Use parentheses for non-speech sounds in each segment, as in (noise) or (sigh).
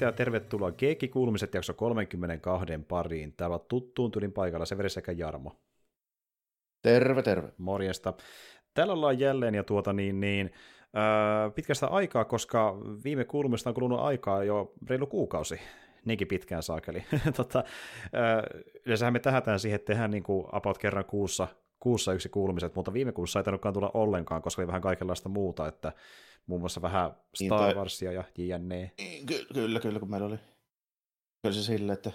Morjesta ja tervetuloa Keekki Kuulumiset jakso 32 pariin. Täällä on tuttuun tylin paikalla Severi sekä Jarmo. Terve, terve. Morjesta. Täällä ollaan jälleen ja tuota niin, niin öö, pitkästä aikaa, koska viime kuulumista on kulunut aikaa jo reilu kuukausi. Niinkin pitkään saakeli. (laughs) tota, öö, yleensähän me tähätään siihen, että tehdään niin kuin about kerran kuussa, kuussa yksi kuulumiset, mutta viime kuussa ei tainnutkaan tulla ollenkaan, koska oli vähän kaikenlaista muuta, että muun muassa vähän Star Warsia ja JNE. Ky- kyllä, kyllä, kun meillä oli kyllä se sille, että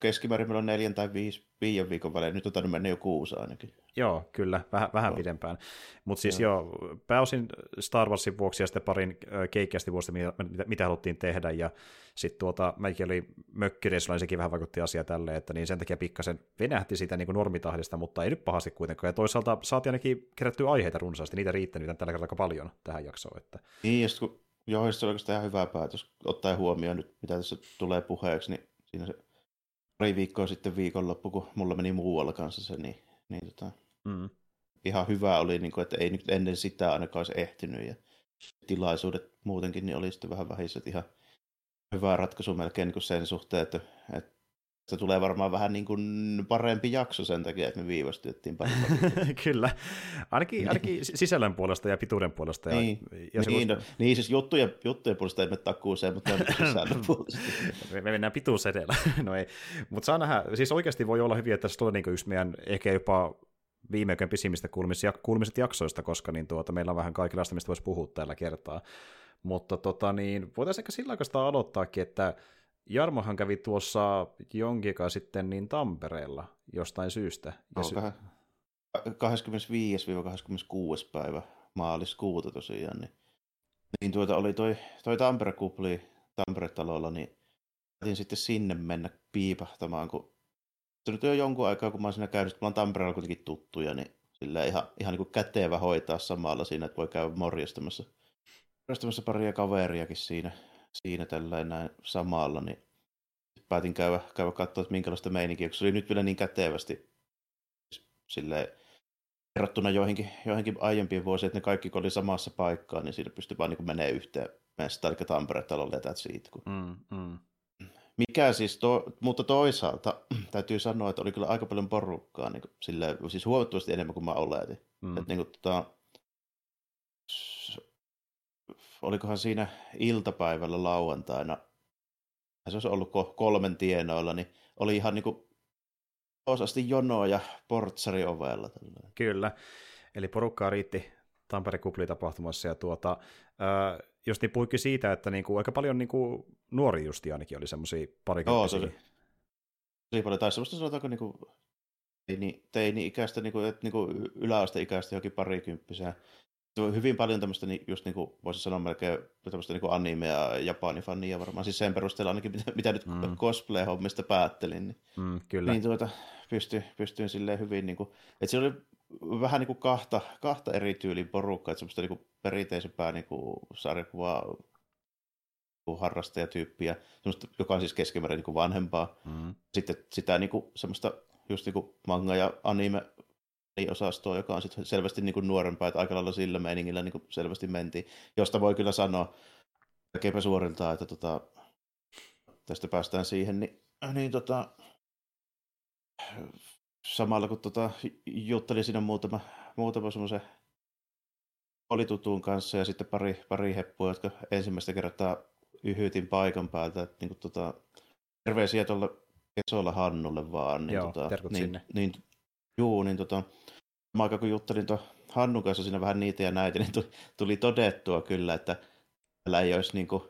keskimäärin meillä on neljän tai viisi, viiden viikon välein, nyt on tainnut mennä jo kuusi ainakin. Joo, kyllä, vähän, vähän pidempään. Mutta siis joo. joo, pääosin Star Warsin vuoksi ja sitten parin keikkiästi vuosta, mitä, mitä haluttiin tehdä, ja sitten tuota, mäkin oli mökkireissulla, niin sekin vähän vaikutti asia tälleen, että niin sen takia pikkasen venähti siitä niin kuin normitahdista, mutta ei nyt pahasti kuitenkaan, ja toisaalta saatiin ainakin kerättyä aiheita runsaasti, niitä riittänyt tällä kertaa aika paljon tähän jaksoon. Että... Niin, ja sitten kun joo, se on oikeastaan ihan hyvä päätös, ottaen huomioon nyt, mitä tässä tulee puheeksi, niin siinä se pari viikkoa sitten viikonloppu, kun mulla meni muualla kanssa se, niin, niin tota, mm. ihan hyvä oli, niin kuin, että ei nyt ennen sitä ainakaan olisi ehtinyt ja tilaisuudet muutenkin niin oli sitten vähän vähissä, ihan hyvä ratkaisu melkein niin kuin sen suhteen, että, että se tulee varmaan vähän niin kuin parempi jakso sen takia, että me viivästyttiin paljon. (laughs) Kyllä, ainakin, ainakin sisällön puolesta ja pituuden puolesta. Ja, niin, ja niin, no, niin, siis juttujen, juttujen puolesta ei me takuuseen, mutta (laughs) sisällön puolesta. me, me mennään pituus edellä. (laughs) no ei, mutta saa nähdä, siis oikeasti voi olla hyvin, että tässä tulee niin yksi meidän ehkä jopa viime aikojen pisimmistä kuulumiset jaksoista, koska niin tuota, meillä on vähän kaikenlaista, mistä voisi puhua tällä kertaa. Mutta tota, niin, voitaisiin ehkä sillä aikaa aloittaakin, että Jarmohan kävi tuossa jonkin sitten niin Tampereella jostain syystä. Ja sy- 25-26. päivä maaliskuuta tosiaan, niin, niin tuota oli toi, toi Tampere-kupli Tampere-talolla, niin päätin sitten sinne mennä piipahtamaan, kun se nyt jo jonkun aikaa, kun mä oon siinä käynyt, kun mä oon Tampereella kuitenkin tuttuja, niin sillä ihan, ihan niin kuin kätevä hoitaa samalla siinä, että voi käydä morjastamassa, morjastamassa paria kaveriakin siinä, siinä tällä näin samalla, niin päätin käydä, käydä katsoa, että minkälaista meininkiä, kun se oli nyt vielä niin kätevästi silleen, verrattuna joihinkin, joihinkin aiempiin vuosiin, että ne kaikki kun oli samassa paikkaa, niin siinä pystyi vaan niin menemään yhteen mestaan, eli Tampere-talolle ja siitä. Kun... Mm, mm. Mikä siis, to, mutta toisaalta (clears throat) täytyy sanoa, että oli kyllä aika paljon porukkaa, niin kuin, sille, siis huomattavasti enemmän kuin mä oletin. Mm. Että, niin kuin, tota, olikohan siinä iltapäivällä lauantaina, se olisi ollut kolmen tienoilla, niin oli ihan niin kuin osasti jonoa ja portsari ovella. Kyllä, eli porukkaa riitti Tampere Kupli-tapahtumassa, ja tuota, äh, just niin puhuikin siitä, että niinku, aika paljon niinku, nuori justi ainakin oli semmoisia parikymppisiä. Joo, se oli paljon, tai semmoista sanotaanko niinku, teini, teini-ikäistä, niinku, että niinku yläasteikäistä johonkin parikymppisiä hyvin paljon tämmöistä, just niin kuin voisi sanoa melkein tämmöistä niin anime- ja japanifania varmaan, siis sen perusteella ainakin, mitä, mitä nyt mm. cosplay-hommista päättelin, niin, mm, kyllä. niin tuota, pystyin, pystyin silleen hyvin, niin kuin, että siinä oli vähän niin kuin kahta, kahta eri tyylin porukkaa, että semmoista niin kuin perinteisempää niin kuin sarjakuvaa harrastajatyyppiä, semmoista, joka on siis keskimäärin niin kuin vanhempaa. Mm. Sitten sitä niin kuin, semmoista just niin kuin manga- ja anime osastoa, joka on sitten selvästi niin kuin nuorempaa, että aika lailla sillä meiningillä niin kuin selvästi mentiin, josta voi kyllä sanoa melkeinpä suoriltaan, että tota, tästä päästään siihen, niin, niin tota, samalla kun tota, juttelin siinä muutama, muutama semmoisen olitutuun kanssa ja sitten pari, pari heppua, jotka ensimmäistä kertaa yhyytin paikan päältä, että niin kuin, tota, terveisiä tuolle Kesolla Hannulle vaan. Niin, Joo, tota, niin, sinne. Niin, juu, niin tota, Mä aika kun juttelin tuon Hannun kanssa siinä vähän niitä ja näitä, (laughs) niin tuli, tuli todettua kyllä, että täällä ei olisi niin kuin,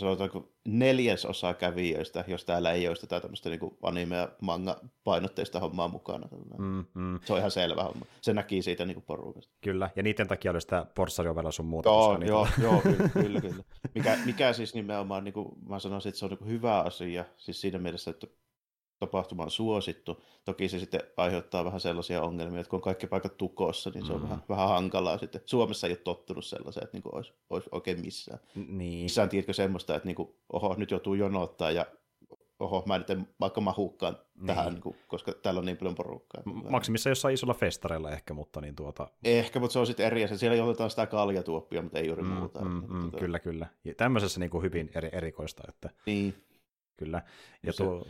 sanotaanko neljäsosa kävijöistä, jos täällä ei olisi tätä tämmöistä niin anime- ja manga-painotteista hommaa mukana. Mm, mm. Se on ihan selvä homma. Se näki siitä niin porukasta. Kyllä, ja niiden takia oli sitä porssariovella sun muuta. Joo, joo, joo (laughs) kyllä, kyllä, kyllä. Mikä, mikä siis nimenomaan, niin kuin mä sanoisin, että se on niin hyvä asia, siis siinä mielessä, että tapahtuma on suosittu. Toki se sitten aiheuttaa vähän sellaisia ongelmia, että kun on kaikki paikat tukossa, niin se on mm. vähän, vähän hankalaa sitten. Suomessa ei ole tottunut sellaiseen, että niin kuin olisi, olisi oikein missään. Niin. Missään tiedätkö semmoista, että niin kuin, oho, nyt joutuu jonottaa ja oho, mä nyt en vaikka mahukkaan niin. tähän, niin kuin, koska täällä on niin paljon porukkaa. Maksimissa jossain isolla festareilla ehkä, mutta niin tuota... Ehkä, mutta se on sitten eri asia. Siellä joudutaan sitä kaljatuoppia, mutta ei juuri mm, muuta. Mm, mm, tuota... Kyllä, kyllä. Ja tämmöisessä niin kuin hyvin eri, erikoista. Että... Niin. Kyllä. Ja tuo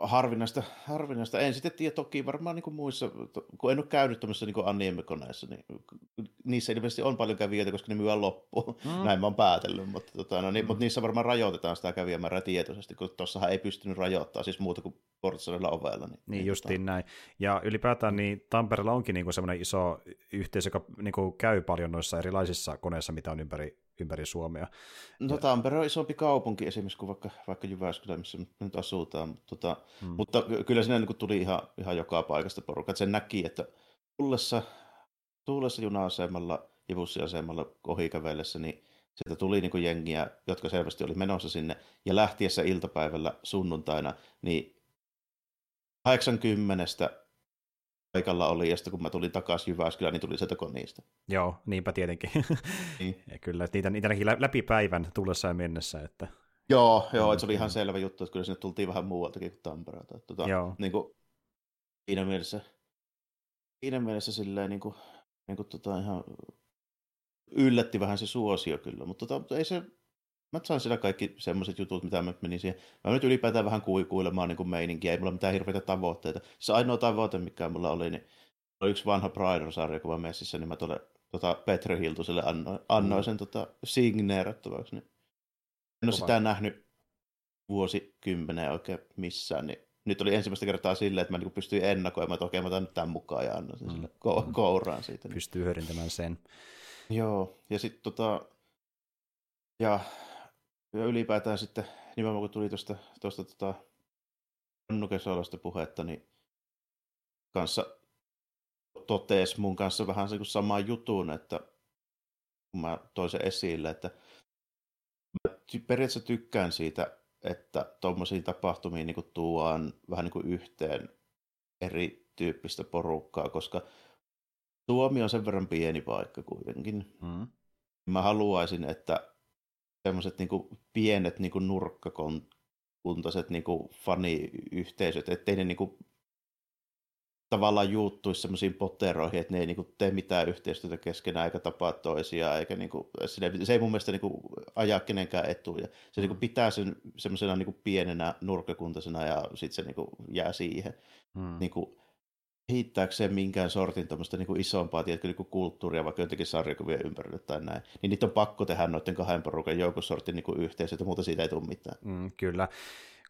harvinaista, harvinaista. En sitten tiedä, toki varmaan niin kuin muissa, kun en ole käynyt tämmöisissä niin anime-koneissa, niin niissä ilmeisesti on paljon kävijöitä, koska ne myydään loppuun. Mm. Näin mä oon päätellyt, mutta, tota, no, niin, mm. mutta niissä varmaan rajoitetaan sitä kävijämäärää tietoisesti, kun tuossahan ei pystynyt rajoittamaan siis muuta kuin portsalilla ovella. Niin, niin justiin tota... näin. Ja ylipäätään niin Tampereella onkin niin semmoinen iso yhteisö, joka niin kuin käy paljon noissa erilaisissa koneissa, mitä on ympäri ympäri Suomea. No ja... Tampere on isompi kaupunki esimerkiksi kuin vaikka, vaikka Jyväskylä, missä nyt asutaan, mutta, tota, hmm. mutta kyllä sinne niin tuli ihan, ihan joka paikasta porukka. Sen näki, että tullessa, tullessa juna-asemalla ja bussiasemalla ohikävellessä, niin sieltä tuli niin jengiä, jotka selvästi oli menossa sinne, ja lähtiessä iltapäivällä sunnuntaina, niin 80 paikalla oli, ja sitten kun mä tulin takaisin Jyväskylään, niin tuli se niistä. Joo, niinpä tietenkin. (laughs) Niin. ja kyllä, niitä, niitä näki läpi päivän tullessa ja mennessä. Että... Joo, joo että se oli ihan selvä juttu, että kyllä sinne tultiin vähän muualtakin kuin Tampereelta. Tuota, joo. Niin kuin, siinä mielessä, siinä mielessä silleen niin kuin, niin kuin, tota, ihan yllätti vähän se suosio kyllä, mutta tota, ei se, mä sain siellä kaikki semmoiset jutut, mitä mä menin siihen. Mä nyt ylipäätään vähän kuikuilemaan niin kuin meininkiä, ei mulla mitään hirveitä tavoitteita. Se ainoa tavoite, mikä mulla oli, niin oli yksi vanha Bridal-sarjakuva messissä, niin mä tuolle tota Petri Hiltuselle annoin, annoin sen tota, signeerattavaksi. Niin en ole sitä nähnyt vuosikymmeneen oikein missään, niin nyt oli ensimmäistä kertaa silleen, että mä niin pystyin ennakoimaan, että okei, mä otan nyt tämän mukaan ja annan sen mm. sille ko- kouraan siitä. Niin. Pystyy hyödyntämään sen. Joo, ja sitten tota, ja ja ylipäätään sitten, nimenomaan kun tuli tuosta, tuosta tota, Annu Kesolasta puhetta, niin kanssa totees mun kanssa vähän se sama jutun, että kun mä toin sen esille, että mä periaatteessa tykkään siitä, että tuommoisiin tapahtumiin niin tuodaan vähän niin kuin yhteen eri tyyppistä porukkaa, koska Suomi on sen verran pieni paikka kuitenkin. Mm. Mä haluaisin, että semmoiset niinku pienet niinku nurkkakuntaiset niinku faniyhteisöt, ettei ne niinku tavallaan juuttuisi semmoisiin potteroihin, että ne ei niinku tee mitään yhteistyötä keskenään eikä tapaa toisiaan, eikä niinku, se ei mun mielestä niinku ajaa kenenkään etuja. Se niinku pitää sen semmoisena niinku pienenä nurkkakuntaisena ja sitten se niinku jää siihen. Hmm. Niinku, kehittääkseen minkään sortin tämmöistä niin kuin isompaa tiedätkö, niin kuin kulttuuria, vaikka jotenkin sarjakuvien ympärille tai näin, niin niitä on pakko tehdä noiden kahden porukan joukosortin niin kuin yhteisöt, mutta siitä ei tule mitään. Mm, kyllä.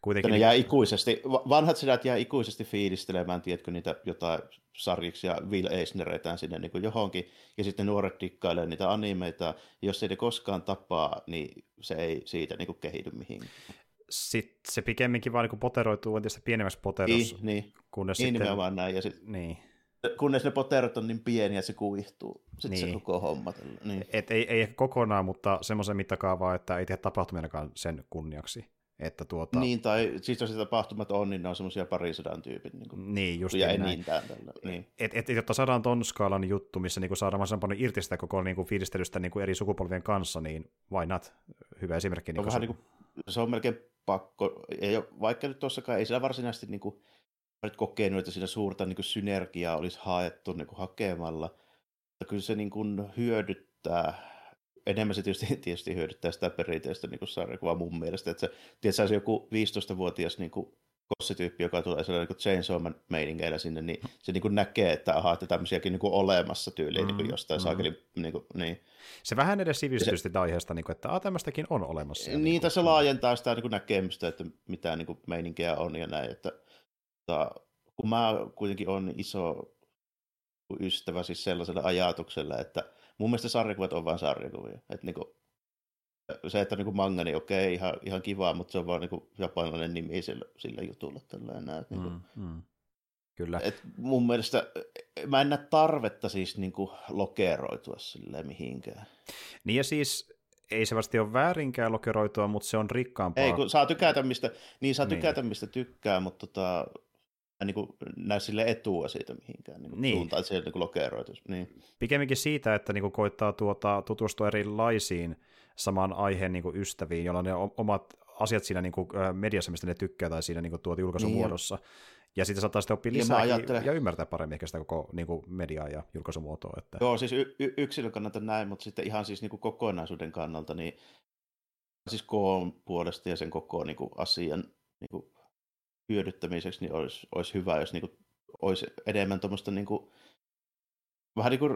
Kuitenkin... Ne jää ikuisesti, vanhat sedät jää ikuisesti fiilistelemään, tiedätkö, niitä jotain sarjiksi ja Will Eisneretään sinne niin kuin johonkin, ja sitten nuoret dikkailee niitä animeita, ja jos ei ne koskaan tapaa, niin se ei siitä niin kuin kehity mihinkään sit se pikemminkin vaan niin poteroituu entistä pienemmässä poterossa. Niin, niin. Kunnes niin sitten... nimenomaan näin. Ja sit, niin. Kunnes ne poterot on niin pieniä, että se kuihtuu. Sitten niin. se koko homma. Niin. Et ei, ei ehkä kokonaan, mutta semmoisen mittakaavaa, että ei tehdä tapahtumiakaan sen kunniaksi. Että tuota... Niin, tai siis jos tapahtumat on, niin ne on semmoisia parisadan tyypin. Niin, kuin, niin just ja niin tällä. Niin. Et, et, jotta saadaan ton skaalan juttu, missä niin saadaan vähän paljon irti sitä koko niin kuin, fiilistelystä niin kuin eri sukupolvien kanssa, niin why not? Hyvä esimerkki. Niin vähän niin kuin, se on melkein pakko, ei ole, vaikka nyt tuossakaan ei sillä varsinaisesti niin kuin, kokenut, että siinä suurta niin kuin, synergiaa olisi haettu niin kuin, hakemalla, mutta kyllä se niin kuin, hyödyttää, enemmän se tietysti, (laughs) tietysti hyödyttää sitä perinteistä niin sarjakuvaa mun mielestä, että se, tiedätkö, se joku 15-vuotias niin kuin, kossityyppi, joka tulee sellainen niin Chainsaw meiningeillä sinne, niin se niin kuin näkee, että ahaa, että tämmöisiäkin niin kuin olemassa tyyliin mm, niin kuin jostain mm. saakeli. Niin kuin, niin. Se vähän edes sivistysti se, aiheesta, niin kuin, että ah, tämmöistäkin on olemassa. Niin, niin tässä laajentaa sitä niin kuin näkemystä, että mitä niin kuin meininkiä on ja näin. Että, että, kun mä kuitenkin on iso ystävä siis sellaiselle ajatukselle, että mun mielestä sarjakuvat on vain sarjakuvia. Että niin kuin, se, että niin manga, niin okei, ihan, ihan kiva, mutta se on vaan niin japanilainen nimi sillä, sillä jutulla. Tällä enää, niin kuin, mm, mm. Kyllä. Et mun mielestä mä en näe tarvetta siis niin kuin lokeroitua silleen mihinkään. Niin ja siis ei se vasta ole väärinkään lokeroitua, mutta se on rikkaampaa. Ei, kun saa tykätä mistä, niin saa niin. tykätä mistä tykkää, mutta tota, niin kuin näe sille etua siitä mihinkään niin niin. suuntaan, että se niin lokeroitus. Niin. Pikemminkin siitä, että niin kuin koittaa tuota, tutustua erilaisiin saman aiheen niin kuin ystäviin, joilla ne omat asiat siinä niin kuin, mediassa, mistä ne tykkää, tai siinä niin kuin, tuota julkaisun niin, muodossa. Ja sitten saattaa sitten oppia lisää ajattelen... ja ymmärtää paremmin ehkä sitä koko niin kuin mediaa ja julkaisumuotoa. Että... Joo, siis y- y- yksilön kannalta näin, mutta sitten ihan siis niin kuin kokonaisuuden kannalta, niin siis koon puolesta ja sen koko niin kuin asian niin kuin hyödyttämiseksi, niin olisi, olisi hyvä, jos niin kuin, olisi enemmän tuommoista niin kuin, vähän niin kuin,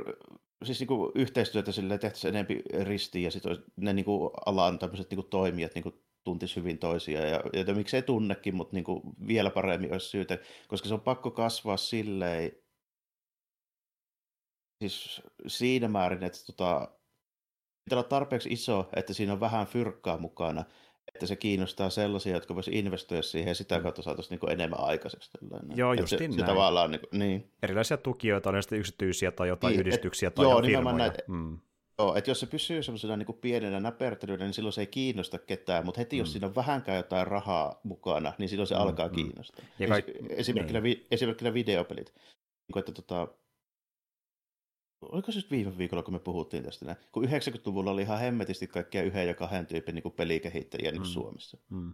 siis niin kuin yhteistyötä sille tehtäisiin enemmän ristiin ja sitten ne niin alan tämmöiset niin toimijat niin kuin tuntisi hyvin toisia ja, ja miksei tunnekin, mutta niin kuin vielä paremmin olisi syytä, koska se on pakko kasvaa silleen, siis siinä määrin, että tota, pitää olla tarpeeksi iso, että siinä on vähän fyrkkaa mukana, että se kiinnostaa sellaisia, jotka voisi investoida siihen ja sitä mm. kautta saataisiin niin enemmän aikaiseksi. Tällainen. Joo, just se, näin. Se tavallaan, niin, niin. Erilaisia tukijoita, on sitten yksityisiä tai jotain niin, yhdistyksiä et, tai joo, firmoja. Näitä, mm. Joo, että jos se pysyy semmoisena niin pienenä näpertelynä, niin silloin se ei kiinnosta ketään, mutta heti mm. jos siinä on vähänkään jotain rahaa mukana, niin silloin se mm, alkaa mm. kiinnostaa. Ja kaik... esimerkkinä, niin. vi... esimerkkinä videopelit. Niin kuin, että tota, oliko se viime viikolla, kun me puhuttiin tästä näin, kun 90-luvulla oli ihan hemmetisti kaikkia yhden ja kahden tyypin niin pelikehittäjiä niin mm. Suomessa. Mm.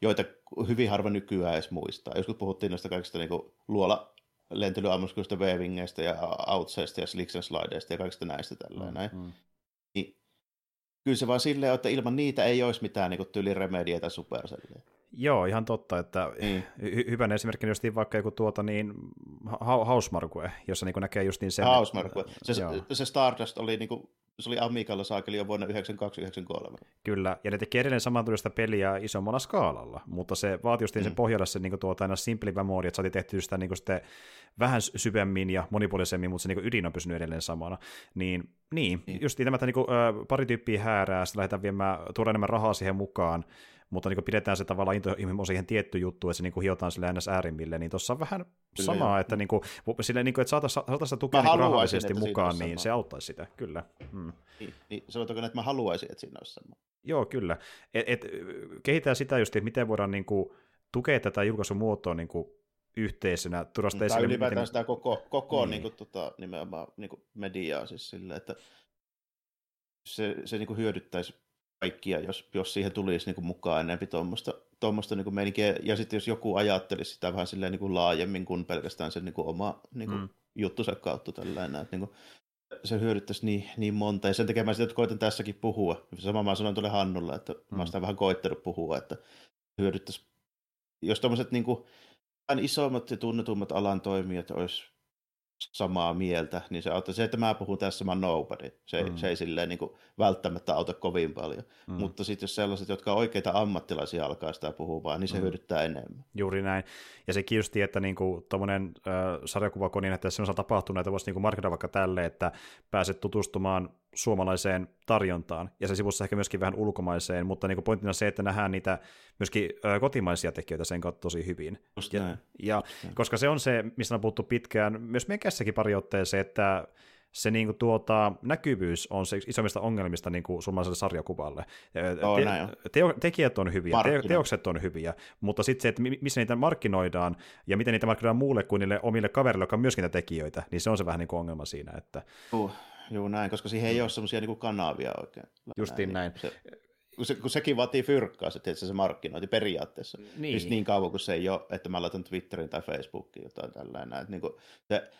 Joita hyvin harva nykyään edes muistaa. Joskus puhuttiin noista kaikista niin luola lentelyammuskelusta, wavingeista ja outseista ja slicks and slideista ja kaikista näistä tällä mm, Mm. Niin, kyllä se vaan silleen, että ilman niitä ei olisi mitään niin tyyli Remedia tai Supercellia. Joo, ihan totta, että mm. hy- hyvän esimerkkinä justiin vaikka joku tuota niin Hausmarkue, jossa niin näkee just niin sen... Hausmarkue. Se, se Stardust oli niin kuin, se oli Amicalla saakeli jo vuonna 1992-1993. Kyllä, ja ne teki edelleen samantyylistä peliä isommalla skaalalla, mutta se vaati just mm. sen pohjalla se niin kuin, tuota, aina simplivä moodi, että saatiin tehty sitä niin kuin, sitten vähän syvemmin ja monipuolisemmin, mutta se niin kuin, ydin on pysynyt edelleen samana. Niin, niin, niin. just tämä, että niin kuin, pari tyyppiä häärää, sitten lähdetään viemään, tuoda enemmän rahaa siihen mukaan, mutta niin pidetään se tavallaan intohimo siihen tietty juttu, että se niin hiotaan sille ns. äärimmille, niin tuossa on vähän kyllä, samaa, että, niin kuin, sille, niin kuin, että saataisiin saata sitä tukea niin rahallisesti mukaan, niin se auttaisi sitä, kyllä. Mm. Niin, niin sanotaanko, että mä haluaisin, että siinä olisi sama. Joo, kyllä. Et, et, kehitään sitä just, että miten voidaan niin kuin, tukea tätä julkaisumuotoa niin kuin, yhteisönä. Tai ylipäätään miten... sitä koko, koko niin. Niin kuin, tota, nimenomaan niin kuin mediaa siis sille, että se, se niin kuin hyödyttäisi kaikkia, jos, jos siihen tulisi niin kuin mukaan enemmän tuommoista, tuommoista niin meininkiä. Ja sitten jos joku ajattelisi sitä vähän silleen niin kuin laajemmin kuin pelkästään sen niin kuin oma niin kuin mm. juttusa kautta tällainen, että niin kuin, se hyödyttäisi niin, niin monta. Ja sen takia mä sitten koitan tässäkin puhua. Sama mä sanoin tuolle Hannulle, että mm. mä oon sitä vähän koittanut puhua, että hyödyttäisi, jos tuommoiset niin kuin, isommat ja tunnetummat alan toimijat olisi samaa mieltä, niin se auttaa. Se, että mä puhun tässä, mä nobody, se, mm. se ei silleen niin kuin, välttämättä auta kovin paljon. Mm. Mutta sitten jos sellaiset, jotka on oikeita ammattilaisia alkaa sitä puhumaan, niin se mm. hyödyttää enemmän. Juuri näin. Ja se kiusti, että niin tuommoinen äh, sarjakuvakoni, että se on tapahtunut, että voisi niin markkinoida vaikka tälle, että pääset tutustumaan suomalaiseen tarjontaan, ja se sivussa ehkä myöskin vähän ulkomaiseen, mutta niin pointtina se, että nähdään niitä myöskin ö, kotimaisia tekijöitä sen kautta tosi hyvin. Just ja, näin. ja Just koska se on se, mistä on puhuttu pitkään, myös mekässäkin pari otteeseen, että se niin kuin, tuota, näkyvyys on se isommista ongelmista niin kuin suomalaiselle sarjakuvalle. Oh, Te, teo, tekijät on hyviä, te, teokset on hyviä, mutta sitten se, että missä niitä markkinoidaan ja miten niitä markkinoidaan muulle kuin niille omille kavereille, jotka on myöskin tekijöitä, niin se on se vähän niin kuin ongelma siinä. Että... Uh, Joo, näin, koska siihen ei ole semmoisia niin kanavia oikein. Justiin näin. näin. Se, kun, se, kun sekin vaatii fyrkkaa, se, se markkinointi periaatteessa. Niin. Just niin kauan kuin se ei ole, että mä laitan Twitterin tai Facebookiin jotain tällainen. Että niin kuin, se,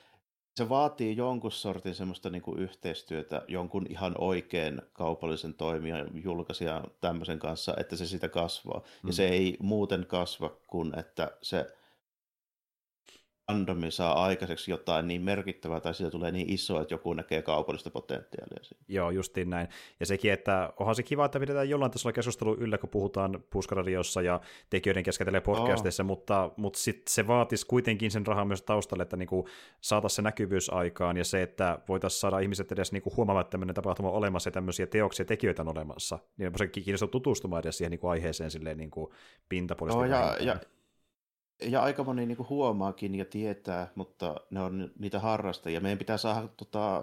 se vaatii jonkun sortin semmoista niin kuin yhteistyötä jonkun ihan oikein kaupallisen toimijan, julkaisijan tämmöisen kanssa, että se sitä kasvaa. Mm. Ja se ei muuten kasva kuin, että se randomi saa aikaiseksi jotain niin merkittävää tai siitä tulee niin iso, että joku näkee kaupallista potentiaalia siinä. Joo, justiin näin. Ja sekin, että onhan se kiva, että pidetään jollain tasolla keskustelu yllä, kun puhutaan Puskaradiossa ja tekijöiden keskentelee podcasteissa, oh. mutta, mutta sit se vaatisi kuitenkin sen rahan myös taustalle, että niinku saataisiin se näkyvyys aikaan ja se, että voitaisiin saada ihmiset edes niinku huomaamaan, että tämmöinen tapahtuma on olemassa ja tämmöisiä teoksia tekijöitä on olemassa. Niin se kiinnostaa tutustumaan edes siihen niinku aiheeseen silleen niinku pintapuolisesti. Oh, ja, ja, ja aika moni niin kuin huomaakin ja tietää, mutta ne on niitä harrastajia. Meidän pitää saada tota,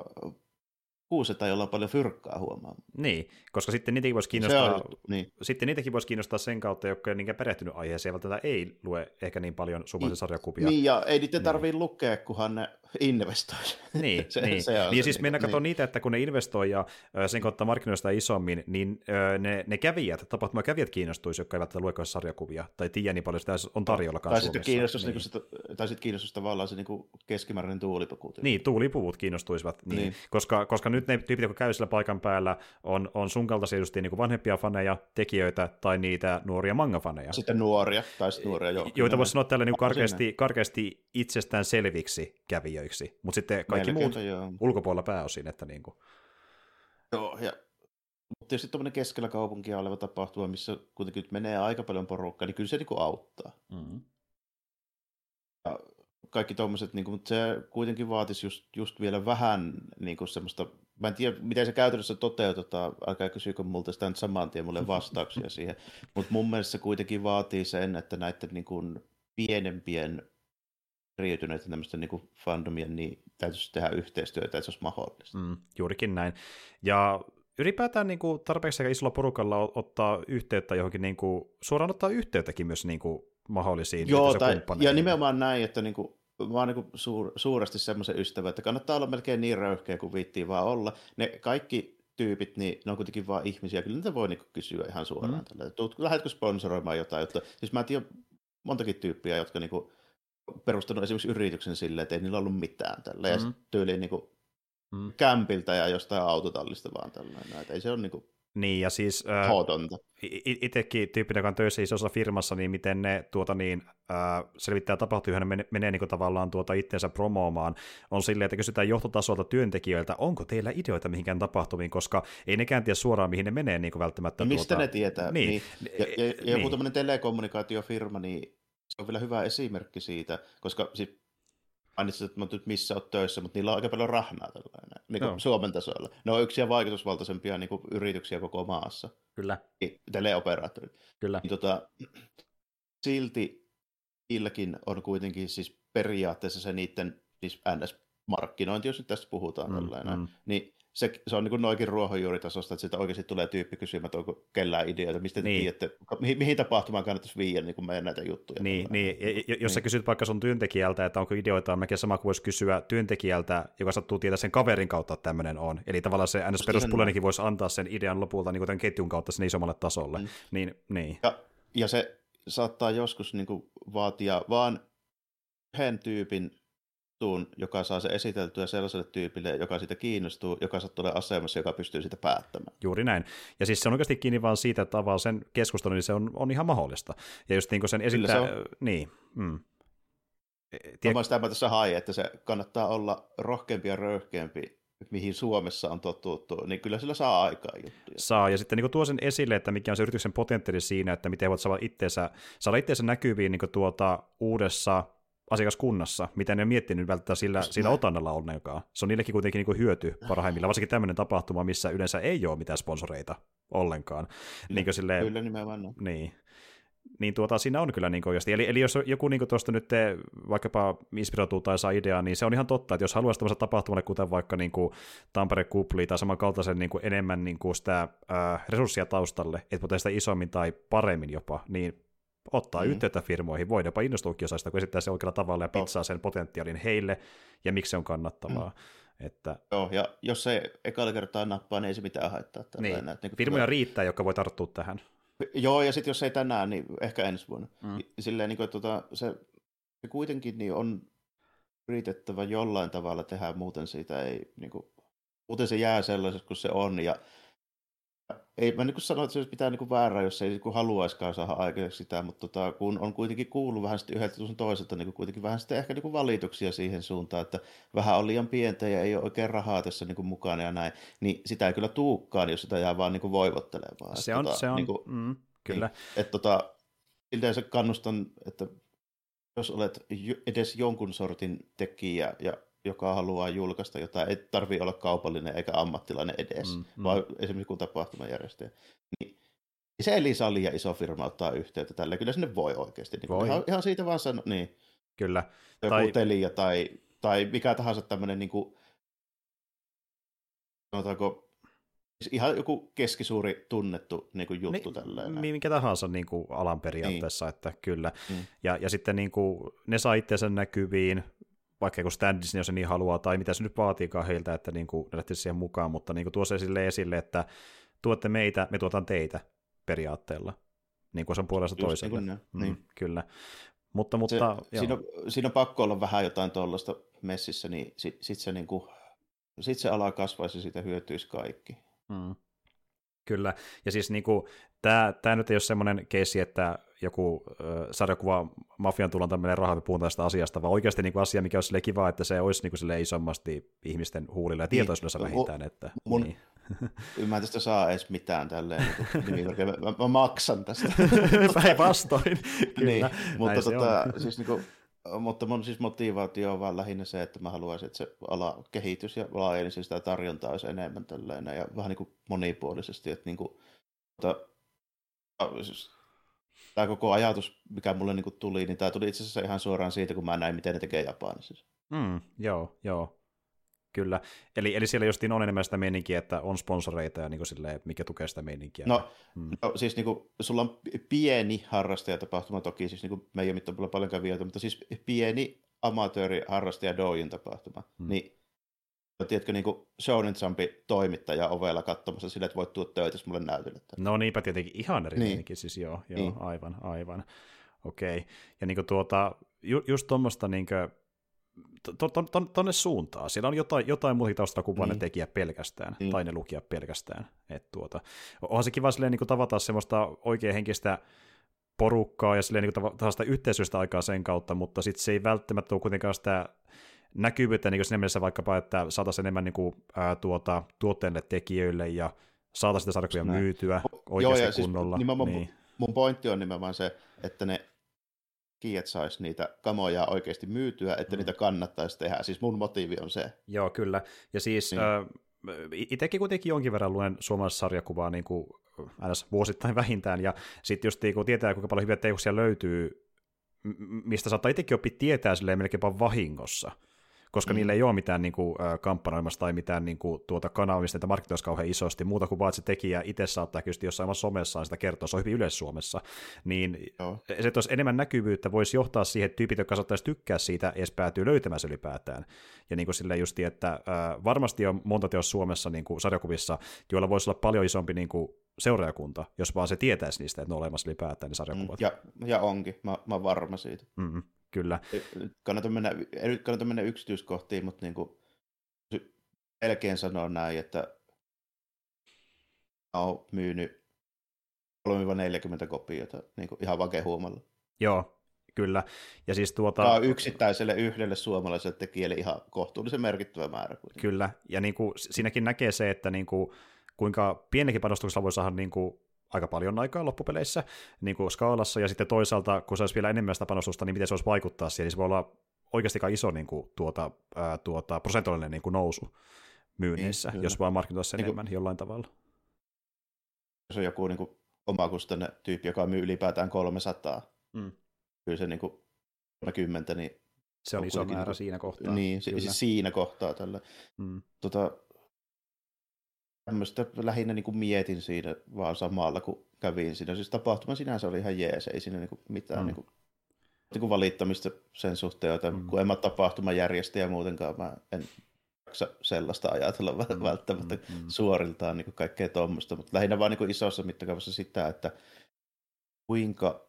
kuuseta, jolla on paljon fyrkkaa huomaa. Niin, koska sitten niitäkin voisi kiinnostaa, on, niin. sitten niitäkin voisi kiinnostaa sen kautta, jotka ei niinkään perehtynyt aiheeseen, välttämättä ei lue ehkä niin paljon suomalaisia sarjakuvia. Niin, ja ei niiden tarvii niin. lukea, kunhan ne investoi. Niin, (laughs) se, niin. Se on niin se, siis mennään niin. niitä, että kun ne investoi ja sen kautta markkinoista isommin, niin ne, ne kävijät, tapahtuma kävijät kiinnostuisi, jotka eivät lue sarjakuvia, tai tiedä niin paljon sitä on tarjolla tai sitten kiinnostus, niin. Niin sitä, tai sitten kiinnostus tavallaan se niin keskimääräinen tuulipuku. Niin, tuulipuvut kiinnostuisivat, niin, niin. Koska, koska nyt ne tyypit, jotka käy sillä paikan päällä, on, on sun kaltaisia just niin kuin vanhempia faneja, tekijöitä tai niitä nuoria manga-faneja. Sitten nuoria, tai sitten nuoria, joo. Joita voisi sanoa tällä niin karkeasti, karkeasti itsestään selviksi kävijöiksi, mutta sitten kaikki Melkeinpä, muut joo. ulkopuolella pääosin. Että niin kuin. Joo, ja mutta tietysti tuommoinen keskellä kaupunkia oleva tapahtuma, missä kuitenkin nyt menee aika paljon porukkaa, niin kyllä se niin kuin auttaa. Mm-hmm. Ja kaikki tuommoiset, niin mutta se kuitenkin vaatisi just, just vielä vähän niin kuin semmoista, mä en tiedä, miten se käytännössä toteutetaan, älkää kysykö multa sitä nyt saman tien mulle vastauksia siihen, (laughs) mutta mun mielestä se kuitenkin vaatii sen, että näiden niin kuin pienempien eriytyneiden tämmöisten niin fandomien, niin täytyisi tehdä yhteistyötä, että se olisi mahdollista. Mm, juurikin näin. Ja ylipäätään niin kuin, tarpeeksi isolla porukalla ottaa yhteyttä johonkin, niin kuin, suoraan ottaa yhteyttäkin myös niin kuin, mahdollisiin Joo, tai, ja nimenomaan näin, että niin kuin, mä oon niin suur, suuresti semmoisen ystävä, että kannattaa olla melkein niin röyhkeä kuin viittiin vaan olla. Ne kaikki tyypit, niin ne on kuitenkin vaan ihmisiä. Kyllä niitä voi niin kysyä ihan suoraan. Mm. Tällä. Lähdetkö sponsoroimaan jotain? Jotta, siis mä tiedän montakin tyyppiä, jotka niin kuin, perustanut esimerkiksi yrityksen silleen, että ei niillä ollut mitään tällä. Mm. Ja tyyliin niin kuin, mm. kämpiltä ja jostain autotallista vaan tällainen. Että ei se ole niin kuin, niin, ja siis äh, itsekin tyyppinen, joka on töissä isossa firmassa, niin miten ne tuota, niin, äh, selvittää tapahtuu, hän menee, menee niin kuin, tavallaan tuota itseensä promoomaan, on silleen, että kysytään johtotasolta työntekijöiltä, onko teillä ideoita mihinkään tapahtumiin, koska ei nekään tiedä suoraan, mihin ne menee niin kuin välttämättä. No, mistä tuota... ne tietää? Niin. niin. Ja, ja, ja niin. joku tämmöinen telekommunikaatiofirma, niin se on vielä hyvä esimerkki siitä, koska siis mainitsit, että nyt missä olet töissä, mutta niillä on aika paljon rahnaa tällainen, niin kuin no. Suomen tasolla. Ne on yksiä vaikutusvaltaisempia niin kuin yrityksiä koko maassa. Kyllä. Teleoperaattorit. Kyllä. Niin, tota, silti niilläkin on kuitenkin siis periaatteessa se niiden siis NS-markkinointi, jos nyt tästä puhutaan mm, tällainen, mm. niin se, se on niin noinkin ruohonjuuritasosta, että sitä oikeasti tulee tyyppi kysymään, että onko kellään ideoita, mistä niin. tiedätte, mihin, mihin tapahtumaan kannattaisi viiä niin kuin meidän näitä juttuja. Niin, niin. Ja, jos niin. sä kysyt vaikka sun työntekijältä, että onko ideoita, on melkein sama kuin voisi kysyä työntekijältä, joka sattuu tietää sen kaverin kautta, että tämmöinen on. Eli tavallaan se ns. peruspulenikin voisi antaa sen idean lopulta niin kuin tämän ketjun kautta sinne isommalle tasolle. Mm. Niin, niin. Ja, ja se saattaa joskus niin kuin vaatia vaan yhden tyypin juttuun, joka saa se esiteltyä sellaiselle tyypille, joka siitä kiinnostuu, joka sattuu olemaan asemassa, joka pystyy sitä päättämään. Juuri näin. Ja siis se on oikeasti kiinni vaan siitä, että avaa sen keskustelun, niin se on, on ihan mahdollista. Ja just niin kuin sen esittää... Se on... Niin. Mm. E, Tiedä... Mä sitä tässä hae, että se kannattaa olla rohkeampi ja röyhkeämpi mihin Suomessa on totuttu, niin kyllä sillä saa aikaa juttuja. Saa, ja sitten niin tuo sen esille, että mikä on se yrityksen potentiaali siinä, että miten voit saada itseensä, saada itseensä näkyviin niin tuota uudessa asiakaskunnassa, mitä ne on miettinyt välttämättä sillä, sillä otannalla ollenkaan. Se on niillekin kuitenkin niin kuin hyöty parhaimmillaan, varsinkin tämmöinen tapahtuma, missä yleensä ei ole mitään sponsoreita ollenkaan. Kyllä, niin silleen, kyllä nimenomaan. Niin. Niin tuota, siinä on kyllä niin oikeasti. Eli, eli jos joku niin tuosta nyt te, vaikkapa inspiroituu tai saa ideaa, niin se on ihan totta, että jos haluaisi tämmöisen tapahtumalle, kuten vaikka niin kuin Tampere Kupli tai samankaltaisen niin kuin enemmän niin kuin sitä äh, resurssia taustalle, että voi sitä isommin tai paremmin jopa, niin ottaa mm. yhteyttä firmoihin, voi jopa innostuukin osaista, kun esittää se oikealla tavalla ja pizzaa sen potentiaalin heille, ja miksi se on kannattavaa. Mm. Että... Joo, ja jos se ekalla kertaa nappaa, niin ei se mitään haittaa. Niin. Näin, niin Firmoja tulee... riittää, jotka voi tarttua tähän. Joo, ja sitten jos ei tänään, niin ehkä ensi vuonna. Mm. Silleen, niin kuin, että tota, se, se kuitenkin niin on yritettävä jollain tavalla tehdä, muuten siitä ei, niin kuin, muuten se jää sellaiseksi kuin se on, ja ei mä niin sano, että se olisi pitää niin väärää, jos ei niin haluaisikaan saada aikaiseksi sitä, mutta tota, kun on kuitenkin kuullut vähän sitten yhdeltä sun toiselta niin kuitenkin vähän sitten ehkä niin valituksia siihen suuntaan, että vähän on liian pientä ja ei ole oikein rahaa tässä niin mukana ja näin, niin sitä ei kyllä tuukkaan, jos sitä jää vaan niin voivottelemaan. Se on, tota, se on, niin kuin, mm, kyllä. Niin, että tota, yleensä kannustan, että jos olet edes jonkun sortin tekijä ja joka haluaa julkaista jotain, ei tarvitse olla kaupallinen eikä ammattilainen edes, mm, mm. vaan esimerkiksi kun tapahtumajärjestäjä. Niin se Elisa on liian iso firma ottaa yhteyttä tälle. Kyllä sinne voi oikeasti. Niin voi. Ihan, ihan siitä vaan sano, niin. Kyllä. Joku tai... Telia tai, tai mikä tahansa tämmöinen niin kuin, sanotaanko, ihan joku keskisuuri tunnettu niin kuin juttu Ni- tälleen. mi- Minkä tahansa niin kuin alan periaatteessa, että kyllä. Mm. Ja, ja sitten niin kuin, ne saa itseensä näkyviin, vaikka joku stand Disney, jos se niin haluaa, tai mitä se nyt vaatiikaan heiltä, että niin kuin, ne lähtisi siihen mukaan, mutta niin kuin tuo se sille esille, että tuotte meitä, me tuotan teitä periaatteella, niin kuin se on puolesta toiselle. niin kuin mm, niin. Kyllä. Mutta, Se, mutta joo. siinä, on, siinä on pakko olla vähän jotain tuollaista messissä, niin sit, sit se, niin kuin, sit se ala kasvaisi ja siitä hyötyisi kaikki. Mm. Kyllä, ja siis niinku, tämä tää nyt ei ole semmoinen keissi, että joku äh, sarjakuva mafian tulon tämmöinen raha, me puhutaan tästä asiasta, vaan oikeasti niinku asia, mikä olisi kiva, että se olisi niinku isommasti ihmisten huulilla ja tietoisuudessa Niin, vähintään. Että, mun- niin. En Mä en tästä saa edes mitään tälleen. Niin kuin, nimimerkillä. mä, mä, maksan tästä. (laughs) Päinvastoin, kyllä. niin, mutta, tota, (laughs) siis niin kuin, mutta mun siis motivaatio on vaan lähinnä se, että mä haluaisin, että se ala kehitys ja laajenisi sitä tarjontaa olisi enemmän tälleen ja vähän niin kuin monipuolisesti. Että niin kuin, mutta, siis, tämä koko ajatus, mikä mulle niin kuin tuli, niin tämä tuli itse asiassa ihan suoraan siitä, kun mä näin, miten ne tekee Japanissa. Mm, joo, joo. Kyllä. Eli, eli siellä justiin on enemmän sitä meininkiä, että on sponsoreita ja niin kuin silleen, mikä tukee sitä meininkiä. No, Mm. no siis niin kuin, sulla on pieni harrastajatapahtuma toki, siis niin kuin, meidän mittapuolella paljon kävijöitä, mutta siis pieni amatööri harrastaja doujin tapahtuma. Mm. Niin, tiedätkö, niin kuin Shonen toimittaja ovella katsomassa sillä, että voit tuoda töitä mulle näytelle. tänne. No niinpä tietenkin ihan eri Niin. siis joo, joo Niin. aivan, aivan. Okei. Ja niinku tuota, ju, just tuommoista niinku, to, to, to, tonne suuntaan. Siellä on jotain, jotain muuta taustalla kuin vain ne Niin. tekijä pelkästään, Niin. tai ne lukija pelkästään. Et tuota, onhan se kiva silleen niin tavata semmoista oikein henkistä porukkaa ja silleen niin kuin sitä yhteisöistä aikaa sen kautta, mutta sitten se ei välttämättä ole kuitenkaan sitä näkyvyyttä niin siinä mielessä vaikkapa, että saataisiin enemmän niin kuin, ää, tuota, tuotteille tekijöille ja saataisiin sitä sarjakuvia myytyä Joo, oikeasti ja siis kunnolla. nimenomaan niin. Mun pointti on nimenomaan se, että ne kiet sais niitä kamoja oikeasti myytyä, että Mm. niitä kannattaisi tehdä. Siis mun motiivi on se. Joo, kyllä. Ja siis Niin. niin. itsekin kuitenkin jonkin verran luen suomalaisessa sarjakuvaa niin kuin, aina vuosittain (laughs) vähintään, ja sitten just kun tietää, kuinka paljon hyviä teoksia löytyy, mistä saattaa itsekin oppia tietää silleen melkeinpä vahingossa, koska Mm. niillä ei ole mitään niin kuin, kampanjoimassa tai mitään niin kuin, tuota kanavaa, mistä niitä markkinoisi kauhean isosti, muuta kuin vaan, että se tekijä itse saattaa kyllä jossain omassa somessaan sitä kertoa, se on hyvin yleis Suomessa, niin Joo. se, että olisi enemmän näkyvyyttä, voisi johtaa siihen, että tyypit, jotka saattaisi tykkää siitä, edes päätyy löytämään se ylipäätään. Ja niin kuin silleen justi, että äh, varmasti on monta teossa Suomessa niin kuin sarjakuvissa, joilla voisi olla paljon isompi niin kuin seuraajakunta, jos vaan se tietäisi niistä, että ne on olemassa ylipäätään ne Mm, sarjakuvat. Ja, ja onkin, mä, mä varma siitä. Mm, kyllä. Nyt kannata mennä, ei nyt kannata mennä yksityiskohtiin, mutta niin kuin, melkein sanoa näin, että oon myynyt 3-40 kopiota niin kuin ihan vaan kehuumalla. Joo, kyllä. Ja siis tuota... Tämä on yksittäiselle yhdelle suomalaiselle tekijälle ihan kohtuullisen merkittävä määrä. kuitenkin. Kyllä, ja niin kuin, siinäkin näkee se, että niin kuin, kuinka pienikin panostuksella voi saada niin kuin, aika paljon aikaa loppupeleissä niin kuin skaalassa, ja sitten toisaalta, kun se olisi vielä enemmän sitä panostusta, niin miten se olisi vaikuttaa siihen, niin se voi olla oikeasti aika iso niin kuin, tuota, ää, tuota, prosentuaalinen niin kuin nousu myynneissä, Niin, jos vaan markkinoitaisiin sen Niin kuin- enemmän jollain tavalla. Jos on joku niin kuin, omakustanne tyyppi, joka myy ylipäätään 300, Mm. kyllä se niin kuin, 30, niin, Se on iso määrä niin kuin- siinä kohtaa. niin si- kyllä. siis siinä kohtaa tällä. Mm. Tota, tämmöistä lähinnä niin kuin mietin siinä vaan samalla, kun kävin siinä. Siis tapahtuma sinänsä oli ihan jees, ei siinä niin kuin mitään Mm. niin kuin, niin kuin valittamista sen suhteen, että Mm. kun en mä tapahtumajärjestäjä muutenkaan, mä en jaksa sellaista ajatella mm. välttämättä Mm, mm. suoriltaan niin kuin kaikkea tuommoista, mutta lähinnä vaan niin kuin isossa mittakaavassa sitä, että kuinka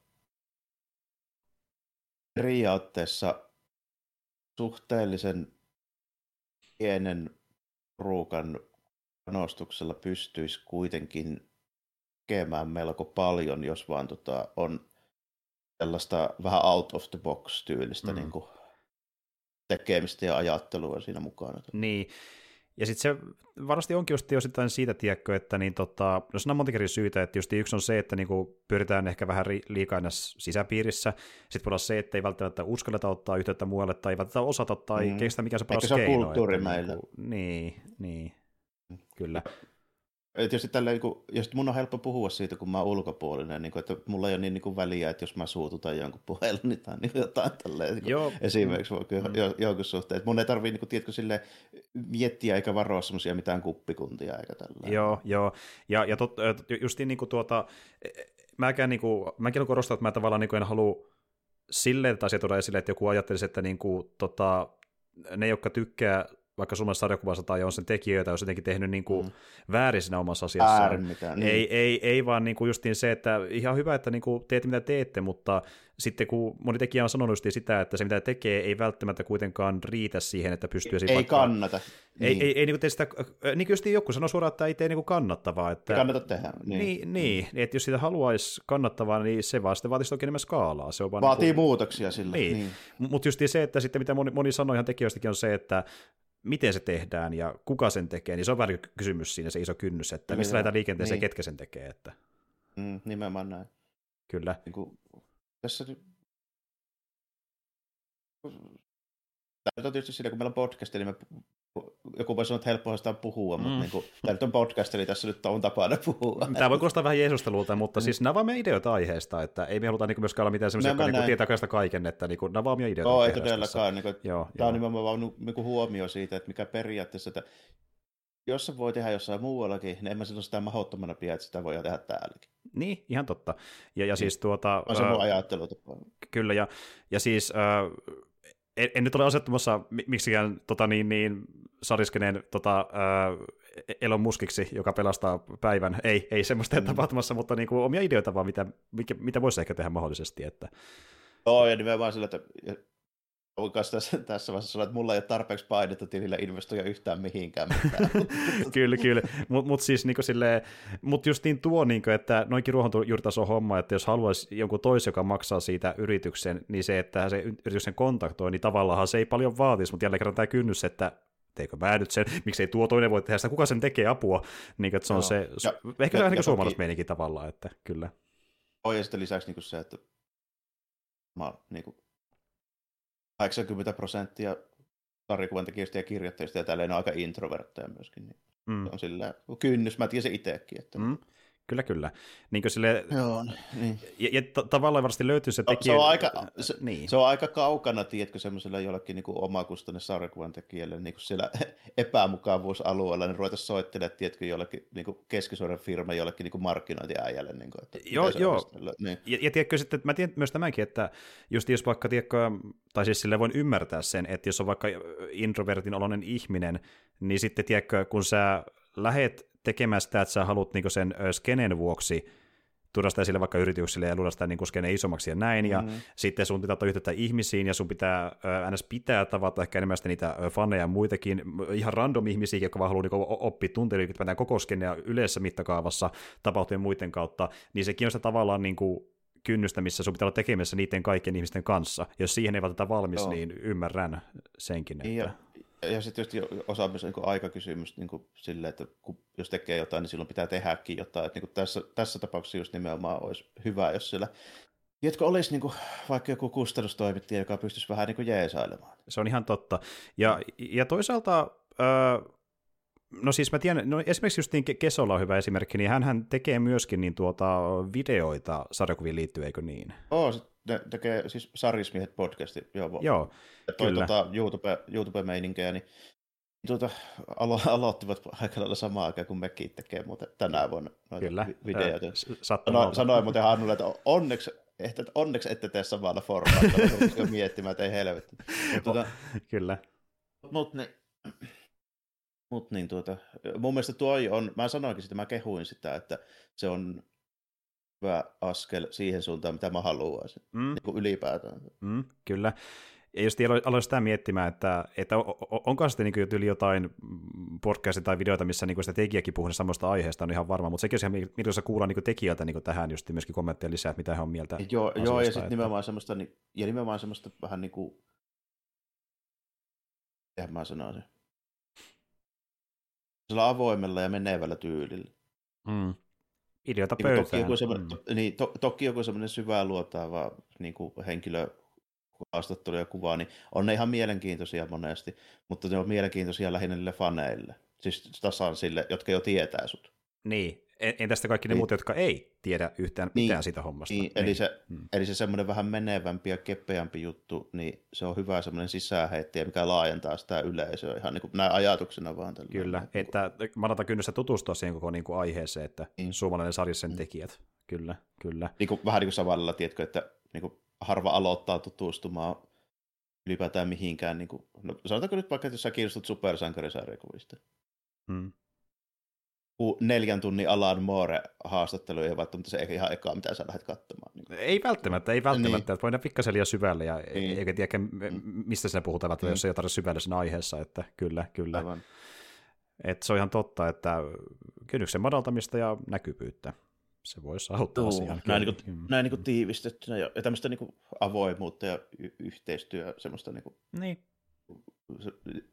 periaatteessa suhteellisen pienen ruukan panostuksella pystyisi kuitenkin tekemään melko paljon, jos vaan tota, on sellaista vähän out of the box tyylistä Mm. niin kuin, tekemistä ja ajattelua siinä mukana. Niin, ja sitten se varmasti onkin just osittain siitä, tiedätkö, että niin tota, no siinä on monta eri syytä, että just yksi on se, että niinku pyritään ehkä vähän liikaa aina sisäpiirissä, sitten voi olla se, että ei välttämättä uskalleta ottaa yhteyttä muualle, tai ei välttämättä osata, tai Mm. kestä mikä se paras se on keino. kulttuuri että meillä. Niinku, niin, niin, kyllä. tietysti tällä, niin kuin, ja mun on helppo puhua siitä, kun mä oon ulkopuolinen, niin kuin, että mulla ei ole niin, niin kuin väliä, että jos mä suututan jonkun puhelun niin tai niin jotain tälleen, niin Joo. esimerkiksi mm. jonkun suhteen. Mun ei tarvii niin kuin, tiedätkö, sille miettiä eikä varoa semmoisia mitään kuppikuntia eikä tällä. Joo, joo. Ja, ja tot, justiin niin kuin tuota, mäkään, niin kuin, mäkin olen korostanut, että mä tavallaan niin kuin en halua silleen että asia tuoda esille, että joku ajattelisi, että niin kuin, tota, ne, jotka tykkää vaikka suomalaisesta sarjakuvasta tai on sen tekijöitä, jos jotenkin tehnyt niin kuin mm. väärin siinä omassa asiassaan. mitään, niin. ei, ei, ei, vaan niin kuin justiin se, että ihan hyvä, että niin kuin teette mitä teette, mutta sitten kun moni tekijä on sanonut sitä, että se mitä tekee ei välttämättä kuitenkaan riitä siihen, että pystyy... Ei, ei vaikka, kannata. Ei, niin. ei, ei niin tee sitä, niin kuin joku sanoi suoraan, että ei tee niin kuin kannattavaa. Että, ei kannata tehdä. Niin, niin, niin että jos sitä haluaisi kannattavaa, niin se vaan sitten vaatisi toki enemmän skaalaa. Se on vaan Vaatii niin kuin, muutoksia sille. Niin, niin. mutta just se, että sitten mitä moni, moni sanoi ihan tekijöistäkin on se, että miten se tehdään ja kuka sen tekee, niin se on vähän kysymys siinä se iso kynnys, että mistä lähdetään liikenteeseen, niin. ketkä sen tekee. Että... Mm, nimenomaan näin. Kyllä. Niin kuin, tässä Tämä on tietysti siinä, kun meillä on podcast, niin me joku voi sanoa, että helppoa sitä puhua, mm. mutta niin kuin, tämä nyt on podcast, eli tässä nyt on tapana puhua. Tämä voi kuulostaa vähän jeesustelulta, mutta mm. siis nämä vaan ideoita aiheesta, että ei me haluta niin myöskään olla mitään sellaisia, jotka niin tietää kaikesta kaiken, että niin kuin, nämä vaan ideoita. Joo, ei todellakaan. Niin kuin, joo, tämä joo. on nimenomaan vaan niin kuin huomio siitä, että mikä periaatteessa, että jos se voi tehdä jossain muuallakin, niin en mä silloin sitä mahdottomana pidä, että sitä voi tehdä täälläkin. Niin, ihan totta. Ja, ja siis tuota... On se mun ajattelutapa. Kyllä, ja, ja siis... Äh, en, en nyt ole asettumassa miksikään tota, niin, niin, sariskeneen tota, äh, Elon Muskiksi, joka pelastaa päivän. Ei, ei semmoista mm. tapahtumassa, mutta niin kuin, omia ideoita vaan, mitä, mikä, mitä voisi ehkä tehdä mahdollisesti. Että... Joo, ja nimenomaan sillä, että voin tässä, tässä vaiheessa sanoa, että mulla ei ole tarpeeksi painetta tilillä investoida yhtään mihinkään (laughs) kyllä, kyllä. Mutta mut siis niinku silleen, mut just niin tuo, niinku, että noinkin ruohonjuuritaso homma, että jos haluaisi jonkun toisen, joka maksaa siitä yrityksen, niin se, että se yrityksen kontaktoi, niin tavallaan se ei paljon vaatisi, mutta jälleen kerran tämä kynnys, että teikö mä nyt sen, miksei tuo toinen voi tehdä sitä, kuka sen tekee apua, niin että se on Joo. se, ja, ehkä se on niin suomalaismeininki tavallaan, että kyllä. Oi, ja sitten lisäksi niin se, että mä niin kuin 80 prosenttia sarjakuvan tekijöistä ja kirjoittajista ja tälleen on aika introvertteja myöskin. Niin mm. On sillä kynnys, mä tiedän se itsekin. Että... Mm. Kyllä, kyllä. Niin kuin sille, Joo, niin. Ja, ja t- tavallaan varmasti löytyy se tekijä. Se on aika, se, niin. se on aika kaukana, tiedätkö, semmoisella jollekin niin kuin omakustanne sarjakuvan tekijälle niin kuin siellä (laughs) epämukavuusalueella, niin ruveta soittelemaan, tiedätkö, jollekin niin kuin keskisuoren firma jollekin niin kuin markkinointiäijälle. Niin kuin, että joo, joo. Niin. Ja, ja tiedätkö sitten, että mä tiedän myös tämänkin, että just jos vaikka, tiedätkö, tai siis sille voin ymmärtää sen, että jos on vaikka introvertin oloinen ihminen, niin sitten, tiedätkö, kun sä lähet tekemään sitä, että sä haluat niinku sen skenen vuoksi tuoda sitä sille vaikka yrityksille ja luoda sitä niin skenen isommaksi ja näin, mm. ja sitten sun pitää ottaa yhteyttä ihmisiin, ja sun pitää ns. pitää tavata ehkä enemmän niitä faneja ja muitakin, ihan random ihmisiä, jotka vaan haluaa niin oppia tunteita koko skenea yleisessä mittakaavassa tapahtuvien muiden kautta, niin sekin on sitä tavallaan niin kuin kynnystä, missä sun pitää olla tekemässä niiden kaikkien ihmisten kanssa. Jos siihen ei välttämättä valmis, Joo. niin ymmärrän senkin. Että... Ja, ja sitten tietysti osa myös niin aikakysymys niin kuin sille, että kun, jos tekee jotain, niin silloin pitää tehdäkin jotain. Niin tässä, tässä tapauksessa just nimenomaan olisi hyvä, jos siellä Tiedätkö, olisi niin kuin, vaikka joku kustannustoimittaja, joka pystyisi vähän niin kuin jeesailemaan. Se on ihan totta. Ja, ja toisaalta, öö, no siis mä tiedän, no esimerkiksi just niin Kesola on hyvä esimerkki, niin hän tekee myöskin niin tuota videoita sarjakuviin liittyen, eikö niin? Oo, ne tekee siis Sarismiehet podcasti. Joo, joo toi, kyllä. Tuota, YouTube, YouTube-meininkejä, niin tuota, alo- aloittivat aika lailla samaan aikaan kuin mekin tekee muuten tänä vuonna noita kyllä. videoita. Sano, sanoin muuten Hannulle, että onneksi että onneksi ette tee samalla formaatilla, miettimään, että ei helvetti. (laughs) Mut, tuota, Kyllä. Mutta niin, mut niin tuota, mun mielestä tuo on, mä sanoinkin sitä, mä kehuin sitä, että se on hyvä askel siihen suuntaan, mitä mä haluaisin, mm. niin kuin ylipäätään. Mm, kyllä. Ja jos aloin sitä miettimään, että, että onko sitten niin yli jotain podcastia tai videoita, missä niin sitä tekijäkin puhuu samasta aiheesta, on ihan varma, mutta sekin on ihan mielenkiintoista kuulla niin tekijältä niin tähän just myöskin kommentteja lisää, mitä he on mieltä. Joo, joo ja sitten että... nimenomaan semmoista, niin, ja nimenomaan semmoista vähän niin kuin, eihän mä sanoisin, sillä avoimella ja menevällä tyylillä. Mm ideota pöytään. Toki joku semmoinen, mm. niin, to, toki joku semmoinen syvää luotaava niin kuin henkilö haastattelu ja kuva, niin on ne ihan mielenkiintoisia monesti, mutta ne on mielenkiintoisia lähinnä niille faneille. Siis tasan sille, jotka jo tietää sut. Niin, entä sitten kaikki ne niin. muut, jotka ei tiedä yhtään niin. mitään siitä hommasta? Niin, niin. Eli se, hmm. eli se semmoinen vähän menevämpi ja kepeämpi juttu, niin se on hyvä semmoinen sisäänheittäjä, mikä laajentaa sitä yleisöä ihan niin kuin näin ajatuksena vaan. Tällä Kyllä, niin että madata kynnystä tutustua siihen koko niin kuin aiheeseen, että niin. suomalainen sarjassa sen tekijät. Kyllä, kyllä. Niin kuin, vähän niin kuin samalla, tiedätkö, että niin kuin harva aloittaa tutustumaan ylipäätään mihinkään. Niin kuin, no, sanotaanko nyt vaikka, että jos sä kiinnostut supersankarisarjakuvista. Hmm neljän tunnin Alan Moore haastattelu ei välttämättä se ihan ekaa, mitä sä lähdet katsomaan. Niin. Ei välttämättä, ei välttämättä. Niin. Voidaan pikkasen liian syvälle ja niin. eikä tiedä, mistä se puhutaan, niin. jos ei ole syvälle sen aiheessa, että kyllä, kyllä. Aivan. Et se on ihan totta, että kynnyksen madaltamista ja näkyvyyttä. Se voisi auttaa Tuu, asiaan. Näin, niin kuin, mm. näin niin kuin tiivistettynä ja, ja tämmöistä niin kuin avoimuutta ja y- yhteistyö, semmoista niin kuin, niin.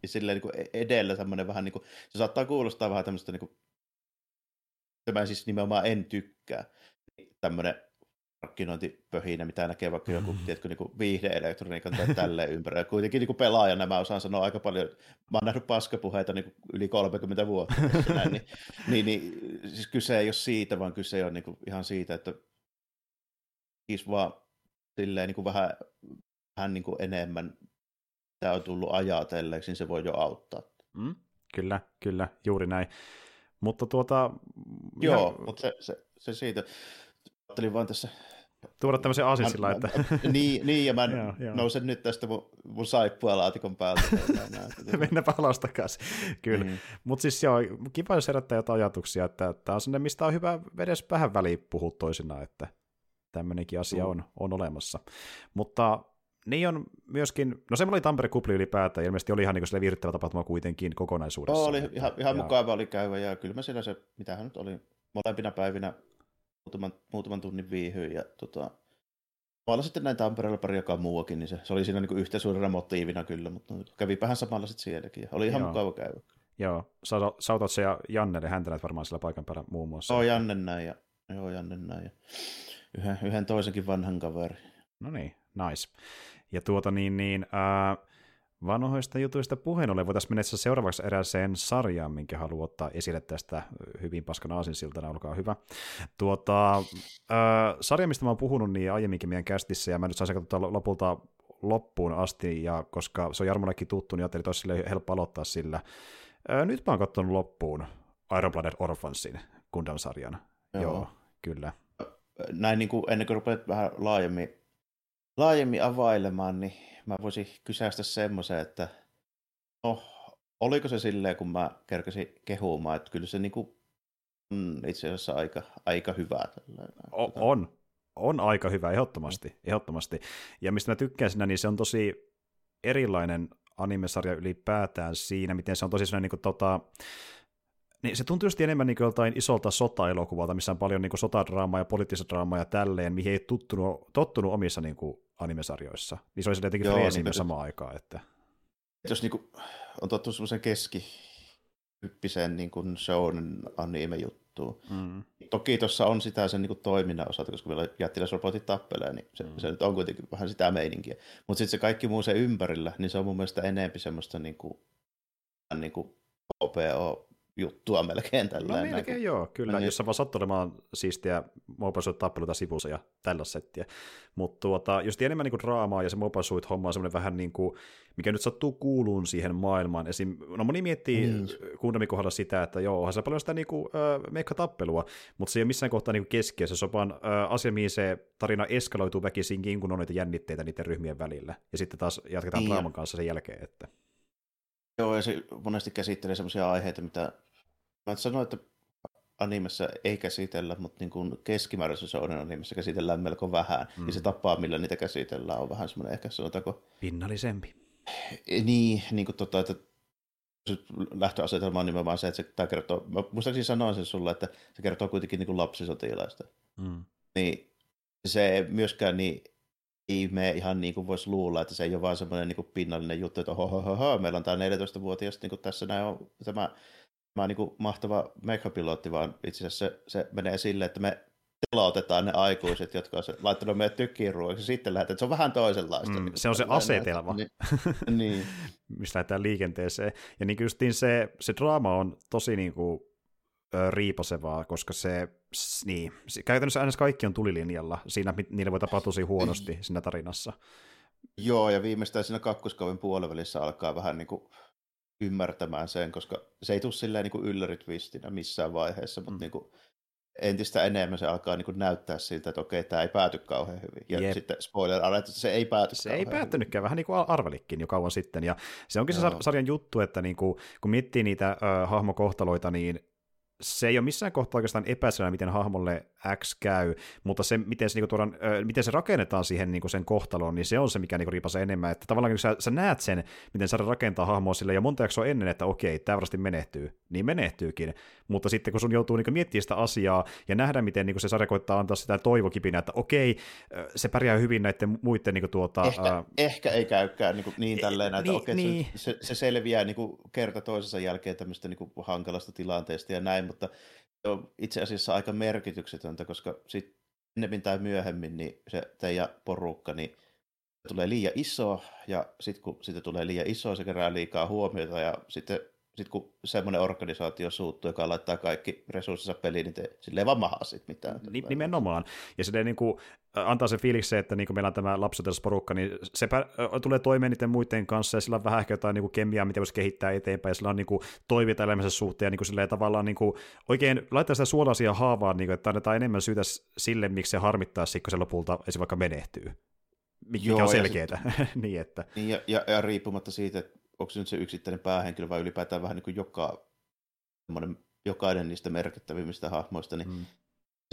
silleen niin kuin e-, edellä semmoinen vähän niin kuin, se saattaa kuulostaa vähän tämmöistä niin kuin mä siis nimenomaan en tykkää. Tämmöinen markkinointipöhinä, mitä näkee vaikka joku, mm. tiedätkö, niin viihdeelektroniikan tai tälleen (laughs) ympärillä. Ja kuitenkin niin pelaajana mä osaan sanoa aika paljon, mä oon nähnyt paskapuheita niin yli 30 vuotta. näin, niin, (laughs) niin, niin, siis kyse ei ole siitä, vaan kyse on niin kuin ihan siitä, että siis vaan silleen niin kuin vähän, vähän niin kuin enemmän tämä on tullut ajatelleeksi, niin se voi jo auttaa. Mm, kyllä, kyllä, juuri näin. Mutta tuota... Joo, ihan... mutta se, se, se siitä. Ajattelin vaan tässä tuoda tämmöisen asisilla, että... (laughs) niin, niin, ja mä (laughs) joo, joo. nousen nyt tästä mun, mun saippua laatikon päältä. (laughs) Mennäpä alas takaisin, kyllä. Mm. Mutta siis joo, kiva jos herättää jotain ajatuksia, että tämä on sellainen, mistä on hyvä edes vähän väliin puhua toisinaan, että tämmöinenkin asia mm. on, on olemassa. Mutta niin on myöskin, no se oli Tampere Kupli ylipäätään, ilmeisesti oli ihan niin viihdyttävä tapahtuma kuitenkin kokonaisuudessa. Oh, oli ihan, ihan ja... mukava oli käyvä, ja kyllä mä siellä se, mitähän nyt oli, molempina päivinä muutaman, muutaman tunnin viihyin, ja tota, Samalla sitten näin Tampereella pari joka muuakin, niin se, se oli siinä niin yhtä suurena motiivina kyllä, mutta vähän samalla sitten sielläkin. Ja oli ihan Joo. mukava käydä. Joo, sautat se ja Jannelle, häntä näet varmaan sillä paikan päällä muun muassa. Joo, Janne näin ja, joo, Janne näin ja yhden, yhden toisenkin vanhan kaveri. No niin, nice. Ja tuota niin, niin ää, vanhoista jutuista puheen ollen voitaisiin mennä seuraavaksi erääseen sarjaan, minkä haluan ottaa esille tästä hyvin paskana aasinsiltana, olkaa hyvä. Tuota, ää, sarja, mistä mä oon puhunut niin aiemminkin meidän kästissä, ja mä nyt saan katsoa lopulta loppuun asti, ja koska se on Jarmollekin tuttu, niin ajattelin, että olisi helppo aloittaa sillä. Ää, nyt mä oon katsonut loppuun Iron Blooded Orphansin Gundam-sarjan. Joo. Joo, kyllä. Näin niin kuin ennen kuin rupeat vähän laajemmin laajemmin availemaan, niin mä voisin kysäistä semmoisen, että no, oliko se silleen, kun mä kerkesin kehumaan, että kyllä se niinku on itse asiassa aika, aika hyvä. O- on, on aika hyvä, ehdottomasti, ehdottomasti. Ja mistä mä tykkään siinä, niin se on tosi erilainen animesarja ylipäätään siinä, miten se on tosi sellainen niin kuin, tota, niin se tuntuu just enemmän niin joltain isolta sota-elokuvalta, missä on paljon niin kuin, sotadraamaa ja poliittista draamaa ja tälleen, mihin ei tuttunut, tottunut omissa niin kuin, animesarjoissa. Niin se olisi jotenkin freesi myös samaan aikaan. Että... Jos niin kuin, on tottunut semmoisen keski tyyppiseen niin kuin shonen anime-juttuun. Mm. Toki tuossa on sitä sen niin kuin toiminnan osalta, koska meillä jättiläisrobotit tappelee, niin se, mm. se nyt on kuitenkin vähän sitä meininkiä. Mutta sitten se kaikki muu se ympärillä, niin se on mun mielestä enemmän semmoista niin kuin, niin kuin OPO juttua melkein tällä. No melkein näin. joo, kyllä. Niin. Jos sä vaan sattuu olemaan siistiä Mobile tappeluita sivussa ja tällä settiä. Mutta tuota, just enemmän niinku draamaa ja se Mobile Suit homma on semmoinen vähän niin kuin, mikä nyt sattuu kuuluun siihen maailmaan. Esim, no moni miettii mm. Kundamin kohdalla sitä, että joo, onhan se paljon sitä niinku, äh, meikka-tappelua, mutta se ei ole missään kohtaa niinku keskiössä. Se on vaan äh, asia, mihin se tarina eskaloituu väkisinkin, kun on niitä jännitteitä niiden ryhmien välillä. Ja sitten taas jatketaan niin. draaman kanssa sen jälkeen. Että... Joo, ja se monesti käsittelee sellaisia aiheita, mitä mä en sano, että animessa ei käsitellä, mutta niin kuin keskimääräisessä on animessa käsitellään melko vähän. Mm. Ja se tapa, millä niitä käsitellään, on vähän semmoinen ehkä sanotaanko... Pinnallisempi. Niin, niin kuin tota, että lähtöasetelma on nimenomaan se, että se, tämä kertoo, mä muistaakseni sanoin sen sulle, että se kertoo kuitenkin niin kuin lapsisotilaista. Mm. Niin se myöskään niin ei mene ihan niin kuin voisi luulla, että se ei ole vaan semmoinen niin kuin pinnallinen juttu, että ho, ho, ho, ho, meillä on tämä 14-vuotias niin tässä näin on tämä tämä niin kuin mahtava megapilotti, vaan itse asiassa se, se menee silleen, että me telotetaan ne aikuiset, jotka on laittanut meidät tykkiin ruoaksi, sitten lähdetään. Se on vähän toisenlaista. Mm, niin se on se asetelma, niin, (laughs) niin. mistä lähdetään liikenteeseen. Ja niin justiin se, se draama on tosi niin kuin, riipasevaa, koska se, niin, käytännössä aina kaikki on tulilinjalla, siinä niille voi tapahtua tosi huonosti siinä tarinassa. Joo, ja viimeistään siinä kakkoskauden puolivälissä alkaa vähän niin kuin ymmärtämään sen, koska se ei tule silleen niin kuin yllärit vistinä missään vaiheessa, mutta mm. niin kuin entistä enemmän se alkaa niin kuin näyttää siltä, että okei, tämä ei pääty kauhean hyvin. Ja Jep. sitten spoiler alert, että se ei pääty Se ei päättynytkään, hyvin. vähän niin kuin arvelikin jo kauan sitten. Ja se onkin Joo. se sarjan juttu, että niin kuin, kun miettii niitä äh, hahmokohtaloita, niin se ei ole missään kohtaa oikeastaan epäselvä, miten hahmolle X käy, mutta se, miten se, niin tuodaan, miten se rakennetaan siihen niin sen kohtaloon, niin se on se, mikä niin riipasee enemmän. Että tavallaan kun sä, sä näet sen, miten sä rakentaa hahmoa sille, ja monta jaksoa ennen, että okei, tämä varmasti menehtyy, niin menehtyykin. Mutta sitten kun sun joutuu niin miettimään sitä asiaa ja nähdä, miten niin se sarja koittaa antaa sitä toivokipinä, että okei, se pärjää hyvin näiden muiden niin tuota... Ehkä, ää... ehkä ei käykään niin, niin tälleen, että niin, okei, niin. Se, se, selviää niin kerta toisensa jälkeen tämmöistä niin hankalasta tilanteesta ja näin, mutta on itse asiassa aika merkityksetöntä, koska sitten ennemmin tai myöhemmin niin se teidän porukka, niin tulee liian iso, ja sitten kun siitä tulee liian iso, se kerää liikaa huomiota, ja sitten sit kun semmoinen organisaatio suuttuu, joka laittaa kaikki resurssinsa peliin, niin te, sille ei vaan mahaa sit mitään. Nimenomaan. Ja se niin kuin, antaa sen fiiliksen, että niin kuin meillä on tämä lapsotelsporukka, niin se tulee toimeen niiden muiden kanssa, ja sillä on vähän ehkä jotain niin kuin kemiaa, mitä voisi kehittää eteenpäin, ja sillä on niin kuin, toiveita elämänsä suhteen, ja niin kuin, silleen, tavallaan niin kuin, oikein laittaa sitä suolaisia haavaa, niin kuin, että annetaan enemmän syytä sille, miksi se harmittaa, kun se lopulta esimerkiksi vaikka menehtyy. Mikä Joo, on selkeää. (laughs) niin, että... niin, ja, ja, ja, riippumatta siitä, että onko se nyt se yksittäinen päähenkilö, vai ylipäätään vähän niin kuin joka, jokainen niistä merkittävimmistä hahmoista, niin mm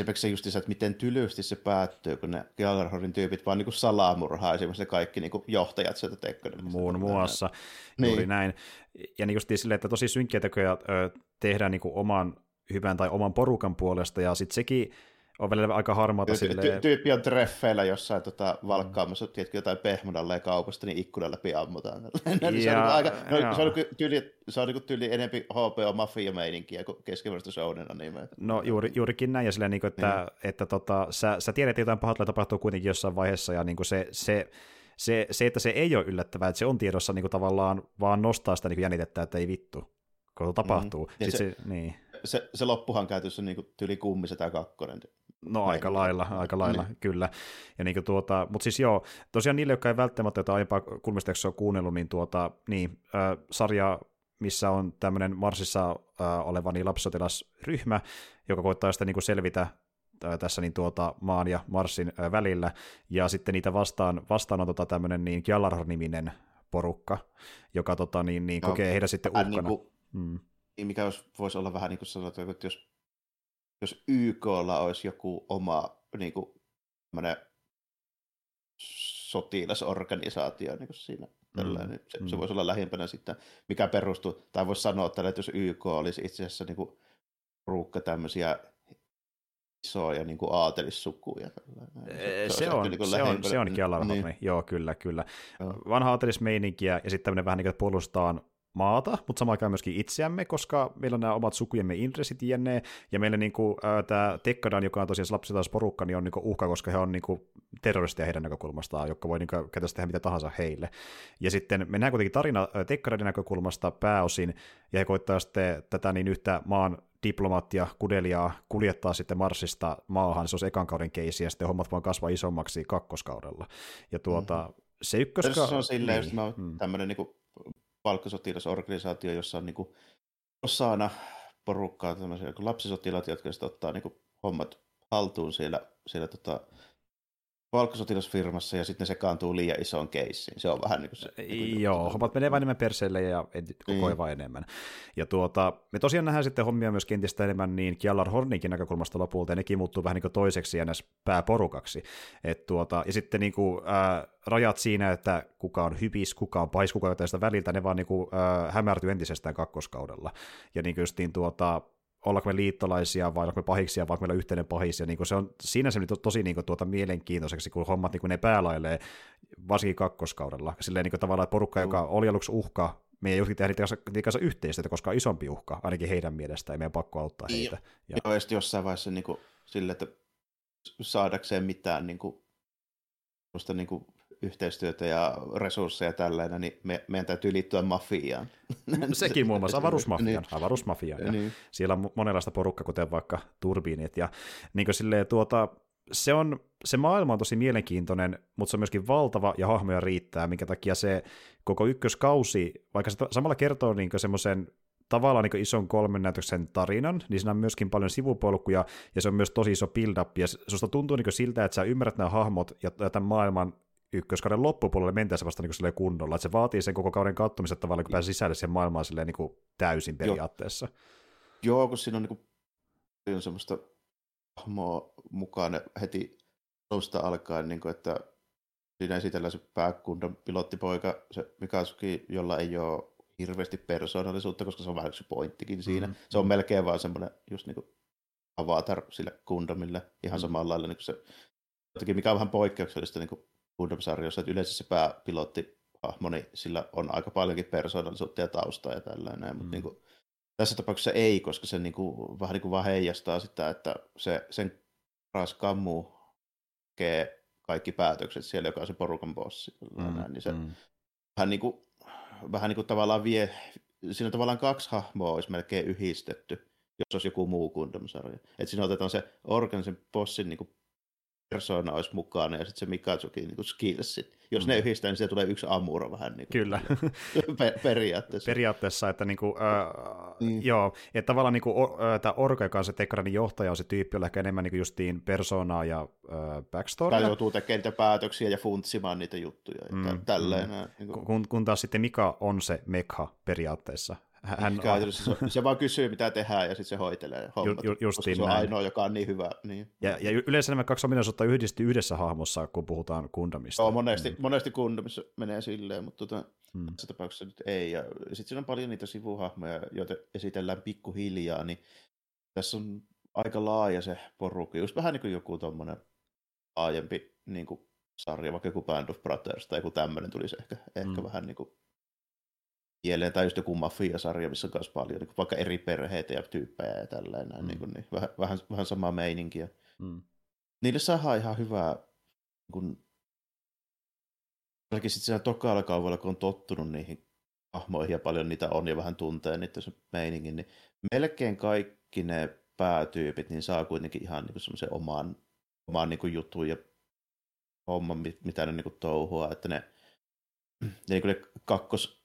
Esimerkiksi se just se, että miten tylysti se päättyy, kun ne Gjallarhorin tyypit vaan niin salamurhaa esimerkiksi kaikki niin johtajat sieltä Tekkonimista. Muun muassa, niin. juuri näin. Ja niin just silleen, että tosi synkkiä tekoja tehdään niin oman hyvän tai oman porukan puolesta, ja sitten sekin on välillä aika harmaata Ty- ty- tyyppi on treffeillä jossain tota, valkkaamassa, mm. tiedätkö, jotain pehmonalle kaupasta, niin ikkunan läpi ammutaan. ja, (laughs) se on, aika, no, se on tyyli, se on niin tyyli enempi HBO mafia-meininkiä kuin keskimmäistä shownena nimeä. No juuri, juurikin näin, ja silleen, niin kuin, että, mm. että tota, sä, sä tiedät, että jotain pahoitella tapahtuu kuitenkin jossain vaiheessa, ja niin kuin se, se, se, se, että se ei ole yllättävää, että se on tiedossa niin kuin tavallaan vaan nostaa sitä niin kuin jännitettä, että ei vittu, kun tapahtuu. Mm. Se, se, niin. se, se loppuhan käytössä niin tyyli kummi se tämä kakkonen. No aika lailla, aika lailla, niin. kyllä. Ja niin tuota, mutta siis joo, tosiaan niille, jotka ei välttämättä jotain aiempaa kulmista ole kuunnellut, niin, tuota, niin äh, sarja, missä on tämmöinen Marsissa äh, oleva niin lapsisotilasryhmä, joka koittaa sitä niin selvitä äh, tässä niin tuota, maan ja Marsin äh, välillä, ja sitten niitä vastaan, vastaan on tota tämmöinen niin Gjallar-niminen porukka, joka tota, niin, niin, kokee no, heidän sitten uhkana. Niin kuin, mm. mikä voisi olla vähän niin kuin sanottu, että jos jos YKlla olisi joku oma niin kuin, sotilasorganisaatio niin kuin siinä, tällä, mm. niin se, mm. se voisi olla lähimpänä sitten, mikä perustuu, tai voisi sanoa tällä, että jos YK olisi itse asiassa niin kuin, ruukka tämmöisiä isoja niin kuin aatelissukuja. Se, se, on, niin se, on, se on niin. joo kyllä, kyllä. Joo. Vanha aatelismeininkiä ja sitten tämmöinen vähän niin kuin, että puolustaan maata, mutta samaan aikaan myöskin itseämme, koska meillä on nämä omat sukujemme intressit jne. Ja meillä niin kuin, äh, tämä Tekkadan, joka on tosiaan porukka, niin on niin kuin uhka, koska he on niin kuin, terroristeja heidän näkökulmastaan, jotka voi niin kuin, käytännössä tehdä mitä tahansa heille. Ja sitten mennään kuitenkin tarina äh, Tekkadan näkökulmasta pääosin, ja he koittaa sitten tätä niin yhtä maan diplomaattia, kudeliaa kuljettaa sitten Marsista maahan, se on ekan kauden keisi, ja sitten hommat vaan kasvaa isommaksi kakkoskaudella. Ja tuota, mm-hmm. se ykköska... Se on silleen, niin, just mm. tämmöinen niin palkkasotilasorganisaatio, jossa on niin kuin osana porukkaa tämmöisiä lapsisotilaat, jotka sitten ottaa niin kuin hommat haltuun siellä, siellä tota, valkosotilasfirmassa ja sitten ne sekaantuu liian isoon keissiin. Se on vähän niin kuin se. Niin Joo, hommat menee vain enemmän perseille ja koko ajan niin. enemmän. Ja tuota, me tosiaan nähdään sitten hommia myös entistä enemmän niin Kjallar Horninkin näkökulmasta lopulta, ja nekin muuttuu vähän niin kuin toiseksi ja pääporukaksi. Et tuota, ja sitten niin kuin, ää, rajat siinä, että kuka on hypis, kuka on pais, kuka on tästä väliltä, ne vaan niin kuin, ää, hämärtyy entisestään kakkoskaudella. Ja niin kuin justiin tuota, ollaanko me liittolaisia vai ollaanko me pahiksia, vai onko meillä yhteinen pahis, ja niin se on, siinä se on tosi niin kuin, tuota, mielenkiintoiseksi, kun hommat niin kuin ne päälailee, varsinkin kakkoskaudella. Silleen niin kuin, tavallaan että porukka, mm. joka oli aluksi uhka, me ei juuri tehdä niiden kanssa, niiden kanssa yhteistyötä, koska on isompi uhka, ainakin heidän mielestään, ei meidän pakko auttaa heitä. Ja, ja... Joo, jossain vaiheessa niin kuin, sille, että saadakseen mitään niin kuin, niin kuin yhteistyötä ja resursseja tällainen, niin me, meidän täytyy liittyä mafiaan. (laughs) Sekin muun muassa avaruusmafiaan. niin. avaruusmafiaan ja niin. Siellä on monenlaista porukkaa, kuten vaikka turbiinit. Ja niin silleen, tuota, se, on, se maailma on tosi mielenkiintoinen, mutta se on myöskin valtava ja hahmoja riittää, minkä takia se koko ykköskausi, vaikka se samalla kertoo niin semmoisen tavallaan niin ison kolmen näytöksen tarinan, niin siinä on myöskin paljon sivupolkuja, ja se on myös tosi iso build-up, ja susta tuntuu niin siltä, että sä ymmärrät nämä hahmot ja tämän maailman ykköskauden loppupuolelle mentäessä vasta niin kunnolla, että se vaatii sen koko kauden kattomisen tavallaan, kun pääsee sisälle sen maailmaan silleen niin kuin täysin periaatteessa. Joo, Joo kun siinä on niin kuin, semmoista hahmoa mukaan heti alusta alkaen, niin kuin, että siinä esitellään se pääkunnan pilottipoika, se Mikasuki, jolla ei ole hirveästi persoonallisuutta, koska se on vähän yksi pointtikin siinä. Mm. Se on melkein vaan semmoinen just niin kuin avatar sille Gundamille, ihan mm. samalla lailla niin kuin se, jotenkin mikä on vähän poikkeuksellista niin kuin Gundam-sarjoissa, että yleensä se pääpilotti hahmo, niin sillä on aika paljonkin persoonallisuutta ja taustaa ja tällainen, mm. mutta niin kuin, tässä tapauksessa ei, koska se niin kuin, vähän niin kuin vaan heijastaa sitä, että se, sen paras kammu tekee kaikki päätökset siellä, joka on se porukan bossi. Mm, näin, niin se mm. vähän niin kuin vähän niin kuin tavallaan vie, siinä tavallaan kaksi hahmoa olisi melkein yhdistetty, jos olisi joku muu Gundam-sarja. Että siinä otetaan se Organisen bossin niin kuin persona olisi mukana ja sitten se Mikatsukin niin skillsit. Jos mm. ne yhdistää, niin se tulee yksi Amuro vähän niin kuin Kyllä. (laughs) per- periaatteessa. Periaatteessa, että niin kuin, äh, mm. joo, että tavallaan niin kuin, äh, tämä Orko, joka on se Tekranin johtaja, on se tyyppi, jolla ehkä enemmän niin kuin justiin personaa ja äh, backstory. Tai joutuu tekemään niitä päätöksiä ja funtsimaan niitä juttuja ja mm. tälleen. Mm. Niin kuin... kun, kun taas sitten Mika on se mekha periaatteessa, hän Käytännössä se, se vaan kysyy, mitä tehdään, ja sitten se hoitelee hommat, ju, justiin koska se on näin. ainoa, joka on niin hyvä. Niin. Ja, ja yleensä nämä kaksi ominaisuutta yhdistyy yhdessä hahmossa, kun puhutaan Gundamista. Joo, monesti, mm. monesti Gundamissa menee silleen, mutta tota, mm. tässä tapauksessa nyt ei. Ja sitten siinä on paljon niitä sivuhahmoja, joita esitellään pikkuhiljaa, niin tässä on aika laaja se porukka. Just vähän niin kuin joku tuommoinen laajempi niin kuin sarja, vaikka joku Band of Brothers tai joku tämmöinen tulisi ehkä, ehkä mm. vähän niin kuin mieleen, tai just joku mafia-sarja, missä on myös paljon niin vaikka eri perheitä ja tyyppejä ja tällainen, mm. niin kuin, niin, vähän, vähän, vähän samaa meininkiä. Mm. Niille saadaan ihan hyvää, niin kun, ainakin sitten siinä tokalla kaudella, kun on tottunut niihin hahmoihin ja paljon niitä on ja vähän tuntee niitä se meiningin, niin melkein kaikki ne päätyypit niin saa kuitenkin ihan niin semmoisen oman, oman niin kuin jutun ja homman, mitä ne niin kuin touhua, että ne, (clears throat) ne, niin kuin ne kakkos,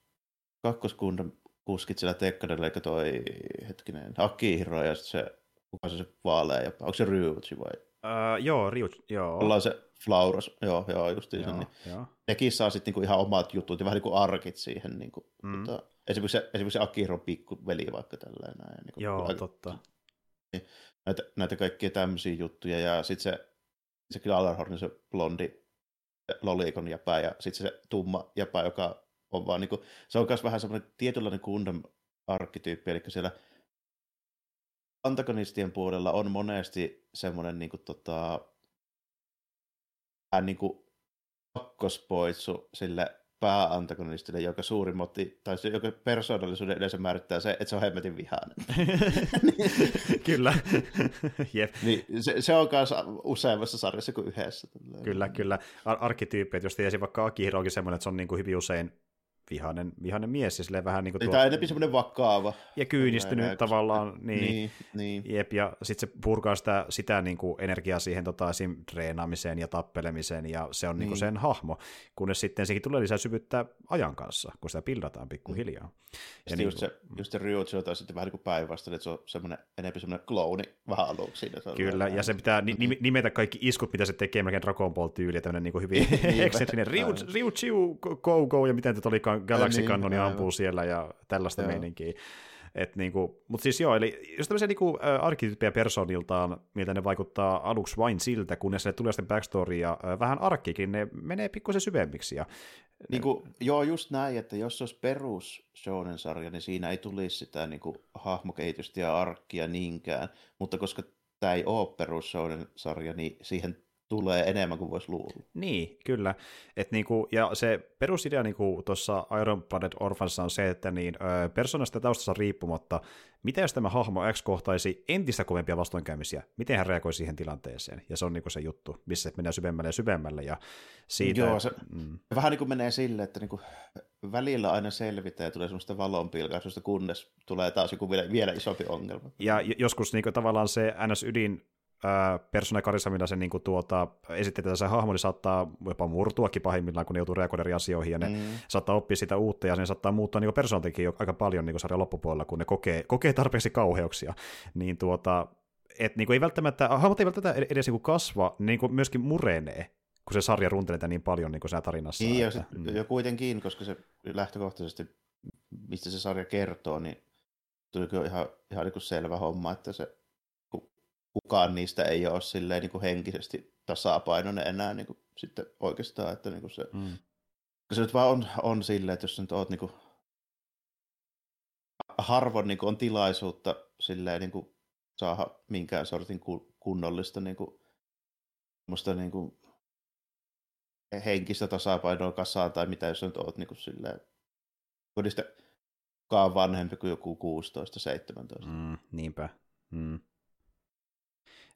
kakkoskunnan kuskit siellä Tekkanilla, eli toi hetkinen Akihiro ja sitten se, kuka se, se vaalea, ja, onko se Ryuchi vai? Uh, joo, Ryuchi, joo. Ollaan se Flauros, joo, joo, justiin joo, sen. Niin joo. Nekin saa sitten niinku ihan omat jutut ja vähän niin kuin arkit siihen. Niinku, mm. tota, esimerkiksi, se, esimerkiksi se Akihiron pikkuveli vaikka tällainen. Näin, niin joo, aika, totta. Niin, näitä, näitä kaikkia tämmöisiä juttuja, ja sitten se, se Gjallarhorn, se blondi lolikon jäpä, ja sitten se tumma jäpä, joka on vaan niin kuin, se on myös vähän semmoinen tietynlainen kundam arkkityyppi, eli siellä antagonistien puolella on monesti semmoinen niin kuin, tota, niin kuin kakkospoitsu sille pääantagonistille, joka suuri motti, tai se, joka persoonallisuuden yleensä määrittää se, että se on hemmetin vihainen. (laughs) kyllä. (laughs) Jep. Niin, se, se, on myös useammassa sarjassa kuin yhdessä. Kyllä, kyllä. Ar- arkkityyppi, että jos tiesi vaikka Akihiro onkin semmoinen, että se on niin kuin hyvin usein vihainen, vihainen mies, ja vähän niin kuin tuo... Tämä on enemmän semmoinen vakava. Ja kyynistynyt näin, tavallaan, niin, niin, niin. Jep, ja sitten se purkaa sitä, sitä niin kuin energiaa siihen tota, esim. treenaamiseen ja tappelemiseen, ja se on niin. Niin kuin sen hahmo, kunnes sitten sekin tulee lisää syvyyttä ajan kanssa, kun sitä pildataan pikkuhiljaa. Ja, ja niin just, kuin... se, just se Ryuchi on sitten vähän niin kuin päinvastainen, että se on semmoinen, enemmän semmoinen klooni vähän aluksi. Siinä, se Kyllä, ja se pitää mm-hmm. nimetä kaikki iskut, mitä se tekee, melkein Dragon Ball tyyli, tämmöinen niin kuin hyvin (laughs) eksentrinen Ryuchiu, go, go, ja miten tätä olikaan Galaxy niin, Cannoni ampuu siellä ja tällaista Joo. meininkiä. Et niinku, mutta siis joo, eli jos tämmöisiä niinku, arkkityyppejä personiltaan, miltä ne vaikuttaa aluksi vain siltä, kunnes ne tulee sitten backstory ja äh, vähän arkkikin, ne menee pikkusen syvemmiksi. Ja, niinku, joo, just näin, että jos se olisi perus shonen-sarja, niin siinä ei tulisi sitä niinku, hahmokehitystä ja arkkia niinkään, mutta koska tämä ei ole perus shonen-sarja, niin siihen tulee enemmän kuin voisi luulla. Niin, kyllä. Et niinku, ja se perusidea niinku tuossa Iron Blooded Orphans on se, että niin, ö, persoonasta taustassa riippumatta, mitä jos tämä hahmo X kohtaisi entistä kovempia vastoinkäymisiä, miten hän reagoi siihen tilanteeseen. Ja se on niinku se juttu, missä menee syvemmälle ja syvemmälle. Ja siitä, Joo, se mm. vähän niin kuin menee silleen, että niinku välillä aina selvitään ja tulee semmoista valonpilkaisusta, kunnes tulee taas joku vielä, vielä isompi ongelma. Ja joskus niinku, tavallaan se NS-ydin persona karisma, millä se niin kuin, tuota, esitetään se hahmo, niin saattaa jopa murtuakin pahimmillaan, kun ne joutuu reagoida eri asioihin, ja ne mm. saattaa oppia sitä uutta, ja ne saattaa muuttaa niin persoonatikin aika paljon niin sarjan loppupuolella, kun ne kokee, kokee tarpeeksi kauheuksia. Niin tuota, et, niin kuin ei välttämättä, hahmot ei välttämättä edes niin kasva, niin kuin myöskin murenee, kun se sarja runtelee niin paljon niin kuin siinä tarinassa. Niin, että, ja, mm. ja kuitenkin, koska se lähtökohtaisesti, mistä se sarja kertoo, niin tuli ihan, ihan niin kuin selvä homma, että se kukaan niistä ei ole silleen niin kuin henkisesti tasapainoinen enää niin kuin sitten oikeastaan, että niin kuin se, mm. se nyt vaan on, on silleen, että jos nyt oot niin kuin, harvoin niin kuin on tilaisuutta silleen niin kuin saada minkään sortin kunnollista niin kuin, musta niin kuin henkistä tasapainoa kasaan tai mitä jos nyt oot niin kuin silleen, kodista vanhempi kuin joku 16-17. Mm, niinpä. Mm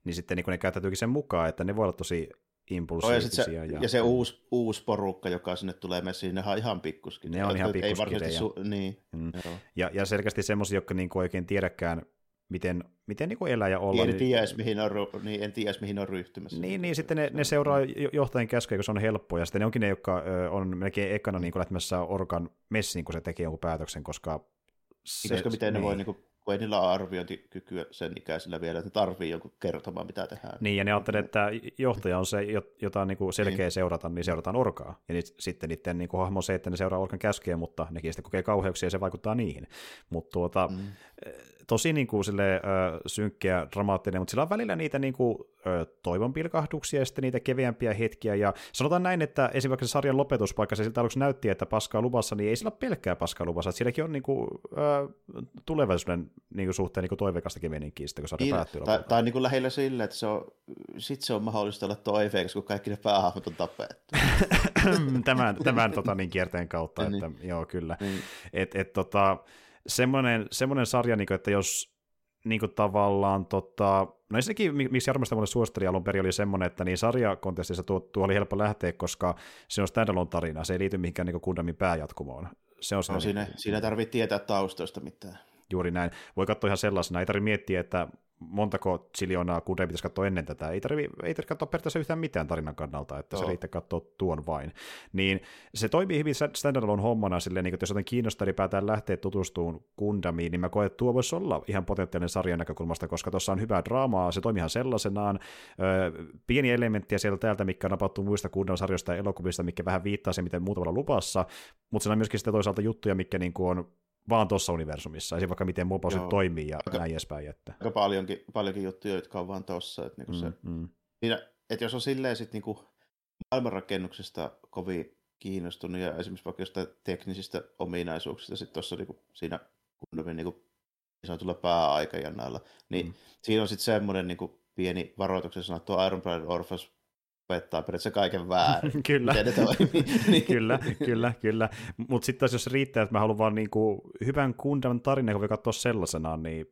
niin sitten niin ne käyttäytyykin sen mukaan, että ne voi olla tosi impulsiivisia. Ja, se, ja, ja se uusi, uusi porukka, joka sinne tulee messiin, ne on ihan pikkuskin. Ne on ihan pikkuskin. Su- niin, mm. ja, ja selkeästi semmoisia, jotka niin kuin oikein tiedäkään, miten, miten niin kuin elää ja olla. En tiedä, mihin on, niin, en tiedä, mihin on ryhtymässä. Niin, niin sitten ne, ne seuraa johtajien käskyjä, kun se on helppoa, ja sitten ne onkin ne, jotka on melkein ekana niin kuin lähtemässä Orkan messiin, kun se tekee jonkun päätöksen, koska se, koska miten niin. ne voi niin kuin kun ei niillä ole arviointikykyä sen ikäisillä vielä, että tarvii jonkun kertomaan, mitä tehdään. Niin, ja ne ajattelee, että johtaja on se, jota niin kuin selkeä niin. seurata, niin seurataan orkaa. Ja nyt, sitten niiden niin kuin hahmo on se, että ne seuraa orkan käskyjä, mutta nekin sitten kokee kauheuksia ja se vaikuttaa niihin. Mutta tuota, mm tosi niin kuin, sille, ö, synkkiä, dramaattinen, mutta sillä on välillä niitä niin kuin, ö, toivon pilkahduksia ja sitten niitä keveämpiä hetkiä. Ja sanotaan näin, että esimerkiksi se sarjan lopetuspaikka, se siltä aluksi näytti, että paskaa luvassa, niin ei sillä ole pelkkää paskaa luvassa. Että silläkin on niin kuin, ö, tulevaisuuden niin kuin, suhteen niin kuin toiveikastakin meininkiä sitten, kun sarja niin, päättyy Tai, tai niin kuin lähellä sillä, että se on, sit se on mahdollista olla toiveikas, kun kaikki ne päähahmot on tapettu. (laughs) tämän tämän tota, niin kierteen kautta, (laughs) niin. että joo, kyllä. Niin. Et, et, tota, semmoinen, semmoinen sarja, niin kuin, että jos niin kuin tavallaan, tota, no ensinnäkin, miksi Jarmosta mulle suositteli alun perin, oli semmoinen, että niin sarjakontestissa tuo, tuo oli helppo lähteä, koska se on standalone tarina, se ei liity mihinkään niin Kundamin pääjatkumoon. Se on no, siinä, siinä tarvitsee tietää taustoista mitään. Juuri näin. Voi katsoa ihan sellaisena, ei tarvitse miettiä, että montako ziljoonaa kuuteen pitäisi katsoa ennen tätä. Ei tarvitse, ei tarvitse katsoa periaatteessa yhtään mitään tarinan kannalta, että Joo. se riittää katsoa tuon vain. Niin se toimii hyvin standalone hommana silleen, niin, että jos jotain kiinnostaa ylipäätään lähteä tutustumaan Gundamiin, niin mä koen, että tuo voisi olla ihan potentiaalinen sarjan näkökulmasta, koska tuossa on hyvää draamaa, se toimii ihan sellaisenaan, öö, pieni elementtiä sieltä täältä, mikä on napattu muista Gundam-sarjoista ja elokuvista, mikä vähän viittaa se, miten muutamalla lupassa, mutta siinä on myöskin sitten toisaalta juttuja, mikä niin kuin on vaan tuossa universumissa, ei vaikka miten mopo toimii ja aika, näin edespäin. Että. Aika paljonkin, paljonkin juttuja, jotka on vaan tuossa. Että niinku mm, se, mm. Siinä, että jos on silleen sit niinku maailmanrakennuksesta kovin kiinnostunut ja esimerkiksi vaikka jostain teknisistä ominaisuuksista sit tuossa niinku, siinä kunnomin niinku, niin sanotulla pääaikajanalla, niin mm. siinä on sitten semmoinen niinku, pieni varoituksen sana, tuo Iron Blooded Orphans opettaa periaatteessa kaiken väärin. (laughs) kyllä. niin. (laughs) kyllä, kyllä, kyllä. Mutta sitten taas jos riittää, että mä haluan vaan niinku hyvän kundan tarinan, kun voi katsoa sellaisenaan, niin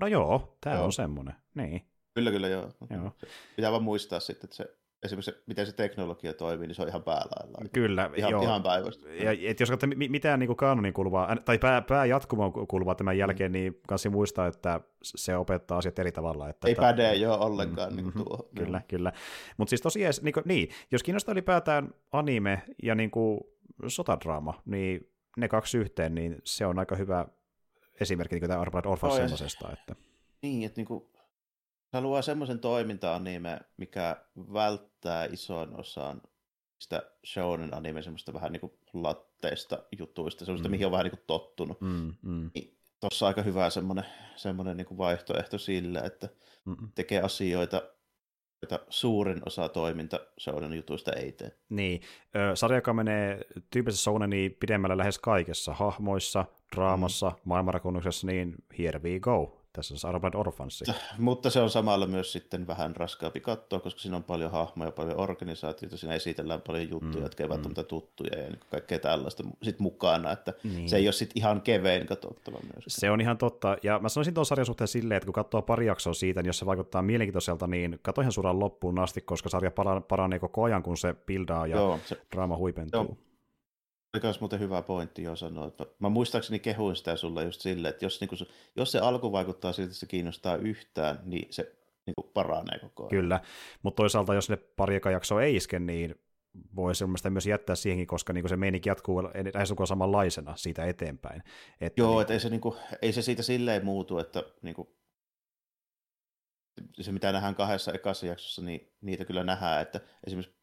no joo, tämä on semmoinen. Niin. Kyllä, kyllä, joo. joo. Pitää vaan muistaa sitten, että se esimerkiksi se, miten se teknologia toimii, niin se on ihan päällä. Kyllä, ihan, joo. Ihan päivästä. Ja, et jos katsotaan mitään niin kaanonin kuluvaa, tai pää, pääjatkumoon kuluvaa tämän jälkeen, mm. niin kanssa muistaa, että se opettaa asiat eri tavalla. Että, Ei että, päde jo ollenkaan mm, niin kuin tuo. Kyllä, no. kyllä. Mutta siis tosiaan, niin, kuin, niin, jos kiinnostaa ylipäätään anime ja niin kuin sotadraama, niin ne kaksi yhteen, niin se on aika hyvä esimerkki niin tämä Armored Orphans semmoisesta. Että... Niin, että niin kuin se luo semmoisen toiminta-anime, mikä välttää ison osan sitä shonen anime semmoista vähän niin kuin latteista jutuista, semmoista, mm. mihin on vähän niin kuin tottunut. Mm, mm. Niin Tuossa aika hyvä semmoinen, semmoinen niin kuin vaihtoehto sille, että Mm-mm. tekee asioita, joita suurin osa toiminta shonen jutuista ei tee. Niin, sarja, joka menee tyyppisessä shoneniin pidemmällä lähes kaikessa, hahmoissa, draamassa, mm. maailmanrakennuksessa, niin here we go Tässä on Armored Orphansi. Mutta se on samalla myös sitten vähän raskaampi katsoa, koska siinä on paljon hahmoja, paljon organisaatioita, siinä esitellään paljon juttuja, mm, jotka eivät mm. ole tuttuja ja niin kaikkea tällaista sit mukana, että niin. se ei ole sitten ihan kevein katsottava myös. Se on ihan totta, ja mä sanoisin tuon sarjan suhteen silleen, että kun katsoo pari jaksoa siitä, niin jos se vaikuttaa mielenkiintoiselta, niin katso ihan suoraan loppuun asti, koska sarja paranee koko ajan, kun se pildaa ja Joo, se, draama huipentuu. Joo oli myös muuten hyvä pointti jo sanoa. Että mä muistaakseni kehuin sitä sulle just silleen, että jos, niin kuin, jos se alku vaikuttaa siltä, että se kiinnostaa yhtään, niin se niin kuin paranee koko ajan. Kyllä, mutta toisaalta jos ne pari jaksoa ei iske, niin voi se myös jättää siihenkin, koska niin se meininki jatkuu lähes samanlaisena siitä eteenpäin. Että Joo, niin... että ei se, niin kuin, ei se siitä silleen muutu, että niin kuin, se mitä nähdään kahdessa ekassa jaksossa, niin niitä kyllä nähdään, että esimerkiksi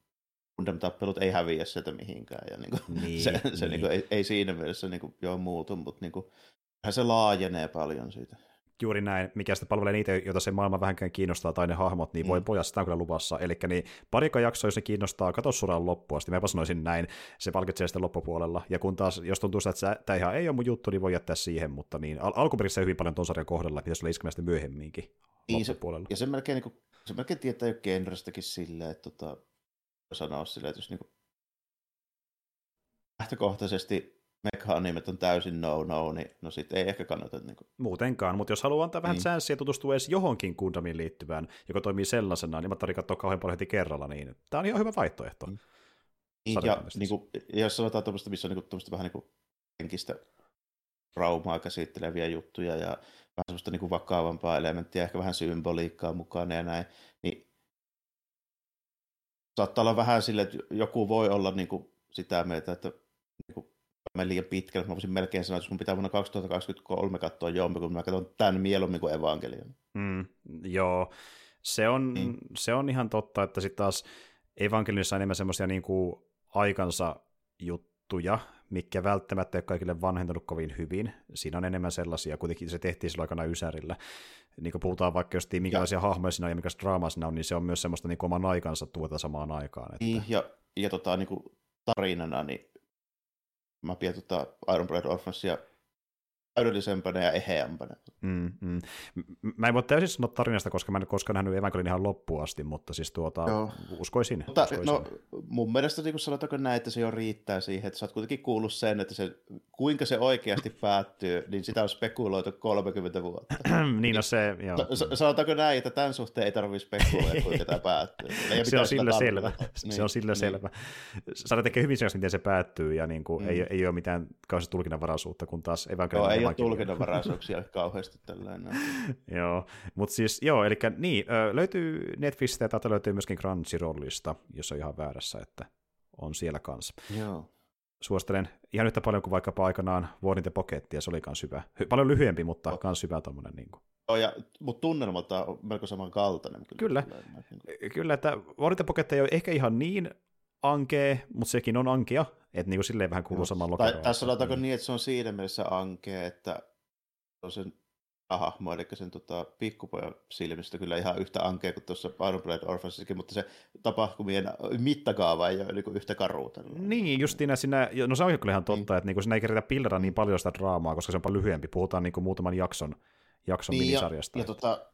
Gundam-tappelut ei häviä sieltä mihinkään. Ja niin kuin, (laughs) niin, se, se niin. Niin kuin, ei, ei, siinä mielessä niin kuin, joo muutu, mutta niin kuin, se laajenee paljon siitä. Juuri näin, mikä sitten palvelee niitä, joita se maailma vähänkään kiinnostaa, tai ne hahmot, niin mm. voi pojat, sitä on kyllä luvassa. Eli niin parikko jaksoa, jos se kiinnostaa, katso suoraan loppuun asti. Mä sanoisin näin, se palkitsee sitten loppupuolella. Ja kun taas, jos tuntuu, että tämä ihan ei ole mun juttu, niin voi jättää siihen, mutta niin, al- alkuperäisessä hyvin paljon ton sarjan kohdalla, pitäisi olla iskemästä myöhemminkin niin. Se, ja se melkein, niin kuin, se melkein tietää jo genrestäkin silleen, että tota, sanoa silleen, että jos niin kuin lähtökohtaisesti mekanimet on täysin no-no, niin no sit ei ehkä kannata. Niin kuin... Muutenkaan, mutta jos haluaa antaa vähän niin. chanssiä tutustua edes johonkin Gundamiin liittyvään, joka toimii sellaisena, niin mä tarvitsen katsoa kauhean paljon heti kerralla, niin tämä on ihan hyvä vaihtoehto. Mm. Niin, ja niin kuin, jos sanotaan tuommoista, missä on niin kuin, vähän niin kuin henkistä traumaa käsitteleviä juttuja ja vähän semmoista niin kuin vakavampaa elementtiä, ehkä vähän symboliikkaa mukana ja näin, niin saattaa olla vähän sille, että joku voi olla niin kuin sitä mieltä, että niin kuin, mä liian pitkälle. Mä voisin melkein sanoa, että mun pitää vuonna 2023 katsoa jompi, kun mä katson tämän mieluummin kuin evankelion. Mm, joo, se on, mm. se on ihan totta, että sitten taas evankelionissa on enemmän semmoisia niin kuin aikansa juttuja, mikä välttämättä ei ole kaikille vanhentunut kovin hyvin. Siinä on enemmän sellaisia, kuitenkin se tehtiin silloin aikana Ysärillä. Niin kuin puhutaan vaikka just minkälaisia ja. hahmoja siinä on ja mikä draamaa siinä on, niin se on myös semmoista niin oman aikansa tuota samaan aikaan. Että... Niin, ja, ja tota, niin kuin tarinana, niin mä pidän tota Iron Blood Orphansia täydellisempänä ja eheämpänä. Mm, mm. Mä en voi täysin sanoa tarinasta, koska mä en koskaan nähnyt Evangelin ihan loppuun asti, mutta siis tuota, Joo. uskoisin. Mutta, uskoisin. No, mun mielestä niin sanotaanko näin, että se jo riittää siihen, että sä oot kuitenkin kuullut sen, että se, kuinka se oikeasti (laughs) päättyy, niin sitä on spekuloitu 30 vuotta. (clears throat) niin no se, joo. S- sanotaanko näin, että tämän suhteen ei tarvitse spekuloida, kuinka tämä päättyy. (laughs) se on sillä selvä. (laughs) Niin, se on sillä niin. selvä. Saada tekee hyvin selvästi, miten se päättyy, ja niin kuin, mm. ei, ei ole mitään kauheasti tulkinnanvaraisuutta, kun taas Evangelin ei ole tulkinnanvaraisuuksia (laughs) kauheasti tällainen. (laughs) joo, mutta siis joo, eli niin, löytyy Netflixistä ja täältä löytyy myöskin Crunchyrollista, jos on ihan väärässä, että on siellä kanssa. Joo. Suosittelen ihan yhtä paljon kuin vaikkapa aikanaan Warning the Pocket, ja se oli myös hyvä. Paljon lyhyempi, mutta oh. myös hyvä tuommoinen. Niin kuin. Joo, ja, mutta tunnelmalta on melko samankaltainen. Kyllä, kyllä, niin kyllä että Warning the Pocket ei ole ehkä ihan niin ankee, mutta sekin on ankea, että niin kuin silleen vähän kuuluu samaan lokeroon. Tässä sanotaanko niin, että se on siinä mielessä ankea, että on sen hahmo, eli sen tota, pikkupojan silmistä kyllä ihan yhtä ankea kuin tuossa Iron Blade Orphansissakin, mutta se tapahtumien mittakaava ei ole niin yhtä karuuta. Niin, justiin siinä, no se on kyllä ihan totta, niin. että niin siinä ei keritä pillata niin paljon sitä draamaa, koska se on paljon lyhyempi, puhutaan niin kuin muutaman jakson, jakson niin, minisarjasta. Ja, ja, tota,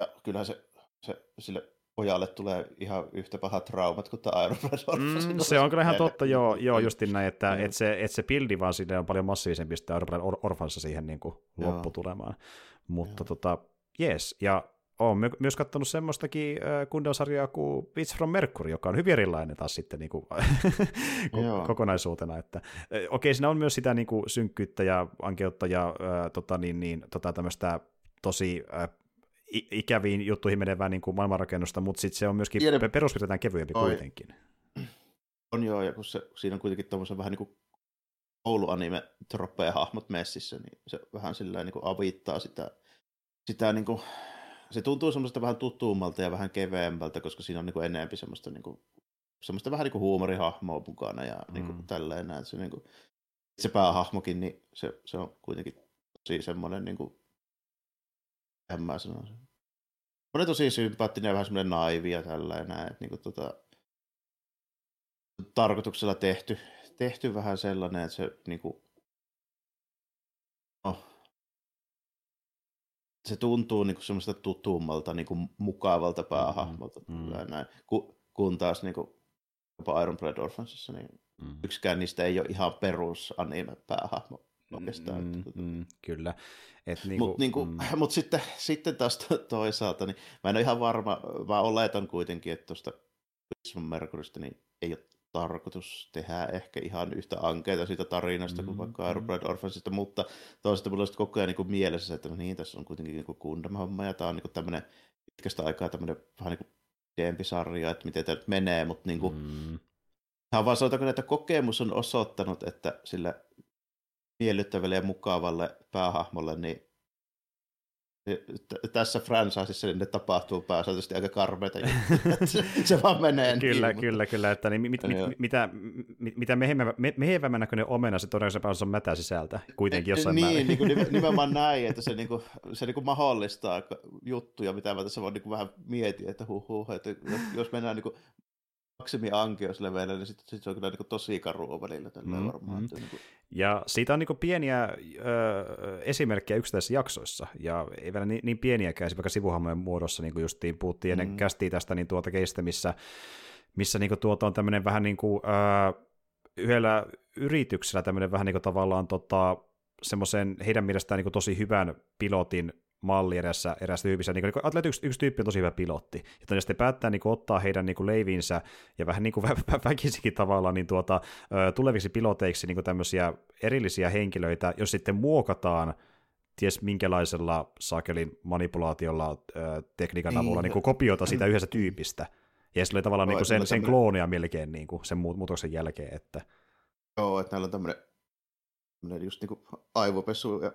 ja kyllähän se, se sille pojalle tulee ihan yhtä pahat traumat kuin tämä Iron Man mm, Se on kyllä ihan totta, joo, joo justin näin, että et se, et se pildi vaan sille on paljon massiivisempi sitä Iron Man Orphansa siihen niin kuin lopputulemaan. Mutta joo. tota, yes, ja olen myös katsonut semmoistakin äh, kundelsarjaa kuin Beats from Mercury, joka on hyvin erilainen taas sitten (laughs) niin kuin, kokonaisuutena. Että, äh, okei, siinä on myös sitä niin kuin, synkkyyttä ja ankeutta ja äh, tota, niin, niin, tota, tämmöistä tosi äh, ikäviin juttuihin menevää niin kuin maailmanrakennusta, mutta sitten se on myöskin Tiedä... peruspiirtein kevyempi Oi. kuitenkin. On joo, ja kun se, siinä on kuitenkin tuommoisen vähän niin kuin kouluanime troppeja hahmot messissä, niin se vähän sillä niin kuin avittaa sitä, sitä niin kuin, se tuntuu semmoista vähän tutuummalta ja vähän keveämpältä, koska siinä on niin kuin enemmän semmoista, niin kuin, semmoista vähän niin kuin huumorihahmoa mukana ja niin kuin mm. tälleen että se, niin kuin, se päähahmokin, niin se, se on kuitenkin tosi semmoinen niin kuin, en mä sanoisin. On tosi sympaattinen ja vähän semmoinen naivi ja tällainen, että niin kuin, tota, tarkoituksella tehty, tehty vähän sellainen, että se niin kuin, no, se tuntuu niin kuin semmoista tutummalta, niin kuin mukavalta päähahmolta. Mm, mm. Näin. Ku, kun taas niin kuin, jopa Iron Blood Orphansissa, niin mm. yksikään niistä ei ole ihan perus anime-päähahmo oikeastaan. Mm, mm, kyllä. Niinku, Mutta niinku, mm. (laughs) mut sitten, sitten taas toisaalta, niin mä en ole ihan varma, mä oletan kuitenkin, että tuosta Mercurystä niin ei ole tarkoitus tehdä ehkä ihan yhtä ankeita siitä tarinasta mm, kuin vaikka mm. Aerobride Orphansista, mutta toisaalta mulla on koko ajan niin mielessä, että no niin, tässä on kuitenkin niin Gundam-homma ja tämä on niin tämmöinen pitkästä aikaa tämmöinen vähän niin kuin että miten tämä nyt menee, mutta niin kuin, mm. Hän vaan sanotaanko, että kokemus on osoittanut, että sillä miellyttävälle ja mukavalle päähahmolle, niin tässä franchisessa niin ne tapahtuu pääsääntöisesti aika karmeita se, se vaan menee (laughs) Kyllä, niin, kyllä, mutta... kyllä. Että niin, mit, mit, mitä, mit, mitä mehevämmän näköinen omena se todennäköisesti on mätä sisältä kuitenkin jossain niin, määrin. Niin, kuin (laughs) nimenomaan näin, että se, niin kuin, se niin kuin mahdollistaa juttuja, mitä mä tässä vaan niin kuin vähän mietin, että huh, huh että jos mennään niin kuin maksimi ankeusleveillä, niin sitten sit se on kyllä niin tosi karua välillä mm, varmaan. Mm. Niin kuin... Ja siitä on niin pieniä ö, esimerkkejä yksittäisissä jaksoissa, ja ei vielä niin, niin pieniäkään, esimerkiksi sivuhammojen muodossa, niin kuin justiin puhuttiin ennen mm. kästiin tästä niin tuota keistä, missä, missä niin kuin tuota on tämmöinen vähän niin kuin, ö, yhdellä yrityksellä tämmöinen vähän niin kuin tavallaan tota, semmoisen heidän mielestään niin kuin tosi hyvän pilotin malli erässä, erässä tyypissä. Niin, niin ajattelee, yksi, yksi tyyppi on tosi hyvä pilotti, ja sitten päättää niin kuin, ottaa heidän niin kuin, leivinsä ja vähän niin kuin, (laughs) vä, vä, väkisikin tavalla niin tuota, tuleviksi piloteiksi niin kuin tämmöisiä erillisiä henkilöitä, jos sitten muokataan ties minkälaisella sakelin manipulaatiolla tekniikan niin. avulla niin kuin kopiota siitä yhdestä tyypistä. Ja se oli tavallaan niin kuin sen, sen kloonia melkein niin kuin sen muutoksen jälkeen. Että... Joo, että näillä on tämmöinen just niin kuin aivopesu ja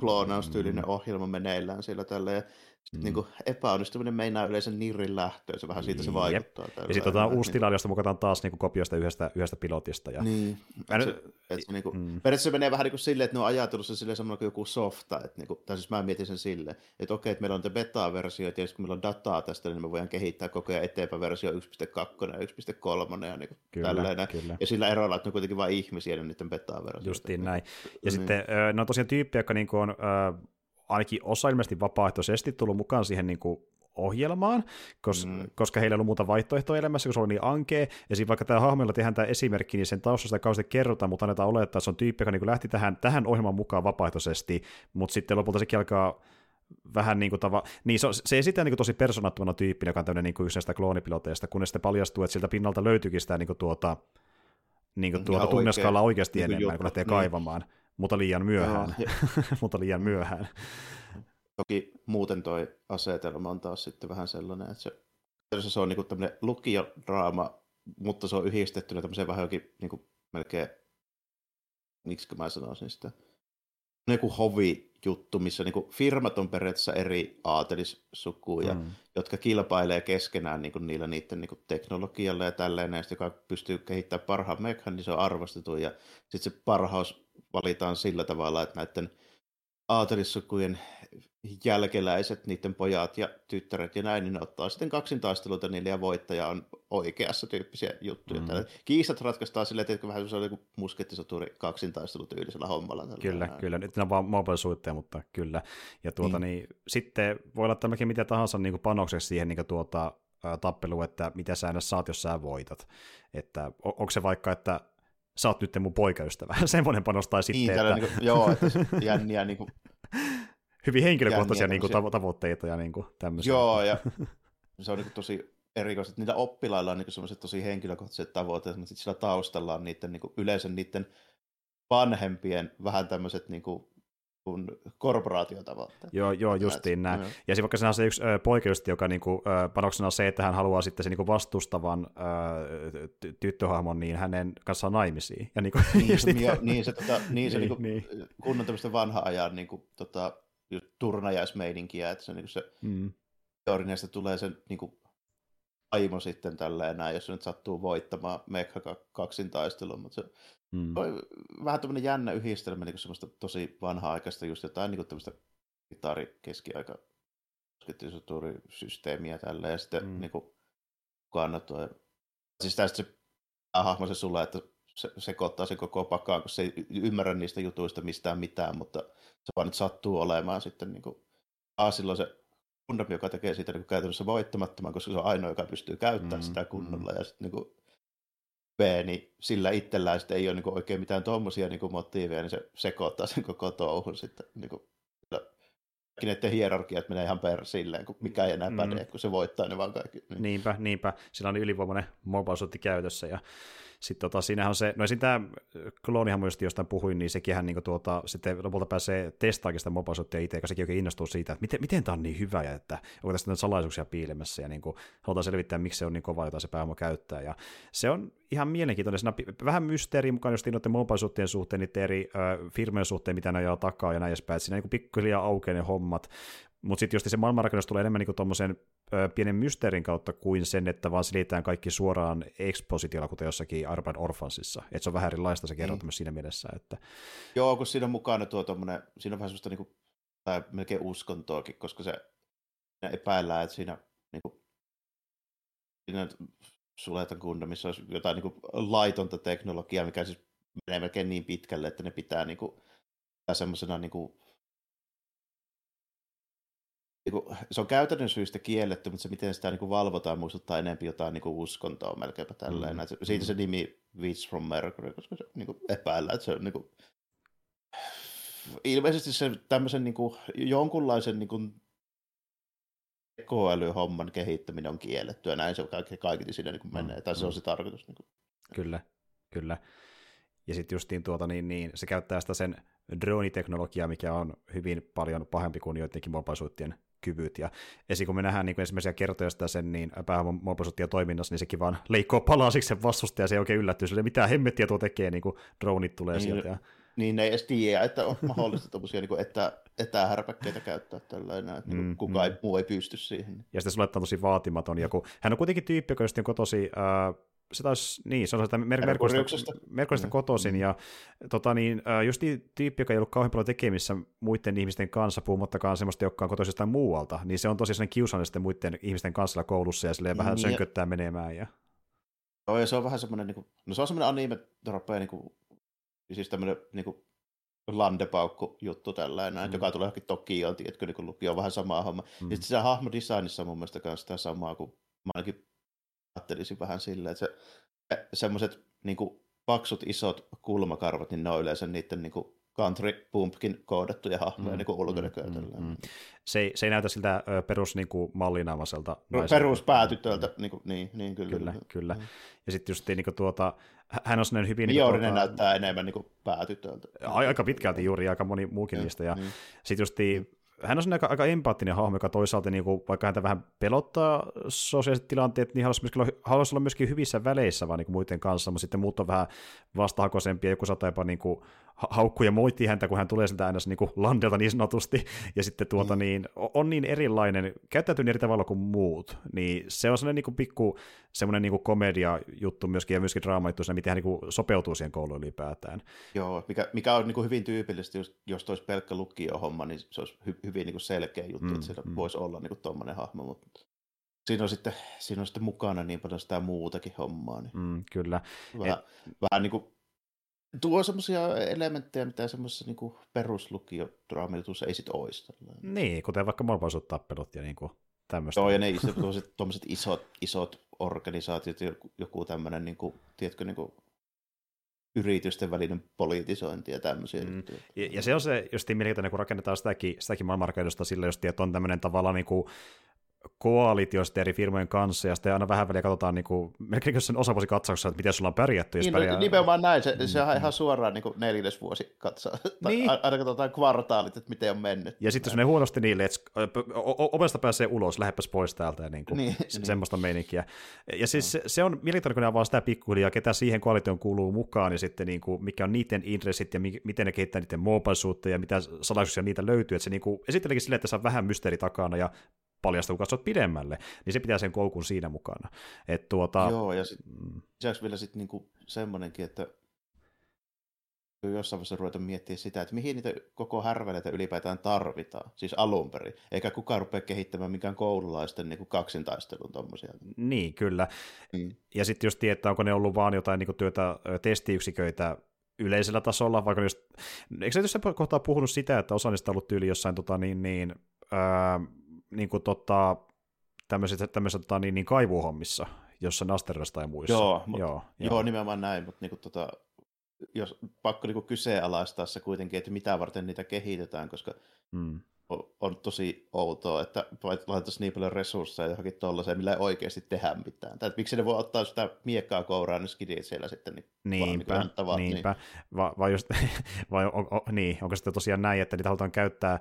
kloonaustyylinen mm. ohjelma meneillään siellä tällä. Ja Mm. Niin kuin epäonnistuminen meinaa yleensä nirrin lähtöön, se vähän siitä se vaikuttaa. Jep. Ja sitten otetaan uusi niin. tilanne, josta mukataan taas niin kuin kopiosta yhdestä, yhdestä pilotista. Ja... Niin, että se, et se, niin kuin, mm. periaatteessa se menee vähän niin kuin silleen, että ne on ajatellut sen silleen samalla kuin joku softa, että niin kuin, tai siis mä mietin sen silleen, että okei, että meillä on te beta-versio, ja kun meillä on dataa tästä, niin me voidaan kehittää koko ajan eteenpäin versio 1.2 ja 1.3 ja niin kuin kyllä, tälleen. Kyllä. Ja sillä erolla, että ne on kuitenkin vain ihmisiä ja niiden beta-versioita. Justiin näin. Ja niin. sitten ne on tosiaan tyyppiä, jotka niin kuin on ainakin osa ilmeisesti vapaaehtoisesti tullut mukaan siihen niin kuin ohjelmaan, koska, mm. koska heillä ei ollut muuta vaihtoehtoa elämässä, kun se oli niin ankea, ja siinä vaikka tämä hahmoilla tehdään tämä esimerkki, niin sen taustasta kauheasti kerrotaan, mutta annetaan olettaa, että se on tyyppi, joka niin lähti tähän, tähän ohjelman mukaan vapaaehtoisesti, mutta sitten lopulta sekin alkaa vähän niin kuin tava... Niin se, se esittää niin kuin tosi persoonattomana tyyppinä, joka on tämmöinen niin kuin yksi näistä kloonipiloteista, kunnes sitten paljastuu, että siltä pinnalta löytyykin sitä niin kuin tuota, niin kuin tuota tunneskalla oikeasti niin enemmän, kun lähtee niin. kaivamaan mutta liian myöhään. Joo, (laughs) mutta liian myöhään. Toki muuten toi asetelma on taas sitten vähän sellainen, että se, se on niinku tämmöinen lukijadraama, mutta se on yhdistettynä tämmöiseen vähän jokin niinku melkein, miksi mä sanoisin sitä, joku hovi-juttu, missä niinku firmat on periaatteessa eri aatelissukuja, mm. jotka kilpailee keskenään niinku niillä niiden niinku teknologialla ja tälleen, ja joka pystyy kehittämään parhaan mekan, niin se on arvostettu, ja sitten se parhaus valitaan sillä tavalla, että näiden aatelissukujen jälkeläiset, niiden pojat ja tyttäret ja näin, niin ne ottaa sitten kaksintaisteluita niille ja voittaja on oikeassa tyyppisiä juttuja. Mm. Kiistat ratkaistaan silleen, että vähän se on joku muskettisoturi kaksintaistelutyylisellä hommalla. Kyllä, näin. kyllä. Nyt on vaan mobile mutta kyllä. Ja tuota, niin. Niin, sitten voi olla tämäkin mitä tahansa niin kuin panokseksi siihen niin kuin tuota, tappeluun, että mitä sä saat, jos sä voitat. Että on, onko se vaikka, että sä oot nyt mun poikaystävä. (laughs) Semmoinen panostaa niin, sitten, että... Niin kuin, joo, että jänniä niin kuin... (laughs) Hyvin henkilökohtaisia niin kuin, tavoitteita ja niin kuin, tämmöisiä. Joo, (laughs) ja se on niin kuin, tosi erikoista, että niillä oppilailla on niin sellaiset tosi henkilökohtaiset tavoitteet, mutta sitten sillä taustalla on niiden, niin kuin, yleensä niiden vanhempien vähän tämmöiset niin kuin, kuin korporaatiotavoitteet. Joo, joo justiin näin. Ja sitten vaikka se on se yksi just, joka niinku, panoksena on se, että hän haluaa sitten se niinku vastustavan ty- tyttöhahmon niin hänen kanssaan naimisiin. Ja niinku, niin, se, niin, niin se, tota, niin, se (laughs) niin, niinku, niin. kunnon tämmöistä vanha ajan niinku, tota, turnajaismeininkiä, että se, niinku se mm. teorineista tulee se niinku, aimo sitten tälleen näin, jos se nyt sattuu voittamaan Mekha kaksin taistelun, mutta se mm. on vähän tämmöinen jännä yhdistelmä, niin semmoista tosi vanha-aikaista just jotain niin tämmöistä gitari keskiaika systeemiä tällä ja sitten mm. niin kuin, kannattua. Siis tästä se hahmo se sulla, että se sekoittaa sen koko pakaan, kun se ei ymmärrä niistä jutuista mistään mitään, mutta se vaan nyt sattuu olemaan sitten niin kuin Aasilla on se Gundam, joka tekee siitä niin käytännössä voittamattoman, koska se on ainoa, joka pystyy käyttämään mm, sitä kunnolla. Mm. Ja sitten niin B, niin sillä itsellään sitten ei ole niin oikein mitään tuommoisia niin motiiveja, niin se sekoittaa sen koko touhun sitten. Niin kuin, näiden hierarkiat menee ihan per silleen, kun mikä ei enää mm. päde, kun se voittaa ne vaan kaikki. Niin. Niinpä, niinpä. Sillä on ylivoimainen mobile käytössä ja sitten tota, siinähän on se, no kloonihan just jostain puhuin, niin sekin niin tuota, sitten lopulta pääsee testaamaan sitä mobilesoittia itse, koska sekin oikein innostuu siitä, että miten, miten tämä on niin hyvä ja että onko tästä salaisuuksia piilemässä ja niin kuin, halutaan selvittää, miksi se on niin kova, jota se pääoma käyttää. Ja se on ihan mielenkiintoinen. Siinä vähän mysteeri mukaan just noiden mobile suhteen, niiden eri äh, firmojen suhteen, mitä ne ajaa takaa ja näin edespäin. Siinä niin pikkuhiljaa aukeaa ne hommat. Mutta sitten just se maailmanrakennus tulee enemmän niin tuommoisen pienen mysteerin kautta kuin sen, että vaan silitään kaikki suoraan expositiolla, kuten jossakin Urban Orphansissa. Että se on vähän erilaista se kerrottu mm. siinä mielessä. Että... Joo, kun siinä on mukana tuo tommonen, siinä on vähän semmoista niinku, tai melkein uskontoakin, koska se epäillään, että siinä, niinku, siinä Suletan Gundamissa olisi jotain niinku laitonta teknologiaa, mikä siis menee melkein niin pitkälle, että ne pitää niinku, semmoisena niinku, Niinku, se on käytännön syystä kielletty, mutta se miten sitä niin valvotaan muistuttaa enemmän jotain niin uskontoa melkeinpä tälleen. Mm. Siitä se mm. nimi Witch from Mercury, koska se niin epäillä, että se on niin kuin... ilmeisesti se tämmöisen niin kuin, jonkunlaisen niin kuin, tekoälyhomman kehittäminen on kielletty, ja näin se kaikki, kaikki siinä niin menee, mm. tai se on mm. se tarkoitus. Niin kuin. Kyllä, kyllä. Ja sitten justiin tuota, niin, niin, se käyttää sitä sen droniteknologiaa, mikä on hyvin paljon pahempi kuin joidenkin mobile kyvyt. Ja esim. kun me nähdään niin ensimmäisiä kertoja sitä sen niin päähämon toiminnassa, niin sekin vaan leikkoo palasiksi sen vastustaja, ja se ei oikein yllättyy sille, mitä hemmettiä tuo tekee, niin kuin dronit tulee niin, sieltä. Ja... Niin ne ei edes tiedä, että on mahdollista tuollaisia niin etä, etähärpäkkeitä käyttää tällainen, että niin mm, kukaan mm. muu ei pysty siihen. Ja sitten sulle on tosi vaatimaton, ja kun hän on kuitenkin tyyppi, joka on kotosi äh, se taisi, niin, se on sitä Mer- Merkurista, Merkurista mm. kotoisin, ja tota, niin, just niin, tyyppi, joka ei ollut kauhean paljon tekemissä muiden ihmisten kanssa, puhumattakaan semmoista, joka on kotoisin jostain muualta, niin se on tosi sellainen kiusallinen sitten muiden ihmisten kanssa koulussa, ja silleen vähän niin, sönköttää menemään. Ja... Joo, ja se on vähän semmoinen, niin kuin, no se on semmoinen anime dropea, niin kuin, siis tämmöinen niin kuin, landepaukku juttu tällainen, mm. joka tulee johonkin Tokioon, tiedätkö, niin lukio on vähän sama homma. Mm. Ja sitten se hahmodesignissa on mun mielestä myös sitä samaa, kuin mä ainakin ajattelisin vähän silleen, että se, semmoiset niin paksut isot kulmakarvat, niin ne on yleensä niiden niin kuin country pumpkin koodattuja hahmoja mm, niin ulkonäköä. Mm, mm. Se, ei, se ei näytä siltä perus niin kuin, mallinamaiselta no, Perus päätytöltä, niin, kuin, niin, niin kyllä. Kyllä, kyllä. Mm. Ja sitten just niin kuin, tuota, hän on sellainen hyvin... Niin tuota, näyttää enemmän niin kuin päätytöltä. Aika pitkälti juuri, aika moni muukin ja, niistä. Ja mm. sitten just hän on aika, aika empaattinen hahmo, joka toisaalta, niin kuin, vaikka häntä vähän pelottaa sosiaaliset tilanteet, niin haluaisi, myöskin haluaisi olla myöskin hyvissä väleissä vaan niin kuin muiden kanssa, mutta sitten muut on vähän vastahakoisempia, joku saattaa jopa niin kuin, haukkuu ja moittii häntä, kun hän tulee siltä aina niin kuin landelta niin sanotusti, ja sitten tuota, mm. niin, on niin erilainen, käyttäytyy niin eri tavalla kuin muut, niin se on sellainen niin kuin pikku semmoinen niin komedia-juttu myöskin, ja myöskin draama-juttu, miten hän niin kuin sopeutuu siihen kouluun ylipäätään. Joo, mikä, mikä on niin kuin hyvin tyypillistä, jos, jos olisi pelkkä lukio-homma, niin se olisi hy, hyvin niin kuin selkeä juttu, mm, että siellä mm. voisi olla niin tuommoinen hahmo, mutta siinä on, sitten, siinä on sitten mukana niin paljon sitä muutakin hommaa. Niin mm, kyllä. Vähän, Et... vähän niin kuin tuo semmoisia elementtejä, mitä semmoisessa niin peruslukiodraamitussa ei sitten olisi. Niin, kuten vaikka morpaisut tappelut ja niin kuin tämmöistä. Joo, ja ne tuommoiset isot, isot organisaatiot, joku, joku tämmöinen, niin kuin, tiedätkö, niin kuin, yritysten välinen politisointi ja tämmöisiä. Mm. Ja, ja, se on se just mielenkiintoinen, kun rakennetaan sitäkin, sitäkin maailmanrakennusta sillä just, että on tämmöinen tavallaan niin kuin koalitiosta eri firmojen kanssa, ja sitten aina vähän väliä katsotaan niin kuin, melkein sen osavuosi katsauksessa, että miten sulla on pärjätty. Jos niin, no, pärjää... Nimenomaan näin, se, se on ihan suoraan (laughs) niin neljännesvuosi katsoa. Niin. Aina katsotaan kvartaalit, että miten on mennyt. Ja sitten jos menee huonosti niin, että ovesta pääsee ulos, lähepäs pois täältä, ja niin kuin, niin, se, niin. semmoista meininkiä. Ja siis se, se on mielenkiintoinen, kun ne avaa sitä pikkuhiljaa, ketä siihen koalitioon kuuluu mukaan, ja sitten niin kuin, mikä on niiden intressit, ja miten ne kehittää niiden mobile ja mitä salaisuuksia niitä löytyy. Että se niin kuin, esittelikin silleen, että saa vähän mysteeri takana, ja paljasta, kun katsot pidemmälle, niin se pitää sen koukun siinä mukana. Et tuota, Joo, ja sitten mm. vielä sitten niinku semmoinenkin, että jossain vaiheessa ruveta miettiä sitä, että mihin niitä koko härveleitä ylipäätään tarvitaan, siis alun perin. Eikä kukaan rupea kehittämään mikään koululaisten niin taksintaistelun tuommoisia. Niin, kyllä. Mm. Ja sitten just tietää, onko ne ollut vaan jotain niin työtä, testiyksiköitä yleisellä tasolla, vaikka just, eikö se kohtaa puhunut sitä, että osa niistä on ollut tyyli jossain tota, niin, niin, ää, niin kuin tota, tämmöisissä, tämmöisissä tota, niin, niin kaivuhommissa, jossa Nasterasta ja muissa. Joo, mut, joo, joo. joo, nimenomaan näin, mutta niin tota, jos pakko niin kyseenalaistaa se kuitenkin, että mitä varten niitä kehitetään, koska mm. on, on tosi outoa, että laitettaisiin niin paljon resursseja johonkin tuollaiseen, millä ei oikeasti tehdä mitään. Tai miksi ne voi ottaa sitä miekkaa kouraa, niin skidit siellä sitten niin niinpä, niin antavat, niinpä. Niin. Va, vai, just, (laughs) vai on, on, niin, onko sitten tosiaan näin, että niitä halutaan käyttää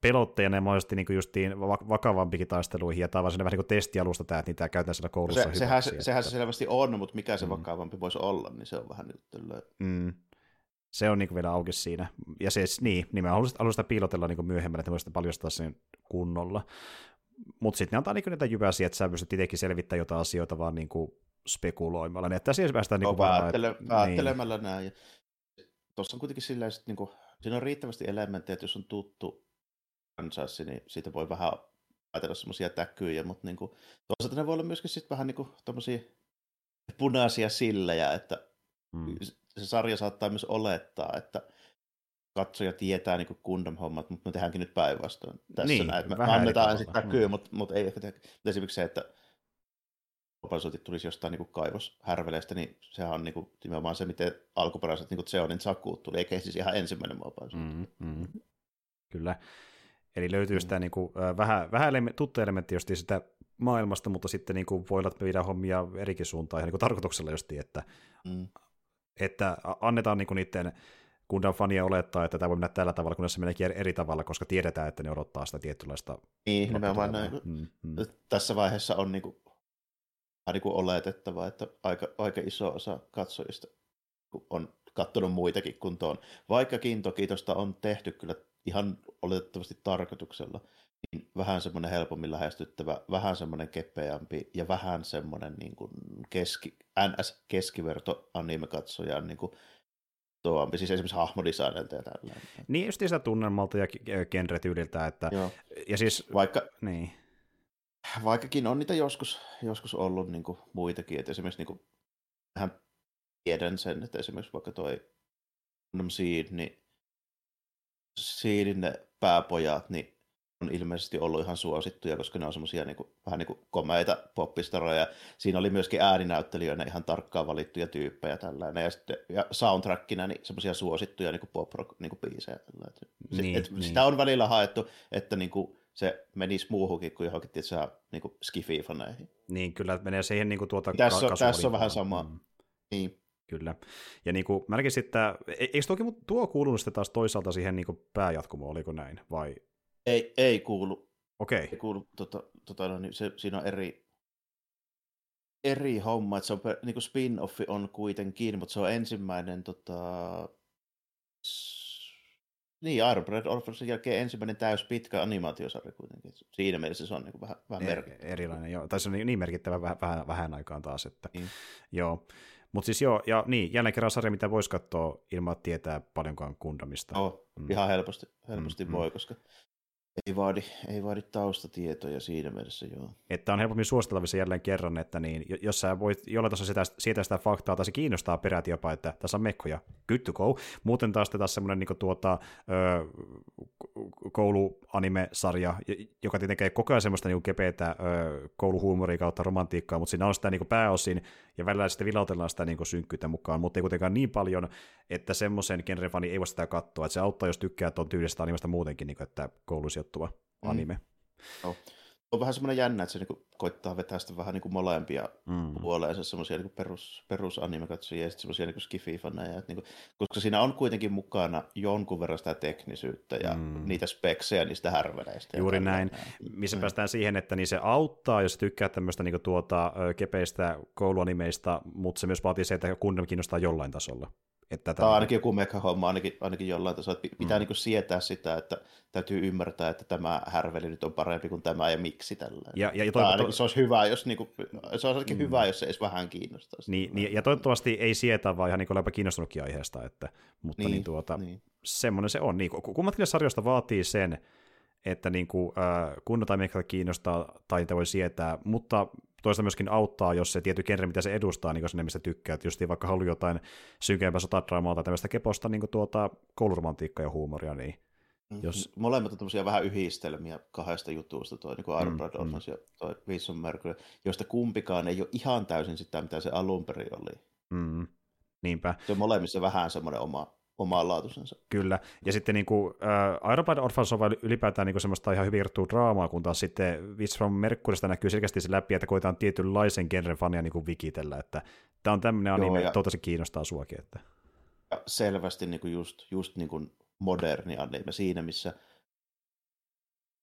pelotteena ja mahdollisesti niin justiin vakavampikin taisteluihin, ja tämä on vähän niin kuin testialusta tämä, että niitä käytetään siellä koulussa se, sehän, se, sehän se selvästi on, mutta mikä se mm. vakavampi voisi olla, niin se on vähän nyt mm. Se on niin vielä auki siinä. Ja se, niin, niin mä haluaisin, haluaisin sitä piilotella niin myöhemmin, että voisi paljastaa sen kunnolla. Mutta sitten ne antaa niin niitä jyväsiä, että sä pystyt itsekin selvittämään jotain asioita vaan niin kuin spekuloimalla. Niin, että siellä päästään niin kuin no, päättele, että, päättelemällä niin. näin. Tuossa on kuitenkin sillä että niin kuin, siinä on riittävästi elementtejä, että jos on tuttu Kansas, niin siitä voi vähän ajatella semmoisia täkyjä, mutta niin kuin, toisaalta ne voi olla myöskin sitten vähän niin kuin punaisia sillejä, että hmm. se sarja saattaa myös olettaa, että katsoja tietää niin Gundam-hommat, mutta me tehdäänkin nyt päinvastoin tässä niin, näin. Me annetaan sitten täkyä, hmm. mutta, mutta ei ehkä tehdä. Esimerkiksi se, että Opansotit tulisi jostain niin kaivoshärveleistä, niin sehän on niin kuin, nimenomaan se, miten alkuperäiset niin Zeonin sakuut tuli, eikä siis ihan ensimmäinen Opansotit. Mm, mm. Kyllä. Eli löytyy sitä niin kuin, vähän, vähän tuttu elementti just sitä maailmasta, mutta sitten niin kuin, voi olla, että me hommia erikin suuntaan ihan niin kuin tarkoituksella justi, että, mm. että annetaan niin kuin niiden kundan fania olettaa, että tämä voi mennä tällä tavalla, kun se meneekin eri tavalla, koska tiedetään, että ne odottaa sitä tietynlaista... Niin, nimenomaan näin. Mm, mm. Tässä vaiheessa on niin kuin, niin kuin oletettava, että aika, aika iso osa katsojista on katsonut muitakin kuin tuon. Vaikkakin toki tuosta on tehty kyllä ihan oletettavasti tarkoituksella, niin vähän semmoinen helpommin lähestyttävä, vähän semmoinen kepeämpi ja vähän semmoinen niin kuin keski, NS-keskiverto anime-katsojan niin kuin tuompi, siis esimerkiksi hahmodesignilta ja tällainen. Niin just sitä tunnelmalta ja genretyyliltä, että Joo. ja siis, Vaikka, niin. Vaikkakin on niitä joskus, joskus ollut niin kuin muitakin, että esimerkiksi niin kuin, tiedän sen, että esimerkiksi vaikka toi Seed, niin Seedin ne pääpojat, niin on ilmeisesti ollut ihan suosittuja, koska ne on semmoisia niin kuin, vähän niin kuin komeita poppistaroja. Siinä oli myöskin ääninäyttelijöinä ihan tarkkaan valittuja tyyppejä tällainen. Ja, sitten, ja soundtrackina niin semmoisia suosittuja niin pop rock niin biisejä. Niin, et, niin. Sitä on välillä haettu, että niin kuin, se menisi muuhunkin kuin johonkin tietysti, niin kuin skifi-faneihin. Niin, kyllä menee siihen niin kuin tuota tässä, on, tässä on vähän sama. Mm. Niin. Kyllä. Ja niin kuin, mä näkisin, että e-, eikö toki tuo kuulunut sitten taas toisaalta siihen niin kuin pääjatkumoon, oliko näin? Vai? Ei, ei kuulu. Okei. Okay. Ei kuulu, tota, tota, no, niin se, siinä on eri, eri homma, että se on, niin kuin spin-offi on kuitenkin, mutta se on ensimmäinen tota, niin, Iron Bread Orphansin jälkeen ensimmäinen täys pitkä animaatiosarja kuitenkin. Siinä mielessä se on niin kuin vähän, vähän merkittävä. Erilainen, joo. Tai se on niin, merkittävä vähän, vähän, vähän aikaan taas, että niin. joo. Mutta siis joo, ja niin, jälleen kerran sarja, mitä voisi katsoa ilman, että tietää paljonkaan Gundamista. Oh, mm. Ihan helposti, helposti mm, voi, mm. koska ei vaadi, ei vaadi taustatietoja siinä mielessä, joo. Että on helpommin suositeltavissa jälleen kerran, että niin, jos sä voit jollain tasolla sitä, siitä sitä faktaa, tai se kiinnostaa peräti jopa, että tässä on mekkoja, good to go. Muuten taas taas semmoinen niin tuota, kouluanime-sarja, joka tietenkin koko ajan semmoista niin kepeätä kouluhuumoria kautta romantiikkaa, mutta siinä on sitä niin pääosin, ja välillä sitten vilautellaan sitä niin synkkyyttä mukaan, mutta ei kuitenkaan niin paljon, että semmoisen genrefani ei voi sitä katsoa, että se auttaa, jos tykkää tuon tyylistä animesta muutenkin, niin kuin, että kouluisi sijoittuva mm. anime. Mm. Oh. On vähän semmoinen jännä, että se niinku koittaa vetää sitä vähän niinku molempia mm. puoleensa, semmoisia niinku perus, perusanime-katsojia ja sitten semmoisia niinku skifi-faneja. Niinku, koska siinä on kuitenkin mukana jonkun verran sitä teknisyyttä ja mm. niitä speksejä niistä härveleistä. Juuri näin, näin. missä mm. päästään siihen, että niin se auttaa, jos tykkää tämmöistä niinku tuota, kepeistä kouluanimeista, mutta se myös vaatii se, että kunnon kiinnostaa jollain tasolla. Että tämä on ainakin joku mekahomma ainakin, ainakin jollain tasolla, että pitää mm. niin sietää sitä, että täytyy ymmärtää, että tämä härveli nyt on parempi kuin tämä ja miksi tällä. Ja, ja, ja toivottu... se olisi hyvä, jos, niin kuin, se olisi mm. hyvä, jos se edes vähän kiinnostaisi. Niin, niin, ja toivottavasti ei sietää, vaan ihan niin kuin kiinnostunutkin aiheesta, että, mutta niin, niin tuota, niin. semmoinen se on. Niin, kummatkin sarjoista vaatii sen, että niin kuin, äh, kunnon tai kiinnostaa tai niitä voi sietää, mutta toista myöskin auttaa, jos se tietty genre, mitä se edustaa, niin sinne, mistä tykkää. Että just vaikka haluaa jotain synkempää sotadraamaa tai tämmöistä keposta niin tuota, kouluromantiikkaa ja huumoria, niin Jos... Molemmat on tämmöisiä vähän yhdistelmiä kahdesta jutusta, toi niin Iron mm, Orphans mm. ja toi Vision Mercury, joista kumpikaan ei ole ihan täysin sitä, mitä se alun perin oli. Mm. Niinpä. Se on molemmissa vähän semmoinen oma, oma laatusensa. Kyllä, ja sitten niin kuin, äh, Iron Blood Orphans on ylipäätään niin kuin semmoista ihan hyvin draamaa, kun taas sitten Vision from Mercurysta näkyy selkeästi se läpi, että koetaan tietynlaisen genren fania niin kuin vikitellä, että tämä on tämmöinen anime, ja... toivottavasti kiinnostaa suakin. Että... Ja selvästi niin kuin just, just niin kuin moderni anime siinä, missä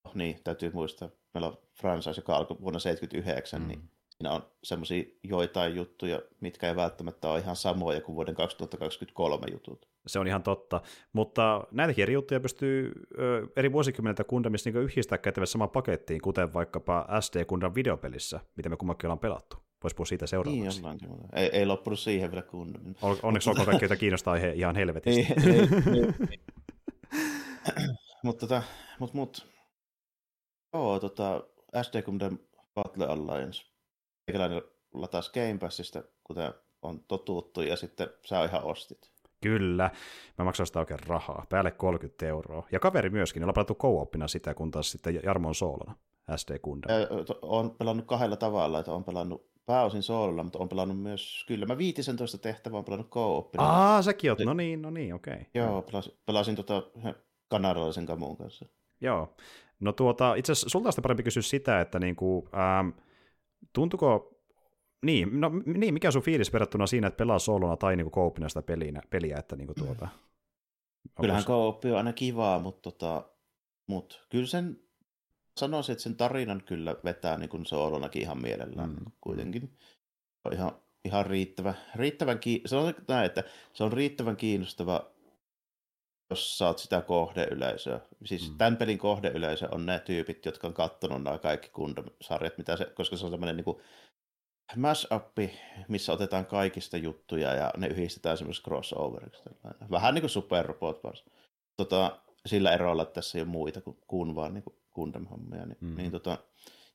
oh, niin, täytyy muistaa, meillä on franchise, joka alkoi vuonna 1979, mm. niin siinä on semmoisia joitain juttuja, mitkä ei välttämättä ole ihan samoja kuin vuoden 2023 jutut. Se on ihan totta, mutta näitäkin eri juttuja pystyy ö, eri vuosikymmeneltä Gundamissa niin yhdistää kätevässä samaan pakettiin, kuten vaikkapa SD Gundam videopelissä, mitä me kummankin ollaan pelattu. Voisi puhua siitä seuraavaksi. Niin, ei, ei loppunut siihen vielä Gundamin. Onneksi olkoon kaikki, joita kiinnostaa he, ihan helvetisti. ei, ei, ei, (clears throat) mutta tota, mut, mut. Joo, tota, SD Gundam Battle Alliance. Eikäläinen latas Game Passista, kuten on totuttu, ja sitten sä ihan ostit. Kyllä, mä maksan sitä oikein rahaa, päälle 30 euroa. Ja kaveri myöskin, ollaan pelattu co sitä, kun taas sitten Jarmon soolona, SD Gundam. Olen pelannut kahdella tavalla, että on pelannut pääosin soololla, mutta on pelannut myös, kyllä mä 15 tehtävää on pelannut co-opina. Aa, säkin oot, no niin, no niin, okei. Okay. Joo, pelasin, pelasin tota kanadalaisen kamuun kanssa. Joo, no tuota, itse asiassa sulta parempi kysyä sitä, että niinku, ähm, tuntuko niin, no, niin, mikä on sun fiilis verrattuna siinä, että pelaa solona tai niinku koopina sitä peliä, peliä että niinku tuota... Kyllähän kooppi on aina kivaa, mutta tota, mut, kyllä sen sanoisin, että sen tarinan kyllä vetää niin kuin soolonakin ihan mielellään mm. kuitenkin. Se on ihan, ihan riittävä, riittävän, sanotaan näin, että se on riittävän kiinnostava, jos saat sitä kohdeyleisöä. Siis mm. tämän pelin kohdeyleisö on ne tyypit, jotka on kattonut nämä kaikki Gundam-sarjat, mitä se, koska se on semmoinen niin mash-up, missä otetaan kaikista juttuja ja ne yhdistetään semmoisessa crossoveriksi. Vähän niin kuin Super Robot Wars. Tota, sillä erolla, että tässä ei ole muita kuin, kuin vaan niin kuin Gundam-hommia. Niin, mm. niin tota,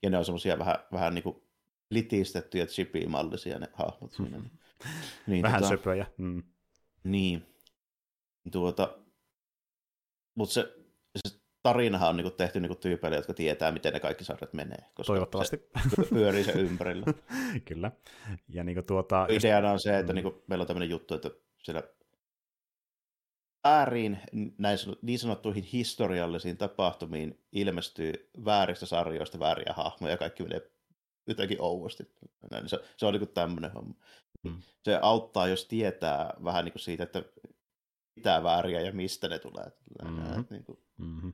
ja ne on semmoisia vähän, vähän niin kuin litistettyjä chipi-mallisia ne hahmot siinä. Niin, (laughs) niin, vähän tota, söpöjä. Mm. Niin. Tuota, mutta se, se tarinahan on niinku tehty niinku tyypeille, jotka tietää, miten ne kaikki sarjat menee. Koska Toivottavasti. Se pyörii se ympärillä. (laughs) Kyllä. Ja niinku tuota, Ideana on se, että mm. niinku, meillä on tämmöinen juttu, että siellä väärin näin, niin sanottuihin historiallisiin tapahtumiin ilmestyy vääristä sarjoista vääriä hahmoja ja kaikki menee jotenkin ouvosti. Näin, se, se on niin tämmöinen homma. Mm. Se auttaa, jos tietää vähän niin kuin siitä, että mitä vääriä ja mistä ne tulee. Mm-hmm. Niin kuin. Mm-hmm.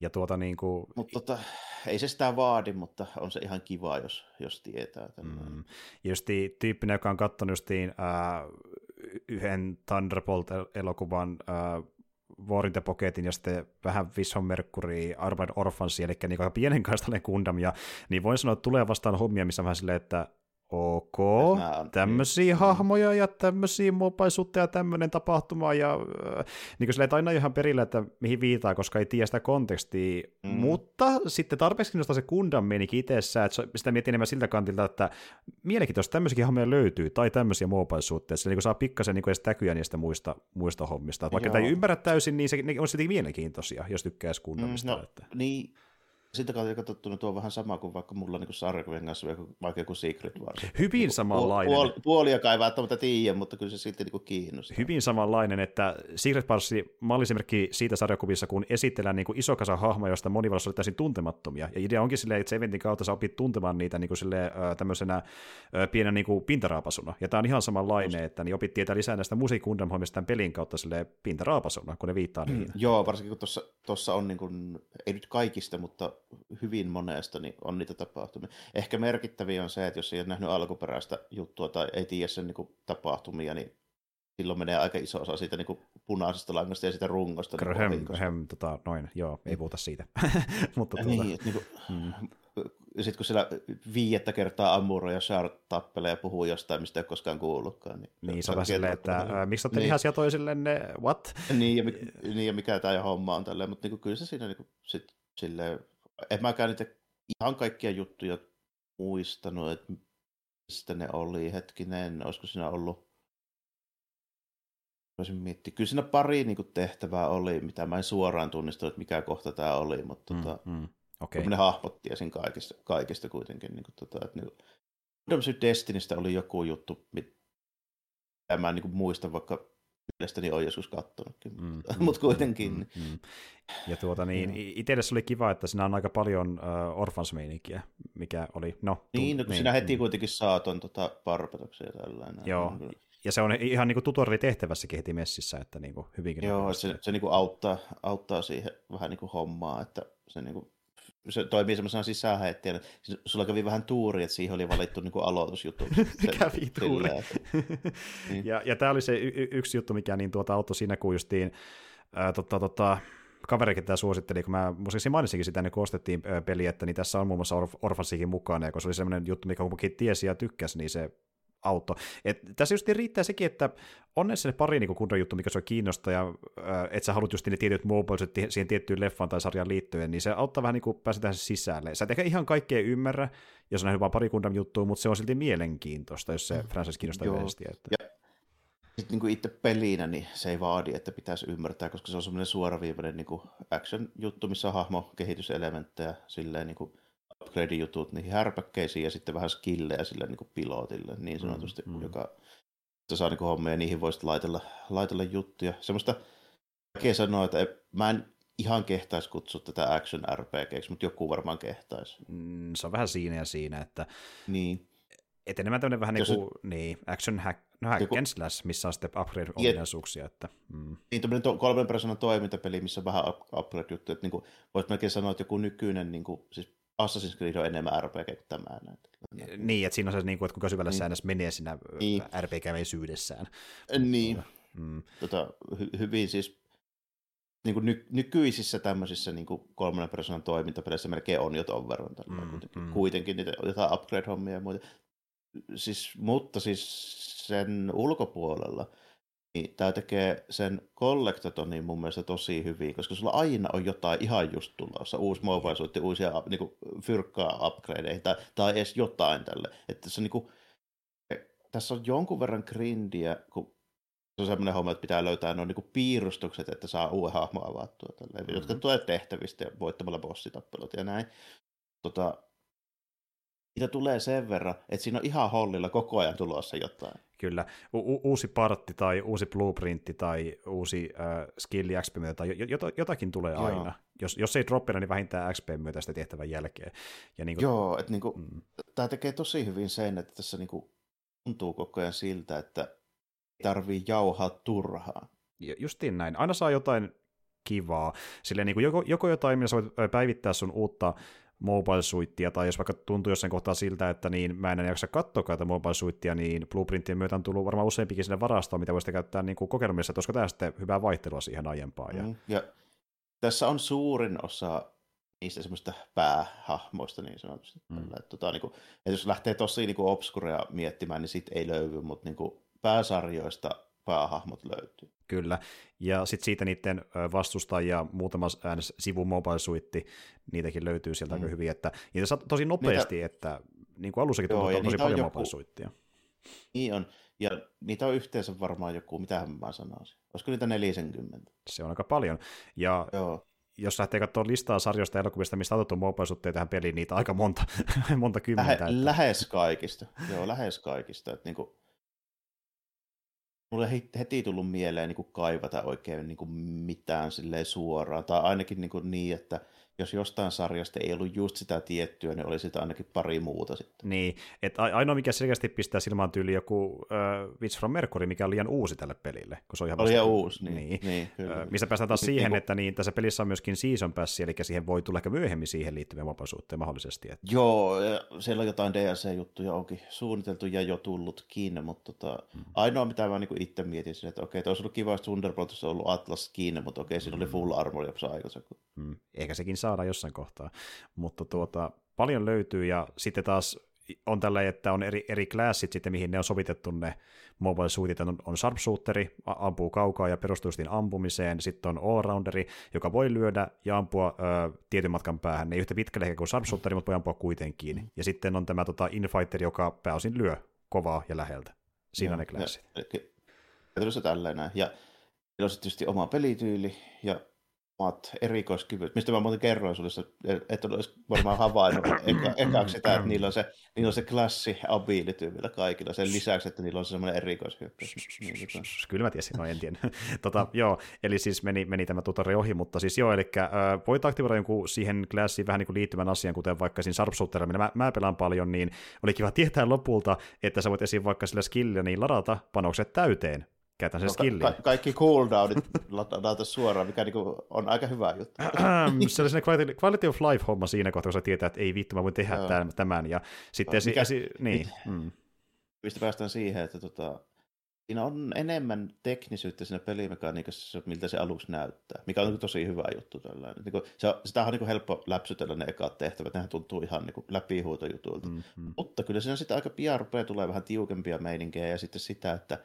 Ja tuota niin kuin... Mutta tota, ei se sitä vaadi, mutta on se ihan kiva, jos, jos tietää. Mm. Justi tyyppinen, joka on katsonut justiin, äh, yhden Thunderbolt-elokuvan äh, War the Pocketin ja sitten vähän Vision Mercury, Armored Orphans, eli niin pienen kaistallinen Gundam, ja niin voin sanoa, että tulee vastaan hommia, missä vähän silleen, että ok, tämmöisiä hahmoja ja tämmöisiä mopaisuutta ja tämmöinen tapahtuma, ja äh, niin kuin silleen, aina ihan perillä, että mihin viitaa, koska ei tiedä sitä kontekstia, mm. mutta sitten tarpeeksi kiinnostaa se Gundam menikin itsessään, että sitä miettii enemmän siltä kantilta, että mielenkiintoista tämmöisiäkin hahmoja löytyy, tai tämmöisiä mopaisuutta, että se niin saa pikkasen niin edes täkyä niistä muista, muista hommista, vaikka tämä ei ymmärrä täysin, niin se on sitten mielenkiintoisia, jos tykkää Gundamista. Mm, no, että. niin, sitä kautta katsottu, tuo on vähän sama kuin vaikka mulla niin sarjakuvien kanssa vaikka joku Secret Wars. Hyvin niin samanlainen. Puol, puoliakaan ei välttämättä tiedä, mutta kyllä se silti niin kiinnostaa. Hyvin samanlainen, että Secret Wars malliesimerkki siitä sarjakuvissa, kun esitellään niin iso kasa hahmoja, joista moni olla täysin tuntemattomia. Ja idea onkin silleen, että se eventin kautta sä opit tuntemaan niitä niin kuin silleen, tämmöisenä pienen niin kuin pintaraapasuna. Ja tämä on ihan samanlainen, Just. että niin opit tietää lisää näistä musiikkundam tämän pelin kautta silleen pintaraapasuna, kun ne viittaa mm, niihin. Joo, varsinkin kun tuossa on, niin kuin, ei nyt kaikista, mutta hyvin monesta niin on niitä tapahtumia. Ehkä merkittäviä on se, että jos ei ole nähnyt alkuperäistä juttua tai ei tiedä sen niin kuin, tapahtumia, niin silloin menee aika iso osa siitä niin kuin, punaisesta langasta ja siitä rungosta. Gröhem, niin gröhem, tota, noin, joo, ei puhuta siitä. (laughs) Mutta, tuota, niin, niin kuin, mm. Sitten kun siellä viiettä kertaa Amuro ja Shard tappelee ja puhuu jostain, mistä ei ole koskaan kuullutkaan. Niin, niin se on silleen, että äh, miksi olette niin. lihasia toisillenne, what? Niin ja, niin, ja mikä tämä homma on tälleen, mutta niin kuin, kyllä se siinä niin kuin, sit, silleen en mäkään niitä ihan kaikkia juttuja muistanut, että mistä ne oli hetkinen, olisiko siinä ollut voisin miettiä. Kyllä siinä pari niin kuin, tehtävää oli, mitä mä en suoraan tunnistanut, että mikä kohta tämä oli, mutta mm, tota, mm, okay. ne hahmot tiesin kaikista, kaikista kuitenkin. Niin kuin, tota, että, niin, Freedom Destinystä oli joku juttu, mitä mä en niin kuin, muista, vaikka mielestäni on joskus katsonutkin, mm, mutta, mm, mutta kuitenkin. Mm, mm. Ja tuota niin, itsellesi oli kiva, että siinä on aika paljon uh, orphans mikä oli, no... Tu- niin, no, niin, sinä heti mm. kuitenkin saa tuon tota, parpetoksen ja tällainen. Joo, ja se on ihan niin kuin tutorialitehtävässäkin heti messissä, että niin kuin hyvinkin... Joo, se, se niin kuin auttaa, auttaa siihen vähän niin kuin hommaa, että se niin kuin se toimii semmoisena sisäänheittäjänä. Sulla kävi vähän tuuri, että siihen oli valittu niin aloitusjuttu. (laughs) kävi tuuri. (laughs) niin. ja, ja tämä oli se y- yksi juttu, mikä niin tuota auttoi siinä, kun justiin ää, tota, tota, kaverikin tämä suositteli, kun mä muistaakseni mainitsinkin sitä, niin kun ostettiin peli, että niin tässä on muun muassa Orf- Orfansikin mukana, ja kun se oli semmoinen juttu, mikä kumminkin tiesi ja tykkäsi, niin se auto. Et tässä just riittää sekin, että on ne se pari niin kunnon juttu, mikä se on kiinnostaa, ja äh, että sä haluat just ne tietyt mobileset siihen tiettyyn leffaan tai sarjaan liittyen, niin se auttaa vähän niin kuin päästä sisälle. Sä et ehkä ihan kaikkea ymmärrä, jos on nähnyt vain pari kunnon juttua, mutta se on silti mielenkiintoista, jos se mm. franchise kiinnostaa yleisesti. Että... Ja sitten niin kuin itse pelinä, niin se ei vaadi, että pitäisi ymmärtää, koska se on semmoinen suoraviivainen niin action-juttu, missä on hahmo kehityselementtejä silleen niin kuin upgrade-jutut niihin härpäkkeisiin ja sitten vähän skillejä sille niin kuin pilotille niin sanotusti, mm, mm. joka saa niin hommia ja niihin voisi laitella, laitella juttuja. Semmoista vaikea sanoa, että mä en ihan kehtaisi kutsua tätä action RPGksi, mutta joku varmaan kehtaisi. Mm, se on vähän siinä ja siinä, että niin. Et enemmän tämmöinen vähän niin kuin niin, action hack, no hack joku, and slash, missä on sitten upgrade-ominaisuuksia. Että, mm. Niin, tämmöinen to, kolmen persoonan toimintapeli, missä on vähän upgrade-juttuja. Että niin kuin, voisi melkein sanoa, että joku nykyinen, niin kuin, siis Assassin's Creed on enemmän RPG kuin tämä. Niin, että siinä on se, niin kuin, että kuinka syvällä niin. säännössä menee siinä niin. RPG-meisyydessään. Niin, mm. tota, hy- hyvin siis niin kuin ny- nykyisissä tämmöisissä niin kuin kolmannen persoonan toimintapeleissä melkein on jo ton verran. Mm, kuitenkin, mm. kuitenkin niitä jotain upgrade-hommia ja muuta. Siis, mutta siis sen ulkopuolella niin tämä tekee sen collectatonin mun mielestä tosi hyvin, koska sulla aina on jotain ihan just tulossa, uusi mobile uusia niin kuin, fyrkkaa upgradeja tai, tai edes jotain tälle. Että se, niin kuin, tässä on jonkun verran grindiä, kun se on semmoinen homma, että pitää löytää noin niin piirustukset, että saa uuden hahmon avattua, tälleen, mm-hmm. jotka tulee tehtävistä ja voittamalla bossitappelut ja näin. Tota, niitä tulee sen verran, että siinä on ihan hollilla koko ajan tulossa jotain. Kyllä, U- uusi partti tai uusi blueprintti tai uusi äh, skilli XP myötä tai jot- jotakin tulee Joo. aina. Jos, jos ei droppina, niin vähintään XP myötä sitä tehtävän jälkeen. Ja niin kuin, Joo, että niin kuin, mm. tämä tekee tosi hyvin sen, että tässä niin kuin, tuntuu koko ajan siltä, että tarvii jauhaa turhaan. Justiin näin. Aina saa jotain kivaa. Silleen niin kuin joko, joko jotain, millä sä voit päivittää sun uutta mobile suittia, tai jos vaikka tuntuu jossain kohtaa siltä, että niin mä en jaksa katsoa tätä mobile suittia, niin blueprintien myötä on tullut varmaan useampikin sinne varastoon, mitä voisi käyttää niin kokeilumielessä, että olisiko tämä sitten hyvää vaihtelua siihen aiempaan. Ja... Mm, ja tässä on suurin osa niistä semmoista päähahmoista niin sanotusti. Mm. Että, tota, niin kuin, että jos lähtee tosi niin obskurea miettimään, niin sit ei löydy, mutta niin kuin, pääsarjoista päähahmot löytyy. Kyllä, ja sitten siitä niiden vastustajia, muutama äänes sivu mobile suitti, niitäkin löytyy sieltä mm. aika hyvin, että niitä saa tosi nopeasti, niitä... että niin kuin alussakin tuntuu, tosi paljon joku... mobile suittia. Niin on, ja niitä on yhteensä varmaan joku, mitä mä sanoisin, olisiko niitä 40? Se on aika paljon, ja Joo jos lähtee katsomaan listaa sarjoista ja elokuvista, mistä on otettu mobile tähän peliin, niitä aika monta, (laughs) monta kymmentä. Lähe, että... Lähes kaikista, joo, lähes kaikista. Että niin kuin, mulle heti tullut mieleen niin kuin kaivata oikein niin kuin mitään suoraan, tai ainakin niin, kuin niin että jos jostain sarjasta ei ollut just sitä tiettyä, niin oli sitä ainakin pari muuta sitten. Niin, että ainoa mikä selkeästi pistää silmään tyyli joku uh, Witch from Mercury, mikä on liian uusi tälle pelille. Kun se on ihan oli liian uusi, niin. niin. niin kyllä. Uh, mistä päästään taas siihen, (laughs) niin, että niin, tässä pelissä on myöskin season pass, eli siihen voi tulla ehkä myöhemmin siihen liittyviä vapaisuutta mahdollisesti. Että... Joo, ja siellä on jotain DLC-juttuja onkin suunniteltu ja jo tullutkin, mutta tota, hmm. ainoa mitä mä niin itse mietin, että okei, että olisi ollut kiva, että Thunderboltissa on ollut Atlas kiinni, mutta okei, siinä oli hmm. full armor jo aikaisemmin. Hmm. Ehkä sekin saa saada jossain kohtaa. Mutta tuota, paljon löytyy ja sitten taas on tällä, että on eri, eri klassit sitten, mihin ne on sovitettu ne mobile suitit. On, on sharpshooteri, ampuu kaukaa ja perustuu ampumiseen. Sitten on allrounderi, joka voi lyödä ja ampua ö, tietyn matkan päähän. Ne ei yhtä pitkälle ehkä kuin sharpshooteri, mutta voi ampua kuitenkin. Mm. Ja sitten on tämä tota, infighter, joka pääosin lyö kovaa ja läheltä. Siinä ja, on ne klassit. Ja, ja, tällainen. Ja on sitten tietysti oma pelityyli ja omat erikoiskyvyt, mistä mä muuten kerroin sulle, että olisi varmaan havainnut eka, ekaksi sitä, että niillä on se, niillä on se klassi ability vielä kaikilla, sen lisäksi, että niillä on se semmoinen erikoishyökkäys. Tota. Kyllä mä tiesin, no en tiedä. (laughs) tota, joo, eli siis meni, meni tämä tutori ohi, mutta siis joo, eli äh, voit aktivoida jonkun siihen klassiin vähän niin kuin liittyvän asian, kuten vaikka siinä Sharpshooterilla, mä, mä pelaan paljon, niin oli kiva tietää lopulta, että sä voit esiin vaikka sillä skillillä niin ladata panokset täyteen, käytän sen no, skillin. Ka- kaikki cooldownit ladata (laughs) suoraan, mikä niinku on aika hyvä juttu. se oli quality, quality of life-homma siinä kohtaa, kun sä tietää, että ei vittu, mä voin tehdä Joo. tämän. Ja sitten no, mikä, esi- niin. Mm. Mistä päästään siihen, että tota, siinä on enemmän teknisyyttä siinä pelimekaniikassa, miltä se aluksi näyttää, mikä on niin tosi hyvä juttu. Tällainen. Niin kuin, se, sitä on niin helppo läpsytellä ne ekat tehtävät, nehän tuntuu ihan niin läpihuutojutulta. Mm-hmm. Mutta kyllä siinä sitten aika pian rupeaa tulee vähän tiukempia meininkejä ja sitten sitä, että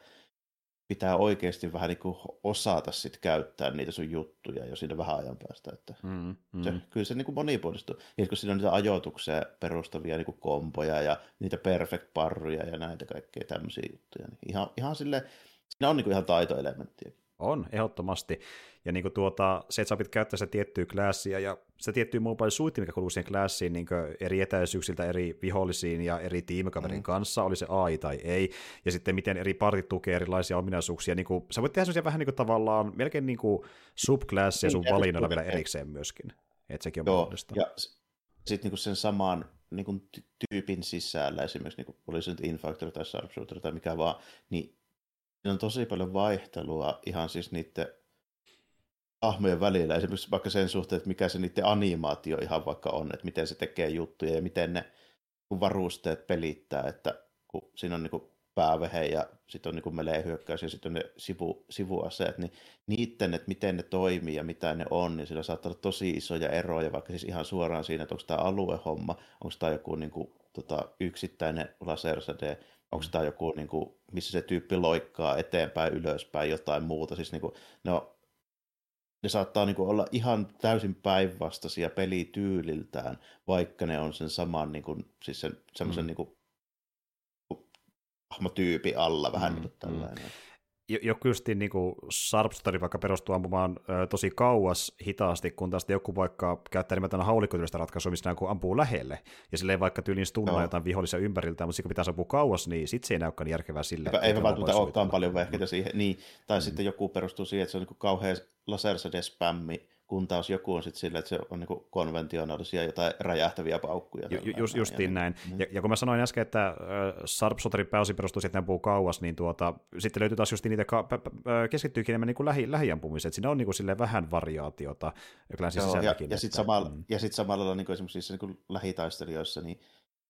pitää oikeasti vähän niin kuin osata sit käyttää niitä sun juttuja jo siinä vähän ajan päästä. Että mm, mm. Se, kyllä se niin kuin monipuolistuu. Ja kun siinä on niitä ajoitukseen perustavia niin kuin kompoja ja niitä perfect parruja ja näitä kaikkea tämmöisiä juttuja, niin ihan, ihan sille, siinä on niin kuin ihan taitoelementtiä. On, ehdottomasti. Ja niin kuin tuota, se, että sä opit käyttää sitä tiettyä klassia ja se tiettyä mobile suitti, mikä kuuluu siihen klassiin niin eri etäisyyksiltä eri vihollisiin ja eri tiimikaverin mm. kanssa, oli se AI tai ei, ja sitten miten eri partit tukee erilaisia ominaisuuksia. Niin kuin, sä voit tehdä sellaisia vähän niin kuin tavallaan melkein niin kuin subclassia sun valinnoilla vielä erikseen myöskin. Että sekin on Joo, mahdollista. Ja sitten niin sen saman niin kuin tyypin sisällä, esimerkiksi niin kuin oli se nyt Infactor tai Sharpshooter tai mikä vaan, niin on tosi paljon vaihtelua ihan siis niiden hahmojen välillä, esimerkiksi vaikka sen suhteen, että mikä se niiden animaatio ihan vaikka on, että miten se tekee juttuja ja miten ne varusteet pelittää, että kun siinä on niin päävehe ja sitten on niin melee hyökkäys ja sitten on ne sivu, sivuaseet, niin niiden, että miten ne toimii ja mitä ne on, niin sillä saattaa olla tosi isoja eroja, vaikka siis ihan suoraan siinä, että onko tämä aluehomma, onko tämä joku niin kuin, tota, yksittäinen lasersade, onko tämä joku, niin kuin, missä se tyyppi loikkaa eteenpäin, ylöspäin, jotain muuta. Siis niin kuin, ne, on, ne saattaa niin kuin, olla ihan täysin päinvastaisia pelityyliltään, vaikka ne on sen saman, niin kuin, siis sen, semmoisen mm. niin kuin, hahmotyypi alla vähän mm, niin kuin tällainen. Mm joku just niin kuin Sharpshooter vaikka perustuu ampumaan ö, tosi kauas hitaasti, kun taas joku vaikka käyttää nimenomaan haulikkotyylistä ratkaisua, missä kun ampuu lähelle, ja silleen vaikka tyyliin stunnaa jotain vihollisia ympäriltä, mutta kun pitää ampua kauas, niin sit se ei näykään järkevää sille. Eipä, eipä välttämättä olekaan paljon vehkeitä siihen, niin, tai mm. sitten joku perustuu siihen, että se on niin kauhean lasersade-spämmi, kun taas joku on sitten sillä, että se on niin konventionaalisia jotain räjähtäviä paukkuja. Ju, just, justiin näin. näin. Ja, ja, kun mä sanoin äsken, että äh, Sharpshooterin pääosi perustuu siihen, että kauas, niin tuota, sitten löytyy taas just niitä, ka- p- p- keskittyykin enemmän niin lähi, lähiampumiseen, että siinä on niin kuin vähän variaatiota Joo, ja, ja sitten samalla, mm. ja sit samalla niin kuin esimerkiksi niin lähitaistelijoissa, niin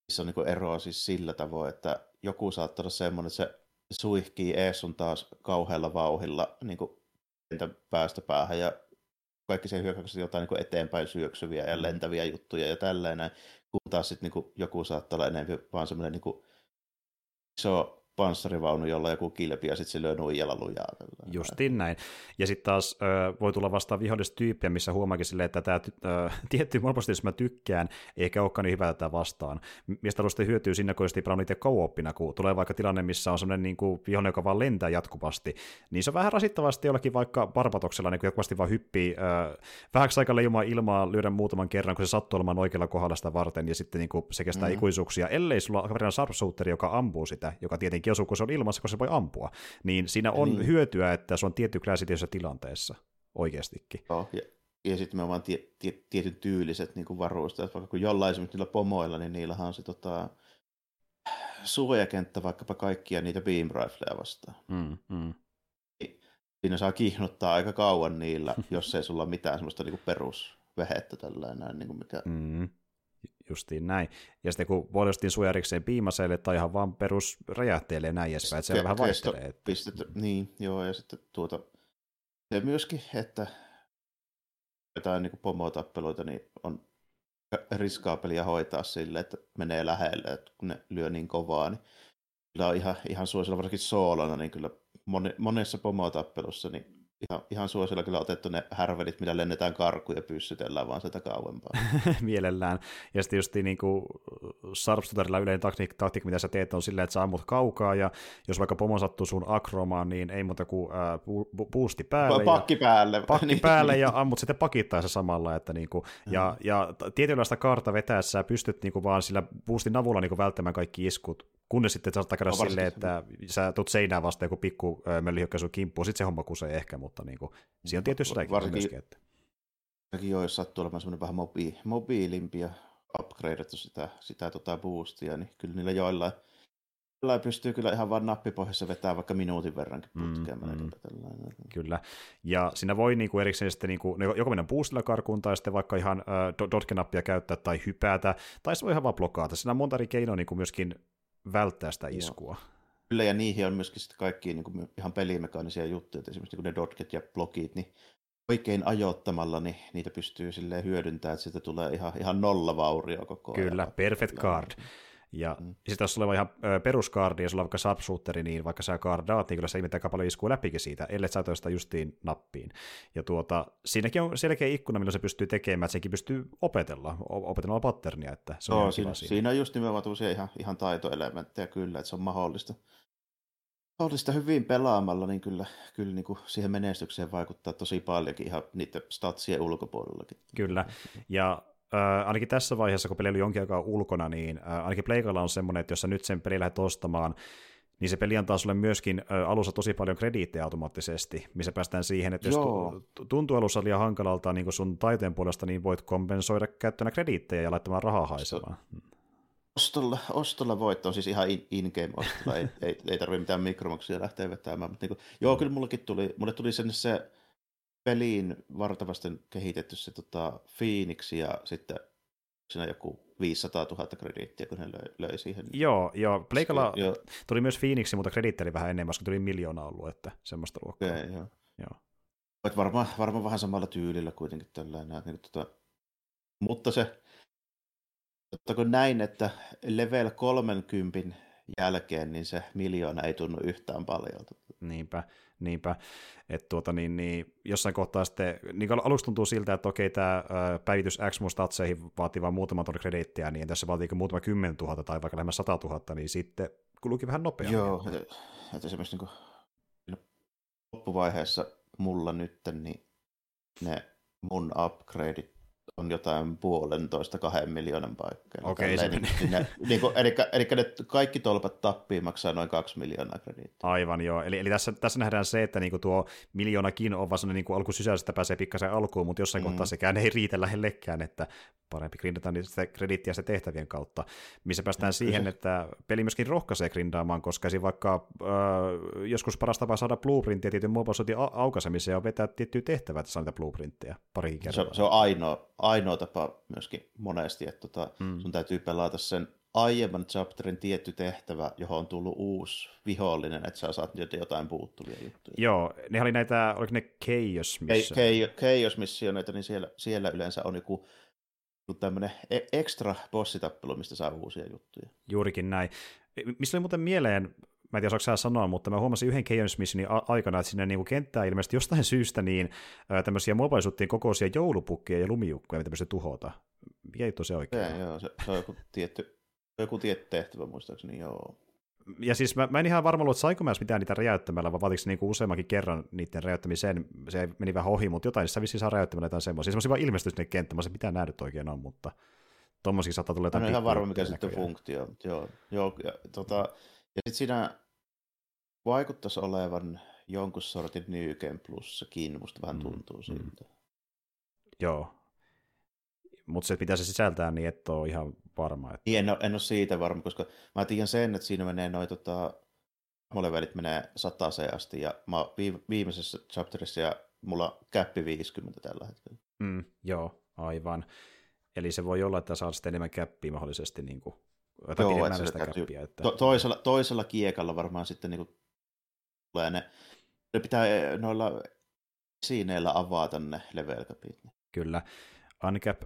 se on niin eroa siis sillä tavoin, että joku saattaa olla semmoinen, että se suihkii ees sun taas kauhealla vauhilla niin kuin päästä päähän ja kaikki se hyökkäykset jotain niin eteenpäin syöksyviä ja mm. lentäviä juttuja ja tällainen, kun taas sitten niin joku saattaa olla enemmän vaan semmoinen niin iso panssarivaunu, jolla joku kilpi ja sitten se lyö nuijalla lujaa. Justiin näin. Ja sitten taas ö, voi tulla vastaan vihollistyyppiä, missä huomaakin silleen, että tämä (laughs) tietty monopasti, jos mä tykkään, eikä olekaan niin hyvä tätä vastaan. Mistä alusta hyötyy siinä, kun just pelannut itse co kun tulee vaikka tilanne, missä on semmoinen niin kuin vihollinen, joka vaan lentää jatkuvasti, niin se on vähän rasittavasti jollakin vaikka Barbatoksella niin jatkuvasti vaan hyppii ö, vähäksi aikaa leijumaa ilmaa lyödä muutaman kerran, kun se sattuu olemaan oikealla kohdalla sitä varten, ja sitten niin kuin se kestää mm-hmm. ikuisuuksia, ellei sulla on sharpshooter, joka ampuu sitä, joka tietenkin tietenkin osuu, kun se on ilmassa, kun se voi ampua. Niin siinä on niin. hyötyä, että se on tietty klassi tilanteessa oikeastikin. Joo, ja, ja sitten me vaan tie, tie, tietyn tyyliset niin kuin varusteet, vaikka kun jollain esimerkiksi niillä pomoilla, niin niillähän on se tota, suojakenttä vaikkapa kaikkia niitä beam rifleja vastaan. Mm, mm. Siinä saa kihnuttaa aika kauan niillä, (laughs) jos ei sulla ole mitään semmoista niin perusvehettä tällainen, niin kuin mikä... Mm justiin näin. Ja sitten kun voi justiin suojarikseen piimaseille tai ihan vaan perus räjähteelle ja näin edespäin, että se vähän vaihtelee. Että... Pistetty, niin, joo, ja sitten tuota, ja myöskin, että jotain niin pomotappeluita, niin on riskaapelia hoitaa sille, että menee lähelle, että kun ne lyö niin kovaa, niin kyllä on ihan, ihan suosilla, varsinkin soolana, niin kyllä moni, monessa pomotappelussa, niin ihan, ihan suosilla kyllä otettu ne härvelit, millä lennetään karkuun ja pyssytellään vaan sitä kauempaa. (laughs) Mielellään. Ja sitten just niin kuin yleinen taktiikka, taktiik, mitä sä teet, on silleen, että sä ammut kaukaa, ja jos vaikka pomo sattuu sun akromaan, niin ei muuta kuin ää, bu- boosti päälle. Pakki ja, päälle. (laughs) Pakki niin, päälle ja ammut sitten pakittaessa samalla. Että niin kuin, ja, ja tietynlaista kaarta vetäessä sä pystyt niin kuin vaan sillä boostin avulla niin kuin välttämään kaikki iskut, kunnes sitten saattaa käydä no, silleen, että sä tulet seinään vasta joku pikku möllihyökkäys kimppuun, sitten se homma kusee ehkä, mutta niin kuin, siinä on tietysti varsinkin, myöskin. Että... Varsinkin jo, jos sattuu olemaan semmoinen vähän mobi, mobiilimpi ja upgradeattu sitä, sitä tota boostia, niin kyllä niillä joillain, joillain pystyy kyllä ihan vain nappipohjassa vetää vaikka minuutin verrankin putkeen. Mm, mm. Kyllä, ja siinä voi niinku erikseen sitten niinku, joko mennä boostilla karkuun tai sitten vaikka ihan äh, dotke-nappia käyttää tai hypätä, tai se voi ihan vaan blokata. Siinä on monta eri keinoa niinku myöskin välttää sitä iskua. Joo. Kyllä, ja niihin on myöskin sitten kaikki niin kuin ihan pelimekaanisia juttuja, että esimerkiksi niin ne dotket ja blokit, niin oikein ajoittamalla niin niitä pystyy silleen hyödyntämään, että siitä tulee ihan, ihan nolla vaurio koko ajan. Kyllä, perfect card. Ja mm. sitten jos sulla on ihan peruskaardi ja sulla on vaikka sharpshooteri, niin vaikka sä kaardaat, niin kyllä se ei paljon iskuu läpikin siitä, ellei sä sitä justiin nappiin. Ja tuota, siinäkin on selkeä ikkuna, millä se pystyy tekemään, että senkin pystyy opetella, opetella patternia, että se on no, siinä, siinä. siinä, on just nimenomaan ihan, ihan taitoelementtejä kyllä, että se on mahdollista. Mahdollista hyvin pelaamalla, niin kyllä, kyllä niin kuin siihen menestykseen vaikuttaa tosi paljonkin ihan niiden statsien ulkopuolellakin. Kyllä, ja äh, ainakin tässä vaiheessa, kun peli oli jonkin aikaa ulkona, niin äh, ainakin Pleikalla on semmoinen, että jos sä nyt sen peli lähdet ostamaan, niin se peli antaa sulle myöskin äh, alussa tosi paljon krediittejä automaattisesti, missä päästään siihen, että Joo. jos tuntuu alussa liian hankalalta niin sun taiteen puolesta, niin voit kompensoida käyttönä krediittejä ja laittamaan rahaa haisemaan. Ostolla, ostolla voitto on siis ihan in-game ostolla, ei, ei, ei tarvitse mitään mikromaksia lähteä vetämään. Mutta niin kuin, joo, kyllä mullekin tuli, mulle tuli sen se peliin vartavasti kehitetty se tota, Phoenix ja sitten siinä joku 500 000 krediittiä, kun he löi, löi siihen. Joo, joo. Pleikalla jo. tuli myös Phoenix, mutta krediitti oli vähän enemmän, koska tuli miljoona ollut, että semmoista luokkaa. Okay, joo. joo. Varmaan, varmaan vähän samalla tyylillä kuitenkin tällainen. Niin, tota, mutta se, ottako näin, että level 30 jälkeen, niin se miljoona ei tunnu yhtään paljon. Niinpä. Niinpä, että tuota, niin, niin, jossain kohtaa sitten, niin aluksi tuntuu siltä, että okei, tämä päivitys X tatseihin vaatii vain muutama tuonne krediittiä, niin tässä vaatii muutama kymmen tuhatta tai vaikka lähemmä sata tuhatta, niin sitten kulukin vähän nopeammin. Joo, että, että esimerkiksi niin kuin, loppuvaiheessa mulla nyt, niin ne mun upgradeit on jotain puolentoista kahden miljoonan paikkaa. Okei, okay, niin, niin, niin kuin, eli, eli ne kaikki tolpat tappiin maksaa noin kaksi miljoonaa krediittiä. Aivan joo, eli, eli tässä, tässä nähdään se, että niinku tuo miljoonakin on vaan sellainen niin alkusysäystä pääsee pikkasen alkuun, mutta jossain mm. kohtaa sekään ei riitä lähellekään, että parempi grindata sitä krediittiä se tehtävien kautta, missä päästään Kyllä. siihen, että peli myöskin rohkaisee grindaamaan, koska esimerkiksi vaikka äh, joskus paras tapa saada blueprinttiä tietyn mobile aukaisemiseen ja vetää tiettyä tehtävää, että saa niitä blueprintteja pari kertaa. Se, se on ainoa, ainoa tapa myöskin monesti, että tota, mm. sun täytyy pelata sen aiemman chapterin tietty tehtävä, johon on tullut uusi vihollinen, että sä saat jotain puuttuvia juttuja. Joo, ne oli näitä, oliko ne Chaos Mission? Chaos Missioneita, niin siellä, siellä yleensä on joku tämmöinen e- ekstra bossitappelu, mistä saa uusia juttuja. Juurikin näin. Missä oli muuten mieleen, mä en tiedä, osaako sanoa, mutta mä huomasin yhden Chaos Missionin aikana, että sinne niin kenttää ilmeisesti jostain syystä niin tämmöisiä mobile kokoisia joulupukkia ja lumijukkoja, mitä pystyy tuhota. Jäi tosi oikein. Ja, joo, se, se, on joku tietty, joku tietty tehtävä muistaakseni, joo. Ja siis mä, mä en ihan varma ollut, että saiko mä mitään niitä räjäyttämällä, vai vaatiko niinku useammankin kerran niiden räjäyttämiseen. Se meni vähän ohi, mutta jotain niissä vissiin saa räjäyttämällä jotain semmoisia. Semmoisia vaan ilmestyy sinne kenttämään, se mitä nähdyt oikein on, mutta tuommoisia saattaa tulla jotain. Mä en ihan varma, mikä sitten funktio. Joo, joo, ja, tota, ja sitten siinä vaikuttaisi olevan jonkun sortin New Game Plussakin, musta vähän mm, tuntuu mm, siltä. Joo, mutta se pitää se sisältää niin, että on ihan varma. Että... Niin, en, ole, en ole siitä varma, koska mä tiedän sen, että siinä menee noin tota, molevelit menee sataseen asti, ja mä viimeisessä chapterissa, ja mulla käppi 50 tällä hetkellä. Mm, joo, aivan. Eli se voi olla, että saa sitten enemmän käppiä mahdollisesti niin kuin, Joo, että sitä käppiä, että... To- toisella, toisella kiekalla varmaan sitten niin kuin, tulee ne, ne pitää eh, noilla esineillä avata ne level capit. Kyllä. Uncap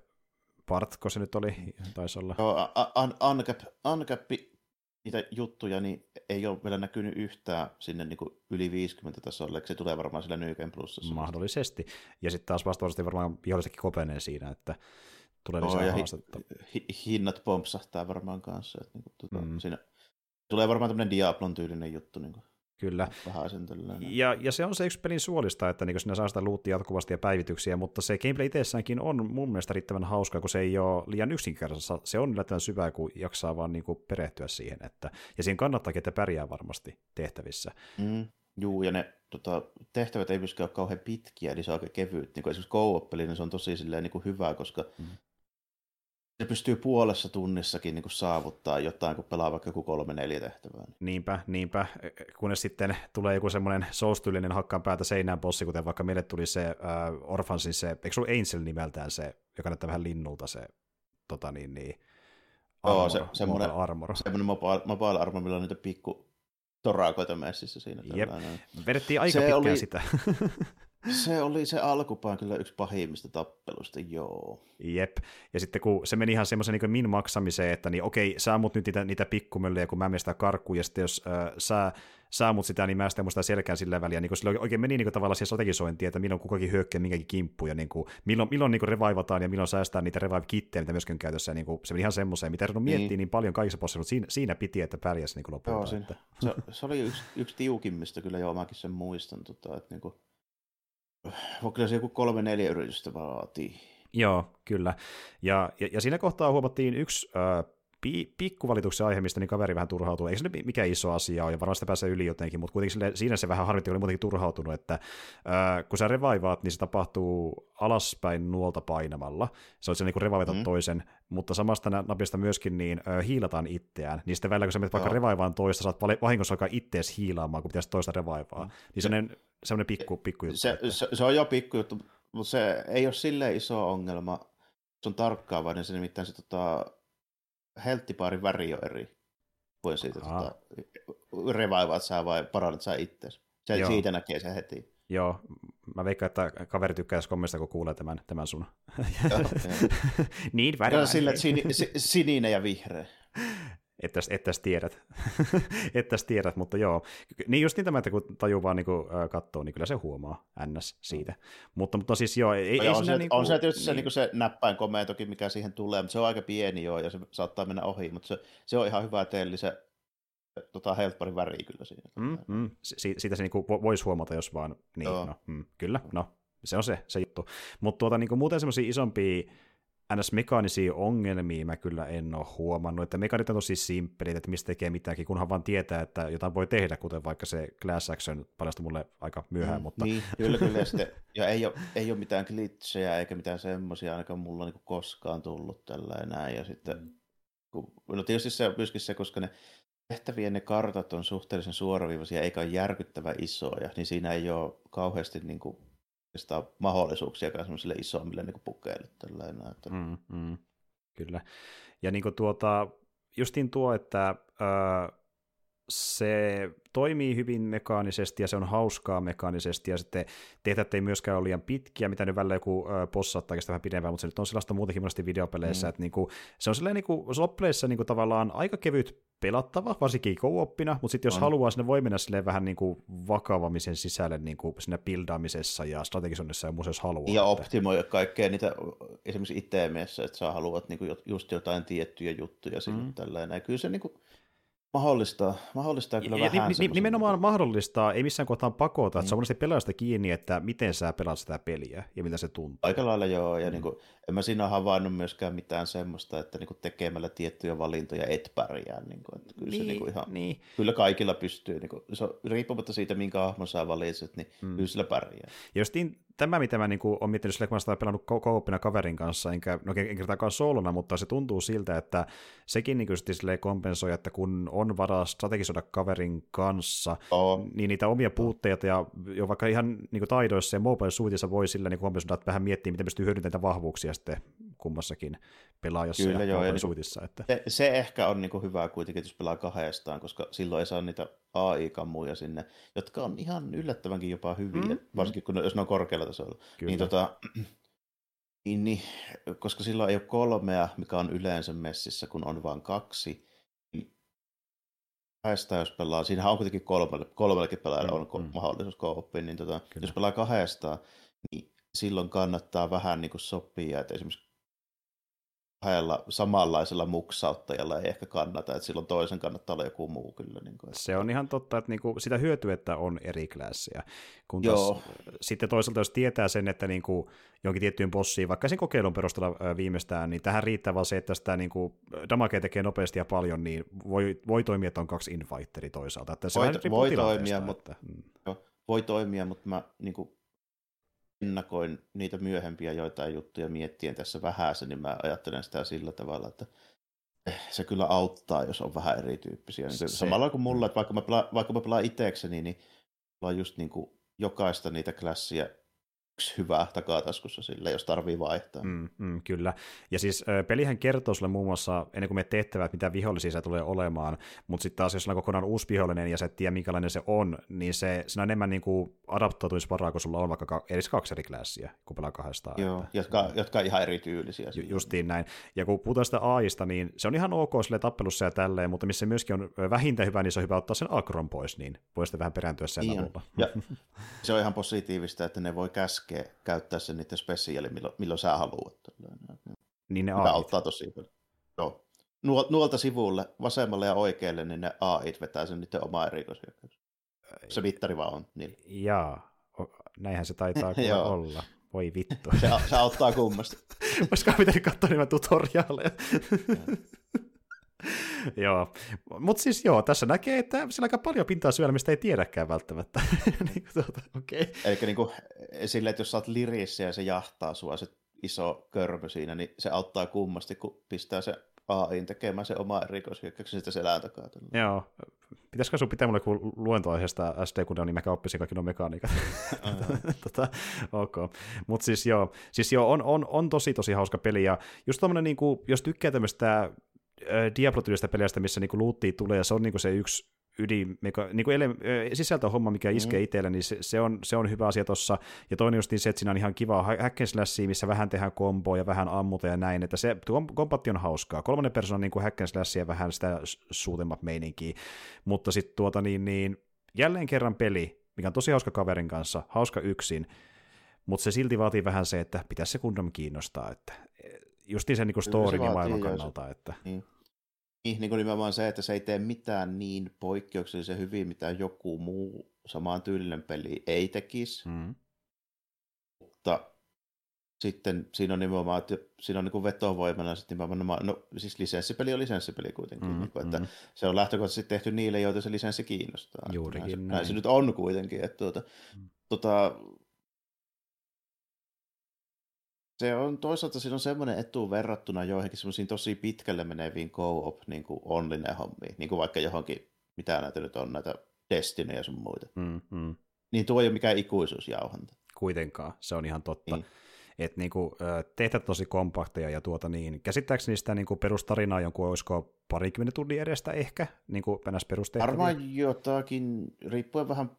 Partko se nyt oli, taisi olla. Joo, un, uncap, uncap niitä juttuja, niin ei ole vielä näkynyt yhtään sinne niin kuin yli 50 tasolle, se tulee varmaan sillä New Game Plusassa. Mahdollisesti. Ja sitten taas vastaavasti varmaan vihollisetkin kopenee siinä, että tulee lisää ja haastetta. hi- hinnat pompsahtaa varmaan kanssa. Että niin kuin, tuota, Mm. siinä tulee varmaan tämmöinen Diablon tyylinen juttu. Niin kuin, Kyllä. Ja, ja se on se yksi pelin suolista, että niin sinä saa sitä luuttia jatkuvasti ja päivityksiä, mutta se gameplay itsessäänkin on mun mielestä riittävän hauska, kun se ei ole liian yksinkertaista. Se on yllättävän syvää, kun jaksaa vaan niin kuin perehtyä siihen. Että, ja siinä kannattaa, että pärjää varmasti tehtävissä. Mm. Juu, ja ne tota, tehtävät ei myöskään ole kauhean pitkiä, eli se on aika kevyt. Niin kuin esimerkiksi go niin se on tosi silleen, niin kuin hyvä, koska Mm. Se pystyy puolessa tunnissakin niin kuin saavuttaa jotain, kun pelaa vaikka joku kolme-neljä tehtävää. Niin. Niinpä, niinpä, kunnes sitten tulee joku semmoinen soustyylinen hakkaan päätä seinään bossi, kuten vaikka meille tuli se äh, Orphansin se, eikö se ollut Angel nimeltään se, joka näyttää vähän linnulta se, tota niin, niin Joo, armor, se- semmoinen- armor. Semmoinen mobile, mobile armor, millä on niitä pikku torakoita messissä siinä. Jep. Vedettiin aika Se pitkään oli- sitä. (laughs) Se oli se alkupään kyllä yksi pahimmista tappeluista, joo. Jep. Ja sitten kun se meni ihan semmoisen niin min maksamiseen, että niin okei, sä ammut nyt niitä, niitä pikkumöllejä, kun mä menen sitä karkuun, ja sitten jos äh, sä, sä ammut sitä, niin mä sitten muista selkään sillä väliä. Niin kun sillä oikein meni niin kuin, tavallaan siihen strategisointiin, että milloin kukakin hyökkää minkäkin kimppuun, ja niin kuin, milloin, milloin niin kuin revaivataan ja milloin säästää niitä revive-kittejä, mitä myöskin käytössä. Ja niin kuin, se meni ihan semmoiseen, mitä ei miettiä niin. niin paljon kaikissa bossissa, mutta siinä, siinä piti, että pärjäsi niin kuin lopulta. Joo, siinä, että. se, se, oli yksi, yksi tiukimmista, kyllä joo, mäkin sen muistan. Tota, että niinku, kyllä se joku kolme-neljä yritystä vaatii. Joo, kyllä. Ja, ja, ja siinä kohtaa huomattiin yksi äh, pi, pikkuvalituksen aihe, mistä niin kaveri vähän turhautuu. Eikä se nyt mikä iso asia ole, ja varmasti pääsee yli jotenkin, mutta kuitenkin sille, siinä se vähän harmitti, oli muutenkin turhautunut, että äh, kun sä revaivaat, niin se tapahtuu alaspäin nuolta painamalla. Se on se niin kuin revaivata Mm. toisen, mutta samasta napista myöskin niin äh, hiilataan itseään. Niin sitten välillä, kun sä menet vaikka revaivaan toista, saat vali- vahingossa alkaa ittees hiilaamaan, kun pitäisi toista revaivaa. Mm. Niin semmoinen, semmoinen pikku, pikku juttu. Se, että- se, se, on jo pikkujuttu, mutta se ei ole silleen iso ongelma. Se on tarkkaavainen, se nimittäin se tota, helttipaarin väri on eri. Voi siitä tota, revaivaat sä vai parannat sä itseäsi. Se, Joo. siitä näkee se heti. Joo, mä veikkaan, että kaveri tykkäisi kommista, kun kuulee tämän, tämän sun. Joo, (laughs) niin väri, sillä, että sininen ja vihreä. (laughs) Ettäs, ettäs tiedät. (laughs) ettäs tiedät, mutta joo. Niin just niin tämä, että kun tajuu vaan niin katsoo, niin kyllä se huomaa ns. siitä. Mutta, mutta siis joo, ei, No ei on, se, niinku, on se tietysti se, niin, niin se näppäin komentokin, mikä siihen tulee, mutta se on aika pieni joo, ja se saattaa mennä ohi, mutta se, se on ihan hyvä teelli se tota, helpparin väri kyllä siinä. mm, mm, si- siitä se niinku vo- voisi huomata, jos vaan, niin, Joo. no, mm, kyllä, no, se on se, se juttu. Mutta tuota, niinku, muuten semmoisia isompia ns-mekaanisia ongelmia mä kyllä en ole huomannut, että mekaanit on tosi simppelit, että mistä tekee mitäänkin, kunhan vaan tietää, että jotain voi tehdä, kuten vaikka se Glass Action paljastui mulle aika myöhään, Mm, mutta Niin, kyllä, kyllä. Ja, sitten, (laughs) ja ei, ole, ei ole mitään glitchejä eikä mitään semmoisia ainakaan mulla niin koskaan tullut tällä enää. Ja sitten, Mm. kun, no tietysti se on myöskin se, koska ne tehtävien ne kartat on suhteellisen suoraviivaisia eikä ole järkyttävän isoja, niin siinä ei ole kauheasti niin kuin, sitä mahdollisuuksiakaan semmoisille isommille niin pukeille. Että, Mm, mm, kyllä. Ja niin tuota, justiin tuo, että ö, se toimii hyvin mekaanisesti ja se on hauskaa mekaanisesti ja sitten tehtävät ei myöskään ole liian pitkiä, mitä nyt välillä joku boss saattaa kestää vähän pidempään, mutta se nyt on sellaista muutenkin monesti videopeleissä, Mm. että niinku, se on sellainen niinku, loppupeleissä niinku tavallaan aika kevyt pelattava, varsinkin co-oppina, mutta sitten jos On. haluaa, sinne voi mennä silleen vähän niinku vakavammin sen sisälle niinku siinä buildaamisessa ja strategisoinnissa ja muussa, jos haluaa. ja että- optimoi kaikkea niitä esimerkiksi ITMssä, että sä haluat niin kuin, just jotain tiettyjä juttuja sinne Mm. tällä enää. Kyllä se niin kuin, mahdollistaa, mahdollistaa kyllä ja, vähän ni, ni, nimenomaan niinku- mahdollistaa, ei missään kohtaa pakota, että se on Mm. monesti pelaajasta kiinni, että miten sä pelaat sitä peliä ja mitä se tuntuu. Aika lailla joo, ja Mm. mm. niin kuin, en mä siinä havainnut myöskään mitään semmoista, että niin kuin tekemällä tiettyjä valintoja et pärjää. Niin kuin, että kyllä, se, niin kuin ihan, niin. kyllä kaikilla pystyy, niin kuin, se on, riippumatta siitä, minkä hahmon sä valitset, niin Mm. kyllä sillä pärjää. Justiin tämä, mitä mä niin olen miettinyt sille, kun mä sitä pelannut ko- co-opina kaverin kanssa, enkä no, en kertaakaan soolona, mutta se tuntuu siltä, että sekin niin kuin kompensoi, että kun on varaa strategisoida kaverin kanssa, Oo, niin niitä omia puutteita ja jo vaikka ihan niin kuin taidoissa ja mobile suitissa voi sillä niin kompensoida, että vähän miettiä, miten pystyy hyödyntämään vahvuuksia sitten kummassakin pelaajassa Kyllä, ja joo, niin suitissa. Että... se, se ehkä on niin kuin hyvä kuitenkin, jos pelaa kahdestaan, koska silloin ei saa niitä AI-kammuja sinne, jotka on ihan yllättävänkin jopa hyviä, Mm, mm. varsinkin kun ne, jos ne on korkealla tasolla. Kyllä. Niin, tota, niin, niin, koska silloin ei ole kolmea, mikä on yleensä messissä, kun on vain kaksi, niin kahdesta, jos pelaa, siinähän on kuitenkin kolmelle, kolmellekin pelaajalle Mm, on mm. mahdollisuus kooppiin, niin tota, Kyllä. jos pelaa kahdesta, niin silloin kannattaa vähän niin kuin sopia, että esimerkiksi kahdella samanlaisella muksauttajalla ei ehkä kannata, että silloin toisen kannattaa olla joku muu kyllä. Niin kuin, että... Se on ihan totta, että niinku sitä hyötyä, että on eri klasseja. Kun Joo. taas, sitten toisaalta, jos tietää sen, että niinku jonkin tiettyyn bossiin, vaikka sen kokeilun perusteella viimeistään, niin tähän riittää vaan se, että sitä niinku damagea tekee nopeasti ja paljon, niin voi, voi toimia, että on kaksi infighteri toisaalta. Että se Voi- riippuu voi toimia, että, mm. Voi toimia, mutta mä niin kuin, ennakoin niitä myöhempiä joitain juttuja miettien tässä vähäsen, niin mä ajattelen sitä sillä tavalla, että eh, se kyllä auttaa, jos on vähän erityyppisiä. Niin Se- samalla kuin mulla, että vaikka mä pelaan, vaikka mä pelaan itsekseni, niin mulla on just niin kuin jokaista niitä klassia yksi hyvä takataskussa sille, jos tarvii vaihtaa. Mm, mm, kyllä. Ja siis pelihän kertoo sulle muun muassa, ennen kuin me tehtävät, mitä vihollisia se tulee olemaan, mutta sitten taas jos on kokonaan uusi vihollinen ja sä et tiedä, minkälainen se on, niin se, siinä on enemmän niin kuin adaptoitumisvaraa, kun sulla on vaikka ka- edes kaksi eri klassia, kun pelaa kahdestaan. Joo, että- jotka, jotka on ihan erityylisiä. Ju- justiin näin. Ja kun puhutaan sitä AIsta, niin se on ihan ok sille tappelussa ja tälleen, mutta missä myöskin on vähintään hyvä, niin se on hyvä ottaa sen akron pois, niin voi sitten vähän perääntyä sen Niin avulla. Ja se on ihan positiivista, että ne voi käskeä käyttää sen niiden spesiaali, milloin, milloin sä haluat. niin ne AIt. auttaa tosi paljon. Joo. Nuol- Nuolta sivulle, vasemmalle ja oikealle, niin ne AIt vetää sen niiden omaa erikoishyökkäys. Se mittari vaan on. Niin. Jaa, näinhän se taitaa kyllä (laughs) olla. Voi vittu. Se, se auttaa kummasti. (laughs) Olisiko pitänyt katsoa niitä tutoriaaleja? (laughs) joo, mutta siis joo, tässä näkee, että sillä on aika paljon pintaa syöllä, mistä ei tiedäkään välttämättä. niin, tuota. Okay. Eli niin kuin, sille, että jos sä oot lirissä ja se jahtaa sua, se iso körmö siinä, niin se auttaa kummasti, kun pistää se AIin tekemään se oma erikoishyökkäyksen sitä selän takaa. tällä. Joo, pitäisikö sun pitää mulle joku luento aiheesta SD, kun niin mä oppisin kaikki nuo mekaniikat. (laughs) (laughs) tota, ok. Mutta siis joo, siis joo on, on, on, tosi tosi hauska peli, ja just tommonen, niinku, jos tykkää tämmöistä Diablo-tyylistä peleistä, missä niinku luuttia tulee, ja se on niinku se yksi ydin, meka, niinku ele, ö, sisältöhomma, mikä iskee Mhm. itselle, niin se, se, on, se on hyvä asia tossa. Ja toinen just niin se, että siinä on ihan kiva hack missä vähän tehdään komboa ja vähän ammuta ja näin, että se kompatti on hauskaa. Kolmannen persoonan niin hack and slashia ja vähän sitä suutemmat meininkiä, mutta sitten tuota niin, niin jälleen kerran peli, mikä on tosi hauska kaverin kanssa, hauska yksin, mutta se silti vaatii vähän se, että pitäisi se kundom kiinnostaa, että justiin sen niin storin ja maailman joo, se- kannalta, että Niin. Niin, niin kuin nimenomaan se, että se ei tee mitään niin poikkeuksellisen hyvin, mitä joku muu samaan tyylinen peli ei tekisi, mm, mutta sitten siinä on nimenomaan, että siinä on niin kuin vetovoimana sitten nimenomaan, no siis lisenssipeli on lisenssipeli kuitenkin, mm, niin kuin, että mm, se on lähtökohtaisesti tehty niille, joita se lisenssi kiinnostaa. Juurikin näin, se, näin. näin se nyt on kuitenkin, että tuota, Mm. tota, se on toisaalta siinä on semmoinen etu verrattuna joihinkin semmoisiin tosi pitkälle meneviin co-op niin kuin online hommiin, niin kuin vaikka johonkin, mitä näitä nyt on, näitä Destiny ja sun muita. mm, mm. Niin tuo ei ole mikään ikuisuusjauhanta. kuitenkaan, se on ihan totta. Niin. Että niinku, ö, tehtävät tosi kompakteja ja tuota niin, käsittääkseni sitä niinku perustarinaa jonkun olisiko parikymmentä tunnin edestä ehkä, niinku ns. perustehtäviä. Varmaan jotakin, riippuen vähän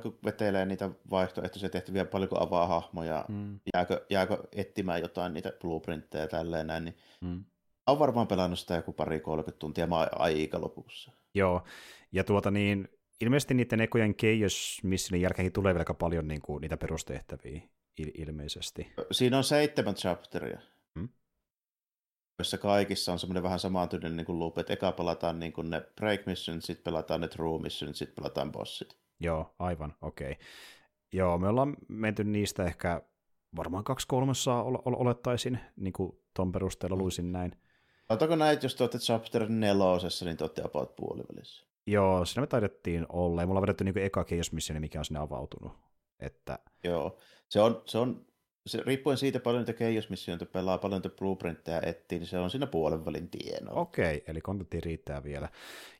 kun vetelee niitä vaihtoehtoisia tehtäviä, paljonko avaa hahmoja, Mm, jääkö, jääkö etsimään jotain niitä blueprintteja ja tälleen näin, niin mm. on varmaan pelannut sitä joku pari 30 tuntia mä aika lopussa. Joo, ja tuota niin, ilmeisesti niiden ekojen Chaos Missionin jälkeenkin tulee vielä paljon niinku, niitä perustehtäviä il- ilmeisesti. Siinä on seitsemän chapteria, Hmm. joissa kaikissa on semmoinen vähän samantyylinen niin kuin loop, että eka pelataan niin kuin ne break missionit, sitten pelataan ne true missionit, sitten pelataan bossit. Joo, aivan, okei. Okay. Joo, me ollaan menty niistä ehkä varmaan kaksi kolmessa ol- ol- olettaisin, niin kuin ton perusteella luisin näin. Otako näitä, jos te olette chapter nelosessa, niin te olette about puolivälissä. Joo, siinä me taidettiin olla, ja mulla on vedetty niin eka Chaos Missioni, mikä on sinne avautunut. Että, Joo, se on, se on se, riippuen siitä paljon niitä keijosmissioita pelaa, paljon niitä blueprintteja etsii, niin se on siinä puolen välin tienoa. okei, eli kontentti riittää vielä.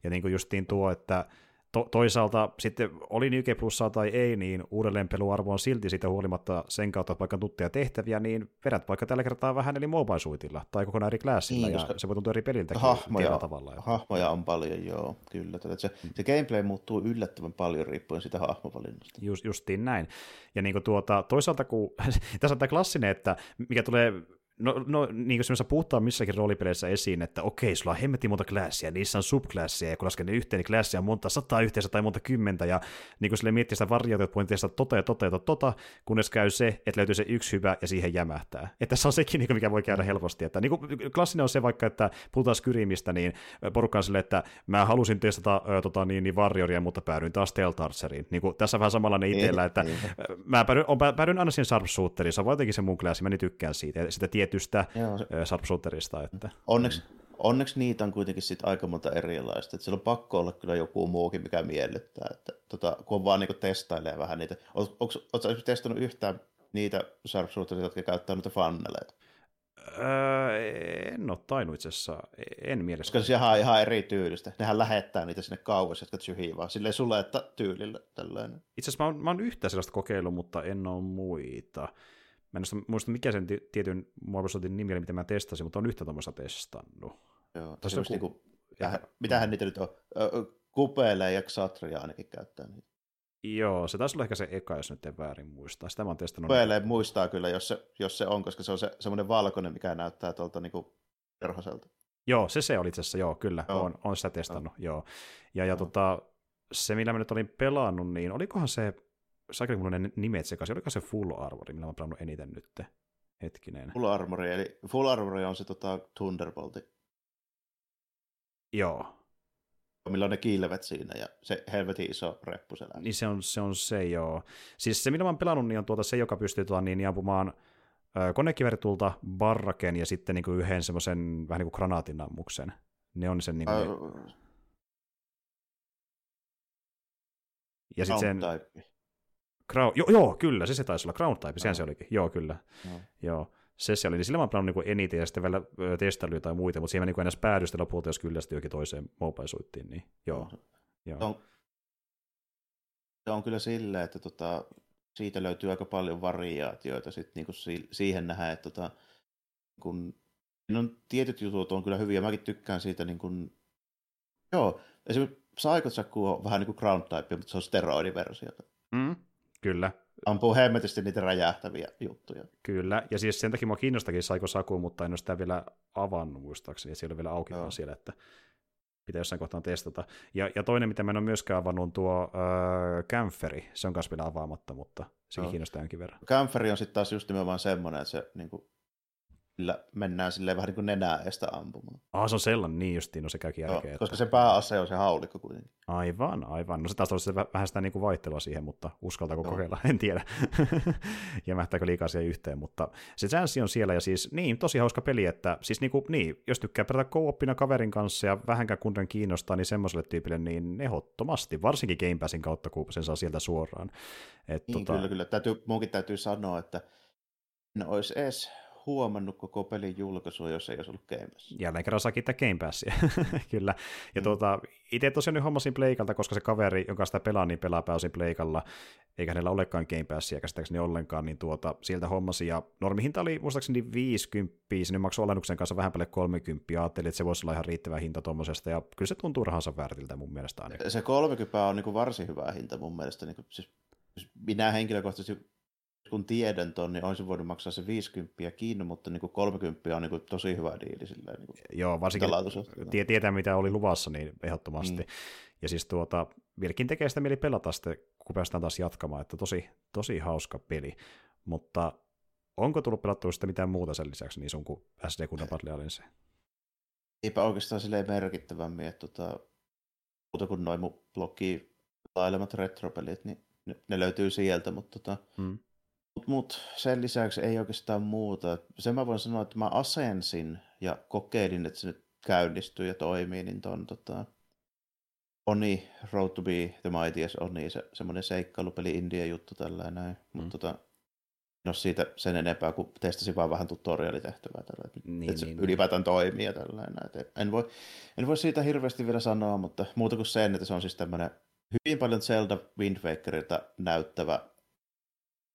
Ja niin kuin justiin tuo, että to- toisaalta sitten oli New Plussaa tai ei, niin uudelleenpeluarvo on silti siitä huolimatta sen kautta, että vaikka tuttuja tehtäviä, niin vedät vaikka tällä kertaa vähän eli mobile suitilla tai kokonaan eri classilla, Niin, ja se voi tuntua eri peliltäkin hahmoja, tavalla. hahmoja on paljon, joo, kyllä. Tätä, se, Mm. se gameplay muuttuu yllättävän paljon riippuen siitä hahmovalinnasta. Just, justiin näin. Ja niin kuin tuota, toisaalta kun, (laughs) tässä on tämä klassinen, että mikä tulee No, no niin kuin semmoisessa puhutaan missäkin roolipeleissä esiin, että okei, sulla on hemmetin monta klassia, niissä on subklassia, ja kun lasken ne yhteen, niin klassia on monta sataa yhteensä tai monta kymmentä, ja niin kuin sille miettii sitä variaatiota, että voin tehdä tota ja tota ja tota, kunnes käy se, että löytyy se yksi hyvä, ja siihen jämähtää. Että se on sekin, niin kuin mikä voi käydä helposti. Että, niin kuin, klassinen on se vaikka, että puhutaan Skyrimistä, niin porukka on sille, että mä halusin testata ö, tota, niin, niin Warrioria, mutta päädyin taas Teltarseriin. Niin kuin, tässä vähän samanlainen itsellä, että niin. mä päädyin, on, päädyin aina siihen Sharpshooteriin, se on jotenkin se mun klassi, mä niin tykkään siitä, sitä tietystä Joo, se... Sharpshooterista. Että... Onneksi, onneksi niitä on kuitenkin sit aika monta erilaista. Että siellä on pakko olla kyllä joku muukin, mikä miellyttää. Että, tota, kun on vaan niin testailee vähän niitä. Oletko testannut yhtään niitä sharpshootereita, jotka käyttää noita fanneleita? Öö, en ole tainnut itse asiassa, en mielestä. Koska sehän on ihan eri tyylistä. Nehän lähettää niitä sinne kauas, jotka tyhjii vaan silleen sulle, että tyylillä tällainen. Itse asiassa mä oon, mä oon yhtä sellaista kokeillut, mutta en ole muita. Mä en muista, mikä sen tietyn Marvel nimi oli, mitä mä testasin, mutta on yhtä tuommoista testannut. Joo, on niinku, ja... mitähän niitä nyt on? Kupeille ja Xatria ainakin käyttää niitä. Joo, se taisi olla ehkä se eka, jos nyt en väärin muista. Sitä mä oon testannut. Kupeille niin... muistaa kyllä, jos se, jos se on, koska se on se, semmoinen valkoinen, mikä näyttää tuolta niinku perhoselta. Joo, se se oli itse asiassa, joo, kyllä, joo. On, on sitä testannut, joo. joo. Ja, ja tota, se, millä mä nyt olin pelannut, niin olikohan se saiko mulla ne nimet sekaisin, oliko se Full Armor, millä mä pelannut eniten nyt? Hetkinen. Full Armor, eli Full Armor on se tota, Thunderbolt. Joo. Millä on ne kiilvet siinä ja se helvetin iso reppu siellä. Niin se on se, on se joo. Siis se, millä mä oon pelannut, niin on tuota se, joka pystyy tuota, niin, ampumaan konekiveritulta, barraken ja sitten niin kuin yhden semmoisen vähän niin kuin granaatinnammuksen. Ne on sen nimi. Uh, ja sitten sen... Type. Crown, joo, joo, kyllä, se se taisi olla, Crown Type, sehän no. se olikin, joo, kyllä. No. Joo, se se oli, niin sillä mä oon pelannut niin eniten ja sitten vielä testailuja tai muita, mutta siihen mä niin edes päädyin sitten lopulta, jos kyllästyi jokin toiseen mobile suittiin, niin joo. No. joo. Se, on, se on kyllä silleen, että tota, siitä löytyy aika paljon variaatioita sit niinku si- siihen nähdään, että tota, kun on tietyt jutut on kyllä hyviä, mäkin tykkään siitä niin kuin, joo, esimerkiksi Psycho on vähän niin kuin ground type, mutta se on steroidiversiota. Mm, Kyllä. Ampuu hemmetisti niitä räjähtäviä juttuja. Kyllä, ja siis sen takia mua kiinnostakin Saiko Saku, mutta en ole sitä vielä avannut muistaakseni, siellä on vielä auki no. siellä, että pitää jossain kohtaa testata. Ja, ja toinen, mitä mä en ole myöskään avannut, on tuo äh, Kämferi, se on myös vielä avaamatta, mutta sekin no. kiinnostaa jonkin verran. Kämferi on sitten taas just nimenomaan semmoinen, että se niin kuin, sillä mennään silleen vähän niin kuin nenää estä ampumaan. Ah, se on sellainen, niin justiin, no se käykin järkeä. No, koska se pääase on se haulikko kuitenkin. Aivan, aivan. No se taas olisi vähän sitä niin kuin vaihtelua siihen, mutta uskaltaako no. kokeilla, en tiedä. (laughs) Jämähtääkö liikaa siihen yhteen, mutta se chanssi on siellä ja siis niin, tosi hauska peli, että siis niin, kuin, niin jos tykkää pelata co kaverin kanssa ja vähänkään kunnan kiinnostaa, niin semmoiselle tyypille niin ehdottomasti, varsinkin Game Passin kautta, kun sen saa sieltä suoraan. Et, niin, tota... kyllä, kyllä. Täytyy, munkin täytyy sanoa, että en olisi edes huomannut koko pelin julkaisua, jos ei olisi ollut Game Pass. Jälleen kerran saa kiittää Game Passia, (laughs) kyllä. Ja mm. tuota, itse tosiaan nyt hommasin Pleikalta, koska se kaveri, jonka sitä pelaa, niin pelaa pääosin Pleikalla, eikä hänellä olekaan Game Passia käsittääkseni ollenkaan, niin tuota, sieltä hommasin. Ja normihinta oli muistaakseni 50, sinne maksoi alennuksen kanssa vähän paljon 30, ajattelin, että se voisi olla ihan riittävä hinta tuommoisesta, ja kyllä se tuntuu rahansa väärtiltä mun mielestä ainakin. Se 30 on niin kuin varsin hyvä hinta mun mielestä, niin kuin, siis minä henkilökohtaisesti kun tiedän ton, niin olisin voinut maksaa se 50 kiinni, mutta niin kuin 30 on niin kuin tosi hyvä diili. Silleen, niin kuin Joo, varsinkin tie- tietää, mitä oli luvassa, niin ehdottomasti. Mm. Ja siis tuota, vieläkin tekee sitä mieli pelata sitten, kun päästään taas jatkamaan, että tosi, tosi hauska peli. Mutta onko tullut pelattua sitten mitään muuta sen lisäksi niin sun kuin SD Kunnan Battle Alliance? Eipä oikeastaan silleen merkittävämmin, että tota, muuta kuin noin mun blogi retropelit, niin ne, ne löytyy sieltä, mutta tota, hmm. Mutta mut, sen lisäksi ei oikeastaan muuta. Sen mä voin sanoa, että mä asensin ja kokeilin, että se nyt käynnistyy ja toimii, niin ton tota, Oni, Road to be the Mightiest Oni, se, semmoinen seikkailupeli India juttu tällä näin. Mm. Mutta tota, no siitä sen enempää, kun testasin vaan vähän tutorialitehtävää tällä, että, niin, että se niin, niin. ylipäätään niin. toimii ja tällainen. En voi, en voi siitä hirveästi vielä sanoa, mutta muuta kuin sen, että se on siis tämmöinen hyvin paljon Zelda Wind Wakerilta näyttävä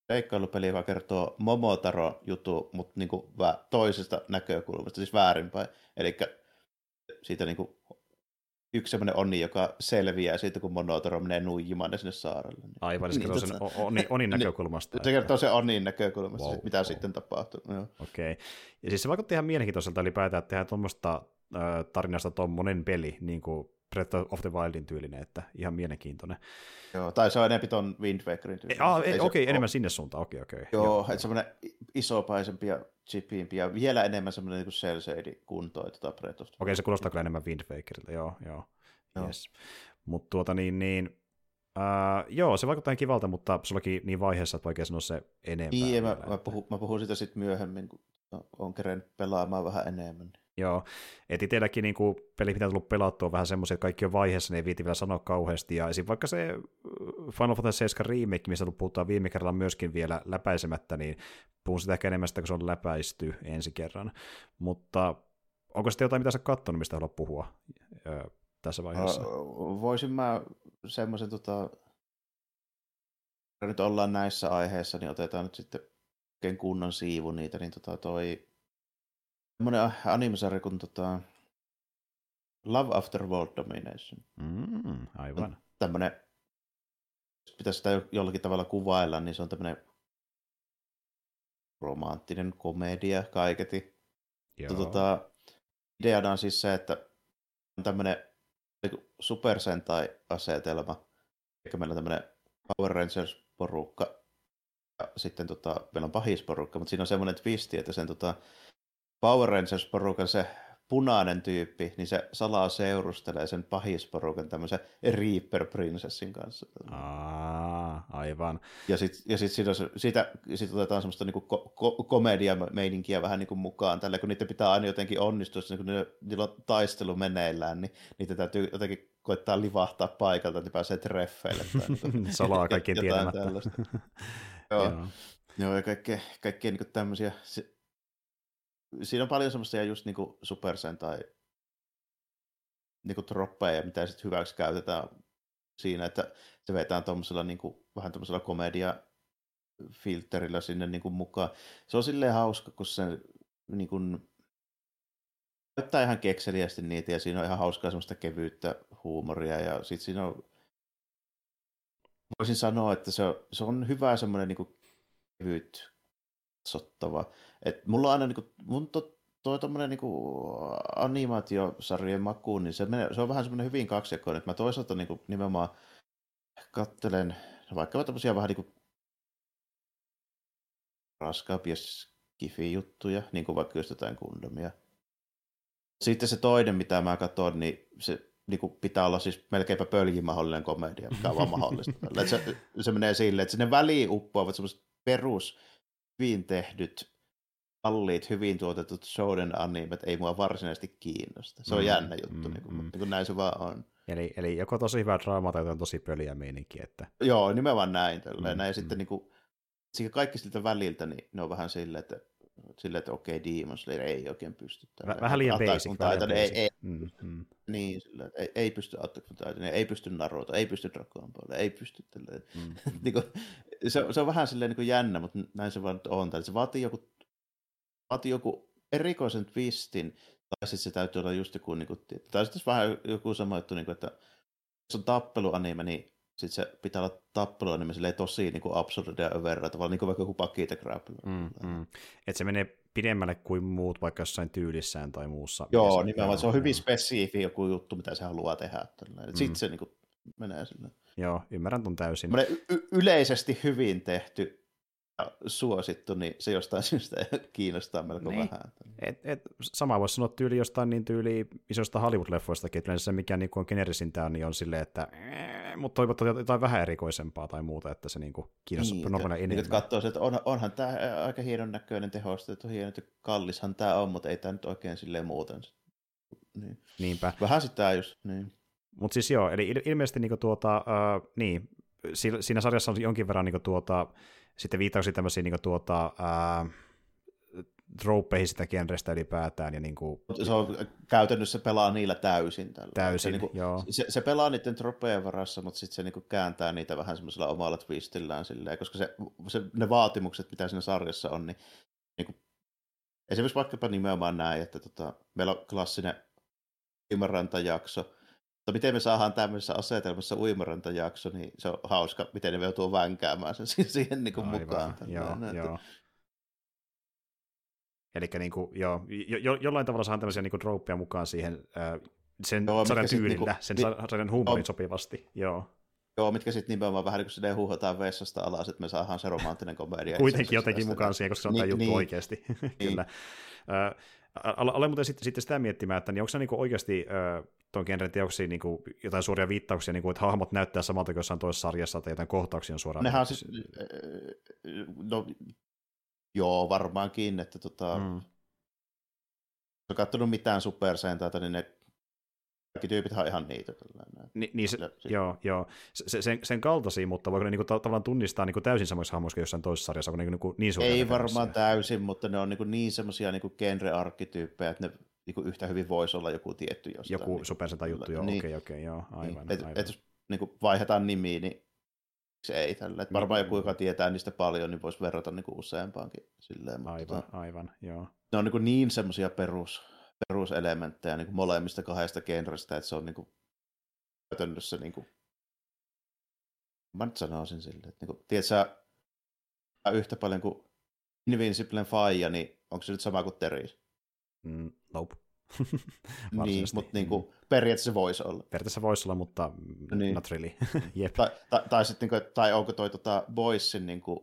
seikkailupeli, joka kertoo Momotaro-jutu, mutta niin kuin toisesta näkökulmasta, siis väärinpäin. Eli siitä niin kuin yksi semmoinen onni, joka selviää siitä, kun Monotoro menee nuijimaan sinne saarelle. Niin. Aivan, se kertoo sen tota, Onin, onin (laughs) näkökulmasta. Se kertoo sen Onin näkökulmasta, wow, mitä wow. sitten tapahtuu. Okei. Okay. Ja siis se vaikutti ihan mielenkiintoiselta ylipäätään, että tehdään tuommoista äh, tarinasta tuommoinen peli, niin kuin Breath of the Wildin tyylinen, että ihan mielenkiintoinen. Joo, tai se on enemmän tuon Wind Wakerin tyylinen. Ah, okei, okay, enemmän sinne suuntaan, okei, okay, okei. Okay. Joo, että semmoinen isopaisempi ja chipimpi ja vielä enemmän semmoinen niin cell kunto, että tota Breath of Okei, okay, se kuulostaa kyllä enemmän Wind Wakerilta, joo, joo. joo. Yes. Mutta tuota niin, niin Uh, joo, se vaikuttaa ihan kivalta, mutta sullakin niin vaiheessa, että vaikea sanoa se enemmän. Niin, mä, mä, puhun, mä puhun sitä sitten myöhemmin, kun on kerennyt pelaamaan vähän enemmän. Joo, et itselläkin niin kuin, peli, mitä on tullut pelattua, on vähän semmoisia, että kaikki on vaiheessa, ne ei viiti vielä sanoa kauheasti, ja esim. vaikka se uh, Final Fantasy 7 remake, mistä puhutaan viime kerralla myöskin vielä läpäisemättä, niin puhun sitä ehkä enemmän sitä, kun se on läpäisty ensi kerran, mutta onko sitten jotain, mitä sä katsonut, mistä haluat puhua ö, tässä vaiheessa? Voisin mä semmoisen, tota, nyt ollaan näissä aiheissa, niin otetaan nyt sitten kunnon siivu niitä, niin tota toi semmoinen animesarja kuin tota, Love After World Domination. Mm, aivan. Tämmöinen, jos pitäisi sitä jollakin tavalla kuvailla, niin se on tämmöinen romanttinen komedia kaiketi. Joo. Tota, ideana on siis se, että on tämmöinen Super Sentai-asetelma, eikä meillä on tämmöinen Power Rangers-porukka, ja sitten tota, meillä on pahisporukka, mutta siinä on semmoinen twisti, että sen tota, Power Rangers-porukan se punainen tyyppi, niin se salaa seurustelee sen pahisporukan tämmöisen Reaper Princessin kanssa. Aa, aivan. Ja sitten ja sit siitä, siitä sit otetaan semmoista niinku ko- ko- komedia-meininkiä vähän niinku mukaan, tällä kun niiden pitää aina jotenkin onnistua, kun niillä, niillä on taistelu meneillään, niin niitä täytyy jotenkin koittaa livahtaa paikalta, että pääsee treffeille. Niinku (laughs) salaa kaikkien tietämättä. (laughs) Joo. Joo. Joo, ja kaikkea, kaikkea niin tämmöisiä siinä on paljon semmoisia just niinku Supersen tai niinku troppeja, mitä sitten hyväksi käytetään siinä, että se vetää tuommoisella niinku, vähän tuommoisella komedia filterillä sinne niinku mukaan. Se on silleen hauska, kun se niinku, näyttää ihan kekseliästi niitä ja siinä on ihan hauskaa semmoista kevyyttä huumoria ja sitten siinä on voisin sanoa, että se on, se on hyvä semmoinen niin kevyt katsottava. Et mulla on aina niinku, mun to, toi tommonen niinku animaatiosarjojen makuun, niin se, menee, se on vähän semmoinen hyvin kaksijakoinen, että mä toisaalta niinku nimenomaan kattelen vaikka tämmöisiä vähän niinku raskaampia skifi-juttuja, niin kuin vaikka just jotain kundomia. Sitten se toinen, mitä mä katson, niin se niin kuin pitää olla siis melkeinpä pöljin mahdollinen komedia, mikä on vaan mahdollista. (laughs) se, se menee silleen, että sinne väliin uppoavat semmoiset perus hyvin tehdyt, kalliit, hyvin tuotetut shonen animet ei mua varsinaisesti kiinnosta. Se on mm, jännä juttu, mm, niin, kuin, mm. niin kuin näin se vaan on. Eli, eli joko tosi hyvä draama tai on tosi pöliä meininki. Että... Joo, nimenomaan näin. Mm, näin. Mm. sitten niin kuin, kaikki siltä väliltä, niin ne on vähän silleen, että silleen, että okei, okay, Demon Slayer ei oikein pysty. Tällä. Vähän liian basic. Vähän liian. Ei, ei, mm, mm. Niin, silleen, ei, ei pysty Attack on Titan, ei pysty Naruto, ei pysty Dragon Ball, ei pysty tälleen. Mm. (laughs) niin kuin, se, se, on vähän silleen niin kuin jännä, mutta näin se vaan on. Tai se vaatii joku, vaatii joku erikoisen twistin, tai sitten se täytyy olla just joku, niin kuin, tai sitten vähän joku sama juttu, niin kuin, että jos on tappeluanime, niin sitten se pitää olla tappelua niin tosi niin kuin absurdia överra, tavallaan niin kuin vaikka joku Pakita mm, mm. Että se menee pidemmälle kuin muut vaikka jossain tyylissään tai muussa. Joo, nimenomaan. Se on hyvin spesifi joku juttu, mitä se haluaa tehdä. Mm. Sitten se niin kuin, menee sille. Joo, ymmärrän ton täysin. Y- yleisesti hyvin tehty suosittu, niin se jostain (laughs) syystä kiinnostaa melko niin. vähän. Et, et, sama voisi sanoa tyyli jostain niin tyyli isosta Hollywood-leffoistakin, että se mikä niin on generisintä niin on silleen, että mutta toivottavasti jotain vähän erikoisempaa tai muuta, että se niinku kiinnostaa niin, normaalia enemmän. Niin, katsoo, että on, onhan tämä aika hienon näköinen tehostettu, hieno, että kallishan tämä on, mutta ei tämä nyt oikein silleen muuten. Niin. Niinpä. Vähän sitä just, niin. Mutta siis joo, eli ilmeisesti niinku tuota, uh, niin, siinä sarjassa on jonkin verran niinku tuota, sitten viittauksia tämmöisiä niin tuota, ää, tropeihin sitä genrestä ylipäätään. Ja niin kuin... Se on käytännössä pelaa niillä täysin. Tällä. Täysin, se, niin kuin, joo. Se, se, pelaa niiden tropejen varassa, mutta sitten se niin kuin kääntää niitä vähän semmoisella omalla twistillään, silleen, koska se, se, ne vaatimukset, mitä siinä sarjassa on, niin, niin kuin, esimerkiksi vaikkapa nimenomaan näin, että tota, meillä on klassinen Imaranta-jakso, mutta miten me saadaan tämmöisessä asetelmassa uimarantajakso, niin se on hauska, miten ne joutuu vänkäämään sen (laughs) siihen niin kuin mukaan. Joo, joo. Eli niin kuin, joo, jo, jollain tavalla saadaan tämmöisiä niin droppia mukaan siihen äh, sen joo, sarjan tyylillä, niinku, sen ni, sarjan huumorin sopivasti. Joo. Joo, mitkä sitten nimenomaan vähän niin kuin huuhataan vessasta alas, että me saadaan se romanttinen komedia. Kuitenkin jotenkin mukaan siihen, koska se on niin, tämä juttu niin. oikeasti. (laughs) Niin. Kyllä. Olen muuten sitten, sitten sitä miettimään, että niin onko se niin oikeasti tuon genren teoksiin niin jotain suoria viittauksia, niin kuin, että hahmot näyttää samalta kuin jossain toisessa sarjassa tai jotain kohtauksia on suoraan. Nehän siis, no, joo, varmaankin, että tota, mm. jos on katsonut mitään supersentaita, niin ne kaikki tyypit on ihan niitä. Ni, niin se, se, joo, joo. Se, sen, sen kaltaisia, mutta voiko ne niinku, tavallaan tunnistaa niinku täysin samoissa hahmoissa jossain toisessa sarjassa, kun ne niinku, niin Ei varmaan täysin, mutta ne on niinku niin semmoisia niinku genre-arkkityyppejä, että ne niinku yhtä hyvin voisi olla joku tietty jostain. Joku niinku, supersenta juttu, joo, niin, okei, okay, okei, okay, joo, aivan. Niin, et, aivan. Et, jos niinku vaihdetaan nimiä, niin se ei tällä. Et varmaan niin, joku, joka tietää niistä paljon, niin voisi verrata niinku useampaankin. Silleen, mutta aivan, tota, aivan, joo. Ne on niinku niin semmoisia perus, peruselementtejä niin kuin molemmista kahdesta genrestä, että se on niin kuin, käytännössä, niin kuin, mä nyt sanoisin silleen, että niin kuin, tiedätkö, yhtä paljon kuin Invinciblen Faija, niin onko se nyt sama kuin Teris? Mm, nope. (laughs) niin, mutta niin kuin, periaatteessa se voisi olla. Periaatteessa voisi olla, mutta niin. not really. (laughs) Jep. Tai, tai, tai, sitten, niin kuin, tai onko toi tota, Boysin niin kuin,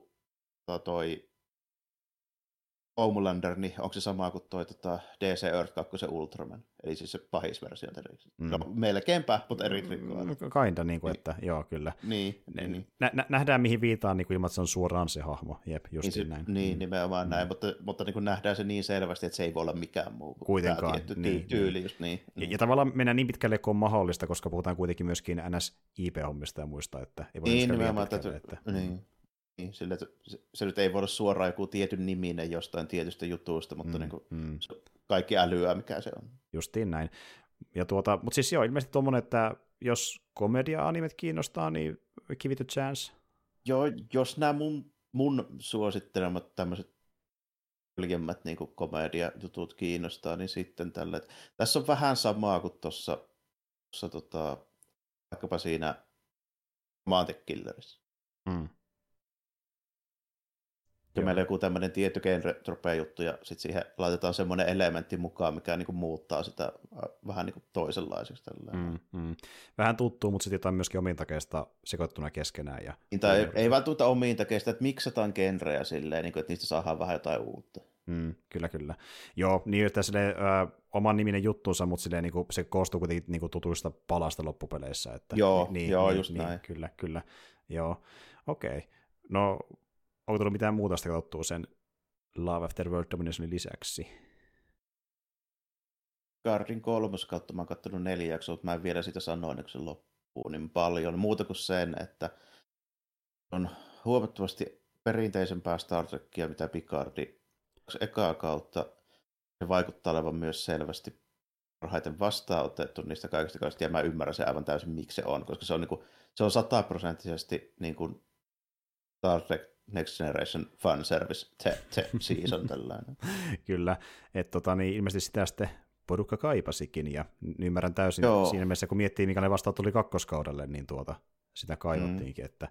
toi Homelander, niin onko se sama kuin toi tota, DC Earth 2 Ultraman, eli siis se pahisversio mm. no, melkeinpä, mutta eri trikkoa. Mm, kinda, niin kuin, niin. että joo, kyllä. Niin, niin, niin. Nä, nä, nähdään, mihin viitaan niin kuin ilman, että se on suoraan se hahmo, jep, just niin, se, näin. Niin, mm. nimenomaan mm. näin, mutta, mutta niin kuin nähdään se niin selvästi, että se ei voi olla mikään muu kuin Kuitenkaan. tietty niin, tyyli, niin. just niin. Ja, ja, tavallaan mennään niin pitkälle kuin on mahdollista, koska puhutaan kuitenkin myöskin NS-IP-hommista ja muista, että ei voi niin, nimenomaan, pitkälle, että, niin. Niin, sille, että se, se nyt ei voida suoraan joku tietyn niminen jostain tietystä jutusta, mutta mm, niin kuin, mm. Se kaikki älyä, mikä se on. Justiin näin. Ja tuota, mutta siis joo, ilmeisesti tuommoinen, että jos komedia-animet kiinnostaa, niin give it a chance. Joo, jos nämä mun, mun suosittelemat tämmöiset yljemmät niin komedia-jutut kiinnostaa, niin sitten tällä. Tässä on vähän samaa kuin tuossa tota, vaikkapa siinä Killerissa. Mm. Ja meillä joku tämmöinen tietty genre juttu ja sitten siihen laitetaan semmoinen elementti mukaan, mikä niin kuin muuttaa sitä vähän niin kuin toisenlaiseksi. Mm, mm. Vähän tuttuu, mutta sitten jotain myöskin omintakeista sekoittuna keskenään. Ja... Niin, tai ei, ei välttämättä omintakeista, että miksataan genrejä silleen, niin kuin, että niistä saadaan vähän jotain uutta. Mm, kyllä, kyllä. Joo, niin että silleen, ö, oman niminen juttunsa, mutta silleen, niin kuin, se koostuu kuitenkin niin kuin tutuista palasta loppupeleissä. Että, joo, niin, joo niin, just niin, näin. Kyllä, kyllä. Joo, okei. Okay. No onko tullut mitään muuta sitä katsottua sen Love After World Dominationin lisäksi? Guardin kolmos kautta mä oon katsonut neljä jaksoa, mutta mä en vielä sitä sano ennen kuin se loppuu niin paljon. Muuta kuin sen, että on huomattavasti perinteisempää Star Trekia, mitä Picardi ekaa kautta. Se vaikuttaa olevan myös selvästi parhaiten vastaanotettu niistä kaikista kaikista, ja mä ymmärrän se aivan täysin, miksi se on, koska se on, niin kuin, se on sataprosenttisesti niin kuin Star Trek Next Generation Fun Service te, te season (laughs) tällainen. Kyllä, että tota, niin ilmeisesti sitä sitten porukka kaipasikin, ja ymmärrän täysin Joo. siinä mielessä, kun miettii, mikä ne vastaat tuli kakkoskaudelle, niin tuota, sitä kaivattiinkin. Mm. Että,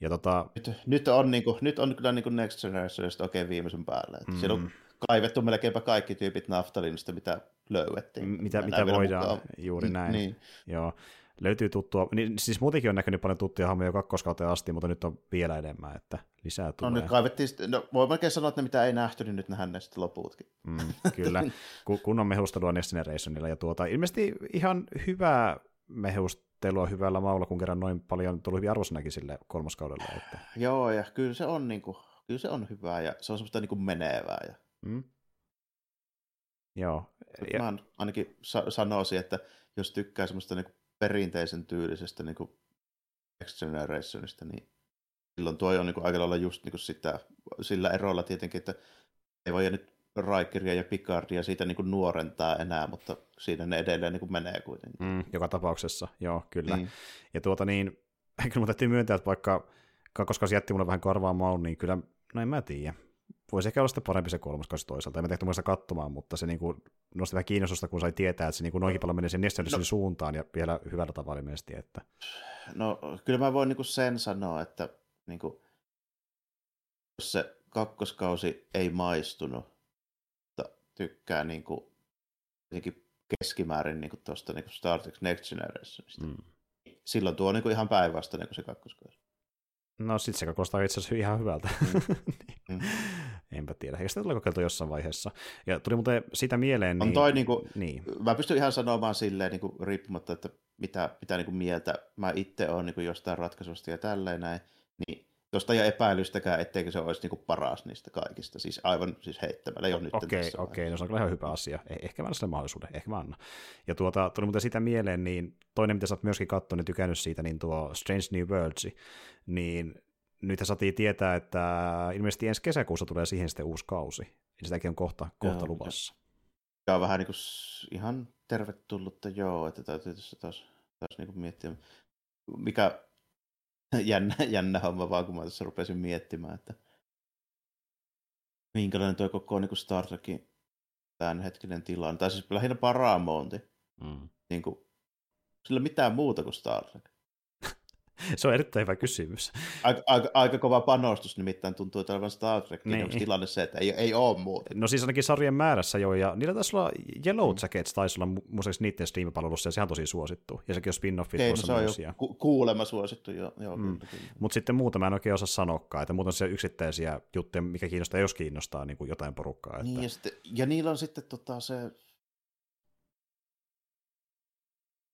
ja tota... nyt, nyt, on, niin kuin, nyt on kyllä niin kuin Next Generationista oikein viimeisen päälle. Että mm. Siellä on kaivettu melkeinpä kaikki tyypit naftalinista, mitä löydettiin. Mitä, mitä voidaan, mukaan. juuri näin. Niin. Joo löytyy tuttua, niin, siis muutenkin on näkynyt paljon tuttuja hahmoja kakkoskauteen asti, mutta nyt on vielä enemmän, että lisää tulee. No nyt kaivettiin, no voi melkein sanoa, että ne mitä ei nähty, niin nyt nähdään ne sitten loputkin. Mm, kyllä, (laughs) kunnon mehustelua Next Generationilla, ja tuota, ilmeisesti ihan hyvää mehustelua hyvällä maulla, kun kerran noin paljon tuli hyvin arvosanakin sille kolmoskaudelle. Että... Joo, ja kyllä se on, niin kuin, kyllä se on hyvää, ja se on semmoista niin kuin menevää. Ja... Mm. Joo. Ja... Mä ainakin sa- sanoisin, että jos tykkää semmoista niin perinteisen tyylisestä niin kuin Next Generationista, niin silloin tuo on niin kuin aika lailla just niin kuin sitä, sillä erolla tietenkin, että ei voi nyt Rikeria ja Picardia siitä niin kuin nuorentaa enää, mutta siinä ne edelleen niin kuin menee kuitenkin. Mm, joka tapauksessa, joo, kyllä. Mm. Ja tuota niin, (laughs) kyllä mun täytyy myöntää, että vaikka kakkoskausi jätti mulle vähän karvaa maun, niin kyllä, no en mä tiedä. Voisi ehkä olla sitten parempi se kolmoskausi toisaalta. En mä tehty muista katsomaan, mutta se niin kuin, nosti vähän kiinnostusta, kun sai tietää, että se niin kuin noinkin paljon menee sen no. suuntaan ja vielä hyvällä tavalla ilmeisesti. Että... No kyllä mä voin niin kuin sen sanoa, että niin kuin, jos se kakkoskausi ei maistunut, mutta tykkää niin kuin, keskimäärin niin tuosta niin Star Trek Next Generationista. Mm. Silloin tuo niin kuin ihan päinvastainen kuin se kakkoskausi. No sit se kuulostaa itse asiassa ihan hyvältä. Mm. (laughs) mm. Enpä tiedä. Eikö sitä tule kokeiltu jossain vaiheessa? Ja tuli muuten sitä mieleen... On niin... toi niinku, niin. mä pystyn ihan sanomaan silleen niinku, riippumatta, että mitä, mitä niinku mieltä mä itse olen niinku, jostain ratkaisusta ja tälleen näin, niin tuosta ei ole epäilystäkään, etteikö se olisi niinku paras niistä kaikista. Siis aivan siis heittämällä jo nyt. Okei, okay, okei, okay, no se on kyllä ihan hyvä asia. Eh- ehkä mä annan sille mahdollisuuden, ehkä mä annan. Ja tuota, tuli muuten sitä mieleen, niin toinen, mitä sä oot myöskin katsonut ja tykännyt siitä, niin tuo Strange New Worlds, niin nyt saatiin tietää, että ilmeisesti ensi kesäkuussa tulee siihen sitten uusi kausi. Eli sitäkin on kohta, kohta joo, luvassa. Ja on vähän niin kuin ihan tervetullutta, joo, että täytyy tässä taas, taas niin kuin miettiä, mikä (laughs) jännä, jännä homma vaan, kun mä tässä rupesin miettimään, että minkälainen tuo koko niin kuin Star Trekin tämänhetkinen tilanne, tai siis lähinnä Paramonti. Mm. Niin kuin, sillä mitään muuta kuin Star Trek. Se on erittäin hyvä kysymys. Aika, aika, aika kova panostus nimittäin tuntuu olevan Star Trek. Niin. Tilanne se, että ei, ei ole muuta? No siis ainakin sarjan määrässä jo, ja niillä taisi olla Yellow Jackets, taisi olla muistaakseni niiden Steam-palvelussa, ja sehän on tosi suosittu. Ja sekin on spin-offi tuossa se on myös. Jo ku- kuulemma suosittu, joo. joo mm. Mutta sitten muuta mä en oikein osaa sanoakaan, että muuta on siellä yksittäisiä juttuja, mikä kiinnostaa, jos kiinnostaa niin kuin jotain porukkaa. Että... Niin, ja, sitten, ja niillä on sitten tota, se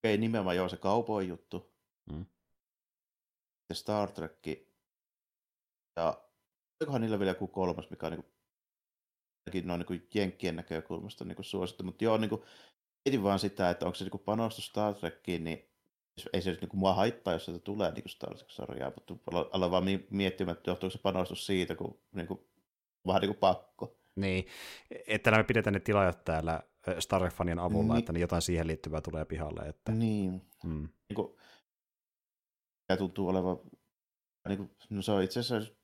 ei nimenomaan joo se kaupoin juttu, mm ja Star Trek. Ja olikohan niillä vielä joku kolmas, mikä on niin kuin, noin niin jenkkien näkökulmasta niin kuin suosittu. Mutta joo, niin kuin, mietin vaan sitä, että onko se niin panostus Star Trekkiin, niin ei se niin kuin mua haittaa, jos sieltä tulee niin Star Trek-sarjaa, mutta aloin vaan miettimään, että johtuuko se panostus siitä, kun niin kuin, vähän niin kuin pakko. Niin, että me pidetään ne tilaajat täällä Star Trek-fanien avulla, niin. että niin jotain siihen liittyvää tulee pihalle. Että... Niin. Mm. niin kuin, mikä tuntuu olevan, niin kuin, no se on itse asiassa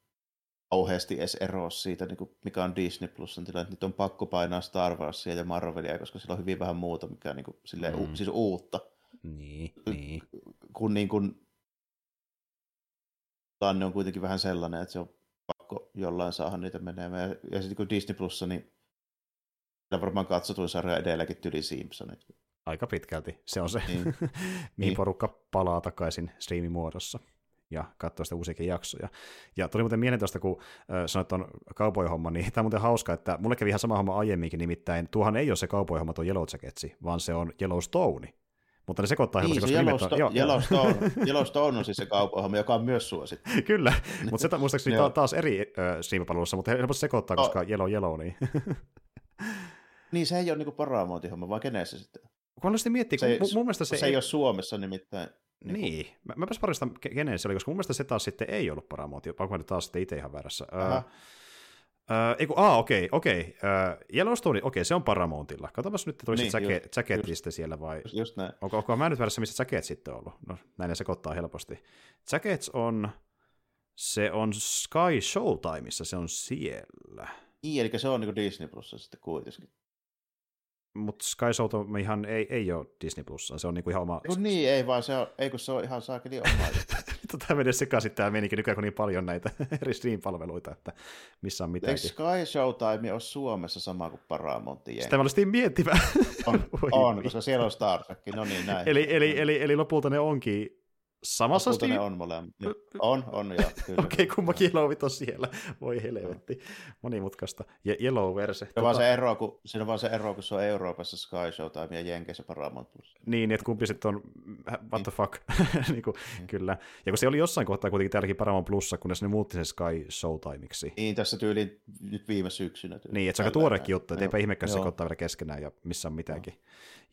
kauheasti edes eroa siitä, niin kuin, mikä on Disney Plusan tilanne. Nyt on pakko painaa Star Warsia ja Marvelia, koska sillä on hyvin vähän muuta, mikä niin kuin, silleen, mm. u, siis uutta. Niin, niin. Kun niin kuin, tilanne on kuitenkin vähän sellainen, että se on pakko jollain saada niitä menemään. Ja sitten kun Disney Plussa, niin varmaan katsotuin sarja edelläkin tyli Simpsonit aika pitkälti. Se on se, niin. (laughs) mihin niin. porukka palaa takaisin striimimuodossa ja katsoo sitä uusiakin jaksoja. Ja tuli muuten mielentoista, kun sanoit tuon cowboy-homman, niin tämä on muuten hauska, että mulle kävi ihan sama homma aiemminkin, nimittäin tuohan ei ole se cowboy-homma tuo Yellow Jacketsi, vaan se on Yellowstone. Mutta ne sekoittaa niin, helposti, koska Yellowstone, on, (laughs) Yellowstone, Yellowstone on siis se kaupoihomma, joka on myös suosittu. (laughs) Kyllä, mutta se muistaakseni taas eri äh, mutta helposti sekoittaa, koska oh. Yellow Yellow, niin... niin, se ei ole niinku Paramountin vaan kenessä sitten? Kun sitten miettii, se, kun mun mielestä se, se ei, ei ole Suomessa nimittäin. Niin, niin. Mä, mäpäs parista kenen se oli, koska mun mielestä se taas sitten ei ollut Paramount, onko mä taas sitten itse ihan väärässä. Aha. Uh, eiku, aa, okei, okei. Uh, Yellowstone, okei, okay, se on Paramountilla. Katsotaan nyt, että niin, jacket, jackettista siellä vai... Just näin. Onko, onko mä nyt väärässä, missä Jacket sitten on ollut? No, näin ne sekoittaa helposti. Jackets on... Se on Sky Showtimeissa, se on siellä. Niin, eli se on niin Disney Plus sitten kuitenkin mutta Sky Soul ihan ei, ei ole Disney Plus, se on niinku ihan oma... Kun niin, ei vaan, se on, ei kun se on ihan saakeli oma. (laughs) Tämä menee sekaisin tämä menikin nykyään, kun niin paljon näitä (laughs) eri Steam-palveluita, että missä on mitäkin. Eikö Sky Showtime ole Suomessa sama kuin Paramountin Sitä mä olisin miettimään. On, (laughs) on, koska siellä on Star Trek, no niin näin. Eli, eli, eli, eli lopulta ne onkin Samassa Steam... on molemmat. On, on, (laughs) joo. Okei, okay, kummakin Yellowit on siellä. Voi helvetti. Monimutkaista. Ja Yellow-verse. Se tota... vaan se ero, kun, siinä on vaan se ero, kun se on Euroopassa Sky Showtime ja Jenkeissä Paramount Plus. Niin, että kumpi sitten on, what the fuck, (laughs) niin kuin, mm. kyllä. Ja kun se oli jossain kohtaa kuitenkin täälläkin Paramount Plussa, kunnes ne muutti sen Sky Showtimeiksi. Niin, tässä tyyliin nyt viime syksynä. Tyyliin. Niin, että se on aika tuorekin juttu, että eipä ihmekään sekoittaa vielä keskenään ja missä on mitäänkin. No.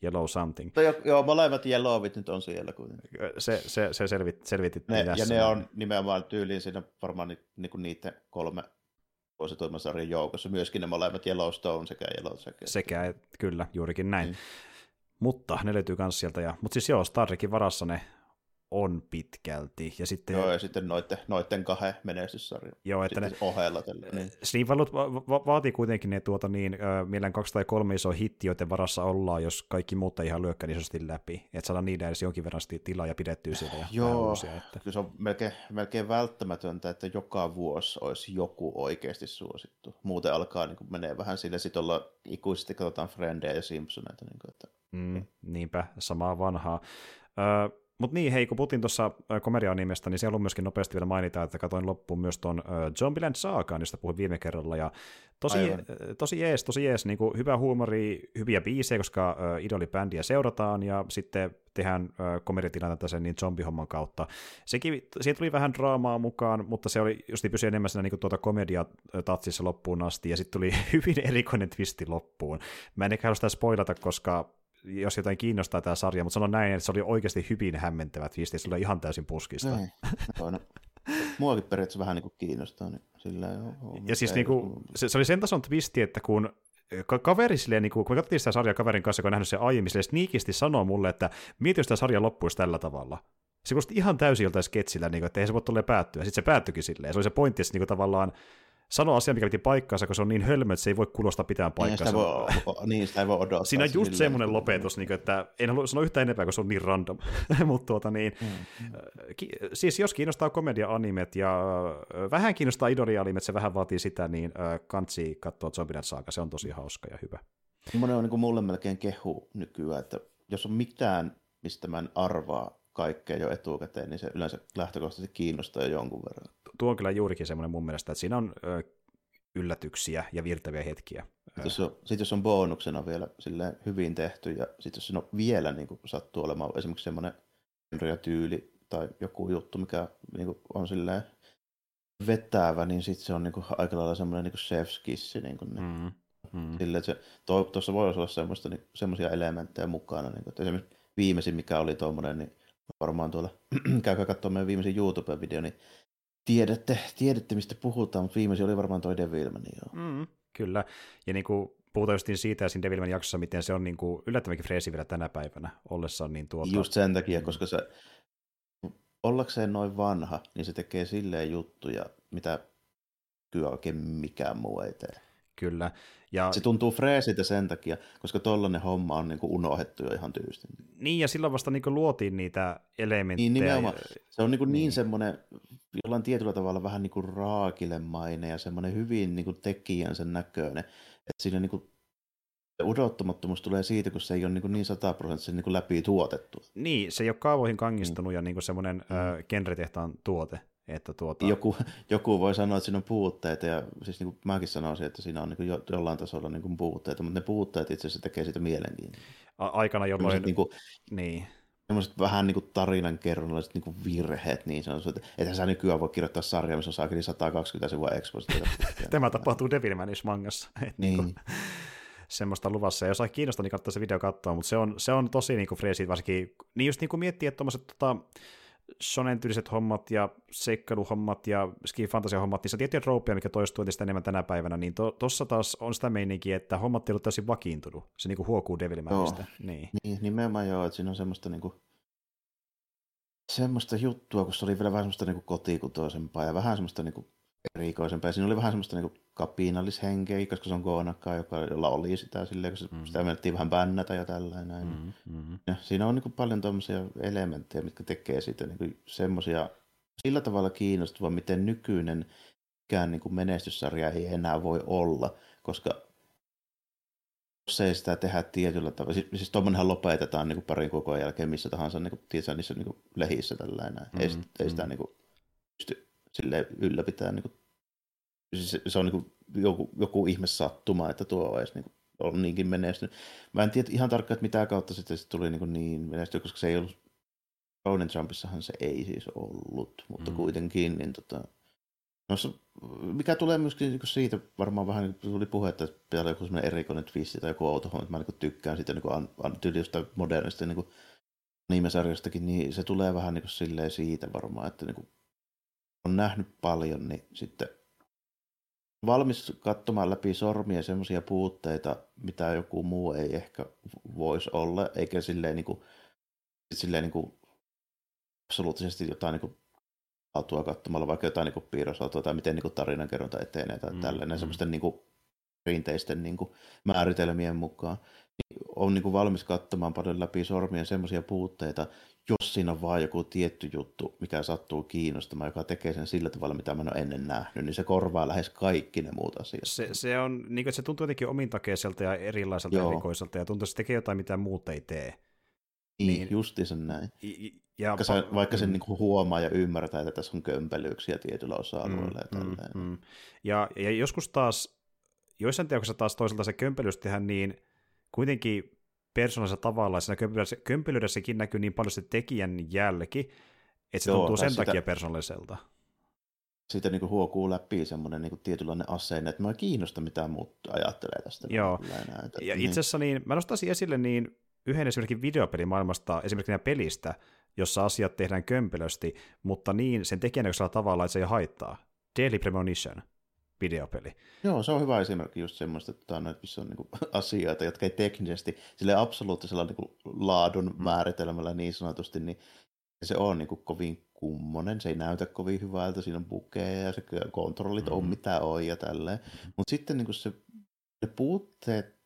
Yellow something. Mutta joo, molemmat Yellowit nyt on siellä kuitenkin. Se, se, se selvit, selvitit ne, Ja ne on nimenomaan tyyliin siinä varmaan ni, niinku niiden kolme vuosituimman sarjan joukossa. Myöskin ne molemmat Yellowstone sekä Yellow sekä. Sekä, kyllä, juurikin näin. Mm. Mutta ne löytyy myös sieltä. Ja, mutta siis joo, Star Trekin varassa ne on pitkälti. Ja sitten, Joo, ja sitten noitten, noitten kahden menestyssarjan joo, että ne, ohella. Tällä, niin. Snivallut va- va- vaatii kuitenkin ne tuota, niin, mielellään kaksi tai kolme isoa hitti, joiden varassa ollaan, jos kaikki muut ei ihan lyökkä niin isosti läpi. Että saadaan niiden edes jonkin verran tilaa ja pidettyä siellä. Ja Joo, uusia, että... kyllä se on melkein, melkein välttämätöntä, että joka vuosi olisi joku oikeasti suosittu. Muuten alkaa niin kuin, menee vähän sille, sitten ollaan ikuisesti katsotaan Friendia ja Simpsoneita. Niin kuin, että... mm, niinpä, samaa vanhaa. Mutta niin, hei, kun puhuttiin tuossa komedianimestä, niin se on myöskin nopeasti vielä mainita, että katoin loppuun myös tuon Zombieland Saakaan, josta puhuin viime kerralla, ja tosi, Aivan. tosi jees, tosi jees, niin kuin hyvä huumori, hyviä biisejä, koska idolibändiä seurataan, ja sitten tehdään komediatilanteita sen niin zombihomman kautta. Sekin, siitä tuli vähän draamaa mukaan, mutta se oli just pysyi enemmän siinä niin tuota komediatatsissa loppuun asti, ja sitten tuli (laughs) hyvin erikoinen twisti loppuun. Mä en ehkä halua sitä spoilata, koska jos jotain kiinnostaa tämä sarja, mutta sanon näin, että se oli oikeasti hyvin hämmentävä twisti, se oli ihan täysin puskista. Näin. No, no. Muakin periaatteessa vähän niin kuin kiinnostaa. Niin sillä on, ja siis niin kuin, se, se, oli sen tason twisti, että kun ka- kaveri silleen, niin kuin, kun me katsottiin sitä sarjaa kaverin kanssa, kun on nähnyt sen aiemmin, silleen sniikisti sanoo mulle, että mieti, jos tämä sarja loppuisi tällä tavalla. Se kuulosti ihan täysin joltain sketsillä, niin kuin, että ei se voi tulla päättyä. Sitten se päättyikin silleen. Se oli se pointti, että niin kuin, tavallaan sano asia, mikä piti paikkaansa, kun se on niin hölmö, että se ei voi kuulostaa pitään paikkaansa. Niin, sitä voi, niin, sitä ei voi odottaa. Siinä on just semmoinen lopetus, niin kuin, että en halua sanoa yhtään enempää, kun se on niin random. (laughs) Mutta tuota niin, mm. ki- siis jos kiinnostaa komedia-animet ja vähän kiinnostaa idolianimet, se vähän vaatii sitä, niin äh, kansi katsoa Zombieland Saga, se on tosi hauska ja hyvä. Semmoinen on niin kuin mulle melkein kehu nykyään, että jos on mitään, mistä mä en arvaa kaikkea jo etukäteen, niin se yleensä lähtökohtaisesti kiinnostaa jo jonkun verran tuo on kyllä juurikin semmoinen mun mielestä, että siinä on ö, yllätyksiä ja virtäviä hetkiä. Sitten jos on, sit jos on bonuksena vielä hyvin tehty ja sitten jos siinä on vielä niin kuin, sattuu olemaan esimerkiksi semmoinen tyyli tai joku juttu, mikä niin kuin, on silleen vetävä, niin sitten se on niin kuin, aika lailla semmoinen niin chef's kissi. Niin kuin, mm. Mm. Sille, että se, tuossa voi olla semmoista, niin, semmoisia elementtejä mukana. Niin kuin, että esimerkiksi viimeisin, mikä oli tuommoinen, niin varmaan tuolla, (clears throat) käykää katsomaan meidän viimeisin YouTube-video, niin tiedätte, tiedätte, mistä puhutaan, mutta viimeisin oli varmaan toi Devilman. Joo. Mm, kyllä, ja niin kuin puhutaan just siitä ja siinä Devilman jaksossa, miten se on niin kuin yllättävänkin freesi vielä tänä päivänä ollessaan. Niin tuota... Just sen takia, koska se ollakseen noin vanha, niin se tekee silleen juttuja, mitä kyllä oikein mikään muu ei tee. Kyllä. Ja... Se tuntuu freesiltä sen takia, koska tollainen homma on niin kuin unohdettu jo ihan tyystin. Niin, ja silloin vasta niin kuin luotiin niitä elementtejä. Niin, nimenomaan. Se on niin, kuin niin. niin semmoinen, jollain tietyllä tavalla vähän niin kuin raakilemainen ja semmoinen hyvin niin kuin tekijänsä näköinen. Että siinä niin kuin odottamattomuus tulee siitä, kun se ei ole niin, niin sataprosenttisen niin läpi tuotettu. Niin, se ei ole kaavoihin kangistunut mm. ja niin semmoinen mm. ö, genretehtaan tuote. Että tuota... joku, joku voi sanoa, että siinä on puutteita, ja siis niin kuin mäkin sanoisin, että siinä on niin kuin jo, jollain tasolla niin kuin puutteita, mutta ne puutteet itse asiassa tekee siitä mielenkiintoista. Aikana jolloin... Niin kuin, niin. Sellaiset vähän niin kuin tarinan kerronnalliset niin kuin virheet, niin on, että ethän sä nykyään voi kirjoittaa sarjaa, missä on saakeli 120 sivua expositiota. (laughs) Tämä tapahtuu Devilmanish mangassa. (laughs) Niin. niin semmoista luvassa. Ja jos ai kiinnostaa, niin kannattaa se video katsoa, mutta se on, se on tosi niin kuin freesi, varsinkin, niin just niin kuin miettii, että tuommoiset tota, shonen hommat ja seikkailuhommat ja ski hommat, niin se on tiettyjä troopia, mikä toistuu entistä enemmän tänä päivänä, niin tuossa to, taas on sitä meininkiä, että hommat ei ollut täysin vakiintunut. Se niinku huokuu Devilmanista. Niin. niin. nimenomaan joo, että siinä on semmoista niinku, semmoista juttua, kun se oli vielä vähän semmoista niinku kotikutoisempaa ja vähän semmoista niinku erikoisempaa. Siinä oli vähän semmoista niinku kapinallishenkeä, koska se on Goonakkaa, joka, jolla oli sitä silleen, kun mm. sitä menettiin vähän bännätä ja tällainen. Mm, mm. Ja siinä on niinku paljon tuommoisia elementtejä, mitkä tekee siitä niinku semmoisia sillä tavalla kiinnostavaa, miten nykyinen ikään niin menestyssarja ei enää voi olla, koska jos ei sitä tehdä tietyllä tavalla, siis, siis tuommoinenhan lopetetaan niin kuin parin koko jälkeen missä tahansa niin kuin, tiedätkö, niissä niin kuin lehissä tällainen. Mm, ei, mm. ei sitä niin kuin, pysty sille ylläpitää niin kuin, siis se on niin kuin joku, joku ihme sattuma, että tuo on edes niin kuin, on niinkin menestynyt. Mä en tiedä ihan tarkkaan, että mitä kautta sitten sit tuli niin, niin menestynyt, koska se ei ollut Ronin Trumpissahan se ei siis ollut, mutta mm. kuitenkin, niin tota, no, mikä tulee myöskin niin siitä, varmaan vähän niin tuli puhe, että pitää olla joku sellainen erikoinen twisti tai joku outo että mä niin tykkään siitä niin an, an, modernista niin nimesarjastakin, niin se tulee vähän niin kuin silleen siitä varmaan, että niin kuin on nähnyt paljon, niin sitten valmis katsomaan läpi sormia semmoisia puutteita, mitä joku muu ei ehkä voisi olla, eikä silleen, niin kuin, silleen niin kuin absoluuttisesti jotain niin kuin, autua katsomalla, vaikka jotain niin piirrosautua tai miten niin tarinankerronta etenee tai mm, tällainen mm. semmoisten niin kuin, perinteisten niin kuin, määritelmien mukaan. Niin on niin kuin, valmis katsomaan paljon läpi sormien semmoisia puutteita, jos siinä on vain joku tietty juttu, mikä sattuu kiinnostamaan, joka tekee sen sillä tavalla, mitä mä en ole ennen nähnyt, niin se korvaa lähes kaikki ne muut asiat. Se, se, on, niin kuin, se tuntuu jotenkin omintakeiselta ja erilaiselta Joo. erikoiselta, ja tuntuu, että se tekee jotain, mitä muut ei tee. Niin, niin justiinsa näin. Ja, vaikka, se, vaikka sen mm. niin kuin huomaa ja ymmärtää, että tässä on kömpelyyksiä tietyllä osa-alueilla. Mm, ja, mm, mm. Ja, ja joskus taas, joissain teoksissa taas toisaalta se kömpelyys tehdään niin kuitenkin persoonallisella tavalla, siinä kömpelyydessäkin näkyy niin paljon se tekijän jälki, että se Joo, tuntuu sen sitä, takia persoonalliselta. Siitä niin huokuu läpi semmoinen niin tietynlainen asenne, että mä kiinnosta mitä muut ajattelee tästä. Joo, ja niin. itse asiassa niin, mä nostaisin esille niin yhden esimerkin videopelimaailmasta, esimerkiksi pelistä, jossa asiat tehdään kömpelösti, mutta niin sen tekijänäköisellä tavalla, että se ei haittaa. Daily Premonition videopeli. Joo, se on hyvä esimerkki just semmoista, että, on, missä on niin (laughs) asioita, jotka ei teknisesti, sille absoluuttisella niin kuin, laadun mm. määritelmällä niin sanotusti, niin se on niin kuin, kovin kummonen, se ei näytä kovin hyvältä, siinä on bukeja ja se kontrollit mm. on mitä on ja tälleen. Mm. Mutta sitten niin kuin se, ne puutteet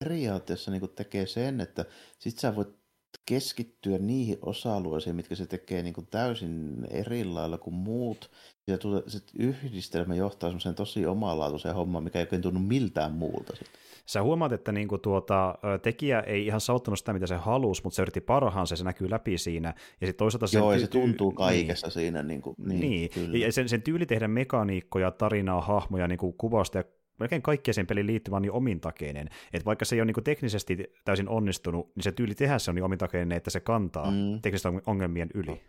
periaatteessa niin kuin tekee sen, että sit sä voit keskittyä niihin osa-alueisiin, mitkä se tekee niin kuin täysin eri lailla kuin muut. Ja se yhdistelmä johtaa semmoiseen tosi omalaatuiseen hommaan, mikä ei oikein tunnu miltään muulta. Sit. Sä huomaat, että niinku tuota, tekijä ei ihan sauttanut sitä, mitä se halusi, mutta se yritti parhaansa ja se näkyy läpi siinä. Ja sitten toisaalta sen Joo, ty- ja se tuntuu niin. kaikessa niin. siinä. Niin, kuin, niin, niin. ja sen, sen tyyli tehdä mekaniikkoja, tarinaa, hahmoja, niin kuin kuvausta ja melkein kaikkeen sen pelin liittyvä niin omintakeinen. Että vaikka se ei ole niin teknisesti täysin onnistunut, niin se tyyli tehdä se on niin omintakeinen, että se kantaa mm. teknisten ongelmien yli.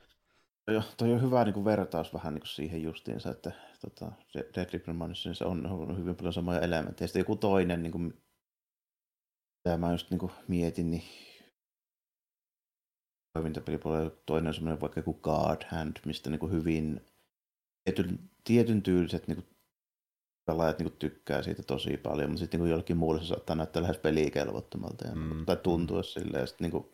Toi, toi on hyvä niin kuin vertaus vähän niin kuin siihen justiinsa, että tota, Deadly Premonition on, on hyvin paljon samoja elementtejä. Sitten joku toinen, niin kuin, mitä mä just niin kuin mietin, niin toimintapelipuolella toinen on semmoinen vaikka joku God Hand, mistä niin kuin hyvin tietyn, tietyn tyyliset niin kuin pelaajat niin tykkää siitä tosi paljon, mutta sitten niin jollekin muulle se saattaa näyttää lähes pelikelvottomalta ja, mm. tai tuntua silleen. Ja sitten niin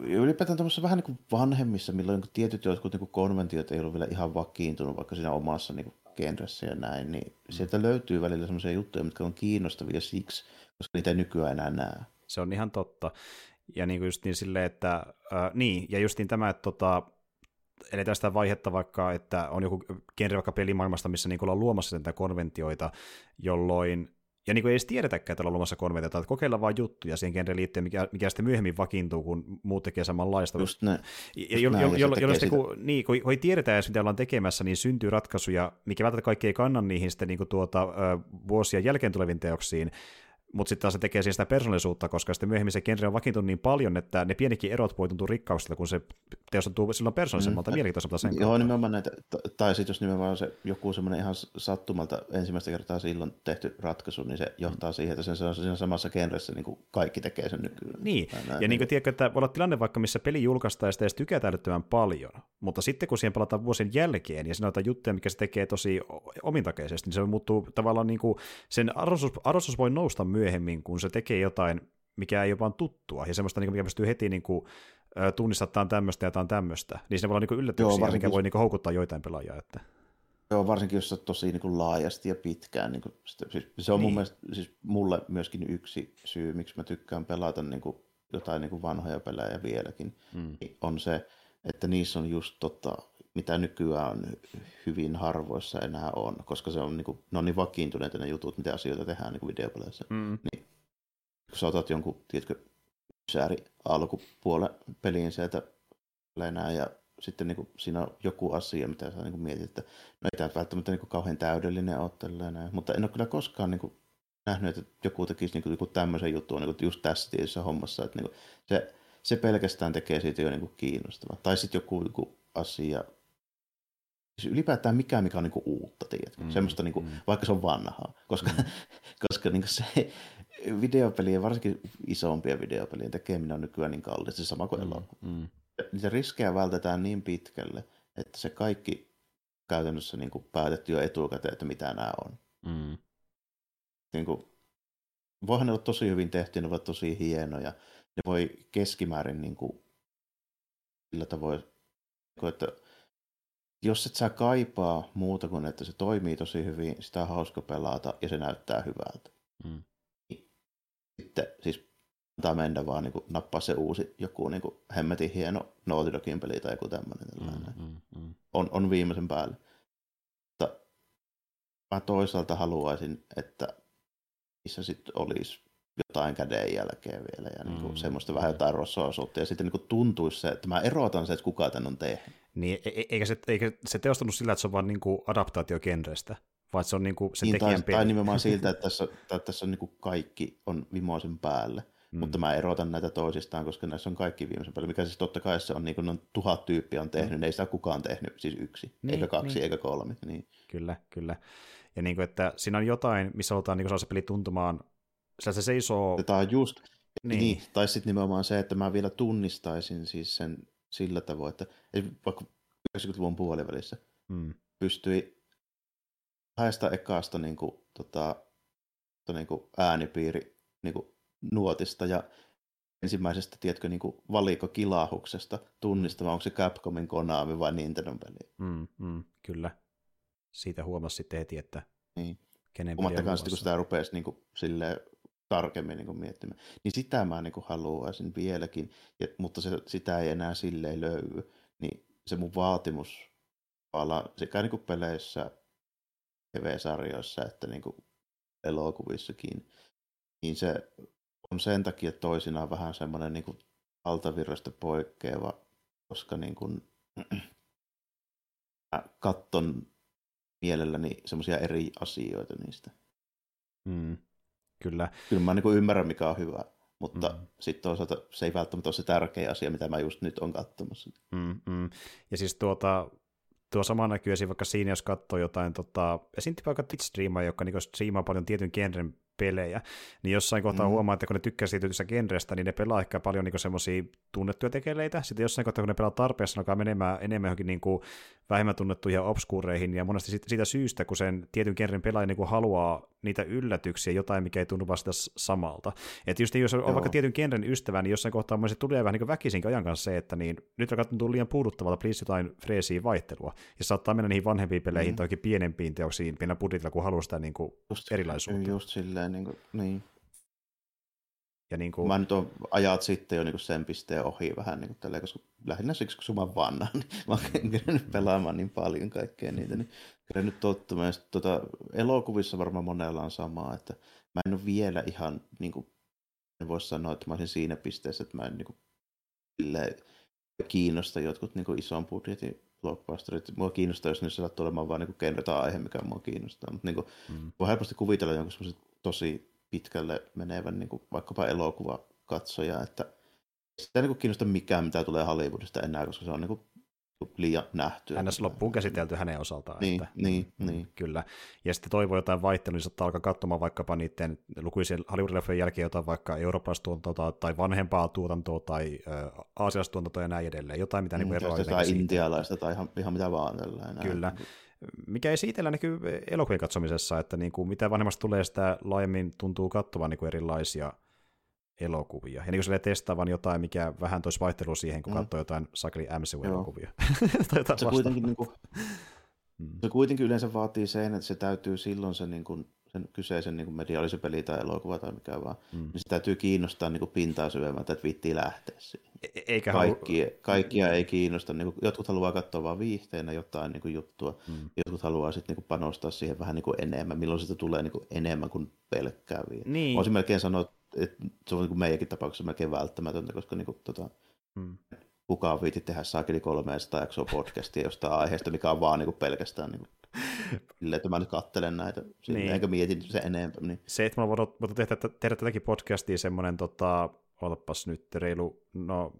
ylipäätään tämmöisissä vähän niin vanhemmissa, milloin niin tietyt jotkut niin konventiot ei ollut vielä ihan vakiintunut vaikka siinä omassa niin genressä ja näin, niin mm. sieltä löytyy välillä semmoisia juttuja, mitkä on kiinnostavia siksi, koska niitä ei nykyään enää näe. Se on ihan totta. Ja niin kuin just niin silleen, että äh, niin, ja justiin tämä, että tota, eletään sitä vaihetta vaikka, että on joku genre vaikka pelimaailmasta, missä niin ollaan luomassa näitä konventioita, jolloin ja niin kuin ei edes tiedetäkään, että ollaan luomassa konventioita, että kokeillaan vain juttuja siihen genreen liittyen, mikä, mikä sitten myöhemmin vakiintuu, kun muut tekee samanlaista. Just ne. Ja jo, jo, jo, jo, sitten, kun, niin, kun, kun ei tiedetä edes, mitä ollaan tekemässä, niin syntyy ratkaisuja, mikä välttämättä kaikki ei kanna niihin sitten niin kuin tuota, vuosia jälkeen tuleviin teoksiin, mutta sitten taas se tekee sitä persoonallisuutta, koska sitten myöhemmin se genre on vakiintunut niin paljon, että ne pienikin erot voi tuntua rikkauksilta, kun se teos tuntuu silloin persoonallisemmalta, mm. mielenkiintoisemmalta sen Joo, nimenomaan näitä, tai sitten jos nimenomaan se joku semmoinen ihan sattumalta ensimmäistä kertaa silloin tehty ratkaisu, niin se johtaa mm. siihen, että sen on siinä samassa genressä niin kuin kaikki tekee sen nykyään. Niin, ja niin, niin kuin tiedätkö, että voi olla tilanne vaikka, missä peli julkaistaan ja sitä edes tykätään älyttömän paljon, mutta sitten kun siihen palataan vuosien jälkeen ja on juttuja, mikä se tekee tosi omintakeisesti, niin se muuttuu tavallaan niin kuin, sen arvostus, arvostus voi nousta myöhemmin, kun se tekee jotain, mikä ei ole vaan tuttua, ja semmoista, niin mikä pystyy heti niin kuin, tunnistaa, että tämä on tämmöistä ja tämä on tämmöistä, niin se voi olla niin yllätyksiä, Joo, mikä voi niin houkuttaa joitain pelaajia. Että... Joo, varsinkin jos se tosi niin kuin laajasti ja pitkään. Niin kuin, siis, se on niin. mun mielestä, siis mulle myöskin yksi syy, miksi mä tykkään pelata niin kuin, jotain niin kuin vanhoja pelejä vieläkin, mm. on se, että niissä on just tota, mitä nykyään hyvin harvoissa enää on, koska se on, niin kuin, ne on niin vakiintuneita ne jutut, mitä asioita tehdään niin videopeleissä. Mm. Niin, kun sä otat jonkun, tiedätkö, sääri alkupuolen peliin sieltä lenää ja sitten niin kuin, siinä on joku asia, mitä sä niin kuin mietit, että no ei tämä välttämättä niin kuin, kauhean täydellinen ole näin. mutta en ole kyllä koskaan niin kuin, nähnyt, että joku tekisi niin kuin, joku tämmöisen jutun niin kuin, just tässä tietyssä hommassa, että niin kuin, se, se pelkästään tekee siitä jo niin kuin, kiinnostavaa. Tai sitten joku, joku asia, siis ylipäätään mikään, mikä on niin kuin, uutta, tiedätkö? Mm, Semmoista, niin kuin, mm. vaikka se on vanhaa, koska, mm. (laughs) koska niin kuin, se, videopelien, varsinkin isompia videopelien tekeminen on nykyään niin kallista, sama kuin mm, elokuva. Mm. Niitä riskejä vältetään niin pitkälle, että se kaikki käytännössä niin kuin päätetty jo etukäteen, että mitä nämä on. Mm. Niin kuin, voihan ne olla tosi hyvin tehty, ne ovat tosi hienoja. Ne voi keskimäärin niin kuin, sillä tavoin, niinku, että jos et sä kaipaa muuta kuin, että se toimii tosi hyvin, sitä on hauska pelata ja se näyttää hyvältä. Mm. Sitten siis antaa mennä vaan niin kuin, nappaa se uusi joku niin kuin, hemmetin hieno Naughty Dogin peli tai joku tämmöinen. Mm, mm, mm. On, on viimeisen päälle. Mutta mä toisaalta haluaisin, että missä sitten olisi jotain käden jälkeen vielä ja niin kuin, mm. semmoista vähän jotain rossoisuutta ja sitten niin kuin tuntuisi se, että mä erotan se, että kuka tän on tehnyt. Niin, e-, e- eikä se, eikä se teostunut sillä, että se on vaan niin kuin adaptaatio genrestä, vaan se on niin kuin se niin, tekijän tai, tai nimenomaan (laughs) siltä, että tässä, että tässä on niin kuin kaikki on vimoisen päälle. Mm. Mutta mä erotan näitä toisistaan, koska näissä on kaikki viimeisen päälle, mikä siis totta kai se on, niin kuin on tuhat tyyppiä on tehnyt, mm. ei sitä kukaan tehnyt, siis yksi, niin, eikä kaksi, niin. eikä kolme. Niin. Kyllä, kyllä. Ja niin kuin, että siinä on jotain, missä halutaan niin se peli tuntumaan, sillä se seisoo... Tämä on just, niin. niin. Tai sitten nimenomaan se, että mä vielä tunnistaisin siis sen sillä tavoin, että vaikka 90-luvun puolivälissä mm. pystyi kahdesta ekasta niin kuin, tota, niin kuin äänipiiri niin kuin nuotista ja ensimmäisestä, tiedätkö, niin kuin valikokilahuksesta tunnistamaan, onko se Capcomin Konami vai Nintendo peli. Mm, mm, kyllä. Siitä huomasi sitten heti, että niin. kenen peli sitten, kun sitä rupesi niin kuin, silleen, tarkemmin niin kuin miettimään. Niin sitä mä niin kuin haluaisin vieläkin, ja, mutta se, sitä ei enää silleen löydy. Niin se mun vaatimus sekä niin kuin peleissä, TV-sarjoissa että niin kuin elokuvissakin, niin se on sen takia toisinaan vähän semmoinen niin altavirrasta poikkeava, koska niin kuin, (clears throat) mä katton mielelläni semmoisia eri asioita niistä. Mm, kyllä. Kyllä mä niin kuin ymmärrän, mikä on hyvä, mutta mm. sitten toisaalta se ei välttämättä ole se tärkeä asia, mitä mä just nyt on katsomassa. Mm, mm. Ja siis tuota, tuo sama näkyy esim. vaikka siinä, jos katsoo jotain, tota, esimerkiksi vaikka Twitch-striimaa, joka niin striimaa paljon tietyn genren pelejä, niin jossain kohtaa mm. huomaa, että kun ne tykkää siitä genrestä, niin ne pelaa ehkä paljon niin semmoisia tunnettuja tekeleitä. Sitten jossain kohtaa, kun ne pelaa tarpeessa, alkaa menemään enemmän johonkin niin kuin vähemmän tunnettuja obskuureihin, ja monesti siitä syystä, kun sen tietyn genren pelaaja niin kuin haluaa niitä yllätyksiä, jotain, mikä ei tunnu vasta samalta. Että just jos on Joo. vaikka tietyn genren ystävä, niin jossain kohtaa se tulee vähän niin väkisinkin ajan kanssa se, että niin, nyt alkaa tuntua liian puuduttavalta, please jotain freesiä vaihtelua. Ja saattaa mennä niihin vanhempiin peleihin mm. tai pienempiin teoksiin, pienellä budjetilla, kun haluaa sitä niin kuin just, erilaisuutta. Just silleen, niin, kuin, niin. Ja niin kuin... Mä nyt on ajat sitten jo niin kuin sen pisteen ohi vähän, niin kuin tälleen, koska lähinnä siksi, kun mä vanna, (laughs) niin mä oon pelaamaan niin paljon kaikkea niitä, niin kyllä nyt tottumaan. Tuota, elokuvissa varmaan monella on samaa, että mä en ole vielä ihan, niin kuin, en voi sanoa, että mä olisin siinä pisteessä, että mä en niin kuin, kiinnosta jotkut niin kuin ison budjetin blockbusterit. Mua kiinnostaa, jos ne saattaa olemaan vain niin genre aihe, mikä mua kiinnostaa. Mutta niin kuin, mm. voi helposti kuvitella jonkun tosi pitkälle menevän niin kuin vaikkapa elokuvakatsoja, että sitä ei niin kiinnosta mikään, mitä tulee Hollywoodista enää, koska se on niin kuin liian nähty. Ns. loppuun käsitelty hänen osaltaan. Niin, että, niin, mm, niin. Kyllä. Ja sitten toivoo jotain vaihtelua, niin saattaa alkaa katsomaan vaikkapa niiden lukuisien Hollywood-leffojen jälkeen jotain vaikka eurooppalaista tuotantoa tai vanhempaa tuotantoa tai äh, aasialaista tuotantoa ja näin edelleen. Jotain, mitä mm, niin eroaa. Tai intialaista tai ihan, ihan mitä vaan. Tällainen. Kyllä mikä ei siitä näkyy elokuvien katsomisessa, että niin kuin mitä vanhemmasta tulee, sitä laajemmin tuntuu katsovan niin kuin erilaisia elokuvia. Ja niin kuin testaavan jotain, mikä vähän toisi vaihtelua siihen, kun mm. katsoo jotain sakeli MCU-elokuvia. (laughs) tai se, kuitenkin, niin kuin, mm. se kuitenkin yleensä vaatii sen, että se täytyy silloin se niin kuin, sen kyseisen niin media, oli se peli tai elokuva tai mikä vaan, mm. niin se täytyy kiinnostaa niin kuin pintaa syvemmältä, että vittiin lähteä siihen. E-, eikä Kaikki, halu... Kaikkia ei kiinnosta. Niin kuin, jotkut haluaa katsoa vain viihteenä jotain niin kuin juttua, mm. jotkut haluaa sitten niin kuin panostaa siihen vähän niin kuin enemmän, milloin sitä tulee niin kuin enemmän kuin pelkkää viihdeen. Niin. Voisin melkein sanoa, että se on niin kuin meidänkin tapauksessa melkein välttämätöntä, koska niin kuin, tota, mm. kukaan viiti tehdä saakeli 300 jaksoa podcastia jostain aiheesta, mikä on vaan niin kuin pelkästään niin kuin (laughs) Silleen, että mä nyt kattelen näitä, niin. enkä mietin se enemmän. Niin. Se, että mä voin tehdä, tehdä tätäkin podcastia semmoinen, tota, otapas nyt reilu, no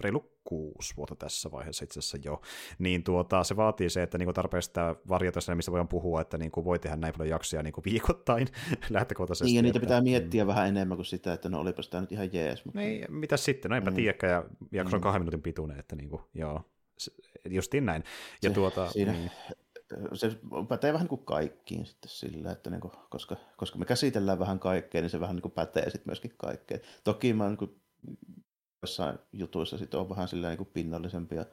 reilu kuusi vuotta tässä vaiheessa itse asiassa jo, niin tuota, se vaatii se, että niinku tarpeeksi sitä varjota sinne, mistä voidaan puhua, että niinku voi tehdä näin paljon jaksoja niinku viikoittain (laughs) lähtökohtaisesti. Niin, ja niitä että, pitää miettiä mm. vähän enemmän kuin sitä, että no olipas tämä nyt ihan jees. Mutta... Niin, mitä sitten, no enpä mm. tiedäkään, ja jakso on mm. kahden minuutin pituinen, että niinku, joo, justiin näin. Ja se, tuota, siinä, niin se pätee vähän niin kuin kaikkiin sitten sillä, että niin kuin, koska, koska me käsitellään vähän kaikkea, niin se vähän niin kuin pätee sitten myöskin kaikkeen. Toki mä niin kuin, jossain jutuissa sitten on vähän silleen niin pinnallisempi ja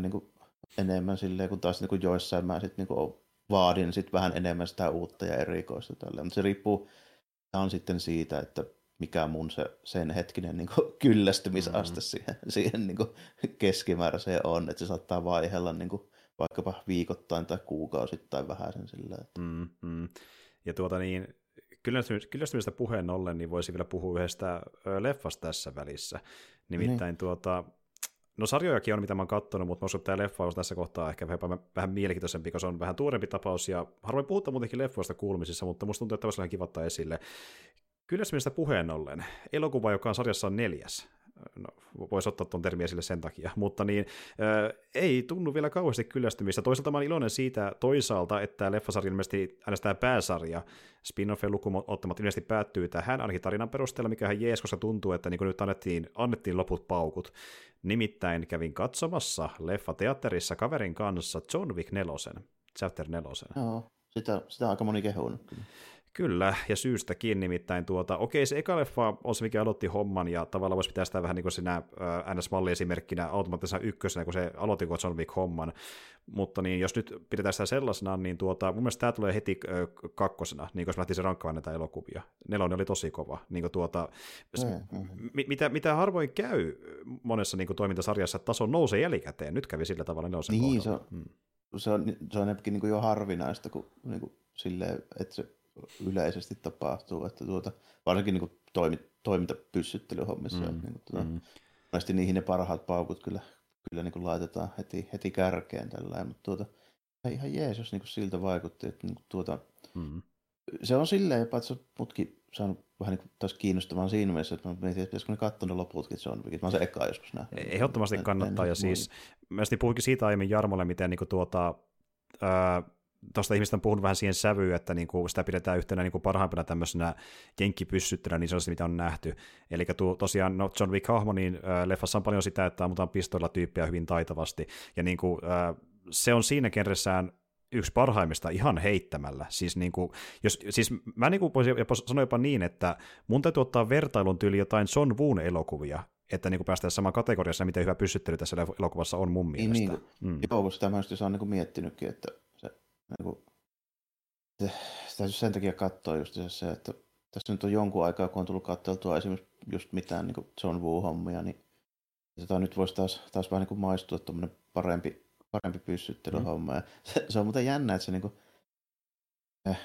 niin kuin enemmän silleen, kun taas niin kuin joissain mä sitten niin vaadin sit vähän enemmän sitä uutta ja erikoista tällä. Mutta se riippuu on sitten siitä, että mikä mun se, sen hetkinen niin kuin, kyllästymisaste mm. siihen, siihen niin kuin, keskimääräiseen on, että se saattaa vaihella niin kuin, vaikkapa viikoittain tai kuukausittain vähän sen sillä. Että... Mm, mm. Ja tuota niin, kyllästymistä puheen ollen, niin voisi vielä puhua yhdestä leffasta tässä välissä. Nimittäin niin. tuota, no sarjojakin on, mitä mä oon katsonut, mutta mä uskon, että tämä leffa on tässä kohtaa ehkä vähän, vähän mielenkiintoisempi, koska se on vähän tuorempi tapaus, ja harvoin puhutaan muutenkin leffoista kuulumisissa, mutta musta tuntuu, että voisi olla kivattaa esille. Kyllästymistä puheen ollen, elokuva, joka on sarjassa on neljäs, no, voisi ottaa tuon termiä sille sen takia, (laughs) mutta niin, äh, ei tunnu vielä kauheasti kyllästymistä. Toisaalta mä olen iloinen siitä toisaalta, että leffasarja ilmeisesti äänestää pääsarja, spin-offien lukuottamat ilmeisesti päättyy tähän, ainakin tarinan perusteella, mikä ihan jees, koska tuntuu, että niin nyt annettiin, annettiin loput paukut. Nimittäin kävin katsomassa leffateatterissa kaverin kanssa John Wick 4, Chapter 4. Joo, sitä, sitä on aika moni kehunut. Kyllä, ja syystäkin nimittäin tuota, okei se eka leffa on se, mikä aloitti homman, ja tavallaan voisi pitää sitä vähän niin kuin siinä äh, NS-malliesimerkkinä automaattisena ykkösenä, kun se aloitti kun John Wick homman, mutta niin, jos nyt pidetään sitä sellaisena, niin tuota, mun mielestä tämä tulee heti äh, kakkosena, niin kuin jos mä lähtisin rankkaan näitä elokuvia. Nelonen oli tosi kova. Niin kuin tuota, mm, mm. mitä, mitä harvoin käy monessa niin kuin toimintasarjassa, että taso nousee jälkikäteen, nyt kävi sillä tavalla nelosen Niin, se on, mm. se on, se on niin kuin jo harvinaista, kun niin kuin silleen, että se yleisesti tapahtuu, että tuota, varsinkin niin kuin toimi, toimintapyssyttelyhommissa. Mm, niin kuin, tuota, mm. Monesti niihin ne parhaat paukut kyllä, kyllä niin kuin laitetaan heti, heti kärkeen tällä mutta tuota, ihan jees, jos niin kuin siltä vaikutti, että niin kuin, tuota, mm. se on silleen jopa, että se on mutkin saanut vähän niin taas kiinnostavaan siinä mielessä, että mä mietin, että pitäisikö ne katsoa ne loputkin John Wickit. Mä oon se eka joskus nähnyt. Ehdottomasti kannattaa, ja siis mä puhuinkin siitä aiemmin Jarmolle, miten niin kuin, tuota, ää, tuosta ihmistä on puhunut vähän siihen sävyyn, että niinku sitä pidetään yhtenä niinku parhaimpana tämmöisenä jenkkipyssyttänä, niin se on se, mitä on nähty. Eli tosiaan no John Wick-hahmo, niin äh, leffassa on paljon sitä, että ammutaan pistoilla tyyppiä hyvin taitavasti, ja niinku, äh, se on siinä kerressään yksi parhaimmista ihan heittämällä. Siis, niin kuin, jos, siis mä niin kuin voisin jopa sanoa jopa niin, että mun täytyy ottaa vertailun tyyli jotain John Woon elokuvia, että niin kuin päästään samaan kategoriassa, miten hyvä pyssyttely tässä elokuvassa on mun mielestä. Niin, niin mm. Joo, kun sitä mä olen niin miettinytkin, että niin kuin, täytyy sen takia katsoa just se, että tässä nyt on jonkun aikaa, kun on tullut katseltua esimerkiksi just mitään niin John Woo-hommia, niin tota nyt voisi taas, taas vähän niin kuin maistua tuommoinen parempi, parempi pyssyttelyhomma. Mm. se, se, on muuten jännä, että se niin kuin, äh,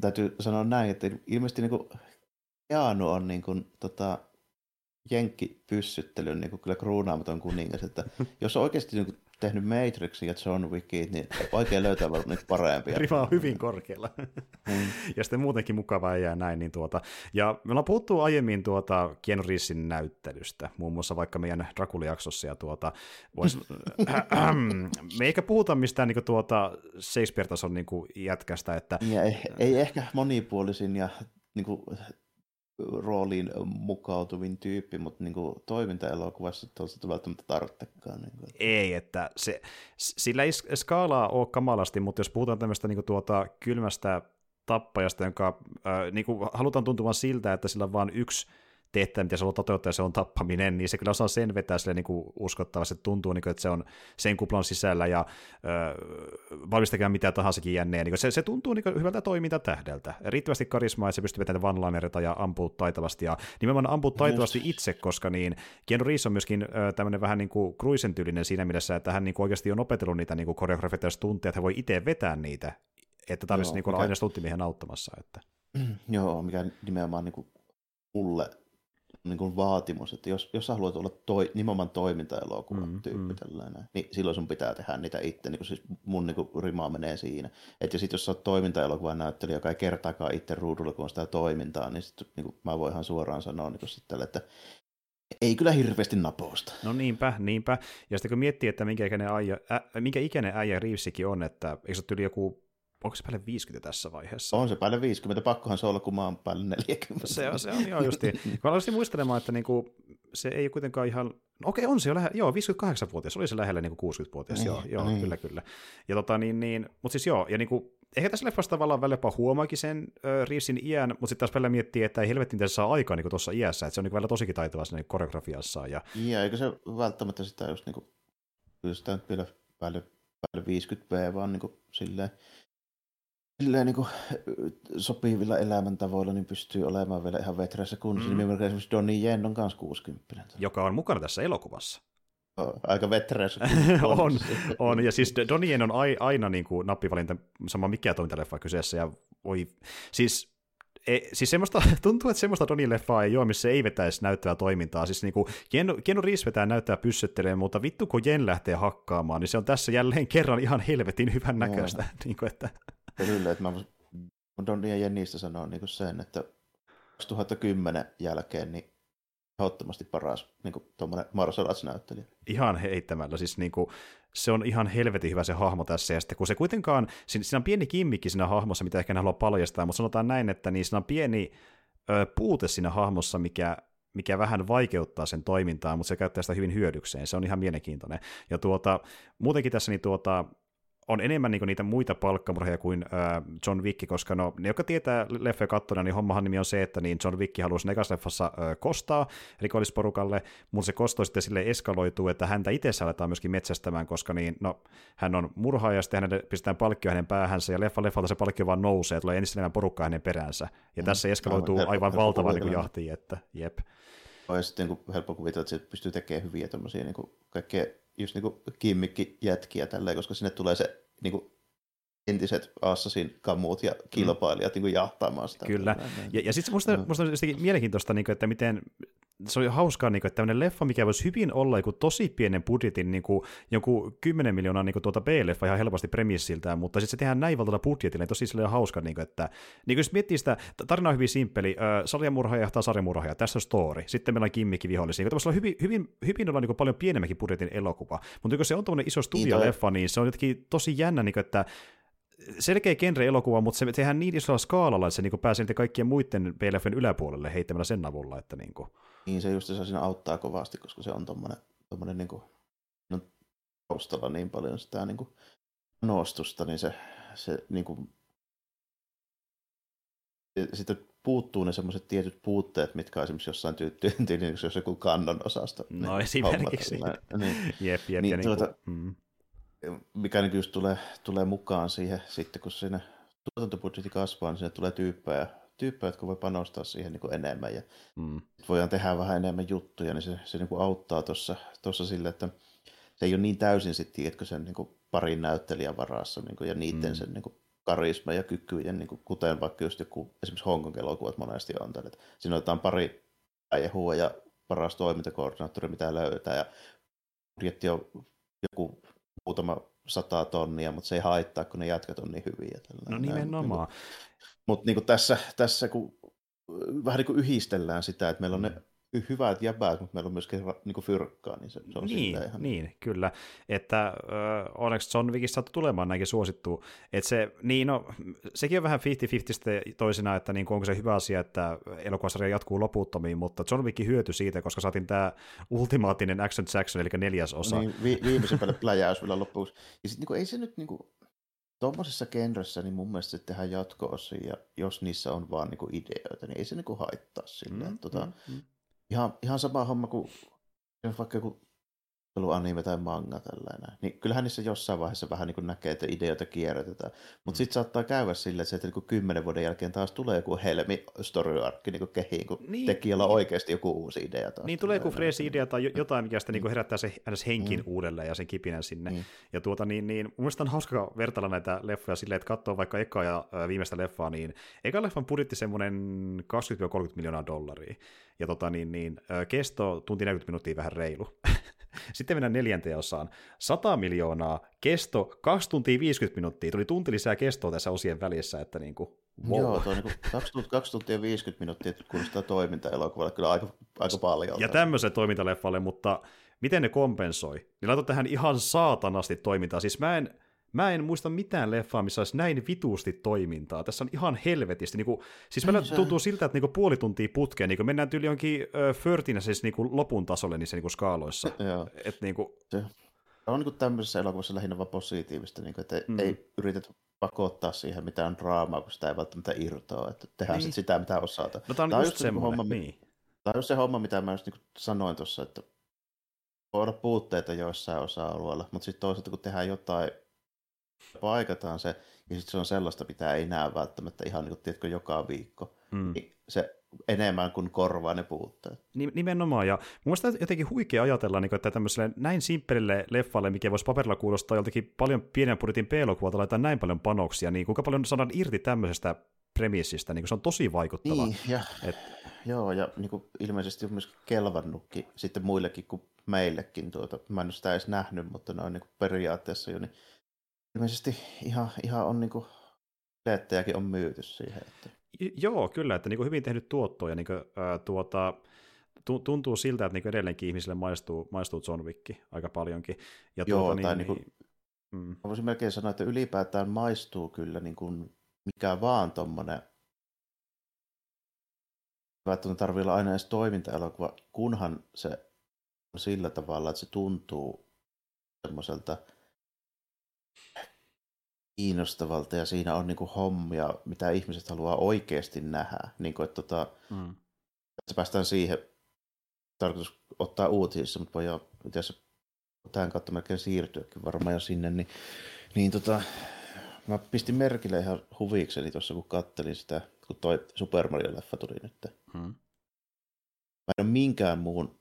täytyy sanoa näin, että ilmeisesti niin kuin Jaanu on niin kuin, tota, jenkkipyssyttelyn niin kuin kyllä kruunaamaton kuningas, että (laughs) jos oikeasti niin kuin tehnyt Matrixin ja John Wickin, niin vaikea löytää niitä parempia. (laughs) Riva on hyvin korkealla. Mm. ja sitten muutenkin mukavaa jää näin. Niin tuota. Ja me ollaan puhuttu aiemmin tuota Keanu Reevesin näyttelystä, muun muassa vaikka meidän Dracula-jaksossa. Ja tuota, vois, (clears throat) me eikä puhuta mistään niin tuota Shakespeare-tason niin jätkästä. Että... Ja ei, ei ehkä monipuolisin ja niin kuin, rooliin mukautuvin tyyppi, mutta niin kuin toimintaelokuvassa tuosta välttämättä tarvitsekaan. Niin kuin. Ei, että se, sillä ei skaalaa ole kamalasti, mutta jos puhutaan tämmöistä niin kuin tuota kylmästä tappajasta, jonka äh, niin kuin halutaan tuntuvan siltä, että sillä on vain yksi tehtävä, mitä se on toteuttaa, se on tappaminen, niin se kyllä osaa sen vetää sille niin kuin uskottavasti, että tuntuu, niin kuin, että se on sen kuplan sisällä ja äh, valmistakaan mitä tahansa jänneen. Niin se, se tuntuu niin kuin, hyvältä toimintatähdeltä. Riittävästi karismaa, että se pystyy vetämään vanlainereita ja ampuu taitavasti. Ja nimenomaan ampuu taitavasti itse, koska niin Keanu Reeves on myöskin äh, tämmöinen vähän niin kuin Cruisen tyylinen siinä mielessä, että hän niin kuin oikeasti on opetellut niitä niin koreografioita, jos tuntee, että hän voi itse vetää niitä, että tarvitsisi niin mikä... aina stuntimiehen auttamassa. Että. (clears throat) Joo, mikä nimenomaan niin kuin mulle niin kuin vaatimus, että jos, jos sä haluat olla toi, nimenomaan toimintaelokuva mm, tyyppi mm. tällainen, niin silloin sun pitää tehdä niitä itse, niin kuin siis mun niin kuin rimaa menee siinä. Että sitten jos sä oot toimintaelokuvan näyttelijä, joka ei kertaakaan itse ruudulla, kun on sitä toimintaa, niin, sit, niin kuin mä voin ihan suoraan sanoa niin sitten, että ei kyllä hirveästi napousta. No niinpä, niinpä. Ja sitten kun miettii, että minkä ikäinen äijä, ä, minkä ikäinen äijä Reevesikin on, että eikö se ole joku onko se päälle 50 tässä vaiheessa? On se päälle 50, pakkohan se olla, kun mä oon päälle 40. Se on, se on joo justi. Mä (laughs) aloisin muistelemaan, että niinku, se ei kuitenkaan ihan, no okei on se jo lähellä, joo 58-vuotias, oli se lähellä niinku 60-vuotias, niin, joo, joo niin. kyllä kyllä. Ja tota niin, niin mutta siis joo, ja niinku, ehkä tässä leffassa tavallaan välillä jopa huomaakin sen äh, Reevesin iän, mutta sitten taas välillä miettii, että ei helvetti miten se saa aikaa niin tuossa iässä, että se on niin välillä tosikin taitava siinä koreografiassa. Ja... ja eikö se välttämättä sitä just niin kuin, kyllä sitä vielä päälle, päälle 50 vaan niin kuin, silleen, silleen niin kuin, sopivilla elämäntavoilla niin pystyy olemaan vielä ihan vetreessä kunnossa. Mm. Nimimerkiksi esimerkiksi Donnie Yen on kanssa 60. Joka on mukana tässä elokuvassa. Aika vettereessä. (laughs) on, on, ja siis Donien on aina niin kuin nappivalinta sama mikä toimintaleffa kyseessä, ja voi, siis ei, siis semmoista, (laughs) tuntuu, että semmoista Donnie leffaa ei ole, missä ei vetäisi näyttävää toimintaa. Siis niinku, Keanu, Keanu Reeves vetää näyttää pyssyttelee, mutta vittu kun Jen lähtee hakkaamaan, niin se on tässä jälleen kerran ihan helvetin hyvän näköistä. (laughs) Niin kuin, että... Kyllä, että mä Donnie ja Jennistä sanoo niin sen, että 2010 jälkeen niin ehdottomasti paras niin tuommoinen martial arts-näyttelijä. Ihan heittämällä, siis niin kuin, se on ihan helvetin hyvä se hahmo tässä, ja sitten kun se kuitenkaan, siinä on pieni kimmikki siinä hahmossa, mitä ehkä en halua paljastaa, mutta sanotaan näin, että niin siinä on pieni ö, puute siinä hahmossa, mikä mikä vähän vaikeuttaa sen toimintaa, mutta se käyttää sitä hyvin hyödykseen. Se on ihan mielenkiintoinen. Ja tuota, muutenkin tässä niin tuota, on enemmän niin niitä muita palkkamurheja kuin äh, John Wick, koska no, ne, jotka tietää leffoja kattona, niin hommahan nimi on se, että niin John Wick halusi nekas leffassa äh, kostaa rikollisporukalle, mutta se kosto sitten sille eskaloituu, että häntä itse aletaan myöskin metsästämään, koska niin, no, hän on murhaaja, ja sitten hänelle pistetään palkkio hänen päähänsä, ja leffa leffalta se palkkio vaan nousee, tulee entistä enemmän porukkaa hänen peräänsä. Ja mm. tässä eskaloituu aivan, aivan valtava niin jahtiin, että jep. On sitten niin helppo kuvitella, että se pystyy tekemään hyviä tämmöisiä niin kaikkea just niin kimmikki jätkiä tälleen, koska sinne tulee se niin kuin, entiset Assassin kamut ja kilpailijat mm. niin jahtaamaan sitä. Kyllä. Ja, ja sitten musta, musta on mielenkiintoista, niin kuin, että miten se oli hauskaa, niin kuin, että tämmöinen leffa, mikä voisi hyvin olla joku tosi pienen budjetin, niin kuin, joku 10 miljoonaa niin kuin tuota B-leffa ihan helposti premissiltään, mutta sitten se tehdään näin valtavalla budjetilla, niin tosi silleen hauska, niin kuin, että niin kuin jos miettii sitä, tarina on hyvin simppeli, äh, sarjamurhaaja jahtaa sarjamurhaaja, tässä on story, sitten meillä on kimmikki vihollisia, niin on hyvin, hyvin, hyvin olla niin paljon pienemmäkin budjetin elokuva, mutta kun se on tuommoinen iso niin studioleffa, niin se on jotenkin tosi jännä, niin kuin, että selkeä genre-elokuva, mutta se tehdään niin isolla skaalalla, että se niin pääsee niiden kaikkien muiden PLFn yläpuolelle heittämällä sen avulla. Että niin, kuin. Niin se just se siinä auttaa kovasti, koska se on tommonen niin kuin, no, taustalla niin paljon sitä niin kuin, nostusta, niin se, se niin kuin, sitten puuttuu ne semmoiset tietyt puutteet, mitkä on esimerkiksi jossain tyyliin, jos joku kannon osasta. No niin, esimerkiksi. (laughs) Niin, jep, jep. Niin, ja niin tuota, kuin, mm mikä niin just tulee, tulee mukaan siihen sitten, kun siinä tuotantobudjetti kasvaa, niin sinne tulee tyyppejä, tyyppejä jotka voi panostaa siihen niin kuin enemmän ja mm. voidaan tehdä vähän enemmän juttuja, niin se, se niin kuin auttaa tuossa sille, että se ei ole niin täysin sitten, tiedätkö, sen niin kuin parin näyttelijän varassa niin kuin, ja niiden mm. sen niin kuin karisma ja kykyjen, niin kuin, kuten vaikka just joku esimerkiksi Hongkong elokuvat monesti on tällä, että siinä otetaan pari äijähua ja paras toimintakoordinaattori, mitä löytää, ja budjetti on joku muutama sata tonnia, mutta se ei haittaa, kun ne jatkat on niin hyviä. No nimenomaan. Mutta niin tässä, tässä kun vähän niin kuin yhdistellään sitä, että meillä on ne mm hyvät jäbät, mutta meillä on myöskin niin kuin fyrkkaa, niin se, se on niin, ihan... niin, kyllä. Että äh, onneksi John Wickista saatu tulemaan näinkin suosittu. Että se, niin no, sekin on vähän 50-50 toisena, että niin onko se hyvä asia, että elokuvasarja jatkuu loputtomiin, mutta John Wick hyöty siitä, koska saatiin tämä ultimaattinen Action Jackson, eli neljäs osa. Niin, vi- viimeisen päälle pläjäys vielä loppuksi. Ja sitten niin ei se nyt niin kuin, tuommoisessa genressä, niin mun mielestä tehdään jatko-osia, jos niissä on vaan niin kuin ideoita, niin ei se niin kuin haittaa silleen. Mm, tota, mm, mm ihan, ihan sama homma kuin vaikka joku anime tai manga tällainen. Niin kyllähän niissä jossain vaiheessa vähän niin kuin näkee, että ideoita kierrätetään. Mutta mm. sitten saattaa käydä sille, että, niin kymmenen vuoden jälkeen taas tulee joku helmi story arc niin kehiin, kun niin. tekijällä on oikeasti joku uusi idea. Taas niin tulee joku freesi idea tai jotain, mikä sitten niin. niin herättää se henkin mm. uudelleen ja sen kipinän sinne. Mm. Ja tuota, niin, niin, mun mielestä on hauska vertailla näitä leffoja silleen, että katsoo vaikka eka ja viimeistä leffaa, niin eka leffan budjetti semmoinen 20-30 miljoonaa dollaria. Ja tota, niin, niin, kesto tunti 40 minuuttia vähän reilu. (laughs) Sitten mennään neljänteen osaan. 100 miljoonaa, kesto 2 tuntia 50 minuuttia. Tuli tunti lisää kestoa tässä osien välissä, että niin kuin, wow. Joo, tuo niin 2, 2 tuntia 50 minuuttia kuulostaa toimintaelokuvalle kyllä aika, aika paljon. Ja tämmöisen toimintaleffalle, mutta miten ne kompensoi? Niin laitot tähän ihan saatanasti toimintaa. Siis mä en, Mä en muista mitään leffaa, missä olisi näin vituusti toimintaa. Tässä on ihan helvetisti. Niin kuin, siis meillä tuntuu siltä, että niin kuin puoli tuntia putkeen, niin kuin mennään tyyli jonkin Förtinä siis niin kuin lopun tasolle niissä niin kuin skaaloissa. Joo. Et, niin kuin... Se on niin kuin tämmöisessä elokuvassa lähinnä vaan positiivista, niin kuin, että mm. ei yritetä pakottaa siihen mitään draamaa, kun sitä ei välttämättä irtoa. Että tehdään Niin. sitten sitä, mitä osataan. No tämä on, on just just se semmoinen, homma, niin. Tämä on just se homma, mitä mä just niin sanoin tuossa, että voi olla puutteita joissain osa-alueilla, mutta sitten toisaalta kun tehdään jotain, paikataan se, ja sitten se on sellaista, mitä ei näe välttämättä ihan niin kuin, tiedätkö, joka viikko, Mm. niin se enemmän kuin korvaa ne puutteet. Ni- Nimenomaan, ja mun mielestä jotenkin huikea ajatella, niin kuin, että tämmöiselle näin simppelille leffalle, mikä voisi paperilla kuulostaa joltakin paljon pienen budjetin p-elokuvalta, laittaa näin paljon panoksia, niin kuinka paljon saadaan irti tämmöisestä premissistä, niin se on tosi vaikuttava. Niin, ja, Et- joo, ja niin kuin ilmeisesti on myös kelvannutkin sitten muillekin kuin meillekin. Tuota. Mä en ole sitä edes nähnyt, mutta ne on niin kuin periaatteessa jo, niin ilmeisesti ihan, ihan on niin kuin on myyty siihen. Että... Joo, kyllä, että niin kuin hyvin tehnyt tuotto, ja niin kuin, ää, tuota, tu- tuntuu siltä, että niin kuin edelleenkin ihmisille maistuu, maistuu John Wick aika paljonkin. Ja Joo, tuota, tai niin, niin kuin- mm, voisin melkein sanoa, että ylipäätään maistuu kyllä niin kuin mikä vaan tommonen välttämättä tarvii olla aina edes toimintaelokuva, kunhan se on sillä tavalla, että se tuntuu semmoiselta kiinnostavalta ja siinä on niin kuin hommia, mitä ihmiset haluaa oikeasti nähdä. Niin kuin, että tota, mm. tässä päästään siihen, tarkoitus ottaa uutisissa, mutta voi jo itse asiassa tämän kautta melkein siirtyäkin varmaan jo sinne, niin, niin tota, mä pistin merkille ihan huvikseni tuossa, kun kattelin sitä, kun toi Super Mario-leffa tuli nyt. Mm. Mä en ole minkään muun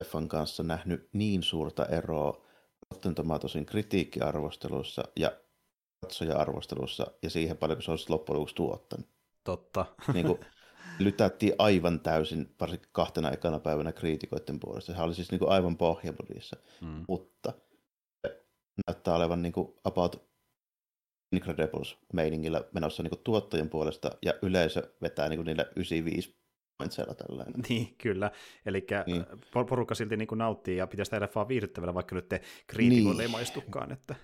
leffan kanssa nähnyt niin suurta eroa Rotten Tomatoesin kritiikkiarvostelussa ja katsoja-arvostelussa ja siihen paljon, kun se olisi loppujen lopuksi tuottanut. Totta. (laughs) Niin kuin, lytättiin aivan täysin, varsinkin kahtena ekana päivänä kriitikoiden puolesta. Sehän oli siis niin kuin aivan pohjamudissa, mm. mutta näyttää olevan niin kuin about Incredibles-meiningillä menossa niin kuin tuottajien puolesta, ja yleisö vetää niin kuin niillä 95 pointseilla tällainen. (laughs) Niin, kyllä. Eli Niin. niin. porukka silti niin kuin nauttii ja pitää sitä leffaa viihdyttävällä, vaikka nyt te kriitikoille Niin. ei maistukaan. Että...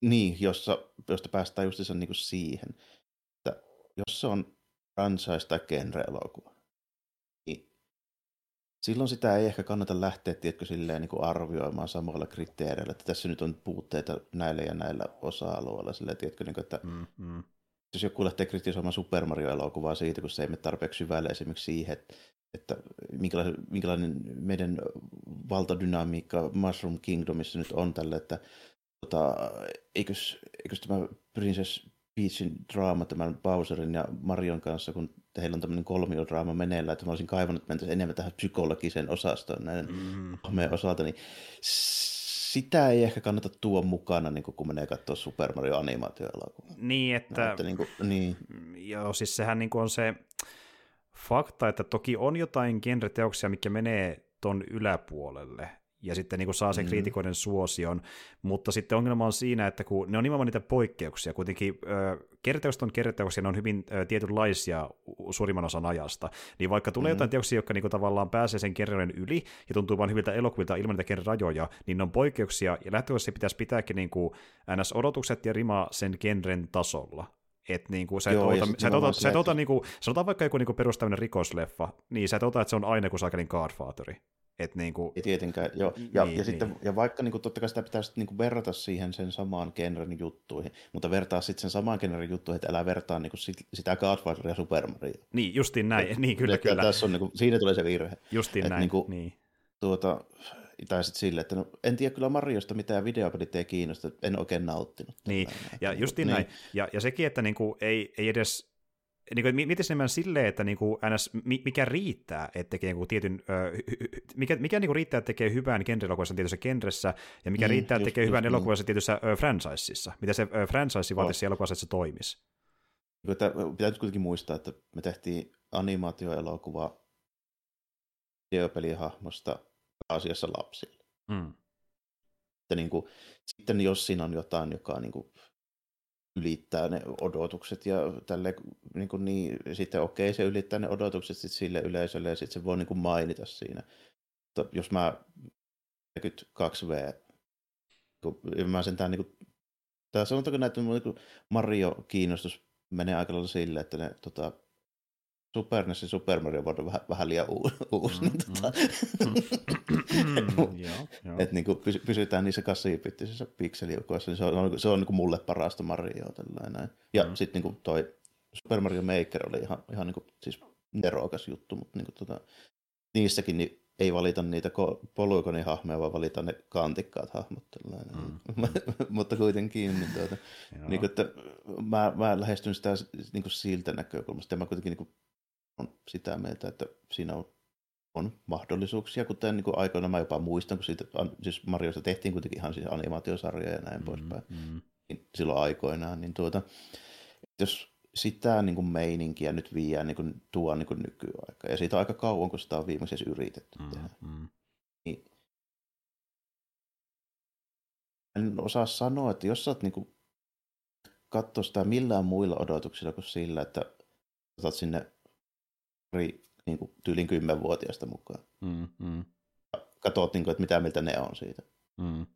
Niin, jossa, josta päästään just niin kuin siihen, että jos se on franchise- tai genre-elokuva, niin silloin sitä ei ehkä kannata lähteä, tiedätkö, silleen niin kuin arvioimaan samoilla kriteereillä, että tässä nyt on puutteita näillä ja näillä osa-alueilla, silleen, tiedätkö, niin kuin, että Mm, mm. jos joku lähtee kritisoimaan Super Mario-elokuvaa siitä, kun se ei mene tarpeeksi syvälle esimerkiksi siihen, että, että minkälainen, minkälainen meidän valtadynamiikka Mushroom Kingdomissa nyt on tälle, että tota, eikös, eikös tämä Princess Peachin draama tämän Bowserin ja Marion kanssa, kun heillä on tämmöinen kolmiodraama meneillään, että mä olisin kaivannut, että mentäisiin enemmän tähän psykologiseen osastoon näiden Mm. osalta, niin sitä ei ehkä kannata tuoda mukana, niin kun menee katsoa Super Mario animaatioelokuvaa. Niin, että... Että niin kuin, niin, Joo, siis sehän niin on se fakta, että toki on jotain genreteoksia, mikä menee ton yläpuolelle, ja sitten niin saa sen Mm. kriitikoiden suosion, mutta sitten ongelma on siinä, että kun ne on nimenomaan niitä poikkeuksia, kuitenkin ö, kerteokset on kerteoksia, ne on hyvin ö, tietynlaisia suurimman osan ajasta, niin vaikka tulee Mm. jotain teoksia, jotka niin tavallaan pääsee sen kerran yli, ja tuntuu vain hyviltä elokuvilta ilman niitä kerran rajoja, niin ne on poikkeuksia, ja lähtökohtaisesti pitäisi pitääkin niin kuin NS-odotukset ja rima sen genren tasolla, että niinku, sä et Joo, ja ota, sä et ota, se, sä et ota niinku, sanotaan vaikka joku niinku perustäminen rikosleffa, niin sä et ota, että se on aina kuin saakelin Godfatheri. Et niinku, ei tietenkään, joo. Ja, Niin, ja, sitten, niin. ja vaikka niin kuin, totta kai sitä pitäisi niin kuin, verrata siihen sen samaan genren juttuihin, mutta vertaa sitten sen samaan genren juttuihin, että älä vertaa niin kuin, sit, sitä Godfatheria ja Super Mario. niin, justiin näin, (laughs) niin kyllä, kyllä, Tässä on, niin kuin, siinä tulee se virhe. justiin et näin, niinku- niin. Tuota, tai sitten silleen, että no, en tiedä kyllä Mariosta mitään videopelit ei kiinnosta, en oikein nauttinut. Niin, Tällainen, ja justiin niin. näin. Ja, ja sekin, että niinku ei, ei edes niin kuin, miten se enemmän silleen, että niinku, ns, mi- mikä riittää, että tekee niinku tietyn, ö, mikä, mikä niinku riittää, että tekee hyvän genre-elokuvassa tietyssä genressä, ja mikä Mm, riittää, että tekee just hyvän niin. elokuvassa tietyssä ö, franchiseissa. Mitä se ö, franchise vaatisi elokuvassa, että se toimisi. Niin, että Pitää nyt kuitenkin muistaa, että me tehtiin animaatioelokuva videopelihahmosta asiassa lapsille. Mm. Niin kuin, sitten jos siinä on jotain, joka niin kuin, ylittää ne odotukset ja tälle, niin, kuin niin sitten okei, se ylittää ne odotukset sit sille yleisölle ja sitten se voi niin kuin mainita siinä. Mutta jos mä 42V, kun mä sentään niin kuin, tai sanotaanko näitä, niin kuin Mario-kiinnostus menee aika lailla sille, että ne tota, Super NES ja Super Mario World on vähän, vähän liian uusi, uusi niin tota, (laughs) Joo, joo. että niin pysy, pysytään niissä 8-bittisissä pikseliukoissa, niin se on, se on niin mulle parasta Marioa tällainen. Ja Mm. sitten niin toi Super Mario Maker oli ihan, ihan niin kuin, siis nerokas juttu, mutta niin kuin, tota, niissäkin niin ei valita niitä ko- polygonihahmoja, vaan valita ne kantikkaat hahmot. tällainen. Mm. (laughs) mutta kuitenkin, niin, tuota, niin kuin, että mä, mä lähestyn sitä niin kuin siltä näkökulmasta, ja mä kuitenkin niin kuin, on sitä mieltä, että siinä on, on mahdollisuuksia, kuten niin aikoina mä jopa muistan, kun siitä, siis Mariosta tehtiin kuitenkin ihan siis animaatiosarja ja näin mm. poispäin Mm, niin silloin aikoinaan, niin tuota, jos sitä niin kuin meininkiä nyt viiää niin kuin, tuo niin kuin nykyaikaan, ja siitä on aika kauan, kun sitä on viimeksi edes yritetty mm, tehdä, mm. niin en osaa sanoa, että jos sä oot niin kuin, katsoa sitä millään muilla odotuksilla kuin sillä, että otat sinne niin kuin, tyylin kymmenvuotiaasta mukaan. Mm, mm, Katsot, niin kuin, että mitä mieltä ne on siitä. mm.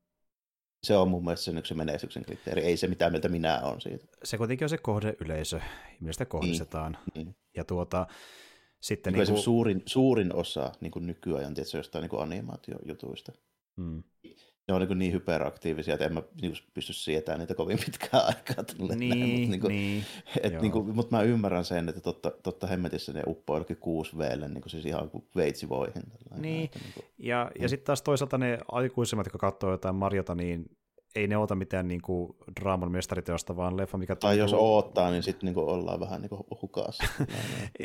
Se on mun mielestä sen yksi menestyksen kriteeri, ei se mitä mieltä minä on siitä. Se kuitenkin on se kohdeyleisö, millä sitä kohdistetaan. Niin. Ja tuota, sitten Niin niin kuin kuin, suurin, suurin osa niin kuin nykyajan tietysti jostain niin animaatiojutuista. mm, Ne on niin, kuin niin hyperaktiivisia, että en mä niin kuin pysty sietämään niitä kovin pitkään (laughs) aikaa. tälleen näin, niin, mutta, niin kuin, niin, et, niin kuin, mutta mä ymmärrän sen, että totta, totta hemmetissä ne uppoo jollekin 6 vlle, niin kuin siis ihan kuin veitsivoihin. tällainen, Niin. että, niin kuin, Ja, ja sitten taas toisaalta ne aikuisemmat, jotka katsoo jotain Marjota, niin ei ne ota mitään niin kuin draaman mestariteosta, vaan leffa, mikä tai jos oottaa, niin sitten niin kuin ollaan vähän niin kuin hukassa. (laughs)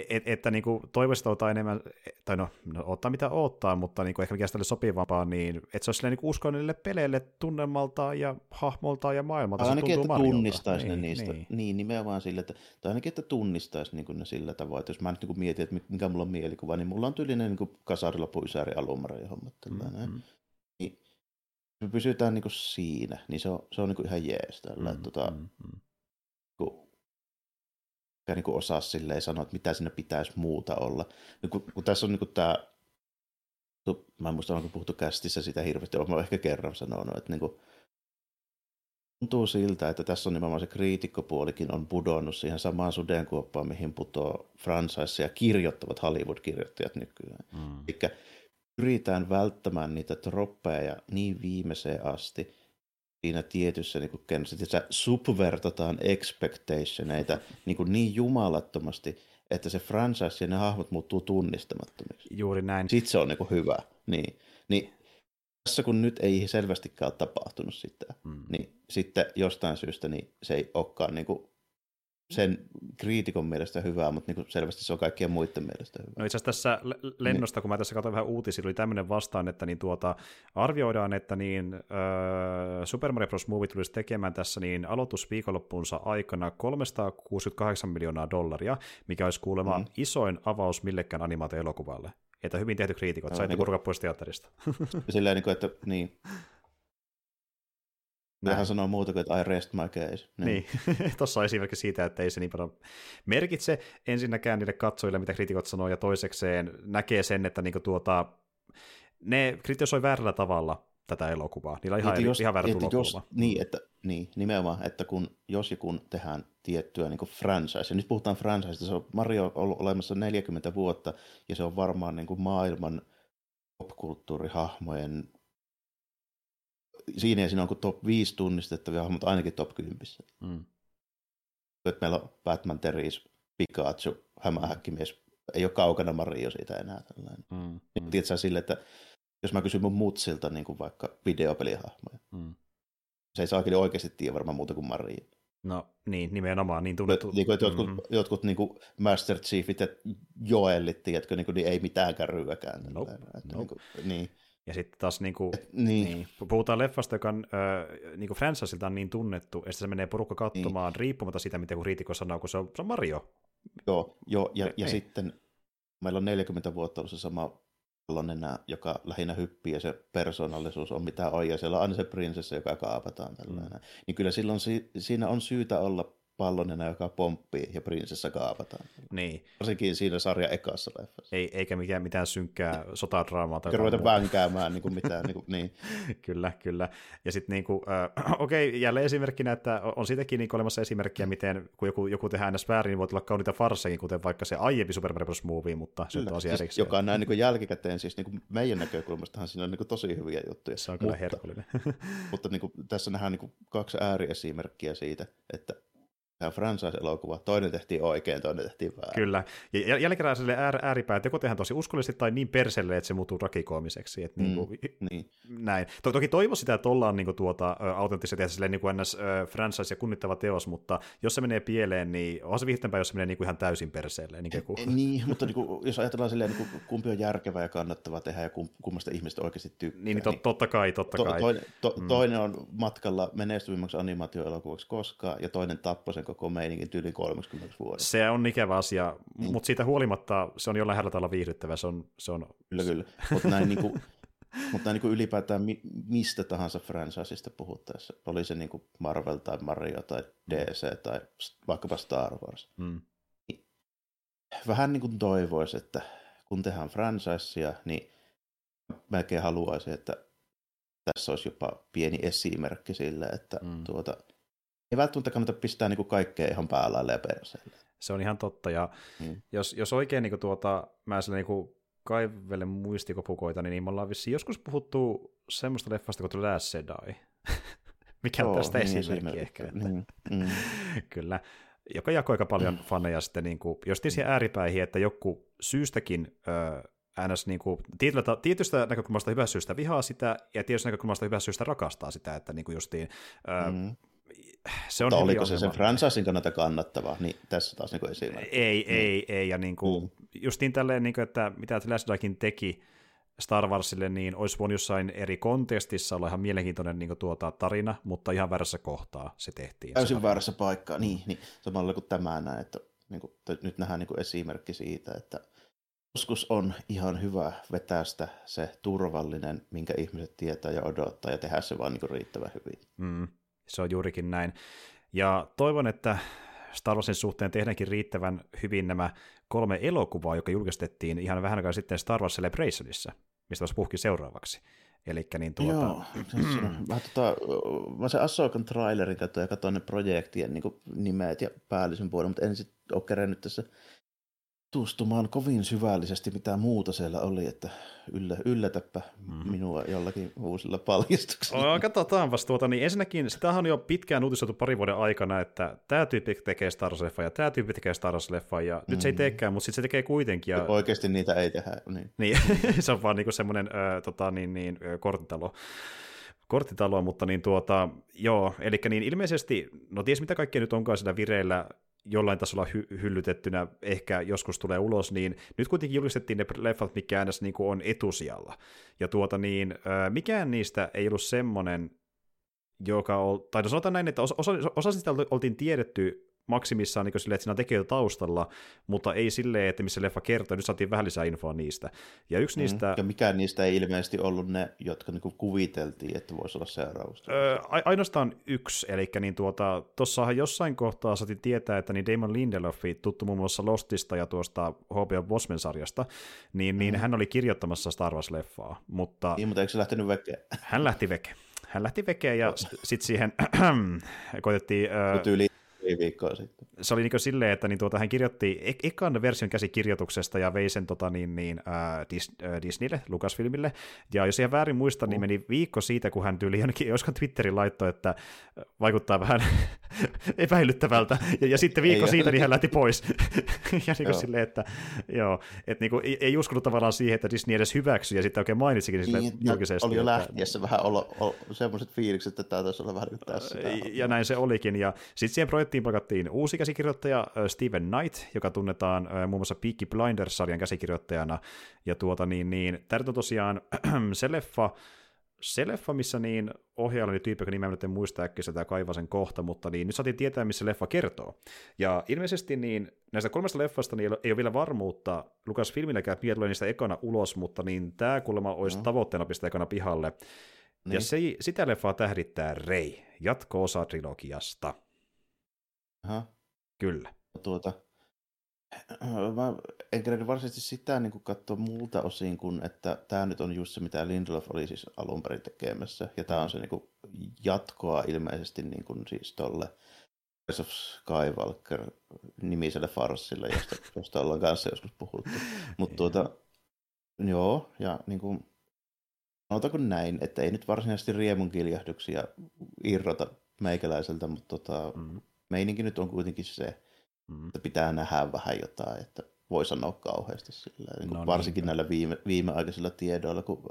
Et, että niin kuin, toivoisi ottaa enemmän, tai no, no ottaa mitä ottaa, mutta niin kuin, ehkä mikä sitä sopivampaa, niin että se olisi niin kuin niille peleille tunnelmaltaan ja hahmoltaan ja maailmalta. Tai ainakin, että Mariolta. tunnistaisi ne Niin, niistä. Niin. Niin, nimenomaan sillä, että, tai ainakin, että tunnistaisi niin ne sillä tavoin, että jos mä nyt niin mietin, että mikä mulla on mielikuva, niin mulla on tyylinen niin kasarilapu ysäri alumari hommat. Tällainen. Me pysytään niin siinä, niin se on, se on niin ihan jees tällä. Mm, tota, mm. mm. kun, niin kuin osaa silleen sanoa, että mitä siinä pitäisi muuta olla. Niin kun, kun tässä on niin tämä, mä en muista, onko puhuttu kästissä sitä hirveästi, olen ehkä kerran sanonut, että niin kuin, tuntuu siltä, että tässä on nimenomaan se kriitikkopuolikin on pudonnut siihen samaan sudenkuoppaan, mihin putoo franchise ja kirjoittavat Hollywood-kirjoittajat nykyään. Mm. Eli pyritään välttämään niitä troppeja niin viimeiseen asti siinä tietyssä niin kennossa, että subvertataan expectationeita (laughs) niin, kuin niin jumalattomasti, että se franchise ja ne hahmot muuttuu tunnistamattomiksi. Juuri näin. Sitten se on niin kuin hyvä. Niin, niin tässä kun nyt ei selvästikään ole tapahtunut sitä, Mm. niin sitten jostain syystä niin se ei olekaan niin kuin sen kriitikon mielestä hyvää, mutta niin selvästi se on kaikkien muiden mielestä hyvää. No itse asiassa tässä lennosta, kun mä tässä katsoin vähän uutisia, oli tämmöinen vastaan, että niin tuota, arvioidaan, että niin, öö, Super Mario Bros. Movie tulisi tekemään tässä niin aloitusviikonloppuunsa aikana 368 miljoonaa dollaria, mikä olisi kuulemma Mm. isoin avaus millekään animaatioelokuvalle. Että hyvin tehty kriitikot, Joo, saitte purkaa pois teatterista. Silleen, niin kuin, että niin. (laughs) Näin. Vähän sanoo muuta kuin, että I rest my case. Niin, (laughs) tuossa on esimerkki siitä, että ei se niin paljon merkitse ensinnäkään niille katsojille, mitä kriitikot sanoo, ja toisekseen näkee sen, että niinku tuota, ne kritisoi väärällä tavalla tätä elokuvaa. Niillä on ihan, eri, ihan väärä jos, niin, että, niin, nimenomaan, että kun, jos ja kun tehdään tiettyä niin kuin franchise, ja nyt puhutaan franchise, se on Mario on ollut olemassa 40 vuotta, ja se on varmaan niin kuin maailman popkulttuurihahmojen siinä ja siinä on kuin top 5 tunnistettavia hahmoja, mutta ainakin top 10. Mm. Että meillä on Batman, Teris, Pikachu, hämähäkkimies, ei ole kaukana Mario siitä enää. Tällainen. Mm. Niin, Mm. tiedätkö sille, että jos mä kysyn mun mutsilta niin kuin vaikka videopelihahmoja, Mm. se ei saakin oikeasti tiedä varmaan muuta kuin Mario. No niin, nimenomaan niin tunnettu. Niin kuin, että jotkut, Mhm. mm-hmm. jotkut niin kuin Master Chiefit ja Joelit, tiedätkö, niin, kuin, niin ei mitään kärryäkään. Nope, että, nope. niin, kuin, niin, Ja sitten taas niinku, niin, niin, puhutaan leffasta, joka on äh, niinku franchiseltaan niin tunnettu, ja sitten se menee porukka katsomaan niin. riippumatta siitä, mitä kun kriitikko sanoo, kun se on, se on Mario. joo, joo, ja, ja Niin. sitten meillä on 40 vuotta ollut se sama pallonenä, joka lähinnä hyppii ja se persoonallisuus on mitä on, ja siellä on aina se prinsessa, joka kaapataan tällainen. Mm. Niin kyllä silloin si- siinä on syytä olla pallonena, joka pomppii ja prinsessa kaapataan. Niin. Varsinkin siinä sarjan ekassa leffassa. Ei, eikä mikään, mitään synkkää sotadraamaa. Tai ruveta vänkäämään niin kuin mitään. niin, kuin, niin. kyllä, kyllä. Ja sitten niin kuin, äh, (clears throat) okei, okay, jälleen esimerkkinä, että on siitäkin niin olemassa esimerkkiä, miten kun joku, joku tehdään ns. väärin, niin voi tulla kauniita farseja, kuten vaikka se aiempi Super Mario Bros. Movie, mutta se on asia siis, Joka on näin niin kuin jälkikäteen, siis niin kuin meidän näkökulmastahan siinä on niin kuin tosi hyviä juttuja. Se on kyllä mutta, herkullinen. (laughs) mutta niin kuin, tässä nähdään niin kuin kaksi ääriesimerkkiä siitä, että tämä franchise-elokuva, toinen tehtiin oikein, toinen tehtiin väärin. Kyllä, ja jälkikäräiselle äär, ääripäät joko tehdään tosi uskollisesti tai niin perselle, että se muuttuu rakikoomiseksi. Että niin kuin, mm, niin. Näin. To, toki toivo sitä, että ollaan niin kuin, tuota, autenttisesti tehdä silleen niin kuin ns. franchise ja kunnittava teos, mutta jos se menee pieleen, niin on se viihtempää, jos se menee niin kuin ihan täysin perseelle. Niin, kuin... E, niin mutta niin kuin, jos ajatellaan silleen, niin kuin, kumpi on järkevää ja kannattavaa tehdä ja kummasta ihmistä oikeasti tykkää. Niin, niin, to, totta kai, totta to, kai. Toinen, to, mm. toinen on matkalla menestymimmäksi animaatioelokuvaksi koskaan, ja toinen tappoi sen koko meiningin tyyli yli 30 vuodessa. Se on ikävä asia, niin. mutta siitä huolimatta se on jo lähellä tavalla viihdyttävä. Se on, se on... Kyllä, kyllä. (laughs) Mutta näin, niin kuin, mutta näin niin kuin ylipäätään mi- mistä tahansa franchiseista puhuttaessa, oli se niin kuin Marvel tai Mario tai DC tai vaikkapa Star Wars, niin vähän niin kuin toivoisi, että kun tehdään franchisea, niin melkein haluaisin, että tässä olisi jopa pieni esimerkki sille, että hmm. tuota, ei välttämättä kannata pistää niin kaikkea ihan päällä ja perseelle. Se on ihan totta, ja mm. jos, jos oikein niin kuin tuota, mä sille niin kaivelen muistikopukoita, niin, niin me ollaan vissiin joskus puhuttu semmoista leffasta kuin The Last Jedi, (laughs) mikä on tästä niin, esimerkki ehkä. Että, mm, mm. (laughs) Kyllä, joka jakoi aika paljon mm. faneja sitten, niin kuin, jos siihen ääripäihin, että joku syystäkin ö, ns. Niin kuin, tietystä, tietystä näkökulmasta hyvä syystä vihaa sitä, ja tietystä näkökulmasta hyvä syystä rakastaa sitä, että niin kuin justiin, mm se on oliko se sen franchisein kannalta kannattavaa, niin tässä taas niin esimerkki. Ei, niin. ei, ei, ja niin kuin, mm. justiin tälleen, niin kuin, että mitä Lasdakin teki Star Warsille, niin olisi voinut jossain eri kontekstissa olla ihan mielenkiintoinen niin kuin, tuota, tarina, mutta ihan väärässä kohtaa se tehtiin. Täysin se väärässä paikkaa, niin, niin samalla kuin tämä näin, että niin kuin, nyt nähdään niin kuin esimerkki siitä, että joskus on ihan hyvä vetää sitä se turvallinen, minkä ihmiset tietää ja odottaa, ja tehdä se vaan niin kuin riittävän hyvin. Mm. Se on juurikin näin. Ja toivon, että Star Warsin suhteen tehdäänkin riittävän hyvin nämä kolme elokuvaa, joka julkistettiin ihan vähän aikaa sitten Star Wars Celebrationissa, mistä olisi puhki seuraavaksi. Eli niin tuota... Joo, mä, tota, mä se Assokan trailerin katsoin ja katsoin ne projektien niin nimet ja päällisen puolen, mutta en sitten ole kerännyt tässä tutustumaan kovin syvällisesti, mitä muuta siellä oli, että yllä, yllätäpä mm. minua jollakin uusilla paljastuksilla. Oh, katsotaanpas tuota, niin ensinnäkin sitähän on jo pitkään uutisoitu pari vuoden aikana, että tämä tyyppi tekee Star wars ja tämä tyyppi tekee Star Wars-leffa, ja mm. nyt se ei mm. teekään, mutta sitten se tekee kuitenkin. Ja... Oikeasti niitä ei tehdä. Niin, niin (laughs) se on vaan niinku semmoinen äh, tota, niin, niin, korttitalo korttitaloa, mutta niin tuota, joo, eli niin ilmeisesti, no ties mitä kaikkea nyt onkaan sitä vireillä jollain tasolla hy- hyllytettynä ehkä joskus tulee ulos, niin nyt kuitenkin julistettiin ne leffat, mikä äänes niin on etusijalla. Ja tuota niin, mikään niistä ei ollut semmoinen, joka on, tai no sanotaan näin, että osa, osa, osa sitä oltiin tiedetty maksimissaan niin silleen, että siinä on tekijöitä taustalla, mutta ei silleen, että missä leffa kertoo, nyt saatiin vähän lisää infoa niistä. Ja yksi mm, niistä... Ja mikään niistä ei ilmeisesti ollut ne, jotka niin kuviteltiin, että voisi olla seurausta. Öö, ainoastaan yksi, eli niin tuota, tuossahan jossain kohtaa saatiin tietää, että niin Damon Lindelof, tuttu muun muassa Lostista ja tuosta HBO Bosman-sarjasta, niin, niin mm. hän oli kirjoittamassa Star Wars-leffaa, mutta... Niin, mutta eikö se lähtenyt vekeen? Hän lähti veke. Hän lähti vekeen ja sitten siihen (clears throat) koitettiin... Öö, tyyli viikkoa sitten. Se oli niin silleen, että niin tuota, hän kirjoitti ek- ekan version käsikirjoituksesta ja vei sen tota, niin, niin, äh, Dis- äh, Disneylle, Lucasfilmille. Ja jos ihan väärin muista, niin mm. niin meni viikko siitä, kun hän tyyli ainakin, joskaan Twitterin laittoi, että vaikuttaa vähän (laughs) epäilyttävältä. Ja, ja sitten viikko ei siitä, niin hän lähti pois. (laughs) ja niin silleen, että joo, että niin kuin, ei, ei uskonut tavallaan siihen, että Disney edes hyväksyi, ja sitten oikein mainitsikin sille niin, julkisesti. Oli jo lähtiessä vähän olo, olo, semmoiset fiilikset, että tämä taisi olla vähän nyt tässä. Ja näin se olikin, ja sitten siihen projektiin palkattiin uusi käsikirjoittaja Steven Knight, joka tunnetaan muun muassa Peaky Blinders-sarjan käsikirjoittajana, ja tuota niin, niin tämä on tosiaan (clears throat) se leffa, se leffa, missä niin ohjaajalla oli tyyppi, joka nimeä en muista äkkiä sitä kaivaa sen kohta, mutta niin nyt saatiin tietää, missä leffa kertoo. Ja ilmeisesti niin näistä kolmesta leffasta niin ei ole vielä varmuutta, Lukas filmilläkään pian tulee niistä ekana ulos, mutta niin tämä kuulemma olisi no. tavoitteena pistää ekana pihalle. Niin. Ja se, sitä leffaa tähdittää Rei, jatko-osa trilogiasta. Aha. Kyllä. Tuota, (clears throat) mä en kerran varsinaisesti sitä niin katsoa muulta osin kuin, että tämä nyt on just se, mitä Lindelof oli siis alun perin tekemässä. Ja tämä on se niin kuin, jatkoa ilmeisesti niin kuin, siis tolle Rise of Skywalker nimiselle farssille, josta, (laughs) josta ollaan kanssa joskus puhuttu. Mutta tuota, joo, ja niin kuin, sanotaanko näin, että ei nyt varsinaisesti riemun kiljahduksia irrota meikäläiseltä, mutta tota, mm. Meininki nyt on kuitenkin se, mm. että pitää nähdä vähän jotain, että voi sanoa kauheasti sillä. Niin no varsinkin niin. näillä viime, viimeaikaisilla tiedoilla, kun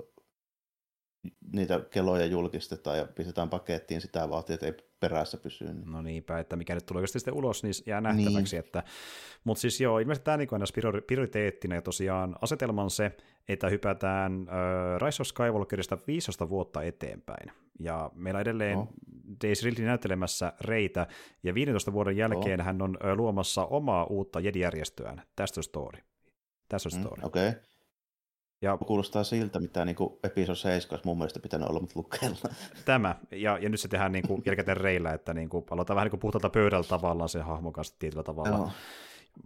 niitä keloja julkistetaan ja pistetään pakettiin sitä vaatia, että ei perässä pysy. Niin. No niinpä, että mikä nyt tulee sitten ulos, niin jää nähtäväksi. Niin. Että, mutta siis joo, ilmeisesti tämä niin on prioriteettina ja tosiaan asetelma on se, että hypätään äh, Rise of Skywalkerista 15 vuotta eteenpäin. Ja meillä edelleen no. Daisy Ridley näyttelemässä Reitä, ja 15 vuoden jälkeen no. hän on luomassa omaa uutta Jedi-järjestöään. Tästä on story. Tässä on mm, story. Mm, Okei. Okay. Ja, Kuulostaa siltä, mitä niin kuin episode 7 mun mielestä pitänyt olla, mutta lukeella. (laughs) Tämä, ja, ja nyt se tehdään niin kuin jälkikäteen reillä, että niin kuin, aloitetaan vähän niin kuin puhtaalta pöydältä tavallaan se hahmon kanssa tietyllä tavalla. Joo.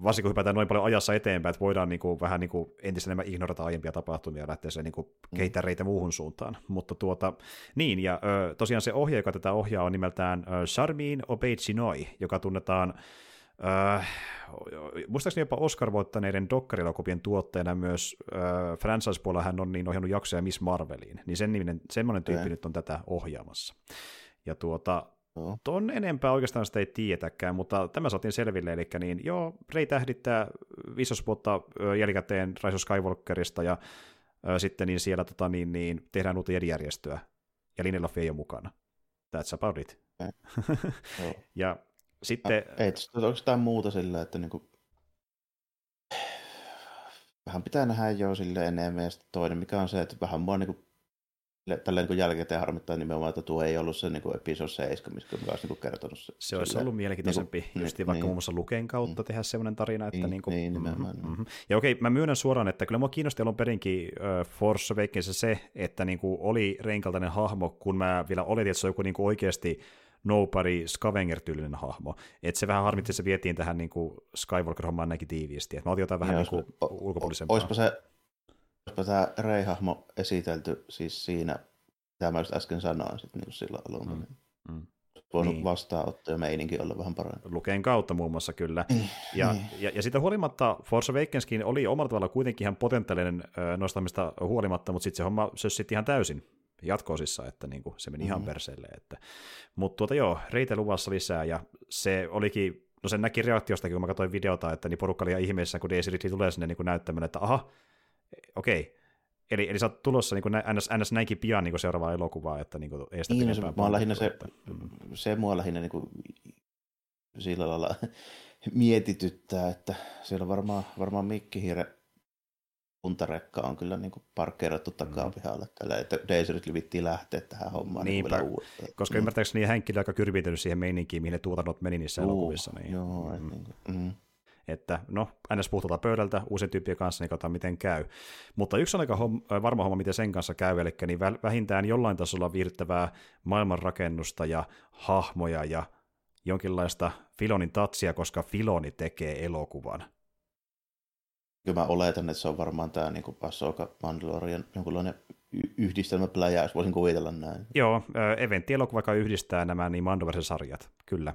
Varsinkin kun hypätään noin paljon ajassa eteenpäin, että voidaan niin kuin, vähän niin kuin entistä enemmän ignorata aiempia tapahtumia ja lähteä se niin kuin, mm. kehittää reitä muuhun suuntaan. Mutta tuota, niin, ja ö, tosiaan se ohjaaja, joka tätä ohjaa, on nimeltään Charmin Obeicinoi, joka tunnetaan Äh, muistaakseni jopa Oscar-voittaneiden dokkarilokopien tuotteena myös äh, franchise-puolella hän on niin ohjannut jaksoja Miss Marveliin, niin sen niminen, semmoinen tyyppi nyt on tätä ohjaamassa. Ja tuota, No. Ton enempää oikeastaan sitä ei tiedetäkään, mutta tämä saatiin selville, eli niin joo, Rey tähdittää viisi vuotta jälkikäteen Rise of Skywalkerista, ja ö, sitten niin siellä tota, niin, niin, tehdään uutta järjestöä, ja Lindelof ei ole mukana. That's about it. Okay. (laughs) ja sitten... Ei, onko jotain muuta sillä, että niinku... vähän pitää nähdä jo sille enemmän, ja sitten toinen, mikä on se, että vähän mua niinku tällä niin jälkikäteen harmittaa nimenomaan, että tuo ei ollut se niin episode 7, missä olisi niin kertonut se. Se olisi ollut mielenkiintoisempi, niin, just niin, vaikka niin, muun muassa Luken kautta mm, tehdä semmoinen tarina, että niin, niin, kuin, niin nimenomaan. Mm-hmm. Mm-hmm. Ja okei, mä myönnän suoraan, että kyllä mua kiinnosti alun perinkin uh, Force Awakens se, että niin kuin oli reinkaltainen hahmo, kun mä vielä oletin, että se on joku niin kuin oikeasti nobody Scavenger-tyylinen hahmo. Et se vähän harmitti, että se vietiin tähän niin kuin Skywalker-hommaan näinkin tiiviisti. Et mä otin jotain vähän niin kuin ulkopuolisempaa. Olisipa se olisipa tämä Rey-hahmo esitelty siis siinä, mitä mä just äsken sanoin sit niin sillä alun mm. mm. Voinut niin. vastaanotto ja meininki olla vähän parempi. Lukeen kautta muun muassa kyllä. Niin, ja, niin. ja, ja sitä huolimatta Force Awakenskin oli omalla tavalla kuitenkin ihan potentiaalinen nostamista huolimatta, mutta sitten se homma sössitti ihan täysin jatkoosissa, että niin kuin se meni mm-hmm. ihan perseelle. Että. Mutta tuota joo, reitä luvassa lisää, ja se olikin, no sen näki reaktiostakin, kun mä katsoin videota, että niin porukka oli ihan ihmeessä, kun Daisy Ridley tulee sinne niin kuin näyttämään, että aha, okei, Eli, eli sä oot tulossa niin kuin ns, ns näinkin pian niin seuraavaa elokuvaa, että niin kuin, ei sitä niin, se, mä lähinnä se, mm. se mua lähinnä niin kuin, sillä lailla mietityttää, että siellä on varmaan, varmaan Mikki Hiire puntarekka on kyllä niin kuin parkkeerattu takapihalle mm. tällä, että Daisy vittiin lähteä tähän hommaan niin vielä uudestaan. Koska mm. ymmärtääkseni Henkki aika kyrvitynyt siihen meininkiin, mihin ne tuotannot meni niissä uh, elokuvissa. Niin, joo, mm. niin kuin, mm. Että no, ns. puhtaalta pöydältä uusien tyyppien kanssa, niin katsotaan miten käy. Mutta yksi on aika hom- varma homma, miten sen kanssa käy, eli niin vähintään jollain tasolla viihdyttävää maailmanrakennusta ja hahmoja ja jonkinlaista Filonin tatsia, koska Filoni tekee elokuvan. Kyllä mä oletan, että se on varmaan tämä niin Ahsoka Mandalorian jonkunlainen yhdistelmäpläjäys, voisin kuvitella näin. Joo, eventtielokuva, joka yhdistää nämä niin Mandoversen sarjat, kyllä.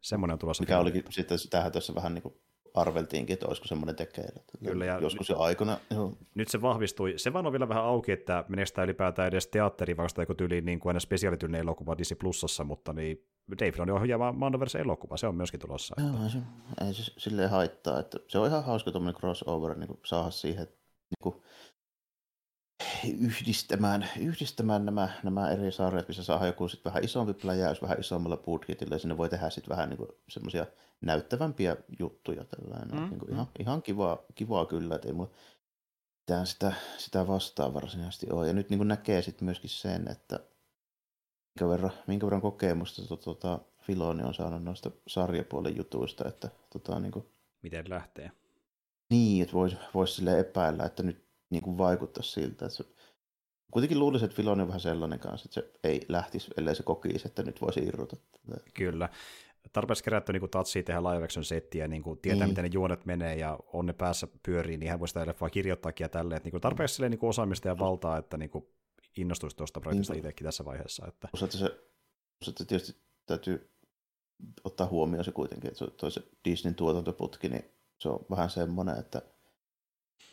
Semmoinen on tulossa. Mikä olikin sitten, tähän tuossa vähän niin kuin arveltiinkin, että olisiko semmoinen tekeillä. Kyllä, ja joskus jo aikana. Joo. Nyt se vahvistui. Se vaan on vielä vähän auki, että meneekö ylipäätään edes teatteri vasta joku tyyli niin kuin aina spesiaalityylinen elokuva Disney Plusassa, mutta niin Dave Filoni ohjaama Mandoverse elokuva, se on myöskin tulossa. Joo, se, ei se silleen haittaa, että se on ihan hauska tuommoinen crossover niin saada siihen niin kuin, yhdistämään, yhdistämään nämä, nämä eri sarjat, missä saa joku sit vähän isompi pläjäys, vähän isommalla budjetilla, ja sinne voi tehdä sitten vähän niin semmoisia näyttävämpiä juttuja. Tällainen. Mm, niin kuin mm. ihan, ihan kivaa, kivaa kyllä, että ei mulla mitään sitä, sitä vastaan varsinaisesti ole. Ja nyt niin näkee sitten myöskin sen, että minkä verran, minkä verran kokemusta to, tota, Filoni on saanut noista sarjapuolen jutuista, että tota, niin kuin, Miten lähtee? Niin, että voisi vois sille epäillä, että nyt niin kuin vaikuttaisi siltä, että se, kuitenkin luulisin, että Filoni on vähän sellainen kanssa, että se ei lähtisi, ellei se kokisi, että nyt voisi irrota. Kyllä. tarpeeksi kerätty niin tatsia tehdä live action settiä ja niin kuin tietää, Niin. miten ne juonet menee ja on ne päässä pyörii, niin hän voi sitä leffaa kirjoittaakin ja tälleen. Että niin tarpeeksi niin kuin osaamista ja valtaa, että niin kuin innostuisi tuosta projektista itsekin tässä vaiheessa. Että, että se, että tietysti täytyy ottaa huomioon se kuitenkin, että se, toi se Disneyn tuotantoputki, niin se on vähän semmoinen, että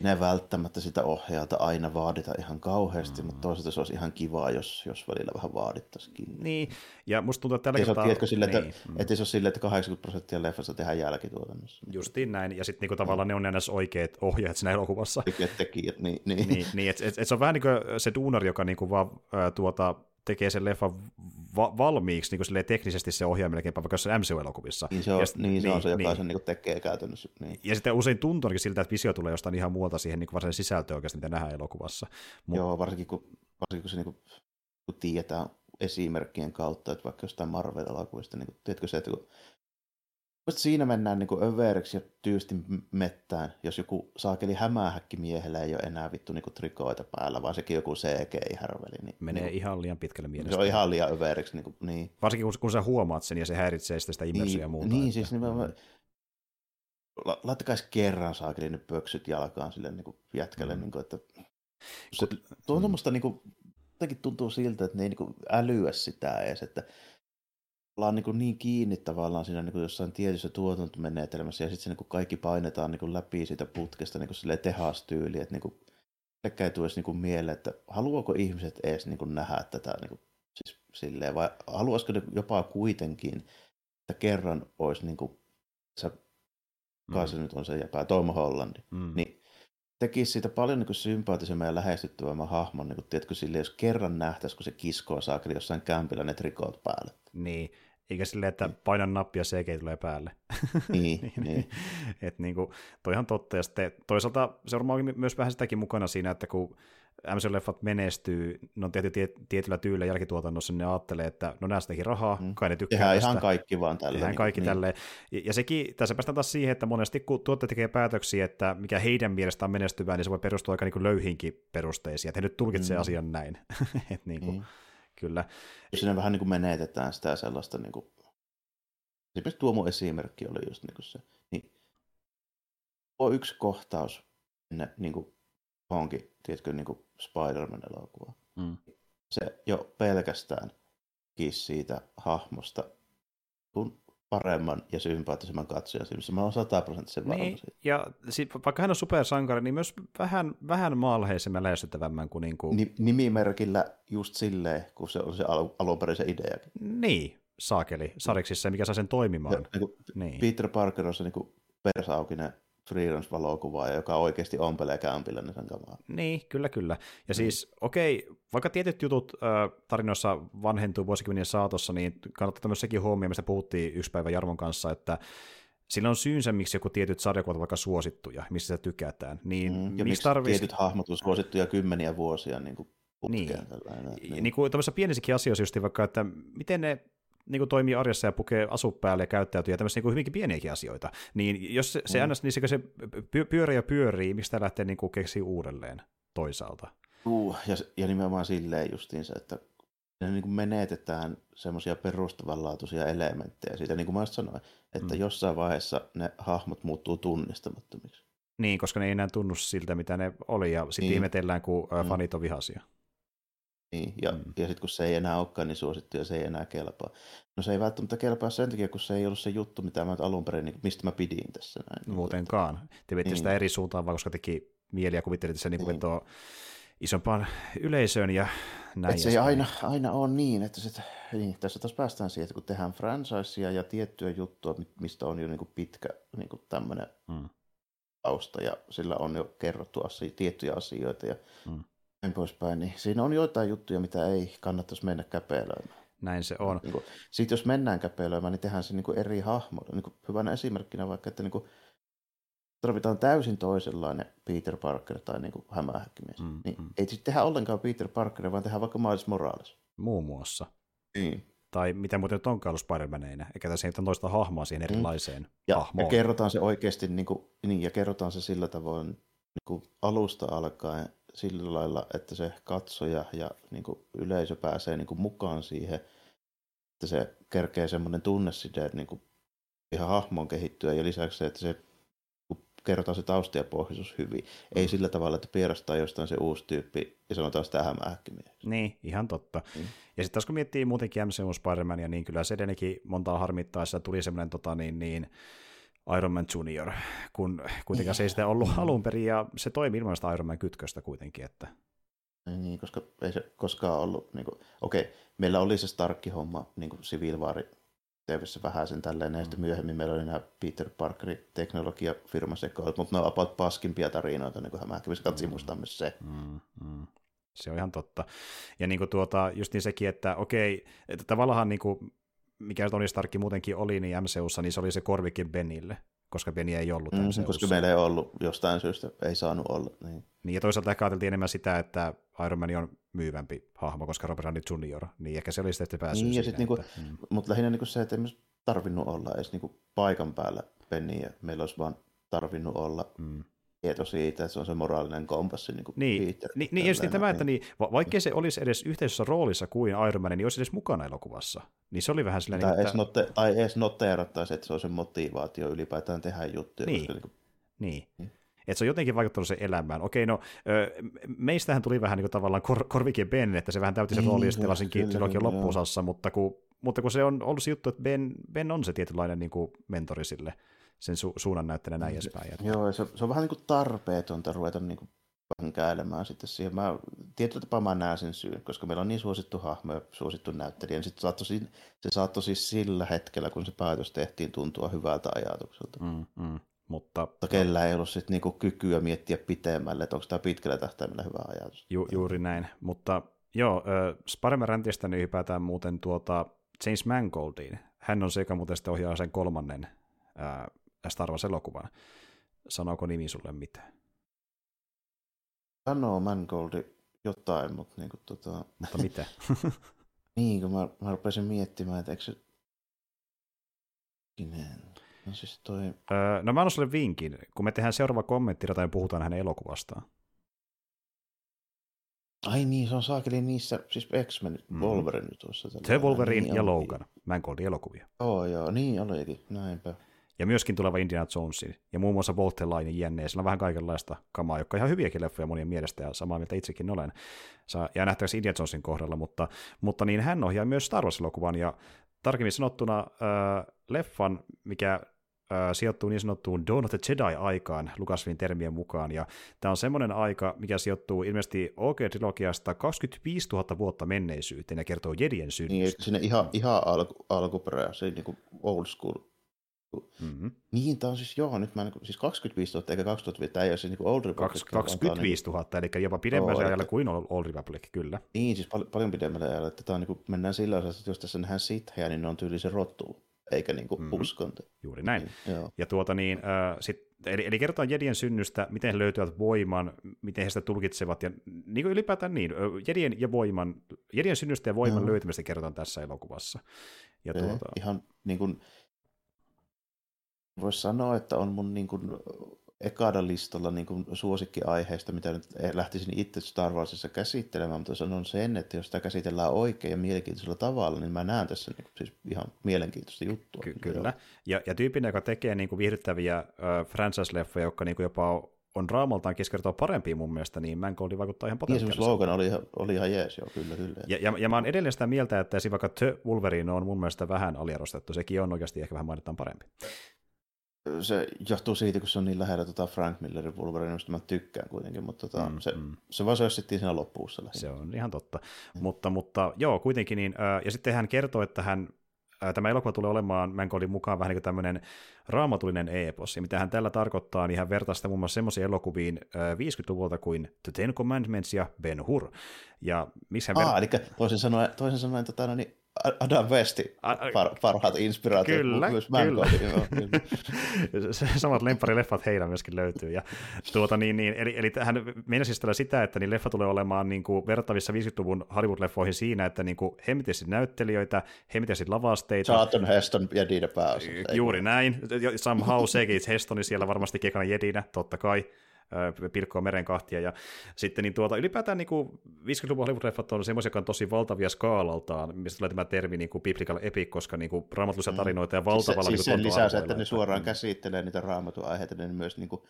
ne välttämättä sitä ohjaajalta aina vaadita ihan kauheasti, mm. mutta toisaalta se olisi ihan kivaa, jos, jos välillä vähän vaadittaisikin. niin, ja musta tuntuu, että tällä kertaa... tiedätkö, sille, että, niin, mm. ettei se ole silleen, että 80 prosenttia leffasta tehdään jälkituotannossa. Justiin näin, ja sitten niinku tavallaan ne on näissä oikeat ohjaajat siinä elokuvassa. Tekijät, tekijät, niin, niin. niin, niin että et, et se on vähän niin kuin se duunari, joka niinku vaan ää, tuota, tekee sen leffan va- valmiiksi niin kuin teknisesti se ohjaa melkeinpä vaikka jossain MCU-elokuvissa. Niin se on, ja, ja, niin, se, on se, joka niin. sen niin tekee käytännössä. Niin. Ja sitten usein tuntuu siltä, että visio tulee jostain ihan muualta siihen niin varsinaisen sisältöön oikeasti, mitä nähdään elokuvassa. Mut... Joo, varsinkin kun, varsinkin kun se niin kuin, kun tiedetään esimerkkien kautta, että vaikka jostain Marvel-elokuvista, niin kuin, tiedätkö se, että kun siinä mennään niin kuin överiksi ja tyysti mettään, jos joku saakeli hämähäkki miehellä ei ole enää vittu niin kuin trikoita päällä, vaan sekin joku CGI-härveli. Niin, Menee niin, ihan liian pitkälle mielestä. Se on ihan liian överiksi. Niin, kuin, niin. Varsinkin kun, kun sä huomaat sen ja se häiritsee sitä, sitä immersia niin, ja muuta. Niin, että, siis nimenomaan, la, laittakaa kerran saakeli nyt pöksyt jalkaan sille niin kuin jätkälle, mm. niin kuin, että se, tuo on tuommoista niin kuin, jotenkin tuntuu siltä, että ne ei niin kuin älyä sitä edes, että ollaan niin, niin kiinni tavallaan siinä niin jossain tietyssä tuotantomenetelmässä ja sitten se niin kaikki painetaan niin läpi siitä putkesta niin silleen tehastyyliin, että niin kellekään ei tule edes niin mieleen, että haluaako ihmiset edes niin nähdä tätä niin kuin, siis silleen, vai haluaisiko ne jopa kuitenkin, että kerran olisi niin kuin, se, mm. se nyt on se jakaa, Tom Hollandi, mm. niin tekisi siitä paljon niin sympaattisemman ja lähestyttävämmän hahmon, niin kuin, tiedätkö, sille, jos kerran nähtäisi, kun se kiskoo saakeli jossain kämpillä ne trikot päälle. Niin, eikä silleen, että painan nappia CG tulee päälle. (laughs) Niin, niin, niin. Et niin kuin, toi ihan totta. Ja sitten toisaalta se on myös vähän sitäkin mukana siinä, että kun MCU-leffat menestyy, ne on tehty tie, tietyllä tyylillä jälkituotannossa, niin ne ajattelee, että no nää teki rahaa, mm. kai ne tykkää Tehdään tästä. ihan kaikki vaan tälleen. Tehdään kaikki niin. tälleen. Ja, ja sekin, tässä päästään taas siihen, että monesti kun tuotte tekee päätöksiä, että mikä heidän mielestään menestyvää, niin se voi perustua aika niin kuin löyhinkin perusteisiin, että he nyt tulkitsee mm. asian näin. (laughs) Et niin kuin, mm. Kyllä. Siinä vähän niin kuin menetetään sitä sellaista, niin kuin... esimerkiksi tuo mun esimerkki oli just niin kuin se, niin tuo yksi kohtaus ennen niin kuin johonkin, tiedätkö, niin kuin Spider-Man-elokuvaa. Mm. Se jo pelkästään kiisi siitä hahmosta kun paremman ja sympaattisemman katsojan silmissä. Mä oon sataprosenttisen varma niin, siitä. Ja sit, vaikka hän on supersankari, niin myös vähän, vähän maalheisemman lähestyttävämmän kuin... Niin kuin... Ni, nimimerkillä just silleen, kun se on se al- alunperin se ideakin. Niin, saakeli, sariksissa, mikä saa sen toimimaan. Ja, niin kuin niin. Peter Parker on se niin persaukinen freelance-valokuvaaja, joka oikeasti ompelee kämpillä niin sen kamaa. Niin, kyllä, kyllä. Ja mm. siis, okei, vaikka tietyt jutut äh, tarinoissa vanhentuu vuosikymmenien saatossa, niin kannattaa myös sekin huomioon, mistä puhuttiin yksi päivä Jarmon kanssa, että sillä on syynsä, miksi joku tietyt sarjakuvat ovat vaikka suosittuja, missä sitä tykätään. Niin, mm, ja miksi tarvitsisi... tietyt hahmot on suosittuja kymmeniä vuosia niin kuin putkeen. Niin, niin. niin kuin pienissäkin asioissa just vaikka, että miten ne niin kuin toimii arjessa ja pukee asu päälle ja käyttäytyy ja tämmöisiä niin hyvinkin pieniäkin asioita, niin jos se, se mm. ns, niin se, se pyörii ja pyörii, mistä lähtee niin kuin keksiä uudelleen toisaalta. Uh, ja, ja nimenomaan silleen justiinsa, että ne niin kuin menetetään semmoisia perustavanlaatuisia elementtejä siitä, niin kuin mä sanoin, että mm. jossain vaiheessa ne hahmot muuttuu tunnistamattomiksi. Niin, koska ne ei enää tunnu siltä, mitä ne oli, ja sitten niin. ihmetellään, kun mm. fanit on vihaisia. Niin, ja, mm. ja sitten kun se ei enää olekaan niin suosittu ja se ei enää kelpaa. No se ei välttämättä kelpaa sen takia, kun se ei ollut se juttu, mitä mä alun perin, niin mistä mä pidin tässä. Näin. Muutenkaan. Te veitte niin. sitä eri suuntaan, vaan koska teki mieli ja kuvittelitte sen niin. niin vetoo isompaan yleisöön ja näin. Et se ei aina, aina ole niin, että sit, niin, tässä taas päästään siihen, että kun tehdään franchisea ja tiettyä juttua, mistä on jo niin kuin pitkä niin kuin tämmöinen mm. tausta ja sillä on jo kerrottu asia, tiettyjä asioita ja mm näin poispäin, niin siinä on joitain juttuja, mitä ei kannattaisi mennä käpelöimään. Näin se on. Niin kuin, sitten jos mennään käpelöimään, niin tehdään se niin kuin eri hahmoilla. Niin kuin hyvänä esimerkkinä vaikka, että niin kuin, tarvitaan täysin toisenlainen Peter Parker tai niin hämähäkkimies. Mm, niin mm. Ei sitten tehdä ollenkaan Peter Parker, vaan tehdään vaikka Miles Morales. Muun muassa. Niin. Tai mitä muuten nyt onkaan ollut Spider-Maneina, eikä tässä ei toista hahmoa siihen erilaiseen mm. ja, hahmoon. Ja kerrotaan se oikeasti, niin kuin, niin, ja kerrotaan se sillä tavoin niin kuin alusta alkaen sillä lailla, että se katsoja ja niin kuin yleisö pääsee niin kuin mukaan siihen. että se kerkee semmoinen tunneside niin kuin ihan hahmon kehittyä ja lisäksi se, että se kerrotaan se tausta ja pohjuus hyvin. Ei mm. sillä tavalla, että pierastaa jostain se uusi tyyppi ja sanotaan sitä hämähäkkimiä. Niin, ihan totta. Mm. Ja sitten taas kun miettii muutenkin MCU Spider-Mania, niin kyllä se edelleenkin montaa harmittaessa tuli semmoinen tota, niin, niin, Iron Man Junior, kun kuitenkaan se ei sitä ollut mm. alun perin, ja se toimi ilman sitä Iron Man kytköstä kuitenkin, että niin, koska ei se koskaan ollut, niin kuin, okei, meillä oli se Starkki-homma, niin kuin Civil War TVssä vähän sen tälleen, ja sitten mm. myöhemmin meillä oli nämä Peter Parkerin teknologiafirma sekoilut, mutta ne on about paskimpia tarinoita, niin kuin hämähäkkivissä katsi mm. se. Mm, mm. Se on ihan totta. Ja niin kuin tuota, just niin sekin, että okei, että tavallaan niin kuin, mikä Tony Stark muutenkin oli niin MCUssa, niin se oli se korvikin Benille koska Benny ei ollut mm, MCUssa. Koska meillä ei ollut jostain syystä, ei saanut olla. Niin, niin ja toisaalta ehkä ajateltiin enemmän sitä, että Iron Man on myyvämpi hahmo, koska Robert Downey Jr., niin ehkä se oli sitten päässyt niin, ja siinä, niinku, mm. Mutta lähinnä niinku se, että ei tarvinnut olla edes niinku paikan päällä ja meillä olisi vaan tarvinnut olla mm tieto siitä, että se on se moraalinen kompassi. Niin, kuin niin, Peter, niin, niin just tämä, että niin, vaikkei se olisi edes yhteisessä roolissa kuin Iron Man, niin olisi edes mukana elokuvassa. Niin se oli vähän sellainen... Tai, niin, edes, note, tai edes noteerattaisi, että se on se motivaatio ylipäätään tehdä juttuja. Niin, koska, niin, kuin, niin. niin. Että se on jotenkin vaikuttanut se elämään. Okei, no meistähän tuli vähän niin kuin tavallaan kor, korvikin Ben, että se vähän täytti sen niin, roolin sitten varsinkin trilogian loppuosassa, mutta kun, mutta kun se on ollut se juttu, että Ben, ben on se tietynlainen niin kuin mentori sille sen su- suunnan näyttänä näin edespäin. Joo, se, se on vähän niin kuin tarpeetonta ruveta niin kuin sitten siihen. Mä, tietyllä tapaa mä näen sen syyn, koska meillä on niin suosittu hahmo ja suosittu näyttelijä, niin sit saattoi, se saattoi siis sillä hetkellä, kun se päätös tehtiin, tuntua hyvältä ajatukselta. Mm, mm, mutta, mutta kellä ei ollut sitten niinku kykyä miettiä pitemmälle, että onko tämä pitkällä tähtäimellä hyvä ajatus. Ju, juuri näin, mutta joo, äh, Sparmer-räntistä niin hypätään muuten tuota James Mangoldiin. Hän on se, joka muuten sitten ohjaa sen kolmannen äh, Star Wars-elokuvan. Sanooko nimi sulle mitään? Sanoo Mangoldi jotain, mutta niin kuin, tota... Mutta mitä? (laughs) niin, kun mä, mä rupesin miettimään, että eikö se... No siis toi... Öö, no mä annan sulle vinkin. Kun me tehdään seuraava kommentti tai puhutaan hänen elokuvastaan. Ai niin, se on saakeli niissä, siis X-Men, mm. Wolverine tuossa. The Wolverine niin, ja Logan, Mangoldin elokuvia. Oo joo, niin olikin, näinpä ja myöskin tuleva Indiana Jonesin, ja muun muassa Voltelainen jänne, ja on vähän kaikenlaista kamaa, jotka on ihan hyviäkin leffoja monien mielestä, ja samaa mieltä itsekin olen, ja nähtävästi Indiana Jonesin kohdalla, mutta, mutta niin hän ohjaa myös Star Wars-elokuvan, ja tarkemmin sanottuna äh, leffan, mikä äh, sijoittuu niin sanottuun Dawn of the Jedi-aikaan Lucasfilmin termien mukaan, ja tämä on semmoinen aika, mikä sijoittuu ilmeisesti OG-trilogiasta 25 000 vuotta menneisyyteen ja kertoo Jedien synnystä. Niin, sinne ihan, ihan alku, alkuperä, se niin old school Mm-hmm. Niin, tämä on siis, joo, nyt mä, siis 25 000 eikä 2005, tämä ei ole siis niin Old Republic. 25 000, niin, eli jopa pidemmällä ajalla kuin Old Republic, kyllä. Niin, siis pal- paljon pidemmällä ajalla, että tämä on, niin kuin, mennään sillä osassa, että jos tässä nähdään sitheä, niin ne on tyylisen rottu, eikä niin kuin mm-hmm. uskonto. Juuri näin. Niin, joo. Ja tuota niin, äh, sit, eli, eli kerrotaan Jedien synnystä, miten he löytyvät voiman, miten he sitä tulkitsevat, ja niin kuin ylipäätään niin, Jedien ja voiman, Jedien synnystä ja voiman joo. löytymistä kerrotaan tässä elokuvassa. Ja tuota... Ihan niin kuin, Voisi sanoa, että on mun niin kuin, ekada listalla niin kuin suosikkiaiheista, mitä nyt lähtisin itse Star Warsissa käsittelemään, mutta sanon sen, että jos sitä käsitellään oikein ja mielenkiintoisella tavalla, niin mä näen tässä niin kuin, siis ihan mielenkiintoista juttua. Ky- kyllä, ja, ja tyypin, joka tekee niin kuin viihdyttäviä äh, franchise-leffoja, jotka niin kuin jopa on raamaltaan keskertoa parempia mun mielestä, niin Mangold vaikuttaa ihan potentiaaliselta. Niin, Logan oli ihan, oli ihan jees, joo, kyllä, kyllä. Ja, ja, ja mä oon edelleen sitä mieltä, että vaikka The Wolverine on mun mielestä vähän aliarvostettu, sekin on oikeasti ehkä vähän mainitaan parempi se johtuu siitä, kun se on niin lähellä tota Frank Millerin Wolverine, mistä mä tykkään kuitenkin, mutta tota, mm, se, mm. se vaan sössittiin siinä loppuussa. Lähinnä. Se on ihan totta. Mm. Mutta, mutta joo, kuitenkin niin, ja sitten hän kertoo, että hän tämä elokuva tulee olemaan Mangoldin mukaan vähän niin kuin tämmöinen raamatullinen epos, ja mitä hän tällä tarkoittaa, niin hän vertaa sitä muun muassa semmoisiin elokuviin 50-luvulta kuin The Ten Commandments ja Ben Hur. Ja missä hän... Ver... eli toisin sanoen, toisin sanoen tota, no niin, Adam Westi par, parhaat inspiraatiot. Kyllä, myös kyllä. (laughs) Samat lempparileffat heillä myöskin löytyy. Ja tuota, niin, niin, eli, eli hän meinasi siis sitä, että niin leffa tulee olemaan niin kuin verrattavissa 50-luvun Hollywood-leffoihin siinä, että niin kuin hemmitesit näyttelijöitä, hemmitesit lavasteita. Charlton Heston jedinä pääosin. Juuri näin. Somehow sekin, Hestoni siellä varmasti kekana jedinä, totta kai pilkkoa meren kahtia. Ja sitten niin tuota, ylipäätään niin kuin 50-luvun Hollywood-leffat on semmoisia, jotka on tosi valtavia skaalaltaan, mistä tulee tämä termi niin kuin biblical epic, koska niin kuin raamatullisia mm. tarinoita ja valtavalla siis, niin siis sen lisäksi, että ne suoraan mm. käsittelee niitä raamatun aiheita, niin myös niin kuin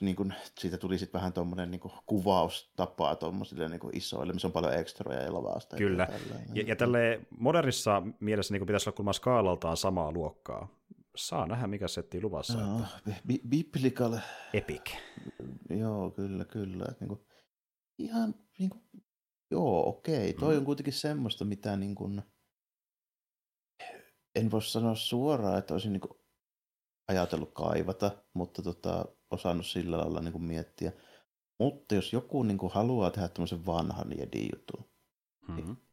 niin kuin, siitä tuli sitten vähän tuommoinen niin kuvaustapa tuommoisille niin isoille, missä on paljon ekstroja ja lavasta. Kyllä, ja, ja, ja tälle modernissa mielessä niin pitäisi olla kulmaa skaalaltaan samaa luokkaa. Saa nähdä, mikä setti luvassa. No, että... bi- biblical. Epic. Joo, kyllä, kyllä. Että niin kuin, ihan niin kuin, joo, okei. Toi mm. on kuitenkin semmoista, mitä niin kuin, en voi sanoa suoraan, että olisin niin kuin, ajatellut kaivata, mutta tota, osannut sillä lailla niin kuin miettiä. Mutta jos joku niin kuin haluaa tehdä tämmöisen vanhan Jedi-jutun, mm-hmm. niin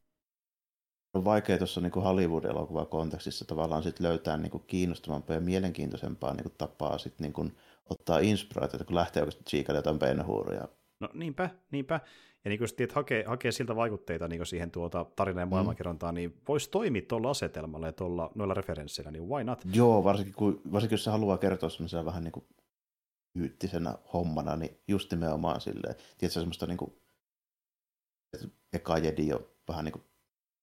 on vaikea tuossa niin Hollywood-elokuvan kontekstissa tavallaan sit löytää niin kuin kiinnostavampaa ja mielenkiintoisempaa niin kuin tapaa sit niin kuin ottaa inspiraatiota, kun lähtee oikeasti tsiikalla jotain penhuuria. No niinpä, niinpä. Ja niin kuin että hakee, hakee siltä vaikutteita niin siihen tuota tarinan ja maailmankerrontaan, mm. niin voisi toimia tuolla asetelmalla ja tuolla, noilla referensseillä, niin why not? Joo, varsinkin, kun, varsinkin jos se haluaa kertoa semmoisena vähän niin kuin hommana, niin just nimenomaan silleen, tiedätkö, semmoista niin kuin, että eka jedi on vähän niin kuin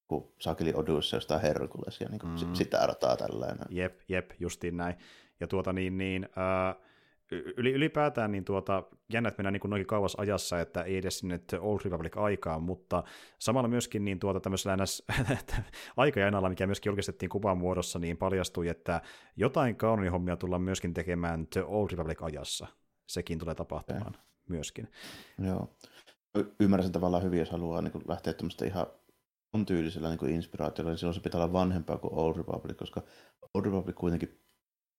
kun Sakeli Odyssa jostain Herkulesia, niin kuin mm. sitä rataa tällainen. Jep, jep, justiin näin. Ja tuota niin, niin äh, ylipäätään niin tuota, jännä, että mennään niin noinkin kauas ajassa, että ei edes sinne Old Republic-aikaan, mutta samalla myöskin niin tuota tämmöisellä ns. (laughs) aikajanalla, mikä myöskin julkistettiin kuvan muodossa, niin paljastui, että jotain kaunonihommia tullaan myöskin tekemään The Old Republic-ajassa. Sekin tulee tapahtumaan ja. myöskin. Joo. Y- ymmärrän tavallaan hyvin, jos haluaa niin lähteä tämmöistä ihan on tyylisellä niin inspiraatiolla, niin silloin se pitää olla vanhempaa kuin Old Republic, koska Old Republic kuitenkin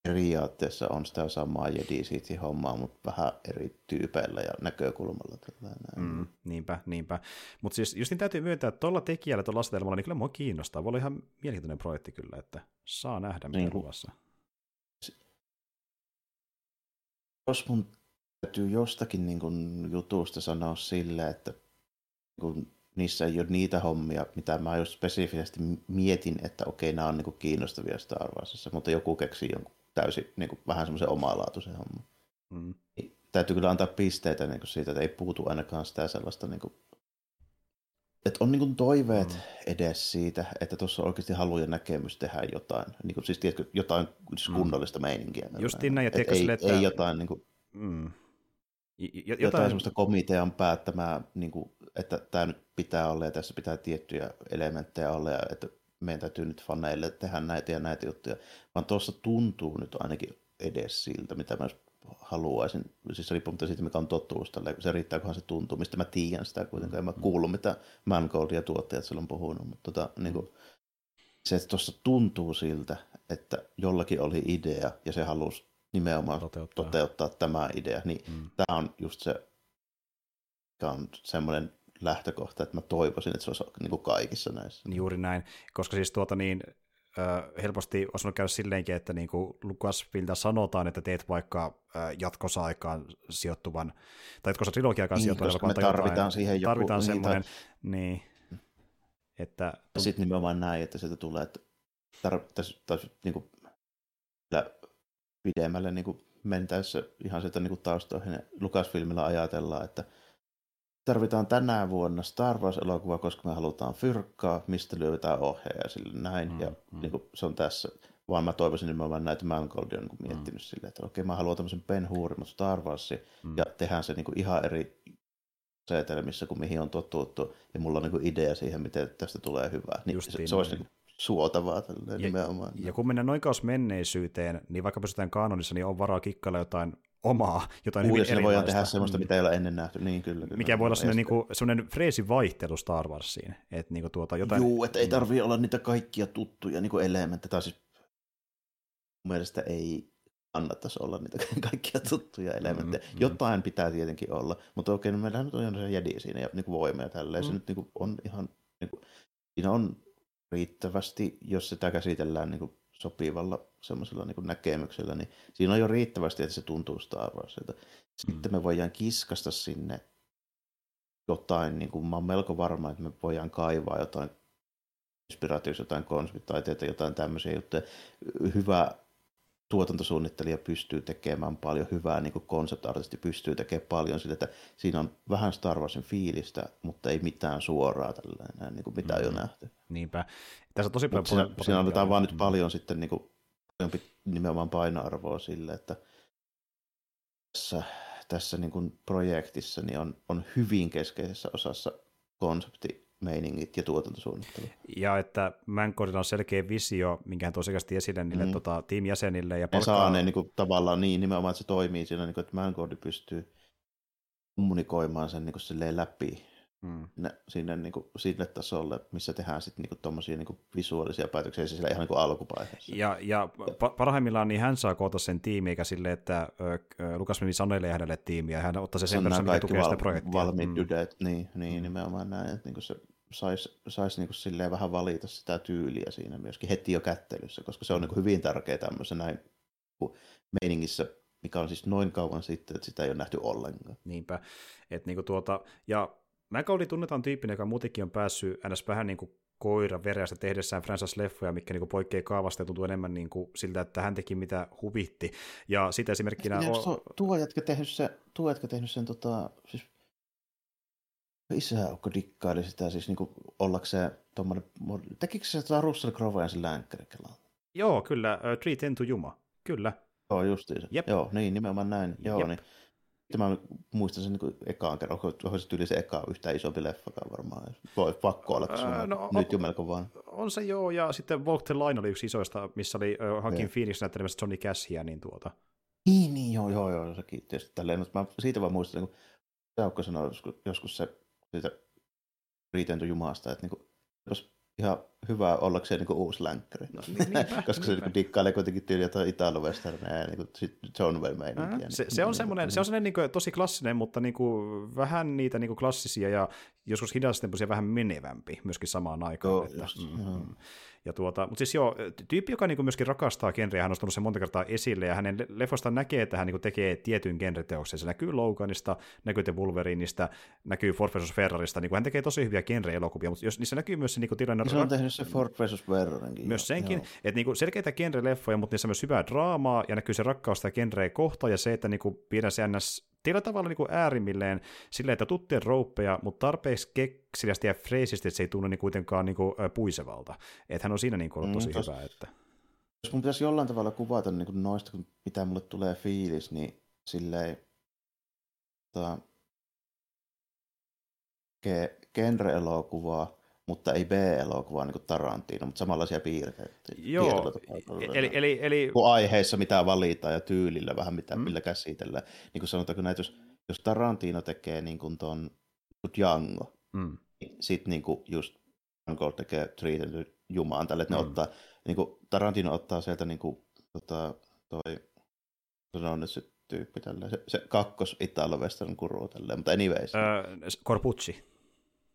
periaatteessa on sitä samaa Jedi City hommaa, mutta vähän eri tyypeillä ja näkökulmalla. Mm, niinpä, niinpä. Mutta siis just niin täytyy myöntää, että tuolla tekijällä, tuolla asetelmalla, niin kyllä mua kiinnostaa. Voi olla ihan mielenkiintoinen projekti kyllä, että saa nähdä, mitä niin, luvassa. Jos mun täytyy jostakin niin kun, jutusta sanoa sille, että niin kun, niissä ei ole niitä hommia, mitä mä just spesifisesti mietin, että okei, nämä on niin kiinnostavia Star Warsissa, mutta joku keksii jonkun täysin niin kuin, vähän semmoisen omalaatuisen homman. Mm. Niin, täytyy kyllä antaa pisteitä niin kuin siitä, että ei puutu ainakaan sitä sellaista, niin kuin, että on niin kuin toiveet mm. edes siitä, että tuossa oikeasti halu ja näkemys tehdä jotain, niin kuin, siis tiedätkö, jotain siis mm. kunnollista mm. meininkiä. Justiin näin, ja tiedätkö, ei, että... ei jotain niin kuin, mm. jotain... jotain semmoista komitean päättämää, niin kuin, että tämä nyt pitää olla ja tässä pitää tiettyjä elementtejä olla ja että meidän täytyy nyt faneille tehdä näitä ja näitä juttuja, vaan tuossa tuntuu nyt ainakin edes siltä, mitä mä haluaisin, siis riippumatta siitä, mikä on totuus tällä, se riittää, kunhan se tuntuu, mistä mä tiedän sitä kuitenkaan, en mä kuulu, mitä Mangold ja tuottajat silloin on puhunut, mutta tota, niin kuin, se, että tuossa tuntuu siltä, että jollakin oli idea ja se halusi nimenomaan toteuttaa, toteuttaa tämä idea, niin mm. tämä on just se, tämä on semmoinen lähtökohta, että mä toivoisin, että se olisi niin kuin kaikissa näissä. Juuri näin, koska siis tuota niin, helposti osannut käydä silleenkin, että niin kuin Lucasfilmiltä sanotaan, että teet vaikka jatkossa aikaan sijoittuvan, tai jatkossa trilogiakaan niin, sijoittuvan. Koska me tarvitaan jotain, siihen joku... Tarvitaan semmoinen, niin, että... Sitten nimenomaan näin, että sieltä tulee, että tarvittaisiin niin kuin, pidemmälle niin kuin mentäessä ihan sieltä niin kuin taustoihin. Lucasfilmilla ajatellaan, että tarvitaan tänä vuonna Star Wars-elokuva, koska me halutaan fyrkkaa, mistä löydetään ohjaaja sille näin. Mm, ja mm. Niin kuin, se on tässä. Vaan mä toivoisin nimenomaan näitä Mangoldia niin miettinyt mm. silleen, että okei, mä haluan tämmöisen Ben Hurimon Star Warsin, mm. ja tehdään se niin kuin ihan eri asetelmissa kuin mihin on totuttu, ja mulla on niin kuin idea siihen, miten tästä tulee hyvää. Niin se, se olisi niin suotavaa tälle ja, nimenomaan. Ja kun mennään noin menneisyyteen, niin vaikka pysytään kanonissa, niin on varaa kikkailla jotain omaa, jotain Uudessa hyvin voidaan tehdä sellaista, mitä ei ole ennen nähty. Niin, kyllä, kyllä. Mikä voi olla sellainen, niin sellainen freesin vaihtelu Star Warsiin. Että niin tuota, jotain... Juu, että ei tarvitse olla niitä kaikkia tuttuja niin elementtejä. Tai siis mun mielestä ei kannattaisi olla niitä (laughs) kaikkia tuttuja elementtejä. Mm, mm. Jotain pitää tietenkin olla, mutta okei, no meillähän nyt on se jädi siinä ja niin kuin voima ja tälleen. Mm. Se nyt niin kuin on ihan, niin kuin, siinä on riittävästi, jos sitä käsitellään niin kuin sopivalla semmoisella niin näkemyksellä, niin siinä on jo riittävästi, että se tuntuu Star Warsilta. Sitten mm. me voidaan kiskasta sinne jotain, niin kuin mä oon melko varma, että me voidaan kaivaa jotain inspiraatioissa jotain konseptitaiteita, jotain tämmöisiä juttuja. Hyvä tuotantosuunnittelija pystyy tekemään paljon hyvää, niin kuin concept pystyy tekemään paljon sillä, että siinä on vähän Star Warsin fiilistä, mutta ei mitään suoraa tällainen, niin kuin mitä mm. jo nähty. Niinpä. Tässä on tosi paljon siinä, siinä annetaan vaan nyt paljon sitten niin kuin, nimenomaan painoarvoa sille, että tässä, tässä niin kuin projektissa niin on, on hyvin keskeisessä osassa konsepti meiningit ja tuotantosuunnittelu. Ja että Mancourtilla on selkeä visio, minkä hän tosiaan esille niille mm. tota, tiimijäsenille. Ja palkkaa... saa ne niin kuin, tavallaan niin, nimenomaan, että se toimii siinä, niin kuin, että Mancourt pystyy kommunikoimaan sen niin kuin, läpi mm. ne, sinne, niin kuin, sille tasolle, missä tehdään sitten niin tuommoisia niin visuaalisia päätöksiä siellä ihan niin alkuvaiheessa. Ja, ja parhaimmillaan niin hän saa koota sen tiimi, eikä sille, että Lukas meni sanoille hänelle tiimiä, ja hän ottaa se sen kanssa, mikä tukee val- sitä projektia. Valmiit mm. dydet, niin, niin mm. nimenomaan näin, että niin se saisi sais niin silleen vähän valita sitä tyyliä siinä myöskin heti jo kättelyssä, koska se on niin hyvin tärkeä tämmöisen näin meiningissä, mikä on siis noin kauan sitten, että sitä ei ole nähty ollenkaan. Niinpä. Et niinku tuota, ja McAuley tunnetaan tyyppinen, joka muutenkin on päässyt ns. vähän niin kuin koira vereästä tehdessään franchise-leffoja, mikä niin poikkeaa kaavasta ja tuntuu enemmän niin kuin siltä, että hän teki mitä huvitti. Ja sitä esimerkkinä on... Tuo jätkä tehnyt, se, tuo jätkä tehnyt sen, tota, siis isä onko dikkaili sitä, siis niin kuin ollakseen tuommoinen, tekikö se tota Russell Crowe sen länkkärikelaa? Joo, kyllä, uh, Three Ten to Juma, kyllä. Joo, justiinsa. Jep. Joo, niin, nimenomaan näin. Joo, Jep. niin Mä muistan sen niin ekaan kerran, onko se tyyli se eka yhtään isompi leffakaan varmaan. Voi pakko olla, koska öö, no, nyt jo melko vaan. On se joo, ja sitten Walk the Line oli yksi isoista, missä oli uh, Hakin Phoenix näyttelemässä Johnny Cashia, niin tuota. Niin, niin, joo, joo, joo, sekin tietysti tälleen, mutta mä siitä vaan muistan, kun Saukko sanoi joskus, joskus se siitä Riitento Jumasta, että niin kuin, jos ihan hyvä ollakseen niin uusi länkkäri. No, niin, niinpä, (laughs) Koska se niin dikkailee kuitenkin tyyliä jotain italo ja niin John Wayne meininkiä. Niin, se, se, on semmoinen, se on semmoinen niin tosi klassinen, mutta niin kuin, vähän niitä niin kuin klassisia ja joskus hidastempoisia vähän menevämpi myöskin samaan aikaan. Joo, että, just, mm, mm. Ja tuota, mutta siis joo, tyyppi, joka niin myöskin rakastaa genreä, hän on nostanut sen monta kertaa esille, ja hänen leffosta näkee, että hän niin tekee tietyn genreteoksen. Se näkyy Loganista, näkyy The Wolverineista, näkyy Ford vs. Ferrarista, niin hän tekee tosi hyviä genre-elokuvia, mutta jos niissä näkyy myös se niin tilanne... Se on tehnyt se Ford vs. Ferrarinkin. Myös senkin, joo. että niin selkeitä genre-leffoja, mutta niissä on myös hyvää draamaa, ja näkyy se rakkaus sitä genreä kohta, ja se, että niin pidä se ns tietyllä tavalla niin kuin äärimmilleen silleen, että tuttien rouppeja, mutta tarpeeksi keksiliästi ja freesisti, että se ei tunnu niin kuitenkaan niin kuin, puisevalta. Että hän on siinä niin kuin, mm, tosi tos, hyvä. Että... Jos mun pitäisi jollain tavalla kuvata niin kuin noista, mitä mulle tulee fiilis, niin silleen tota, genre-elokuvaa, mutta ei B-elokuvaa niin kuin Tarantino, mutta samanlaisia piirteitä. Joo, eli, eli, eli... aiheissa mitä valitaan ja tyylillä vähän mitä, mm. millä käsitellään. Niin kuin sanotaanko näitä, jos, jos Tarantino tekee niin kuin ton Django, mm. niin sitten niin kuin just Django tekee Treated Jumaan tälle, että ne mm. ottaa, niin kuin Tarantino ottaa sieltä niin kuin, tota, toi, se on nyt se tyyppi tällä, se, se kakkos Italo Western kuru tälleen, mutta anyways. Öö, Corpucci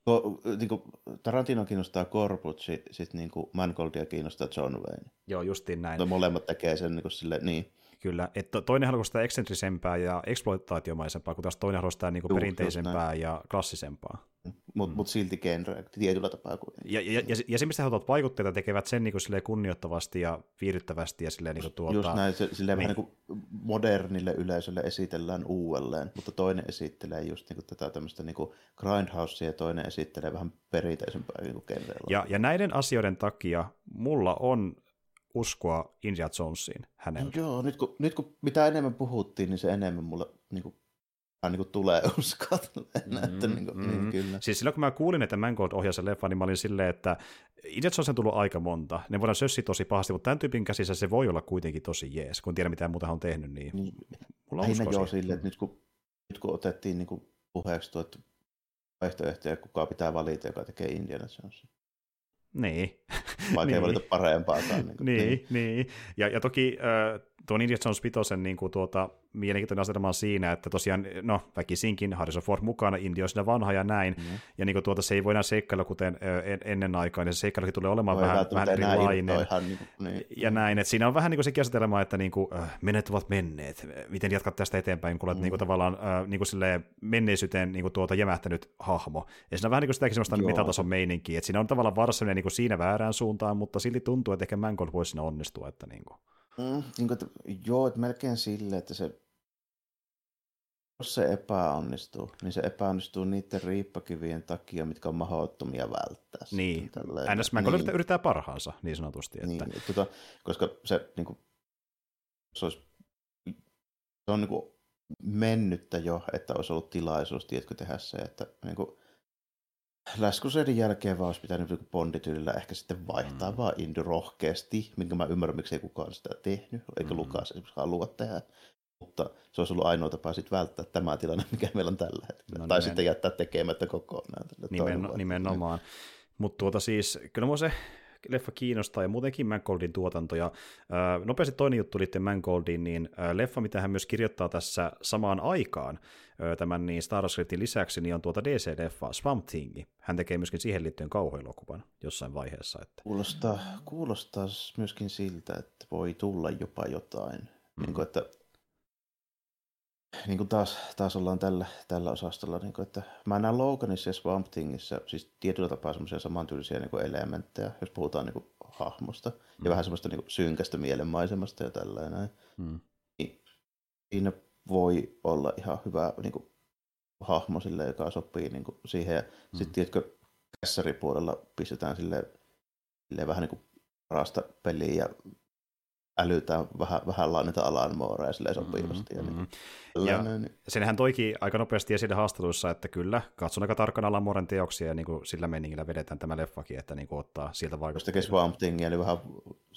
ko, niin kuin, Tarantino kiinnostaa Corbucci, sitten niin Mangoldia kiinnostaa John Wayne. Joo, justiin näin. Mutta molemmat tekee sen niin kuin, sille, niin. Kyllä, että toinen haluaa sitä eksentrisempää ja eksploitaatiomaisempaa, kun taas toinen haluaa sitä niin kuin perinteisempää ja klassisempaa. Mutta mm. mut silti genre tietyllä tapaa kuitenkin. Ja, ja, ja, ja se, mistä he otat vaikutteita, tekevät sen niin kuin kunnioittavasti ja viihdyttävästi. Ja silleen, niin kuin tuota, Just näin, se, silleen niin. vähän niin kuin modernille yleisölle esitellään uudelleen, mutta toinen esittelee just niin kuin tätä tämmöistä niin kuin grindhousea ja toinen esittelee vähän perinteisempää niin kuin ja, ja näiden asioiden takia mulla on uskoa Indiana Jonesiin häneltä. Joo, nyt kun, nyt kun mitä enemmän puhuttiin, niin se enemmän mulle (laughs) niin kuin niin kuin tulee uskoa. Mm, että, niin kuin, mm. niin, kyllä. Siis silloin kun mä kuulin, että Mangold ohjasi sen leffan, niin mä olin silleen, että itse asiassa on tullut aika monta. Ne voidaan sössiä tosi pahasti, mutta tämän tyypin käsissä se voi olla kuitenkin tosi jees. Kun tiedä mitä muuta on tehnyt, niin, niin mulla on joo sille, että nyt kun, nyt kun otettiin niin kuin puheeksi tuo, että vaihtoehtoja, kuka pitää valita, joka tekee Indiana Jonesin. Niin. Vaikea niin. valita parempaakaan. Niin, niin, niin. niin. Ja, ja toki äh, tuon Indiana Jones 5 niin kuin tuota, mielenkiintoinen asetelma on siinä, että tosiaan, no väkisinkin Harrison Ford mukana, India on siinä vanha ja näin, mm. ja niin kuin tuota, se ei voi enää seikkailla kuten en, ennen aikaa, niin se seikkailukin tulee olemaan Voi vähän, vähän erilainen. Ihan, niin, niin. Ja näin, että siinä on vähän niin kuin se asetelma, että niin kuin, äh, menet ovat menneet, miten jatkat tästä eteenpäin, kun olet mm. niin kuin, tavallaan äh, niin kuin menneisyyteen niin kuin tuota jämähtänyt hahmo. Ja siinä on vähän niin kuin sitäkin sellaista Joo. metatason meininkiä, että siinä on tavallaan varsin niin kuin siinä väärään suuntaan, mutta silti tuntuu, että ehkä Mangold voisi siinä onnistua, että niin kuin. Mm, niin kuin, että, joo, että melkein silleen, että se, jos se epäonnistuu, niin se epäonnistuu niiden riippakivien takia, mitkä on mahdottomia välttää. Niin. NS niin. yrittää, yrittää parhaansa, niin sanotusti. Että... Niin, tota, koska se, niin kuin, se, olisi, se on niin kuin, mennyttä jo, että olisi ollut tilaisuus, tiedätkö, tehdä se, että niin kuin, Läskuseiden jälkeen vaan olisi pitänyt bondityylillä ehkä sitten vaihtaa mm. vaan Indy rohkeasti, minkä mä ymmärrän, miksi ei kukaan sitä tehnyt, eikä mm. Lukas esimerkiksi halua tehdä. Mutta se olisi ollut ainoa tapa sitten välttää tämä tilanne, (laughs) mikä meillä on tällä hetkellä. No, tai nimen... sitten jättää tekemättä kokonaan. Nimen, nimenomaan. Mutta tuota siis, kyllä se leffa kiinnostaa ja muutenkin Mangoldin tuotanto. Ja, ää, nopeasti toinen juttu liittyen Mangoldiin, niin ää, leffa, mitä hän myös kirjoittaa tässä samaan aikaan ää, tämän niin Star Scriptin lisäksi, niin on tuota DC-leffa Swamp Thing. Hän tekee myöskin siihen liittyen kauhuelokuvan jossain vaiheessa. Että... Kuulostaa, kuulostaa myöskin siltä, että voi tulla jopa jotain. Mm. Niin kuin, että niin kuin taas, taas ollaan tällä, tällä osastolla, niin kuin, että mä näen Loganissa ja Swamp Thingissä siis tietyllä tapaa semmoisia samantyylisiä niin kuin elementtejä, jos puhutaan niin kuin, hahmosta, mm. ja vähän semmoista niin kuin, synkästä mielenmaisemasta ja tällainen. Mm. Niin, siinä voi olla ihan hyvä niin kuin, hahmo sille, joka sopii niin kuin, siihen. Ja mm. sitten tiedätkö, kässäripuolella pistetään sille, sille vähän niin kuin rasta peliä ja älytään vähän, vähän niitä Alan Moorea silleen sopivasti. Mm-hmm. Ja, niin, mm-hmm. ja niin. senhän toiki aika nopeasti esille haastatteluissa, että kyllä, katson aika tarkkaan Alan Mooren teoksia ja niin kuin sillä meningillä vedetään tämä leffakin, että niin kuin ottaa sieltä vaikuttaa. Jos tekee Swamp Thing, eli vähän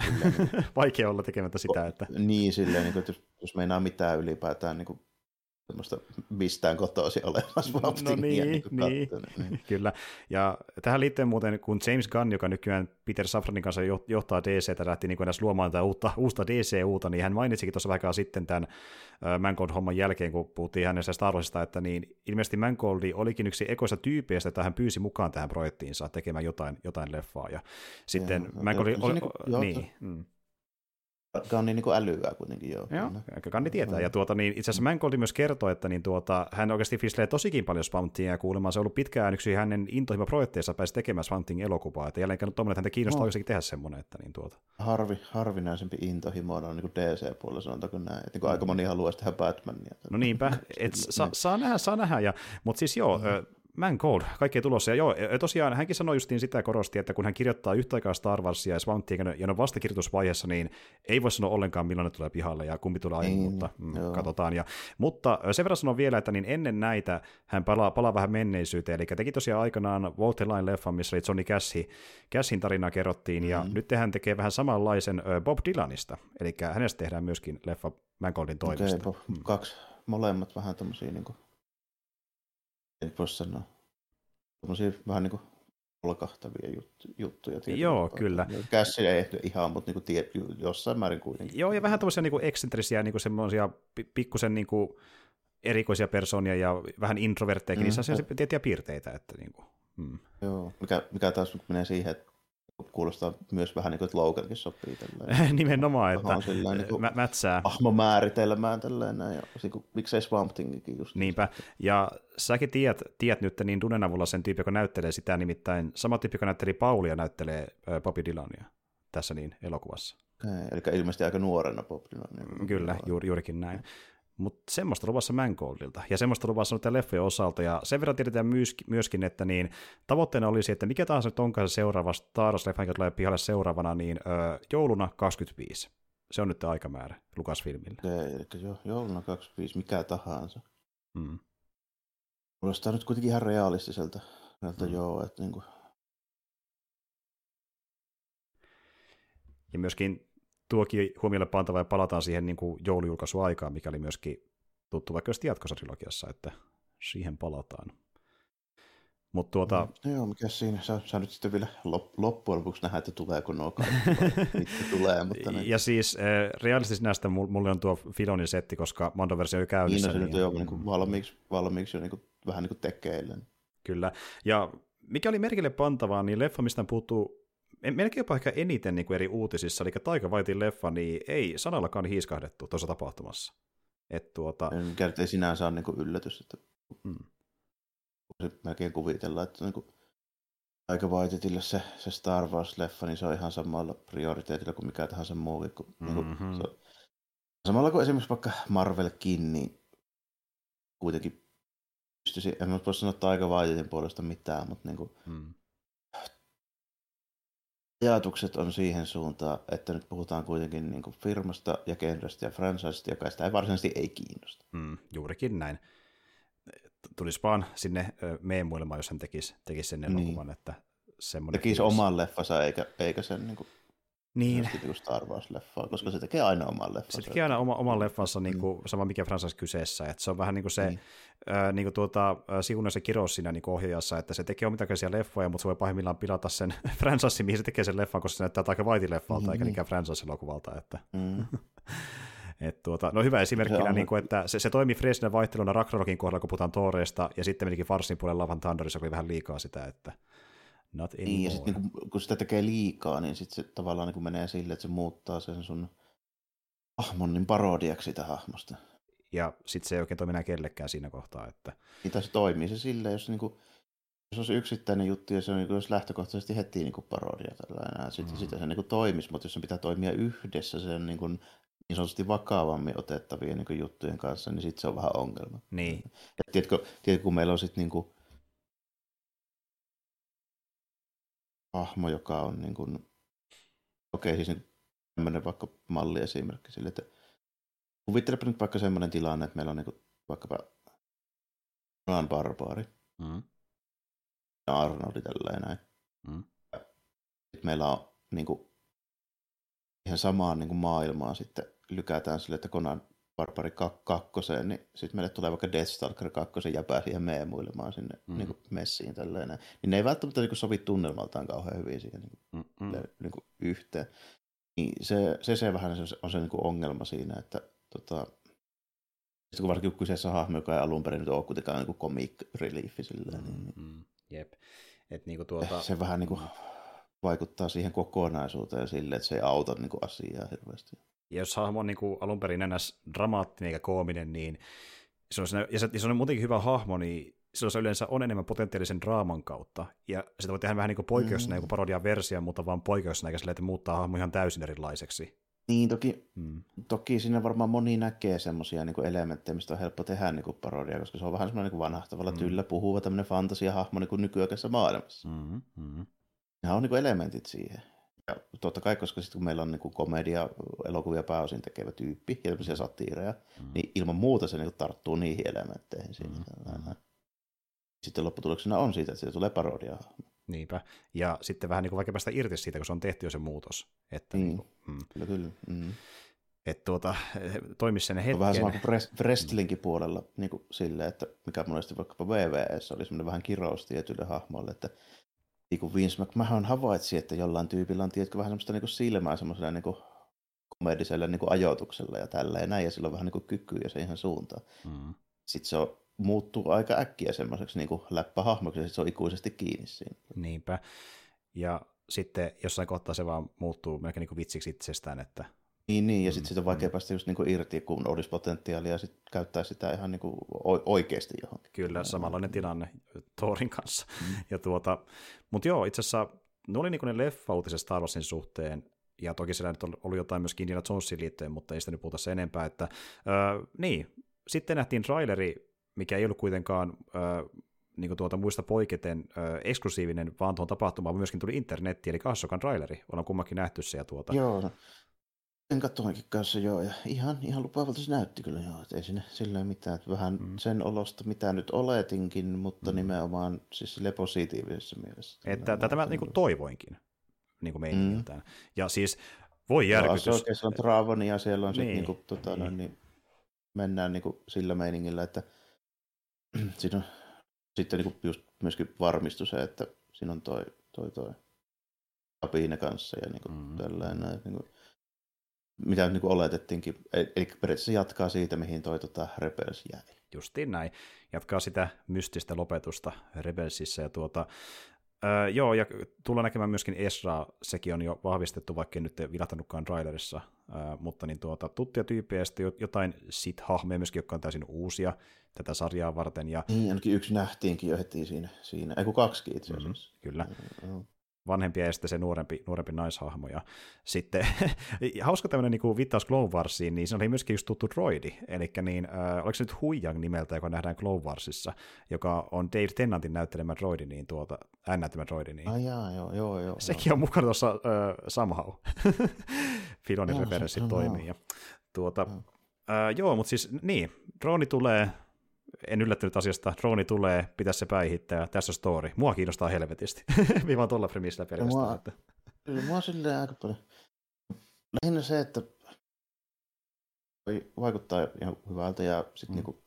silleen, niin, (laughs) Vaikea olla tekemättä sitä, että... Niin, silleen, niin kuin, että jos, jos meinaa mitään ylipäätään niin kuin semmoista mistään kotoisin olemassa no, no niin, niin, niin, niin, (laughs) kyllä. Ja tähän liittyen muuten, kun James Gunn, joka nykyään Peter Safranin kanssa johtaa DCtä, lähti niin kuin edes luomaan tätä uutta, uutta DC-uutta, niin hän mainitsikin tuossa vähän sitten tämän Mangold-homman jälkeen, kun puhuttiin hänestä Star Warsista, että niin ilmeisesti Mangoldi olikin yksi ekoista tyypeistä, että hän pyysi mukaan tähän projektiinsa tekemään jotain, jotain leffaa. Ja sitten ja, Mangold oli... Niin, kuin, niin, mm. Ganni niin älyää kuitenkin, joo. Joo, Ganni tietää. Ja tuota, niin, itse asiassa Mangold myös kertoi, että niin tuota, hän oikeasti fislee tosikin paljon Swamptia ja kuulemma se on ollut pitkään yksi hänen intohimo projekteissa pääsi tekemään Swampin elokuvaa. Että jälleen tuommoinen, että häntä kiinnostaa no. oikeasti tehdä semmoinen. Että niin tuota. Harvi, harvinaisempi intohimo on niin DC-puolella, sanotaanko näin. Että niin aika moni haluaisi tehdä Batmania. No niinpä, et (laughs) sa, saa nähdä, saa nähdä. Ja, mutta siis joo, mm-hmm Man Cold, kaikkea tulossa. Ja joo, ja tosiaan hänkin sanoi justiin sitä korosti, että kun hän kirjoittaa yhtä aikaa Star Warsia ja Swamp ja on vastakirjoitusvaiheessa, niin ei voi sanoa ollenkaan, milloin ne tulee pihalle ja kumpi tulee aiemmin, niin, mutta mm, katsotaan. Ja, mutta sen verran sanon vielä, että niin ennen näitä hän palaa, palaa vähän menneisyyteen, eli teki tosiaan aikanaan Walter Line leffa, missä oli Johnny Cashi, Cashin tarina kerrottiin, ja mm. nyt hän tekee vähän samanlaisen Bob Dylanista, eli hänestä tehdään myöskin leffa Mangoldin toimesta. Okay, mm. kaksi, molemmat vähän tämmöisiä niin kuin ei voi sanoa. Tämmöisiä vähän niin kuin olkahtavia jut- juttuja. Joo, kyllä. Kässi ei ehty ihan, mutta niin tiedät, jossain määrin kuitenkin. Joo, ja vähän tämmöisiä niin eksentrisiä, niin semmoisia pikkusen niin kuin erikoisia persoonia ja vähän introvertteja, mm. niissä on tiettyjä piirteitä. Että niin kuin, mm. Joo, mikä, mikä taas menee siihen, että kuulostaa myös vähän niin kuin, että Logankin sopii tälleen. (laughs) Nimenomaan, että silleen, niin kuin, mä, mätsää. määritelmään tälleen näin, ja niin kuin, miksei Swamp Thingikin just. Niinpä, ja säkin tiedät, tiedät nyt niin Dunen avulla sen tyyppi, joka näyttelee sitä, nimittäin sama tyyppi, joka näytteli Paulia, näyttelee Bobby Dylania tässä niin elokuvassa. Okay, eli ilmeisesti aika nuorena Bob Dylan. Kyllä, juuri, juurikin näin. Mutta semmoista luvassa Mangoldilta ja semmoista luvassa nyt leffojen osalta. Ja sen verran tiedetään myöskin, että niin, tavoitteena olisi, että mikä tahansa nyt onkaan se seuraava Star Wars-leffa, joka tulee pihalle seuraavana, niin öö, jouluna 25. Se on nyt aikamäärä Lucasfilmille. Eli jo, jouluna 25, mikä tahansa. Mm. Kuulostaa nyt kuitenkin ihan realistiselta. Mm. Joo, että niin kuin... Ja myöskin tuokin huomiolle pantava ja palataan siihen niin kuin joulujulkaisuaikaan, mikä oli myöskin tuttu vaikka just jatkosarilogiassa, että siihen palataan. Mutta tuota... No, joo, mikä siinä, sä, sä nyt sitten vielä loppujen lopuksi nähdä, että tuleeko nuo kaikki, (laughs) tulee. Mutta ne... Ja siis äh, realistisesti näistä mulle on tuo Filonin setti, koska Mando-versio jo käynnissä. Niin, no, se niin... nyt on jo niin valmiiksi, valmiiksi jo niin kuin, vähän niin kuin tekeillä. Kyllä, ja mikä oli merkille pantavaa, niin leffa, mistä puuttuu melkein jopa ehkä eniten niin kuin eri uutisissa, eli Taika Waitin leffa, niin ei sanallakaan hiiskahdettu tuossa tapahtumassa. Et tuota... Ei sinänsä ole niin yllätys, että mm. melkein kuvitella, että niin kuin aika se, se Star Wars-leffa, niin se on ihan samalla prioriteetilla kuin mikä tahansa muukin. Kun, mm-hmm. niin kuin, se on, samalla kuin esimerkiksi vaikka Marvelkin, niin kuitenkin pystyisi, en mä voi sanoa Taika Waititin puolesta mitään, mutta niin kuin, mm. Ajatukset on siihen suuntaan, että nyt puhutaan kuitenkin niin kuin firmasta ja genrestä ja franchisesta, joka sitä ei varsinaisesti ei kiinnosta. Mm, juurikin näin. Tulisi vaan sinne meemuilemaan, jos hän tekisi, tekisi sen elokuvan, niin. että semmoinen... Tekisi oman leffansa eikä, eikä sen niin kuin niin. Niin Star Wars-leffaa, koska se tekee aina oman leffansa. Se tekee aina oma, oman leffansa, niin kuin, mm. sama mikä franchise kyseessä. Että se on vähän niin kuin se niin. Äh, niin kuin tuota, Sigunen se kirous siinä niin ohjaajassa, että se tekee omitakisia leffoja, mutta se voi pahimmillaan pilata sen (laughs) franchise, mihin se tekee sen leffan, koska se näyttää aika vaitileffalta, mm-hmm. eikä niinkään franchise-elokuvalta. Että. Mm. (laughs) Et tuota, no hyvä esimerkkinä, niin kuin, että se, se toimi Fresnen vaihteluna Ragnarokin kohdalla, kun puhutaan Toreesta, ja sitten menikin Farsin puolella Lavan Thunderissa, oli vähän liikaa sitä, että Not Niin, ja sitten niin kun, kun sitä tekee liikaa, niin sitten se tavallaan niin menee sille, että se muuttaa sen sun hahmon niin parodiaksi sitä hahmosta. Ja sitten se ei oikein toimi enää kellekään siinä kohtaa. Että... Mitä se toimii se silleen, jos, niin kuin, jos olisi yksittäinen juttu ja se on niin kuin, lähtökohtaisesti heti niin kuin parodia tällainen, sitten mm. sitä se niin kuin toimisi, mutta jos se pitää toimia yhdessä sen niin, kuin, niin sanotusti vakavammin otettavien niin kuin, juttujen kanssa, niin sitten se on vähän ongelma. Niin. Ja tiedätkö, tiedätkö kun meillä on sitten niin kuin, hahmo, joka on niin kuin, okei, okay, siis niin tämmöinen vaikka malliesimerkki sille, että kuvittelepa nyt vaikka semmoinen tilanne, että meillä on niin kuin, vaikkapa Ron Barbaari mm. ja Arnoldi tällainen näin. Mm. Sitten meillä on niin kuin, ihan samaan niin kuin maailmaan sitten lykätään sille, että Conan Barbari 2, niin sitten meille tulee vaikka Deathstalker 2 ja pääsi ihan meemuilemaan sinne mm. niin kuin messiin tälleen. Niin ne ei välttämättä niin kuin sovi tunnelmaltaan kauhean hyvin siihen niin kuin, mm. niin kuin yhteen. Niin se, se, se vähän se on se niin kuin ongelma siinä, että tota, sitten kun varsinkin kyseessä hahmo, joka ei alun perin nyt ole kuitenkaan niin comic reliefi silleen. Niin, niin, mm, jep. Et niin kuin tuota... Se vähän niin kuin vaikuttaa siihen kokonaisuuteen sille, että se ei auta niin kuin asiaa hirveästi. Ja jos hahmo on niin kuin alun perin ennäs dramaattinen eikä koominen, niin se on, ja se, ja se on muutenkin hyvä hahmo, niin silloin se yleensä on enemmän potentiaalisen draaman kautta. Ja sitä voi tehdä vähän niin kuin poikkeuksena, mm. parodian versio, mutta vaan poikkeuksena, eikä sille, että muuttaa hahmo ihan täysin erilaiseksi. Niin, toki, mm. toki siinä varmaan moni näkee semmoisia niin elementtejä, mistä on helppo tehdä niin parodia, koska se on vähän semmoinen niin vanhahtavalla mm. tyllä puhuva tämmöinen fantasiahahmo niin kuin nykyaikaisessa maailmassa. Mm. Mm. Nämä on niin elementit siihen. Ja totta kai, koska sitten kun meillä on niin komedia, elokuvia pääosin tekevä tyyppi ja tämmöisiä satiireja, mm. niin ilman muuta se niin tarttuu niihin elementteihin. Siinä. Mm. Sitten lopputuloksena on siitä, että siitä tulee parodia. Niinpä. Ja sitten vähän niin kuin vaikka päästä irti siitä, kun se on tehty jo se muutos. Että mm. niin kuin, mm. Kyllä, kyllä. Mm. Että tuota, toimisi sen hetken. Vähän sama kuin wrestlingin puolella niin kuin sille, että mikä monesti vaikkapa VVS oli semmoinen vähän kirous tietyille hahmoille, että niin kuin Vince McMahon havaitsi, että jollain tyypillä on tiedätkö, vähän semmoista niin kuin silmää semmoisella niin kuin komedisella niin kuin ajoituksella ja tällä ja näin, ja sillä on vähän niin kuin kykyä se ihan suuntaan. Mm. Sitten se on, muuttuu aika äkkiä semmoiseksi niin kuin läppähahmoksi, ja se on ikuisesti kiinni siinä. Niinpä. Ja sitten jossain kohtaa se vaan muuttuu melkein niin kuin vitsiksi itsestään, että niin, niin ja sitten mm, siitä on vaikea mm. päästä just niinku irti, kun olisi potentiaalia ja sitten käyttää sitä ihan niinku oikeasti johonkin. Kyllä, samanlainen tilanne Thorin kanssa. Mm. (laughs) Ja tuota, mutta joo, itse asiassa ne oli niinku ne leffa-uutiset Star Warsin suhteen, ja toki siellä nyt ollut jotain myös Indiana Jonesin liittyen, mutta ei sitä nyt puhuta sen enempää, että öö, niin, sitten nähtiin traileri, mikä ei ollut kuitenkaan öö, niin tuota, muista poiketen ö, eksklusiivinen, vaan tuohon tapahtumaan myöskin tuli internetti, eli Kassokan traileri. Ollaan kummankin nähty se. Ja tuota... Joo, sen katsoinkin kanssa joo, ja ihan, ihan lupaavalta se näytti kyllä joo, että ei siinä silleen mitään, että vähän mm. sen olosta, mitä nyt oletinkin, mutta mm. nimenomaan siis sille positiivisessa mielessä. Että tätä mä niin kuin toivoinkin, niin kuin meiningiltään. Mm. Ja siis voi järkytys. Joo, se on Dravon ja siellä on niin. sitten niin tota, niin. niin, mennään niin kuin sillä meiningillä, että (clears throat) siinä on sitten niin kuin just myöskin varmistu se, että siinä on toi, toi, toi Kapiine kanssa ja niin kuin mm. tällainen. Niin kuin, mitä niin kuin oletettiinkin. E-, eli periaatteessa jatkaa siitä, mihin toi tota, Rebels jäi. Justiin näin. Jatkaa sitä mystistä lopetusta Rebelsissa. Ja tuota, Öö, joo, ja tullaan näkemään myöskin Esra, sekin on jo vahvistettu, vaikka nyt ei vilahtanutkaan trailerissa. äh, mutta niin tuota, tuttuja tyyppejä sitten jotain sit-hahmoja myöskin, jotka on täysin uusia tätä sarjaa varten. Ja... Niin, ainakin yksi nähtiinkin jo heti siinä, siinä. ei kun kaksikin itse asiassa. kyllä. Mm-hmm. Vanhempia ja sitten se nuorempi, nuorempi naishahmo. Ja sitten (laughs) hauska tämmöinen niin viittaus Clone Warsiin, niin se oli myöskin just tuttu droidi. Eli niin, äh, oliko se nyt Huijang nimeltä, joka nähdään Clone Warsissa, joka on Dave Tennantin näyttelemä droidi, niin tuota, hän näyttelemä droidi, niin Ai jaa, joo, joo, joo. sekin on mukana tuossa uh, somehow. (laughs) Filonin Joo, referenssit se- toimii. Ja, tuota, Joo. uh, joo, mutta siis niin, drooni tulee, en yllättynyt asiasta, drooni tulee, pitää se päihittää, tässä on story. Mua kiinnostaa helvetisti. (laughs) Viivan tuolla premissillä pelkästään. mua- että- Kyllä mua silleen aika paljon. Lähinnä se, että vaikuttaa ihan hyvältä ja sitten Mm. mm. niinku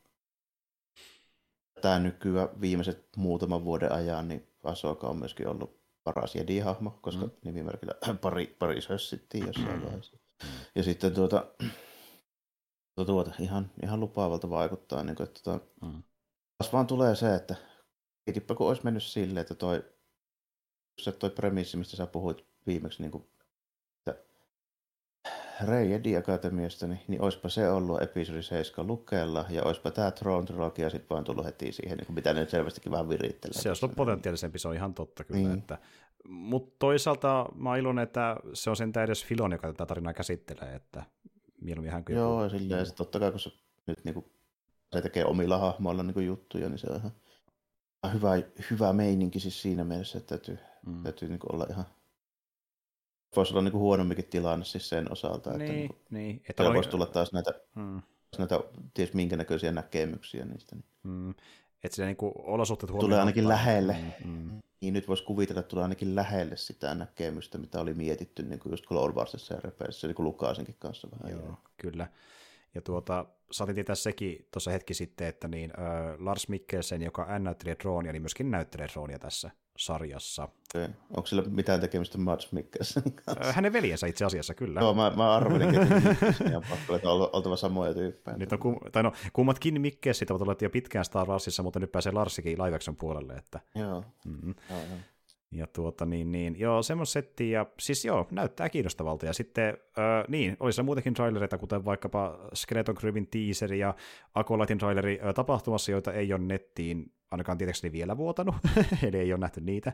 tämä nykyään viimeiset muutaman vuoden ajan, niin Asoka on myöskin ollut paras Jedi-hahmo, koska Mm. mm. nimimerkillä pari, pari sössittiin jossain vaiheessa. Ja sitten tuota, tuota, tuota ihan, ihan lupaavalta vaikuttaa, niin kuin, että tuota, Mm. taas vaan tulee se, että mietipä kun olisi mennyt silleen, että toi, se toi premissi, mistä sä puhuit viimeksi, niin kuin, että Rey Jedi Akatemiasta, niin, niin olisipa se ollut episodi 7 lukella, ja olisipa tämä Throne Trilogia sitten vaan tullut heti siihen, niin kuin mitä ne nyt selvästikin vähän virittelee. Se olisi ollut potentiaalisempi, se on ihan totta kyllä. Niin. Että, mutta toisaalta mä oon iloinen, että se on sentään edes Filon, joka tätä tarinaa käsittelee, että mieluummin hän kyllä Joo, ja silleen, sit totta kai kun se nyt niin kuin, se tekee omilla hahmoilla niin kuin juttuja, niin se on ihan hyvä, hyvä meininki siis siinä mielessä, että täytyy, Mm. täytyy niin kuin olla ihan voisi olla niin kuin huonommikin tilanne siis sen osalta, että Niin, niin kuin, niin. Että oli- voisi tulla taas näitä, Mm, näitä ties minkä näköisiä näkemyksiä niistä. Niin, mm. Että se niinku olosuhteet Tulee huomioon ainakin ottaa. lähelle. Mm, mm. niin nyt voisi kuvitella, että tulee ainakin lähelle sitä näkemystä, mitä oli mietitty niin kuin just Clone Warsissa ja Rebellissä, niin kuin Lukasinkin kanssa vähän. Joo, kyllä. Ja tuota, saatiin tietää sekin tuossa hetki sitten, että niin, äh, Lars Mikkelsen, joka näyttelee droonia, niin myöskin näyttelee droonia tässä sarjassa. Okay. Onko sillä mitään tekemistä Mads Mikkelsenin kanssa? Äh, hänen veljensä itse asiassa, kyllä. Joo, mä, mä arvelinkin, (laughs) että on oltava samoja tyyppejä. Nyt on, kum, tai no, kummatkin Mikkelsit ovat olleet jo pitkään Star Warsissa, mutta nyt pääsee Larsikin live puolelle. Että, Joo, mm-hmm. joo, joo. Ja tuota, niin, niin, joo, semmoista settiä, ja siis joo, näyttää kiinnostavalta, ja sitten, öö, niin, oli se muutenkin trailereita, kuten vaikkapa Skeleton Crewin teaseri ja Acolytein traileri öö, tapahtumassa, joita ei ole nettiin ainakaan tietääkseni vielä vuotanut, (laughs) eli ei ole nähty niitä,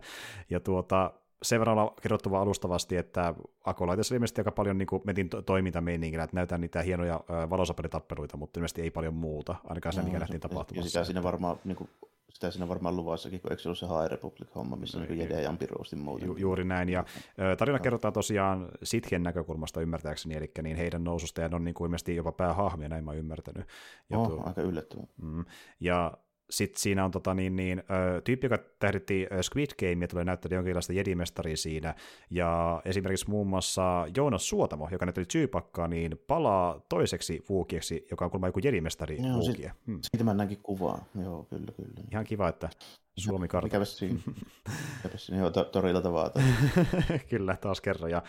ja tuota, sen verran on kerrottu vaan alustavasti, että Acolyteissa oli ilmeisesti aika paljon niin mentiin to- toimintameiningillä, että näytetään niitä hienoja valosapelitappeluita, mutta ilmeisesti ei paljon muuta, ainakaan se, mikä Joo, nähtiin tapahtumassa. Ja sitä siinä varmaan, niin kuin, sitä siinä varmaan luvassakin, kun eikö se ollut se High Republic-homma, missä niin Jedi ja muuten. Ju, juuri näin, ja ö, tarina kerrotaan tosiaan Sithien näkökulmasta ymmärtääkseni, eli niin heidän noususta, ja ne on niin kuin ilmeisesti jopa päähahmia, näin mä oon ymmärtänyt. Ja, Oh, tuo- aika yllättävää. mm, ja sitten siinä on tota, niin, niin, ö, tyyppi, joka tähditti Squid Game, ja tulee näyttää jonkinlaista jedimestaria siinä, ja esimerkiksi muun muassa Joonas Suotamo, joka näytteli Chewbacca, niin palaa toiseksi Wookieksi, joka on kuulemma joku jedimestari Joo, sit-. Hmm. Siitä mä näinkin kuvaa. Joo, kyllä, kyllä. Ihan kiva, että Suomi kartta. Mikäpäs siinä? (laughs) Mikäpäs siinä? Joo, to- torilla tavata. (laughs) Kyllä, taas kerran. Ja,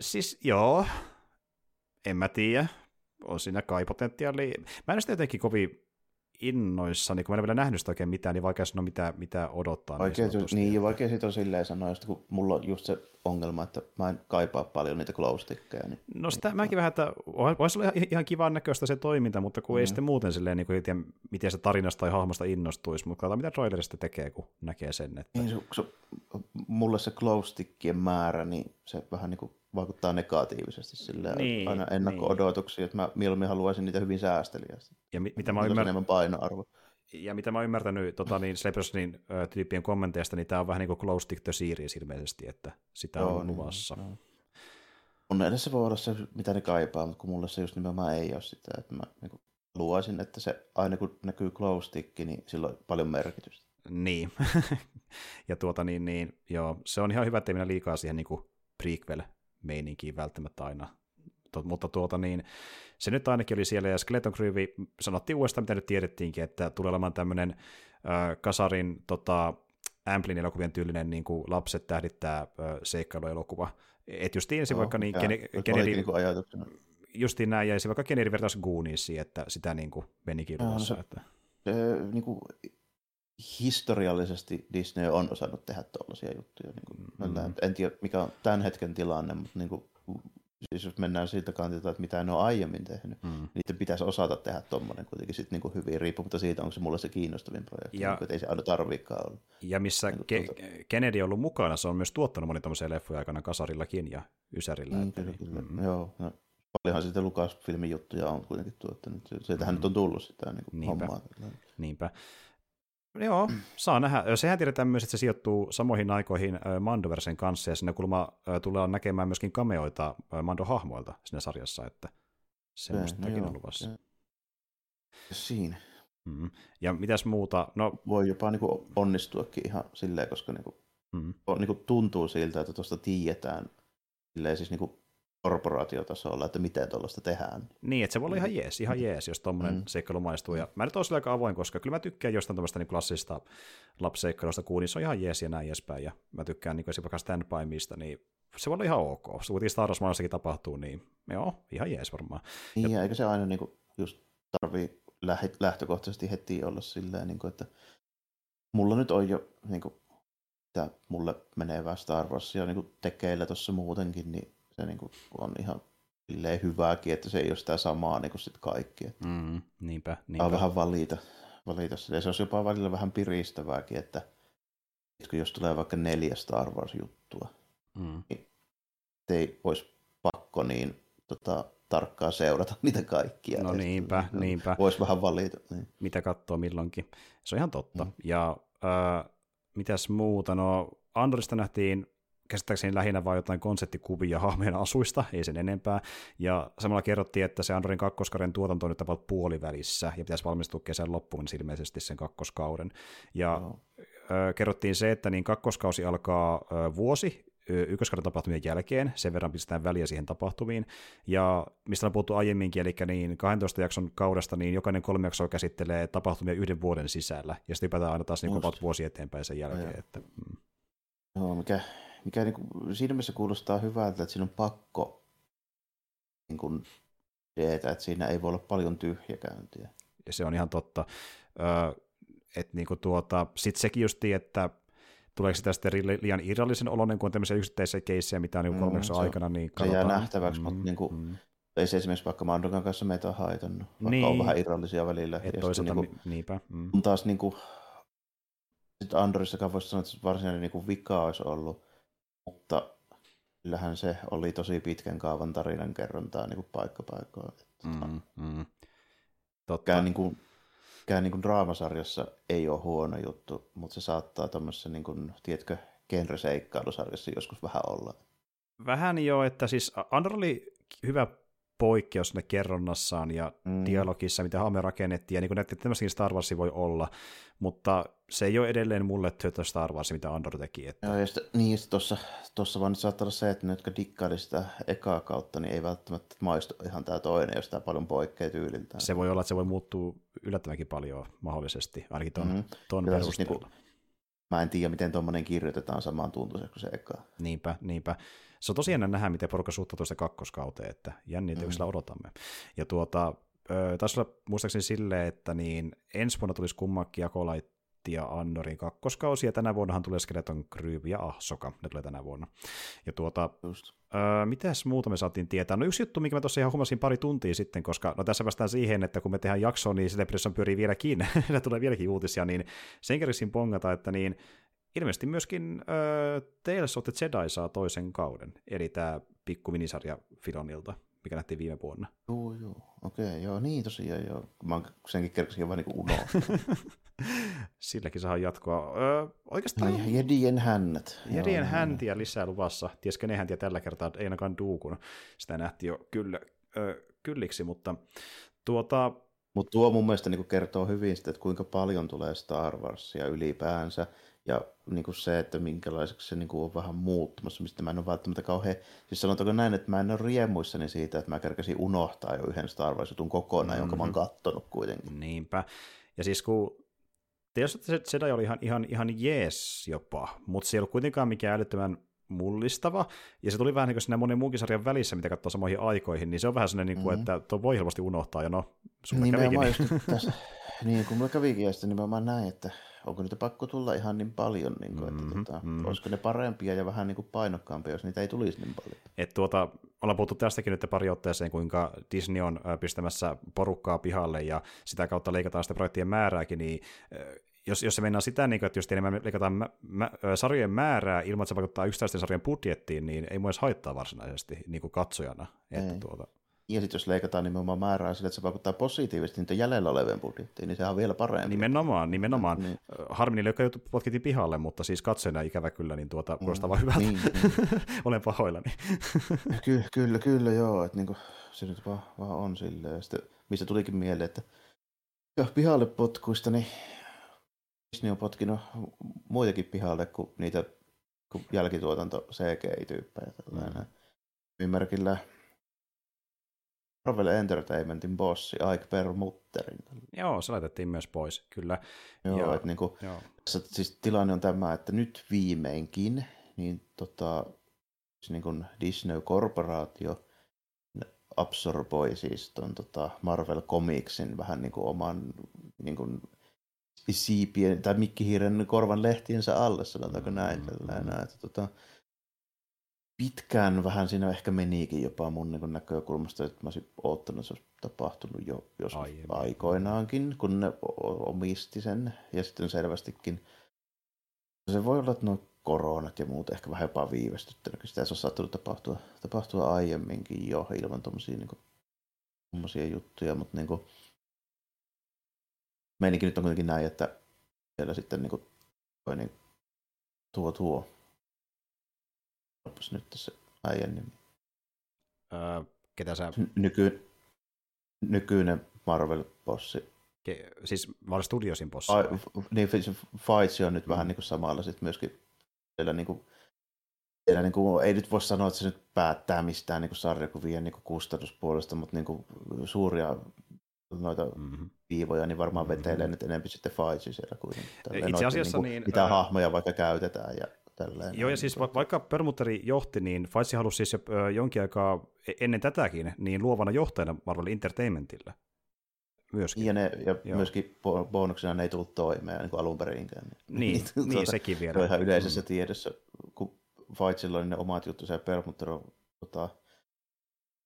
siis joo, en mä tiedä, on siinä kai potentiaali. Mä en sitä jotenkin kovin innoissani, kun mä en vielä nähnyt sitä oikein mitään, niin vaikea sanoa mitä, mitä odottaa. Vaikea, sanotusti. niin, ja vaikea siitä on silleen sanoa, just kun mulla on just se ongelma, että mä en kaipaa paljon niitä glow stickkejä, niin No sitä mäkin vähän, että voisi olla ihan, ihan kivan näköistä se toiminta, mutta kun mm. ei sitten muuten silleen, niin kuin tiedä, miten se tarinasta tai hahmosta innostuisi, mutta katsotaan mitä trailerista tekee, kun näkee sen. Että... Niin, se, se, mulle se glow stickien määrä, niin se vähän niin kuin vaikuttaa negatiivisesti silleen, Niin, aina ennakko-odotuksia, että mä mieluummin haluaisin niitä hyvin säästeliästi. Ja mi- mitä mä Niillä on ymmärrän, enemmän painoarvo. Ja mitä mä oon ymmärtänyt tota, niin Sleepersonin ö, tyyppien kommenteista, niin tämä on vähän niin kuin Glow Stick the Series ilmeisesti, että sitä Joo, on niin, luvassa. joo. Mun edessä voi olla se, mitä ne kaipaa, mutta kun mulle se just nimenomaan ei ole sitä, että mä niin luoisin, että se aina kun näkyy glow stick, niin sillä on paljon merkitystä. Niin. (laughs) ja tuota niin, niin, joo, se on ihan hyvä, ettei mennä liikaa siihen niin kuin prequel-meininkiin välttämättä aina. Tot, mutta tuota niin, se nyt ainakin oli siellä, ja Skeleton Crew sanottiin uudestaan, mitä nyt tiedettiinkin, että tulee olemaan tämmöinen äh, Kasarin tota, Amplin elokuvien tyylinen niin kuin lapset tähdittää äh, seikkailuelokuva. Et justiin ensin vaikka niin, Kennedy, niin justiin näin, se vaikka Kennedy vertaisi Gooniesiin, että sitä niin kuin menikin no luvassa. se- Että... Se, niin kuin, historiallisesti Disney on osannut tehdä tuollaisia juttuja. Niin kuin, Mm. mm. En tiedä, mikä on tämän hetken tilanne, mutta niin kuin, siis jos mennään siltä kantilta, että mitä en ole aiemmin tehnyt, mm. niiden pitäisi osata tehdä tuommoinen kuitenkin sit niinku hyvin, riippumatta siitä, onko se mulle se kiinnostavin projekti, ja, niin, ei se aina tarviikaan olla. Ja missä niin, Ke- tuota... Kennedy on ollut mukana, se on myös tuottanut moni tuommoisia leffoja aikana Kasarillakin ja Ysärillä. Mm, että, kyllä, niin, kyllä. Mm. Joo, no, paljonhan sitten Lukas-filmin juttuja on kuitenkin tuottanut. Sieltähän mm. nyt on tullut sitä niin kuin Niinpä. hommaa. Niinpä. Joo, saa nähdä. Sehän tiedetään myös, että se sijoittuu samoihin aikoihin Mandoversen kanssa, ja sinne kulma tulee näkemään myöskin kameoita Mando-hahmoilta siinä sarjassa, että semmoistakin on luvassa. Ja. Siinä. Mm. Ja mitäs muuta? No, Voi jopa niin kuin onnistuakin ihan silleen, koska niin kuin, mm. on, niin kuin tuntuu siltä, että tuosta tiedetään silleen siis niin kuin korporaatiotasolla, että miten tuollaista tehdään. Niin, että se voi olla ihan mm. jees, ihan jees, jos tuommoinen mm. seikkailu maistuu. Ja mä nyt olen aika avoin, koska kyllä mä tykkään jostain tuommoista niin klassista lapseikkailusta, kun se on ihan jees ja näin edespäin. Ja mä tykkään niin vaikka Stand By Mistä, niin se voi olla ihan ok. Se kuitenkin Star Wars tapahtuu, niin joo, ihan jees varmaan. Niin, ja, eikö se aina niin kuin, just tarvii lähtökohtaisesti heti olla silleen, niin kuin, että mulla nyt on jo niin kuin, että mulle menee Star Warsia niin tekeillä tuossa muutenkin, niin se niin kuin on ihan hyvääkin, että se ei ole sitä samaa niin kuin sit kaikki. Että mm, niinpä, niinpä. On vähän valita. valita. Ja se olisi jopa välillä vähän piristävääkin, että jos tulee vaikka neljä Star Wars-juttua, mm. niin ei olisi pakko niin tota, tarkkaan seurata (laughs) niitä kaikkia. No niinpä, niin, (laughs) niinpä. Voisi vähän valita. Niin. Mitä katsoa milloinkin. Se on ihan totta. Mm. Ja äh, mitäs muuta? No Andorista nähtiin käsittääkseni lähinnä vain jotain konseptikuvia hahmojen asuista, ei sen enempää. Ja samalla kerrottiin, että se Androidin kakkoskauden tuotanto on nyt about puolivälissä, ja pitäisi valmistua kesän loppuun ilmeisesti sen kakkoskauden. Ja no. kerrottiin se, että niin kakkoskausi alkaa vuosi ykköskauden tapahtumien jälkeen, sen verran pistetään väliä siihen tapahtumiin, ja mistä on puhuttu aiemminkin, eli niin 12 jakson kaudesta, niin jokainen kolme jaksoa käsittelee tapahtumia yhden vuoden sisällä, ja sitten ylipäätään aina taas niin vuosi eteenpäin sen jälkeen. Että, mm. No, mikä mikä niin kuin, siinä mielessä kuulostaa hyvältä, että siinä on pakko niin kuin, deetä, että siinä ei voi olla paljon tyhjäkäyntiä. Ja se on ihan totta. Öö, että niin tuota, sitten sekin justi, että tuleeko sitä sitten liian irrallisen oloinen, kun on tämmöisiä yksittäisiä keissejä, mitä on niin kolmeksi mm, aikana, niin katsotaan. Se jää nähtäväksi, mm, mutta niin kuin, mm. ei se esimerkiksi vaikka Mandokan kanssa meitä on haitannut, vaikka niin. on vähän irrallisia välillä. Et toisaalta niin kuin, niinpä. Mm. Taas niin kuin, sitten Androidissakaan voisi sanoa, että varsinainen niin kuin vika olisi ollut, kyllähän se oli tosi pitkän kaavan tarinan kerrontaa niin paikka paikkaa. Mm, mm. Totta. Kään, niin kuin, kään niin kuin draamasarjassa ei ole huono juttu, mutta se saattaa tuommoisessa, niin kuin, tiedätkö, genre-seikkailusarjassa joskus vähän olla. Vähän jo, että siis Andor oli hyvä poikkeus sinne kerronnassaan ja mm. dialogissa, mitä hahmoja rakennettiin, ja niin kuin näette, että Star Wars voi olla, mutta se ei ole edelleen mulle työtä Star Wars, mitä Andor teki. Että... Joo, ja sitten, niin, tuossa, tuossa vaan nyt saattaa olla se, että ne, jotka dikkaili sitä ekaa kautta, niin ei välttämättä maistu ihan tämä toinen, jos tämä paljon poikkeaa tyyliltä. Se voi olla, että se voi muuttua yllättävänkin paljon mahdollisesti, ainakin tuon, mm. ton Kyllä, siis niinku, mä en tiedä, miten tuommoinen kirjoitetaan samaan tuntuiseksi kuin se eka. Niinpä, niinpä. Se on tosiaan nähdä, miten porukka suhtautuu sitä kakkoskauteen, että jännitä, mm. odotamme. Ja tuota, taisi olla muistaakseni silleen, että niin ensi vuonna tulisi kummankin jakolait ja Annorin kakkoskausi, ja tänä vuonnahan tulee Skeleton Crew ja Ahsoka, ne tulee tänä vuonna. Ja tuota, öö, mitäs muuta me saatiin tietää? No yksi juttu, mikä mä tuossa ihan huomasin pari tuntia sitten, koska no tässä päästään siihen, että kun me tehdään jaksoa, niin Celebrison pyörii vieläkin, ja (laughs) tulee vieläkin uutisia, niin sen kerrisin pongata, että niin ilmeisesti myöskin öö, Tales of the Jedi saa toisen kauden, eli tämä pikku minisarja Filonilta, mikä nähtiin viime vuonna. Joo, joo. Okei, okay, joo, niin tosiaan joo. Mä senkin kerkesin vaan niin unohtaa. (laughs) Silläkin saa jatkoa. Öö, oikeastaan... No, jedien hännät. Jedien häntiä lisää luvassa. Tiesikö ne häntiä tällä kertaa, ei ainakaan duukun. Sitä nähtiin jo kyllä, öö, kylliksi, mutta tuota... Mutta tuo mun mielestä niin kertoo hyvin sitä, että kuinka paljon tulee Star Warsia ylipäänsä ja niin kuin se, että minkälaiseksi se niin kuin on vähän muuttumassa, mistä mä en ole välttämättä kauhean, siis sanotaanko näin, että mä en ole riemuissani siitä, että mä kerkäsin unohtaa jo yhden Star Wars-jutun kokonaan, mm-hmm. jonka mä oon mhm. kattonut kuitenkin. Niinpä. Ja siis kun Tietysti se Jedi oli ihan, ihan, ihan jees jopa, mutta se ei ollut kuitenkaan mikään älyttömän mullistava, ja se tuli vähän niin kuin siinä monen muunkin sarjan välissä, mitä katsoo samoihin aikoihin, niin se on vähän sellainen, niin kuin, mm-hmm. että tuo voi helposti unohtaa, ja no, sulla kävikin. Niin. Tässä, (laughs) niin, kun mulla kävikin, ja sitten nimenomaan näin, että onko niitä pakko tulla ihan niin paljon, niin kuin, että mm-hmm, tota, mm-hmm. olisiko ne parempia ja vähän niin kuin painokkaampia, jos niitä ei tulisi niin paljon. Et tuota, ollaan puhuttu tästäkin nyt pari otteeseen, kuinka Disney on pistämässä porukkaa pihalle ja sitä kautta leikataan sitä projektien määrääkin, niin jos, jos se mennään sitä, niin kuin, että jos enemmän leikataan mä, mä, sarjojen määrää ilman, että se vaikuttaa yksittäisten sarjan budjettiin, niin ei mun edes haittaa varsinaisesti niin kuin katsojana. Että tuota... Ja sitten jos leikataan nimenomaan määrää sille, että se vaikuttaa positiivisesti niiden jäljellä olevien budjettiin, niin sehän on vielä parempi. Nimenomaan, nimenomaan. Niin. Harmi niille, jotka potkittiin pihalle, mutta siis katsojana ikävä kyllä, niin tuota, mm, kuulostaa vaan hyvältä. Niin, niin. (laughs) Olen pahoillani. (laughs) Ky- kyllä, kyllä, joo. Että niinku, se nyt vaan, vaan on silleen. Sitten, mistä tulikin mieleen, että jo pihalle potkuista, niin Disney on potkinut muitakin pihalle kuin niitä kuin jälkituotanto CGI-tyyppejä. Tällainen. Mm. Ymmärkillä Marvel Entertainmentin bossi Ike Perlmutterin. Joo, se laitettiin myös pois, kyllä. Joo, ja, että niin kuin, joo. Tässä, siis tilanne on tämä, että nyt viimeinkin niin tota, siis niin kuin Disney-korporaatio absorboi siis ton, tota Marvel Comicsin vähän niin kuin oman niin kuin siipien tai mikkihiiren korvan lehtiensä alle, sanotaanko näin. Mm-hmm. Näin, että, tota, pitkään vähän siinä ehkä menikin jopa mun niin näkökulmasta, että mä olisin oottanut, että se olisi tapahtunut jo jos Aiemmin. aikoinaankin, kun ne omisti sen. Ja sitten selvästikin se voi olla, että nuo koronat ja muut ehkä vähän jopa viivästyttänyt, kun sitä olisi saattanut tapahtua, tapahtua aiemminkin jo ilman tuommoisia niin juttuja, mutta niin kuin, meininki nyt on kuitenkin näin, että siellä sitten niin kuin, toi, niin, tuo tuo. Opas nyt tässä äijän nimi. Öö, ketä sä... Nyky, nykyinen Marvel-bossi. Ke, siis Marvel Studiosin bossi? Ai, niin, Feitsi on nyt mm. vähän niin kuin samalla sitten myöskin siellä niin kuin, siellä niin kuin, ei nyt voi sanoa, että se nyt päättää mistään niin kuin sarjakuvien niin kuin kustannuspuolesta, mutta niin kuin suuria noita mm-hmm. viivoja, niin varmaan mm-hmm. vetelee nyt enemmän sitten Faitsi siellä kuin Itse asiassa niin, kuin, niin, mitä ää... hahmoja vaikka käytetään ja tälleen. Joo, ja siis va- vaikka Permutteri johti, niin Faitsi halusi siis jo jonkin aikaa e-, ennen tätäkin niin luovana johtajana Marvel Entertainmentille. Myöskin. Ja, ne, ja Joo. myöskin bonuksena ne ei tullut toimeen niin kuin alun perinkään. Niin, (laughs) niin, niin tuota, sekin vielä. Se on ihan yleisessä mm. tiedossa, kun Faitsilla oli ne omat juttuja ja Permutter on tota,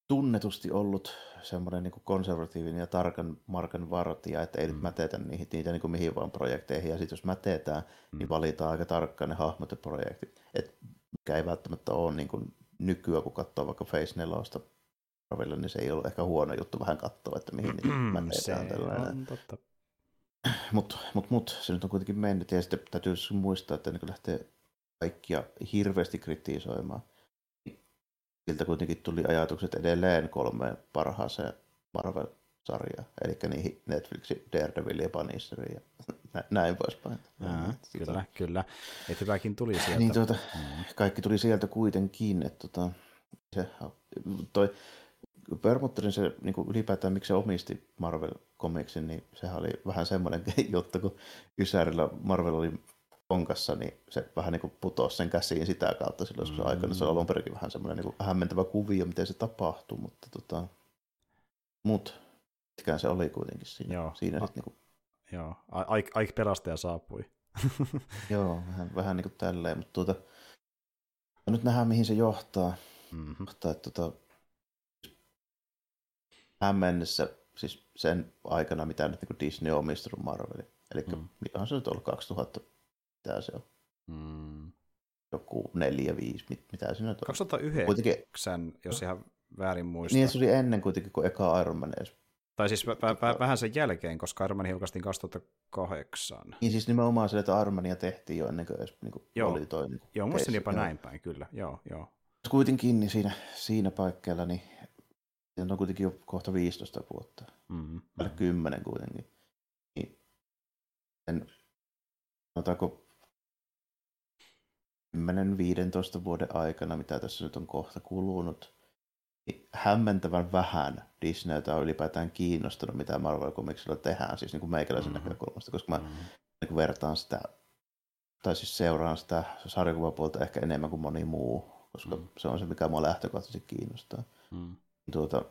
tunnetusti ollut semmoinen niin konservatiivinen ja tarkan markan vartija, että ei mm. nyt mätetä niitä, niitä niin kuin mihin vaan projekteihin. Ja sitten jos mätetään, niin mm. niin valitaan aika tarkkaan ne hahmot ja projektit. Et mikä ei välttämättä ole niin kuin nykyään, kun katsoo vaikka Face 4 Marvelilla, niin se ei ole ehkä huono juttu vähän katsoa, että mihin niitä mätetään. tällainen. Mutta (clears throat) mut, mut, se nyt on kuitenkin mennyt. Ja sitten täytyy muistaa, että niin lähtee kaikkia hirveästi kritisoimaan siltä kuitenkin tuli ajatukset edelleen kolmeen parhaaseen Marvel-sarjaan, eli niihin Netflixin Daredevil ja Punisher ja (laughs) näin poispäin. Ää, kyllä, tota, kyllä. Että hyväkin tuli sieltä. Niin, tuota, mm. Kaikki tuli sieltä kuitenkin, että tota, se, toi Permutterin se niin kuin ylipäätään, miksi se omisti Marvel Comicsin, niin sehän oli vähän semmoinen (laughs) juttu, kun Ysärillä Marvel oli konkassa, niin se vähän niin kuin putosi sen käsiin sitä kautta silloin mm-hmm. aikana. Se oli alun perin vähän semmoinen niin hämmentävä kuvio, miten se tapahtui, mutta tota, mut pitkään se oli kuitenkin siinä. Joo. siinä A- sit, niin kuin... Joo, Aik, Aik pelastaja saapui. (laughs) Joo, vähän, vähän niin kuin tälleen, mutta tuota, nyt nähdään mihin se johtaa. Mm-hmm. johtaa että tuota, tähän mennessä, siis sen aikana, mitä nyt niin Disney on omistanut Marvelin. Eli mm. mikähän se nyt ollut 2000 mitä se on. Mm. Joku neljä, viisi, mit, mitä se nyt on. 2009, kuitenkin... jos ihan väärin muistan. Niin, se oli ennen kuitenkin kuin eka Iron Man edes. Tai siis v- v- vähän sen jälkeen, koska Iron Man julkaistiin 2008. Niin siis nimenomaan se, että Iron Mania tehtiin jo ennen kuin edes niin kuin joo. oli toi niin Joo, muistin jopa joo. näin päin, kyllä. Joo, joo. Kuitenkin niin siinä, siinä paikkeilla, niin se on kuitenkin jo kohta 15 vuotta. Mm-hmm. 10 kuitenkin. Niin, en, sanotaanko 10-15 vuoden aikana, mitä tässä nyt on kohta kulunut, niin hämmentävän vähän Disneytä on ylipäätään kiinnostunut, mitä Marvel Comicsilla tehdään, siis niin kuin meikäläisen mm-hmm. näkökulmasta, koska mä mm-hmm. niin kuin vertaan sitä tai siis seuraan sitä sarjakuvapuolta ehkä enemmän kuin moni muu, koska mm. se on se, mikä mua lähtökohtaisesti kiinnostaa. Mm. Tuota,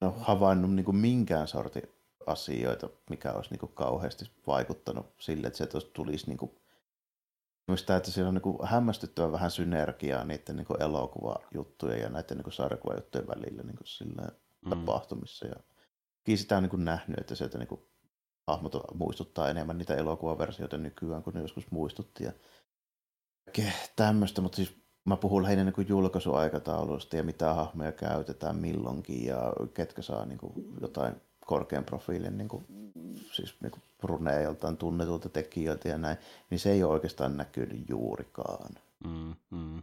no, havainnut niin kuin minkään sortin asioita, mikä olisi niin kuin kauheasti vaikuttanut sille, että se tulisi niin kuin, Sitä, että siellä on niin hämmästyttävän vähän synergiaa niiden niin elokuvajuttujen ja näiden niin sarjakuvajuttujen välillä niin sillä mm. tapahtumissa. Ja sitä on niin nähnyt, että sieltä niin hahmot muistuttaa enemmän niitä elokuvaversioita nykyään, kun ne joskus muistutti. Ja tämmöistä, mutta siis mä puhun lähinnä niin julkaisuaikataulusta ja mitä hahmoja käytetään milloinkin ja ketkä saa niin kuin jotain korkean profiilin niin kuin, siis niin kuin runeja joltain tunnetulta tekijöiltä ja näin, niin se ei ole oikeastaan näkynyt juurikaan. Mm, mm.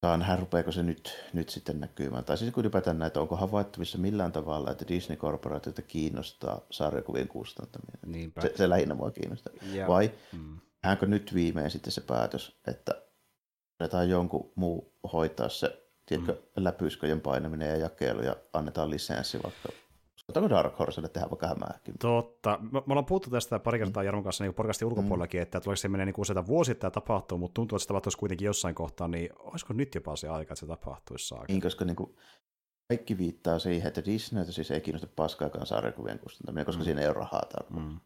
Saa nähdä, rupeeko se nyt, nyt sitten näkymään. Tai siis kun ylipäätään näitä, onko havaittavissa millään tavalla, että Disney-korporaatiota kiinnostaa sarjakuvien kustantaminen. Niinpä. Se, se lähinnä mua kiinnostaa. Ja, Vai mm. häänkö nyt viimein sitten se päätös, että annetaan jonkun muu hoitaa se tiedätkö, mm. läpysköjen painaminen ja jakelu ja annetaan lisenssi vaikka Otetaanko Dark Horselle tehdä vaikka hämääkin? Totta. Me, me ollaan puhuttu tästä pari kertaa Jarmon kanssa niin podcastin ulkopuolellakin, mm. että tuleeko se menee niin useita vuosittain tapahtuu, mutta tuntuu, että se tapahtuisi kuitenkin jossain kohtaa, niin olisiko nyt jopa se aika, että se tapahtuisi saakka? Niin, koska niin kuin, kaikki viittaa siihen, että Disneytä siis ei kiinnosta paskaakaan sarjakuvien kustantaminen, koska mm. siinä ei ole rahaa tarpeeksi. Mm.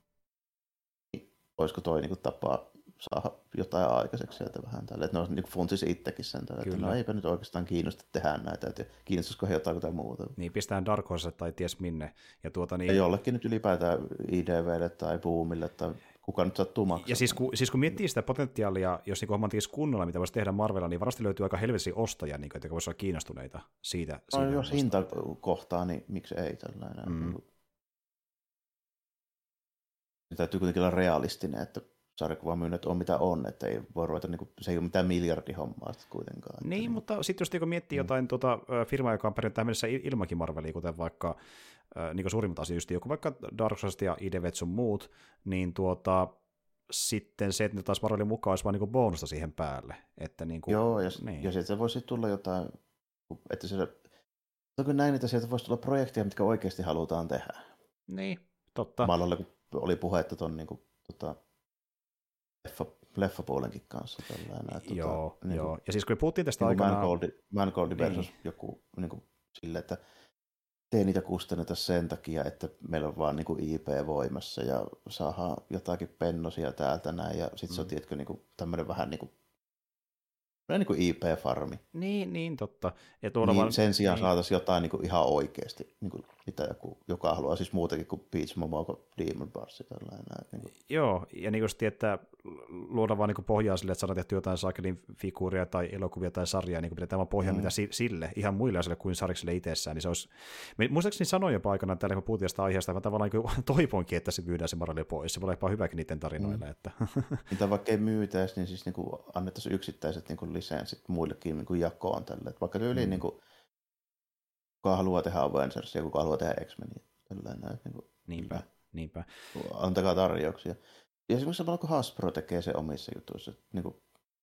Niin, olisiko toi niin kuin, tapa saada jotain aikaiseksi sieltä vähän tälle. Että ne on niin funtisi itsekin sen tälle, että no eipä nyt oikeastaan kiinnosta tehdä näitä, että kiinnostaisiko he jotain jotain muuta. Niin, pistetään Dark Horse tai ties minne. Ja, tuota, niin... ja jollekin nyt ylipäätään IDVlle tai Boomille tai kuka nyt sattuu maksamaan. Ja siis kun, siis kun miettii sitä potentiaalia, jos niin homman kunnolla, mitä voisi tehdä Marvelilla, niin varmasti löytyy aika helvetisti ostajia, niin, jotka voisivat olla kiinnostuneita siitä. No, siitä jos hinta kohtaa, niin miksi ei tällainen. Mm. Niin, täytyy kuitenkin olla realistinen, että sarjakuvamyynnät on mitä on, että ei voi ruveta, niin kuin, se ei ole mitään miljardihommaa kuitenkaan. Niin, että, mutta sitten jos niin miettii mm. jotain tuota, firmaa, joka on periaatteessa mennessä ilmakin Marvelia, kuten vaikka niin suurimmat asiat, just joku vaikka Dark Souls ja IDV sun muut, niin tuota, sitten se, että ne taas Marvelin mukaan olisi vain niin bonusta siihen päälle. Että niin kuin, Joo, ja, niin. ja sitten voisi tulla jotain, että se, onko näin, että sieltä voisi tulla projekteja, mitkä oikeasti halutaan tehdä. Niin, totta. Kun oli puhetta tuon niin kuin, tota, leffa, leffapuolenkin kanssa. Tällainen, että, joo, tota, niin joo. Kuin, ja siis kun puhuttiin tästä niin aikanaan... Mangold, Mangold versus niin. joku niin kuin, sille, että tee niitä kustanneta sen takia, että meillä on vaan niin kuin IP voimassa ja saadaan jotakin pennosia täältä näin ja sitten mm. se on mm. tietkö niin kuin, tämmöinen vähän niin kuin No niin kuin IP-farmi. Niin, niin totta. Ja niin, vaan, sen sijaan niin. saataisiin jotain niin kuin ihan oikeasti, niin kuin, mitä joku, joka haluaa siis muutakin kuin Peach Momoko Demon Bars. Tällainen, niin kuin. Joo, ja niin just, että luoda vaan niin pohjaa sille, että saadaan tehty jotain saakelin figuuria tai elokuvia tai sarjaa, niin pidetään vaan pohjaa mm. mitä sille, ihan muille asioille kuin sarjikselle itsessään. Niin se olisi, muistaakseni sanoin jopa aikana täällä, kun puhuttiin tästä aiheesta, mä tavallaan niin (laughs) toivoinkin, että se myydään se morali pois. Se voi olla jopa hyväkin niiden tarinoille. Mm. Että. (laughs) Mitä vaikka ei myytäisi, niin siis niin kuin annettaisiin yksittäiset niin kuin lisenssit muillekin niin kuin jakoon tälle. Että vaikka yli mm. niin kuin, kuka haluaa tehdä Avengersia, kuka haluaa tehdä X-Menia. Tällainen, niin kuin, niinpä, niinpä. Antakaa tarjouksia. Ja esimerkiksi samalla kun Hasbro tekee se omissa jutuissa, niin kuin,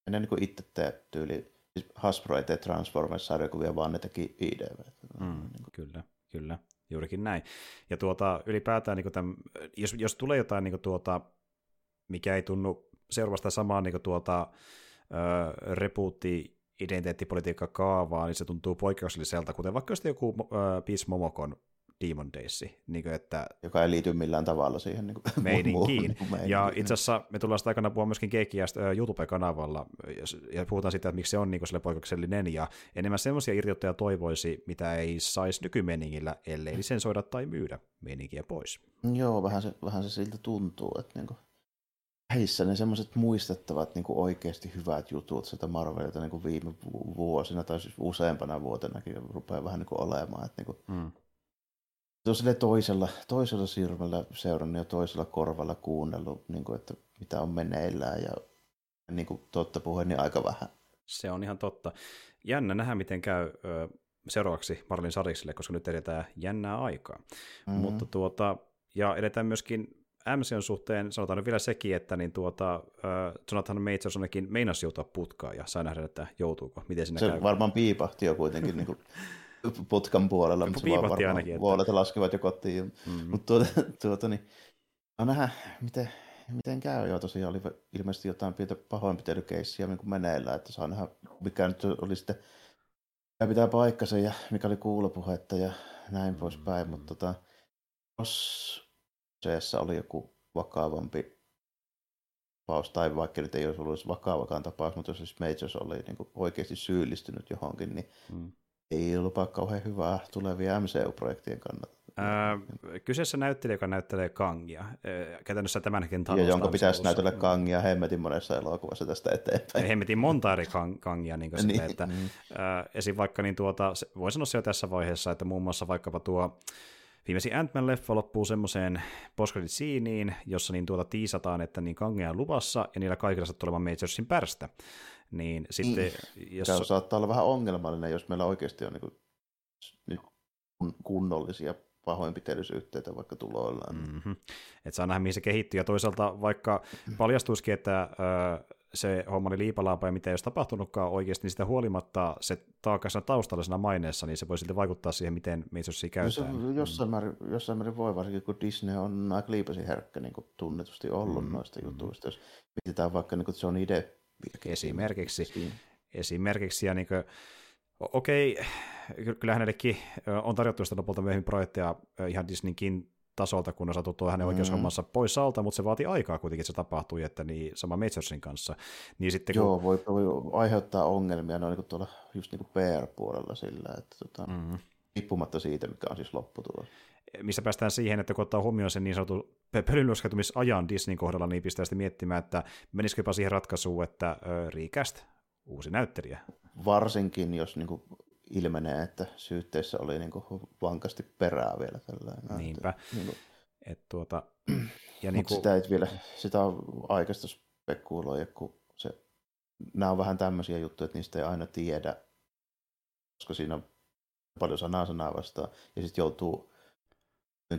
en niin kuin itse tee tyyli, siis Hasbro ei tee Transformers-sarjakuvia, vaan ne teki IDV. Mm, niin kuin. Kyllä, kyllä, juurikin näin. Ja tuota, ylipäätään, niin kuin tämän, jos, jos tulee jotain niin kuin tuota, mikä ei tunnu seuraavasta samaa niin kuin tuota, äh, repuutti identiteettipolitiikka kaavaa, niin se tuntuu poikkeukselliselta, kuten vaikka jos joku äh, Peace Momokon Demon Days. Niin kuin, että Joka ei liity millään tavalla siihen niin kuin, (laughs) meininkiin. Niin kuin ja itse asiassa me tullaan sitä aikana puhua myöskin Keikkiästä YouTube-kanavalla, ja puhutaan siitä, että miksi se on niin kuin, poikkeuksellinen, ja enemmän semmoisia irtiottoja toivoisi, mitä ei saisi nykymeningillä, ellei lisensoida tai myydä meininkiä pois. Joo, vähän se, vähän se siltä tuntuu, että niin kuin heissä ne semmoiset muistettavat niin kuin oikeasti hyvät jutut sitä Marvelilta niin kuin viime vuosina tai siis useampana vuotenakin rupeaa vähän niin kuin olemaan. Että niin kuin, mm. Se toisella, toisella silmällä seurannut ja toisella korvalla kuunnellut, niin kuin, että mitä on meneillään ja niin kuin totta puheen, niin aika vähän. Se on ihan totta. Jännä nähdä, miten käy ö, seuraavaksi Marlin Sarikselle, koska nyt edetään jännää aikaa. Mm-hmm. Mutta tuota, ja edetään myöskin MCn suhteen sanotaan nyt vielä sekin, että niin tuota, uh, Jonathan Majors ainakin meinasi joutua putkaan ja sai nähdä, että joutuuko. Miten siinä se käy? varmaan piipahti jo kuitenkin niin kuin (laughs) putkan puolella, mutta se varmaan ainakin, että... vuodet laskevat jo kotiin. Mm-hmm. Mutta tuota, tuota, niin, no nähdä, miten, miten käy. Joo, tosiaan oli ilmeisesti jotain pientä pahoinpitelykeissiä niin meneillään, että saa nähdä, mikä nyt oli sitten, mikä pitää paikkansa ja mikä oli kuulopuhetta ja näin poispäin, mutta tota, jos oli joku vakavampi tapaus, tai vaikka nyt ei olisi ollut vakavakaan tapaus, mutta jos siis Majors oli niin kuin oikeasti syyllistynyt johonkin, niin mm. ei lupaa kauhean hyvää tulevia MCU-projektien kannalta. Öö, kyseessä näyttelijä, joka näyttelee Kangia. Öö, käytännössä tämän hetken Ja jonka pitäisi näytellä Kangia hemmetin monessa elokuvassa tästä eteenpäin. Hemmetin monta eri Kangia. Niin niin, sille, että, niin. Öö, esim. vaikka niin tuota, voin sanoa jo tässä vaiheessa, että muun muassa vaikkapa tuo Viimeisin Ant-Man-leffa loppuu semmoiseen post jossa niin tuota tiisataan, että niin Kangea on luvassa, ja niillä kaikilla sattuu olemaan Majorsin pärstä. Niin sitten, niin. jos... Tämä saattaa olla vähän ongelmallinen, jos meillä oikeasti on niin kuin kunnollisia pahoinpitelysyytteitä vaikka tuloillaan. Mm-hmm. Että saa nähdä, mihin se kehittyy. Ja toisaalta vaikka paljastuisikin, että ö, se homma oli liipalaapa ja mitä ei olisi tapahtunutkaan oikeasti, niin sitä huolimatta se taakasena taustallisena maineessa, niin se voi silti vaikuttaa siihen, miten Meisosia käytetään. No se jossain, määrin, jossain määrin voi, varsinkin kun Disney on aika liipasi herkkä niin kuin tunnetusti ollut mm, noista mm. jutuista. Jos mietitään vaikka niin Johnny idea Esimerkiksi. Siinä. Esimerkiksi, ja niin kuin, okei, kyllä hänellekin on tarjottu sitä lopulta myöhemmin projekteja ihan Disneykin tasolta, kun on saatu tuo hänen mm. oikeushommansa pois alta, mutta se vaatii aikaa kuitenkin, että se tapahtui, että niin sama Majorsin kanssa. Niin sitten, kun... Joo, voi, voi aiheuttaa ongelmia noin niin tuolla just niin kuin PR-puolella sillä, että tota, mm. riippumatta siitä, mikä on siis lopputulos. Missä päästään siihen, että kun ottaa huomioon sen niin sanotun pölynyöskeytymisajan Disneyn kohdalla, niin pistää sitten miettimään, että menisikö jopa siihen ratkaisuun, että riikäst uusi näyttelijä. Varsinkin, jos niin kuin ilmenee, että syytteessä oli niin kuin vankasti perää vielä tällainen. Niinpä. Että, niin kuin... Et tuota, ja niin kuin... sitä ei vielä, sitä on aikaista spekuloida, kun se, nämä on vähän tämmöisiä juttuja, että niistä ei aina tiedä, koska siinä on paljon sanaa sanaa vastaan, ja sitten joutuu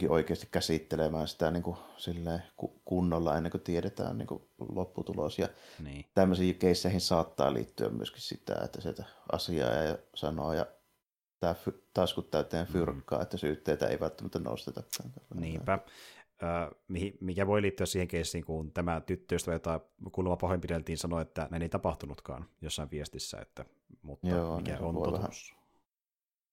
oikeasti käsittelemään sitä niin kuin, silleen, kunnolla ennen kuin tiedetään niin kuin, lopputulos. Ja niin. tämmöisiin keisseihin saattaa liittyä myöskin sitä, että sieltä asiaa ja sanoo ja tämä taskut täyteen mm. fyrkkaa, mm. että syytteitä ei välttämättä nosteta. Niinpä. mikä voi liittyä siihen keissiin, kun tämä tyttöystävä, jota kuulemma pahoinpideltiin, sanoi, että näin ei tapahtunutkaan jossain viestissä, että, mutta Joo, mikä niin on totuus. Vähän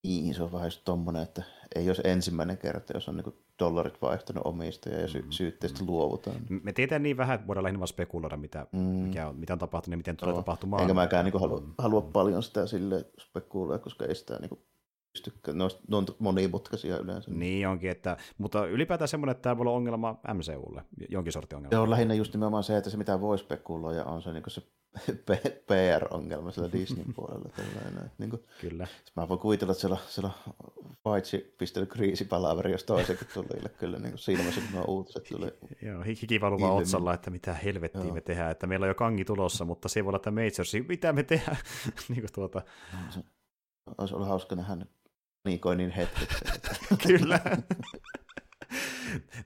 niin, se on vähän just tommonen, että ei olisi ensimmäinen kerta, jos on niinku dollarit vaihtanut omistajia ja sy- mm, syytteistä mm. luovutaan. Me tiedetään niin vähän, että voidaan lähinnä vaan spekuloida, mitä, mm. mikä on, mitä on tapahtunut ja miten tulee tapahtumaan. Enkä mäkään niinku halua, mm. halua paljon sitä sille spekuloida, koska ei sitä niinku pystykään. Ne on, ne on monimutkaisia yleensä. Niin onkin, että, mutta ylipäätään semmoinen, että tämä voi olla ongelma MCUlle, jonkin sortin ongelma. Se on lähinnä just nimenomaan se, että se mitä voi spekuloida on se, niin se PR-ongelma siellä Disneyn (laughs) puolella. Tällainen. Niin kuin, Kyllä. Mä voin kuvitella, että siellä, siellä paitsi pistellyt kriisipalaveri, jos toisenkin tuli kyllä niin kuin siinä vaiheessa, kun uutiset tuli. Joo, hiki valuvaa otsalla, että mitä helvettiä Joo. me tehdään, että meillä on jo kangi tulossa, mutta se voi olla, että Majors, mitä me tehdään. (laughs) niin kuin tuota. Se, olisi ollut hauska nähdä niin hetket. (laughs) kyllä.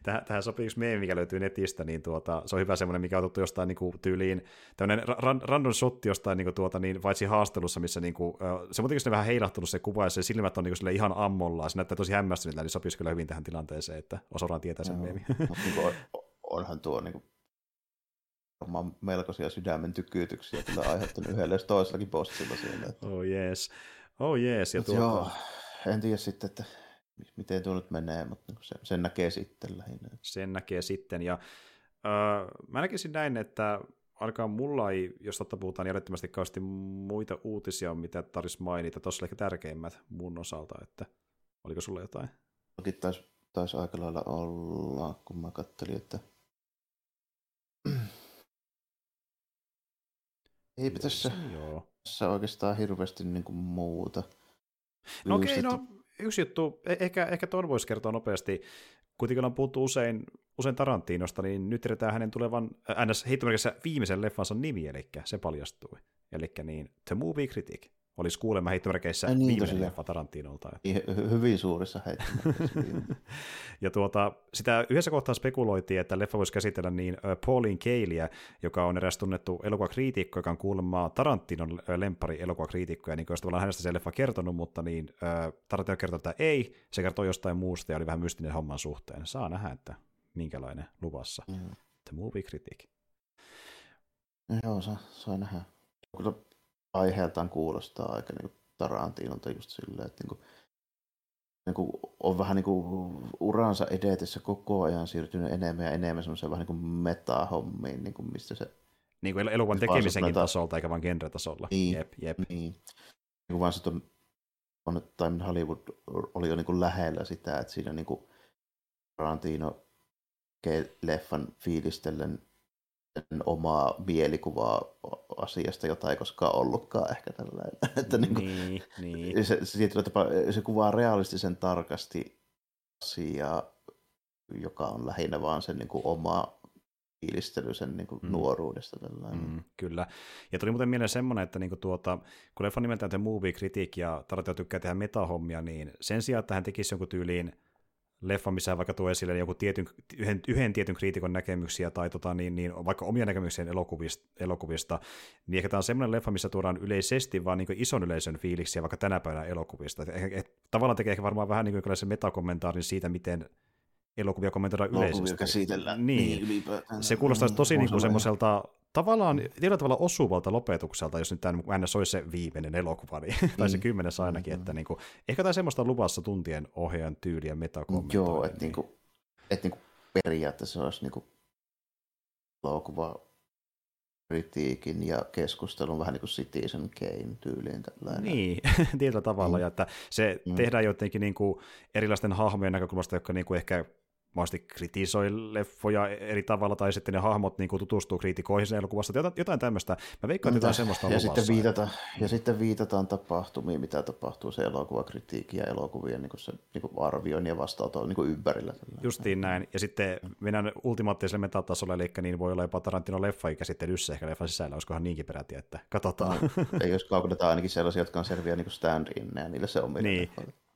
Tähän, tähän sopii yksi meemi, mikä löytyy netistä, niin tuota, se on hyvä semmoinen, mikä on otettu jostain niin kuin, tyyliin, tämmöinen ra- random shot jostain niin kuin, tuota, niin, vaitsi haastelussa, missä niin kuin, se on muutenkin vähän heilahtunut se kuva, ja se silmät on niin kuin, ihan ammollaan, se näyttää tosi hämmästynyt, niin sopisi kyllä hyvin tähän tilanteeseen, että osataan tietää sen meemi. niin onhan tuo niin kuin, melkoisia sydämen tykytyksiä kyllä aiheuttanut yhdelle toisellakin postilla siellä. Että... Oh jees. Oh jees. Ja tuota... Joo, en tiedä sitten, että miten tuo nyt menee, mutta niinku sen, sen näkee sitten lähinnä. Sen näkee sitten, ja öö, mä näkisin näin, että ainakaan mulla ei, jos totta puhutaan, järjettömästi kauheasti muita uutisia, mitä tarvitsisi mainita. Tuossa oli ehkä tärkeimmät mun osalta, että oliko sulla jotain? Toki taisi, taisi aika lailla olla, kun mä kattelin, että (clears throat) ei tässä, Joo. tässä oikeastaan hirveästi niin kuin muuta. No okei, okay, no yksi juttu, e- ehkä, ehkä tuon voisi kertoa nopeasti, kuitenkin on puhuttu usein, usein Tarantinosta, niin nyt tiedetään hänen tulevan ns. viimeisen leffansa nimi, eli se paljastui. Eli niin, The Movie Critic olisi kuulemma heittomerkeissä niin, viimeinen leffa Tarantinolta. Että... Hyvin suurissa heittomerkeissä. (laughs) ja tuota, sitä yhdessä kohtaa spekuloitiin, että leffa voisi käsitellä niin Pauline Kaeliä, joka on eräs tunnettu elokuvakriitikko, joka on kuulemma Tarantinon lempari elokuvakriitikko, ja niin kuin tavallaan hänestä se leffa kertonut, mutta niin Tarantino kertoi, että ei, se kertoo jostain muusta, ja oli vähän mystinen homman suhteen. Saa nähdä, että minkälainen luvassa. Mm. The Movie Critic. Joo, saa, saa nähdä. Kyllä aiheeltaan kuulostaa aika niin Tarantinolta just silleen, että niin kuin, niin kuin on vähän niin kuin uransa edetessä koko ajan siirtynyt enemmän ja enemmän semmoiseen vähän niin kuin meta-hommiin, niin kuin mistä se... Niin kuin elokuvan tekemisenkin tasolta, eikä vaan genre-tasolla. Niin, jep, jep. Niin. niin kuin vaan se on, on Time Hollywood oli jo niin kuin lähellä sitä, että siinä niin kuin Tarantino leffan fiilistellen omaa mielikuvaa asiasta, jota ei koskaan ollutkaan ehkä tällainen. (laughs) Että niin kuin, niin, niin. Se, se, tapa, se kuvaa realistisen tarkasti asiaa, joka on lähinnä vaan sen niin kuin oma fiilistely sen niin kuin mm. nuoruudesta. Tällainen. Mm, kyllä. Ja tuli muuten mieleen semmoinen, että niin kuin tuota, kun leffa nimeltään The Movie Critic ja Tarantino tykkää tehdä metahommia, niin sen sijaan, että hän tekisi jonkun tyyliin leffa, missä vaikka tuo esille joku tietyn, yhden, yhden tietyn kriitikon näkemyksiä tai tota, niin, niin, vaikka omia näkemyksiä elokuvista, elokuvista, niin ehkä tämä on semmoinen leffa, missä tuodaan yleisesti vaan niin ison yleisön fiiliksiä vaikka tänä päivänä elokuvista. Et, et, et, tavallaan tekee ehkä varmaan vähän niin kuin se metakommentaarin siitä, miten elokuvia kommentoidaan yleisesti. käsitellään. Niin, niin Se kuulostaa tosi niin kuin semmoiselta tavallaan tietyllä tavalla osuvalta lopetukselta, jos nyt tämä NS olisi se viimeinen elokuva, niin, mm. (laughs) tai se kymmenes ainakin, mm. että niin kuin, ehkä tämä semmoista luvassa tuntien ohjaajan tyyliä metakommentoida. Joo, että niin. niin kuin, et niin kuin periaatteessa olisi niin kuin elokuva kritiikin ja keskustelun vähän niin kuin Citizen Kane tyyliin. Tällainen. Niin, (laughs) tietyllä tavalla, mm. ja että se mm. tehdään jotenkin niin kuin erilaisten hahmojen näkökulmasta, jotka niin kuin ehkä mahdollisesti kritisoi leffoja eri tavalla, tai sitten ne hahmot niin kuin tutustuu kriitikoihin sen elokuvassa, jotain, jotain tämmöistä. Mä veikkaan, että jotain semmoista ja sitten, viitata, ja sitten viitataan tapahtumiin, mitä tapahtuu se elokuvakritiikki ja elokuvien niin kuin se, niin kuin arvioinnin ja vastaanoton niin kuin ympärillä. Justiin näin. Ja sitten mennään ultimaattiselle metatasolle, eli niin voi olla jopa Tarantino leffa käsittelyssä ehkä leffan sisällä, olisikohan niinkin peräti, että katsotaan. No, ei jos kaukotetaan ainakin sellaisia, jotka on selviä niin stand ja niille se on niin.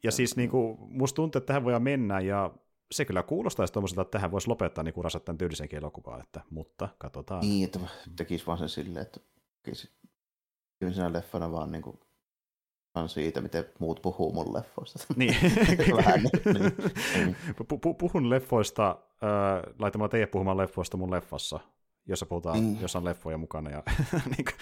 Ja siis niin kuin, musta tuntuu, että tähän voidaan mennä, ja se kyllä kuulostaisi tuommoiselta, että tähän voisi lopettaa niin urassa tämän tyylisenkin elokuvaa, että, mutta katsotaan. Niin, että tekisi vaan sen silleen, että tekisi leffana vaan niin kuin siitä, miten muut puhuu mun leffoista. (laughs) Niin. (laughs) Vähän niin. niin. Puhun leffoista äh, laittamalla teidät puhumaan leffoista mun leffassa, jossa puhutaan, mm. jossa on leffoja mukana ja (laughs) niin kuin,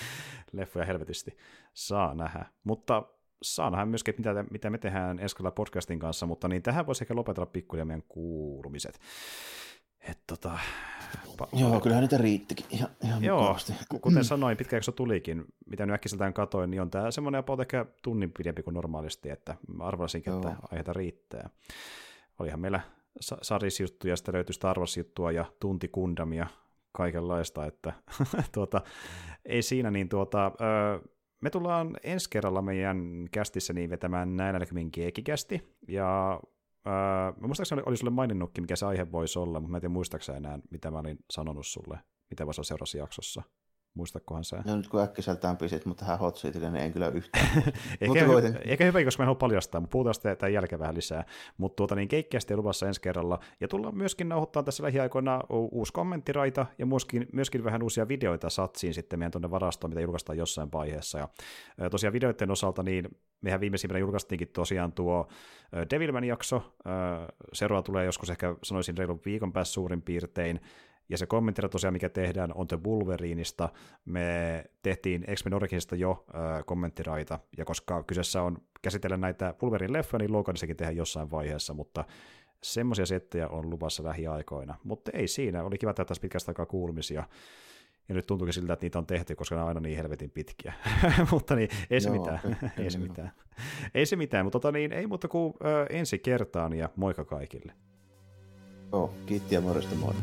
leffoja helvetisti. Saa nähdä. Mutta saa nähdä myöskin, mitä, mitä me tehdään Eskalla podcastin kanssa, mutta niin tähän voisi ehkä lopetella pikkuja meidän kuulumiset. Et tota, pa- Joo, kyllähän niitä riittikin ihan, ihan Joo, mukavasti. kuten sanoin, pitkä jakso tulikin, mitä nyt äkkiseltään katoin, niin on tämä semmoinen about ehkä tunnin pidempi kuin normaalisti, että arvasinkin, Joo. että aiheita riittää. Olihan meillä sarisjuttuja, sitten löytyi Star Wars-juttua ja tunti kundamia, kaikenlaista, että (laughs) tuota, ei siinä, niin tuota, ö, me tullaan ensi kerralla meidän kästissä niin vetämään näillä näkymin keekikästi, ja mä muistaakseni oli sulle maininnutkin, mikä se aihe voisi olla, mutta mä en tiedä muistaakseni enää, mitä mä olin sanonut sulle, mitä voisi olla seuraavassa jaksossa. Muistakohan se? No nyt kun äkkiseltään pisit, mutta tähän hot seatille, niin en kyllä yhtään. (laughs) eikä, hyvä, eikä hyvä, koska mä en halua paljastaa, mutta puhutaan sitten tämän jälkeen vähän lisää. Mutta tuota, niin keikkiästi luvassa ensi kerralla. Ja tullaan myöskin nauhoittaa tässä lähiaikoina uusi kommenttiraita ja myöskin, myöskin vähän uusia videoita satsiin sitten meidän tuonne varastoon, mitä julkaistaan jossain vaiheessa. Ja tosiaan videoiden osalta, niin mehän viimeisimpänä julkaistiinkin tosiaan tuo Devilman-jakso. Seuraava tulee joskus ehkä sanoisin reilun viikon päässä suurin piirtein. Ja se kommenttira tosiaan, mikä tehdään, on The Wolverineista. Me tehtiin X-Men Originsista jo äh, kommenttiraita, ja koska kyseessä on käsitellä näitä Wolverine-leffoja, niin Loganissakin tehdään jossain vaiheessa, mutta semmoisia settejä on luvassa lähiaikoina. Mutta ei siinä, oli kiva tehdä tässä pitkästä aikaa kuulumisia. Ja nyt tuntuukin siltä, että niitä on tehty, koska ne on aina niin helvetin pitkiä. (laughs) mutta niin, ei se Joo, mitään. (laughs) ei se mitään. ei se mitään, mutta tota, niin, ei muuta kuin ö, ensi kertaan ja moikka kaikille. Joo, kiitti ja morjesta moi.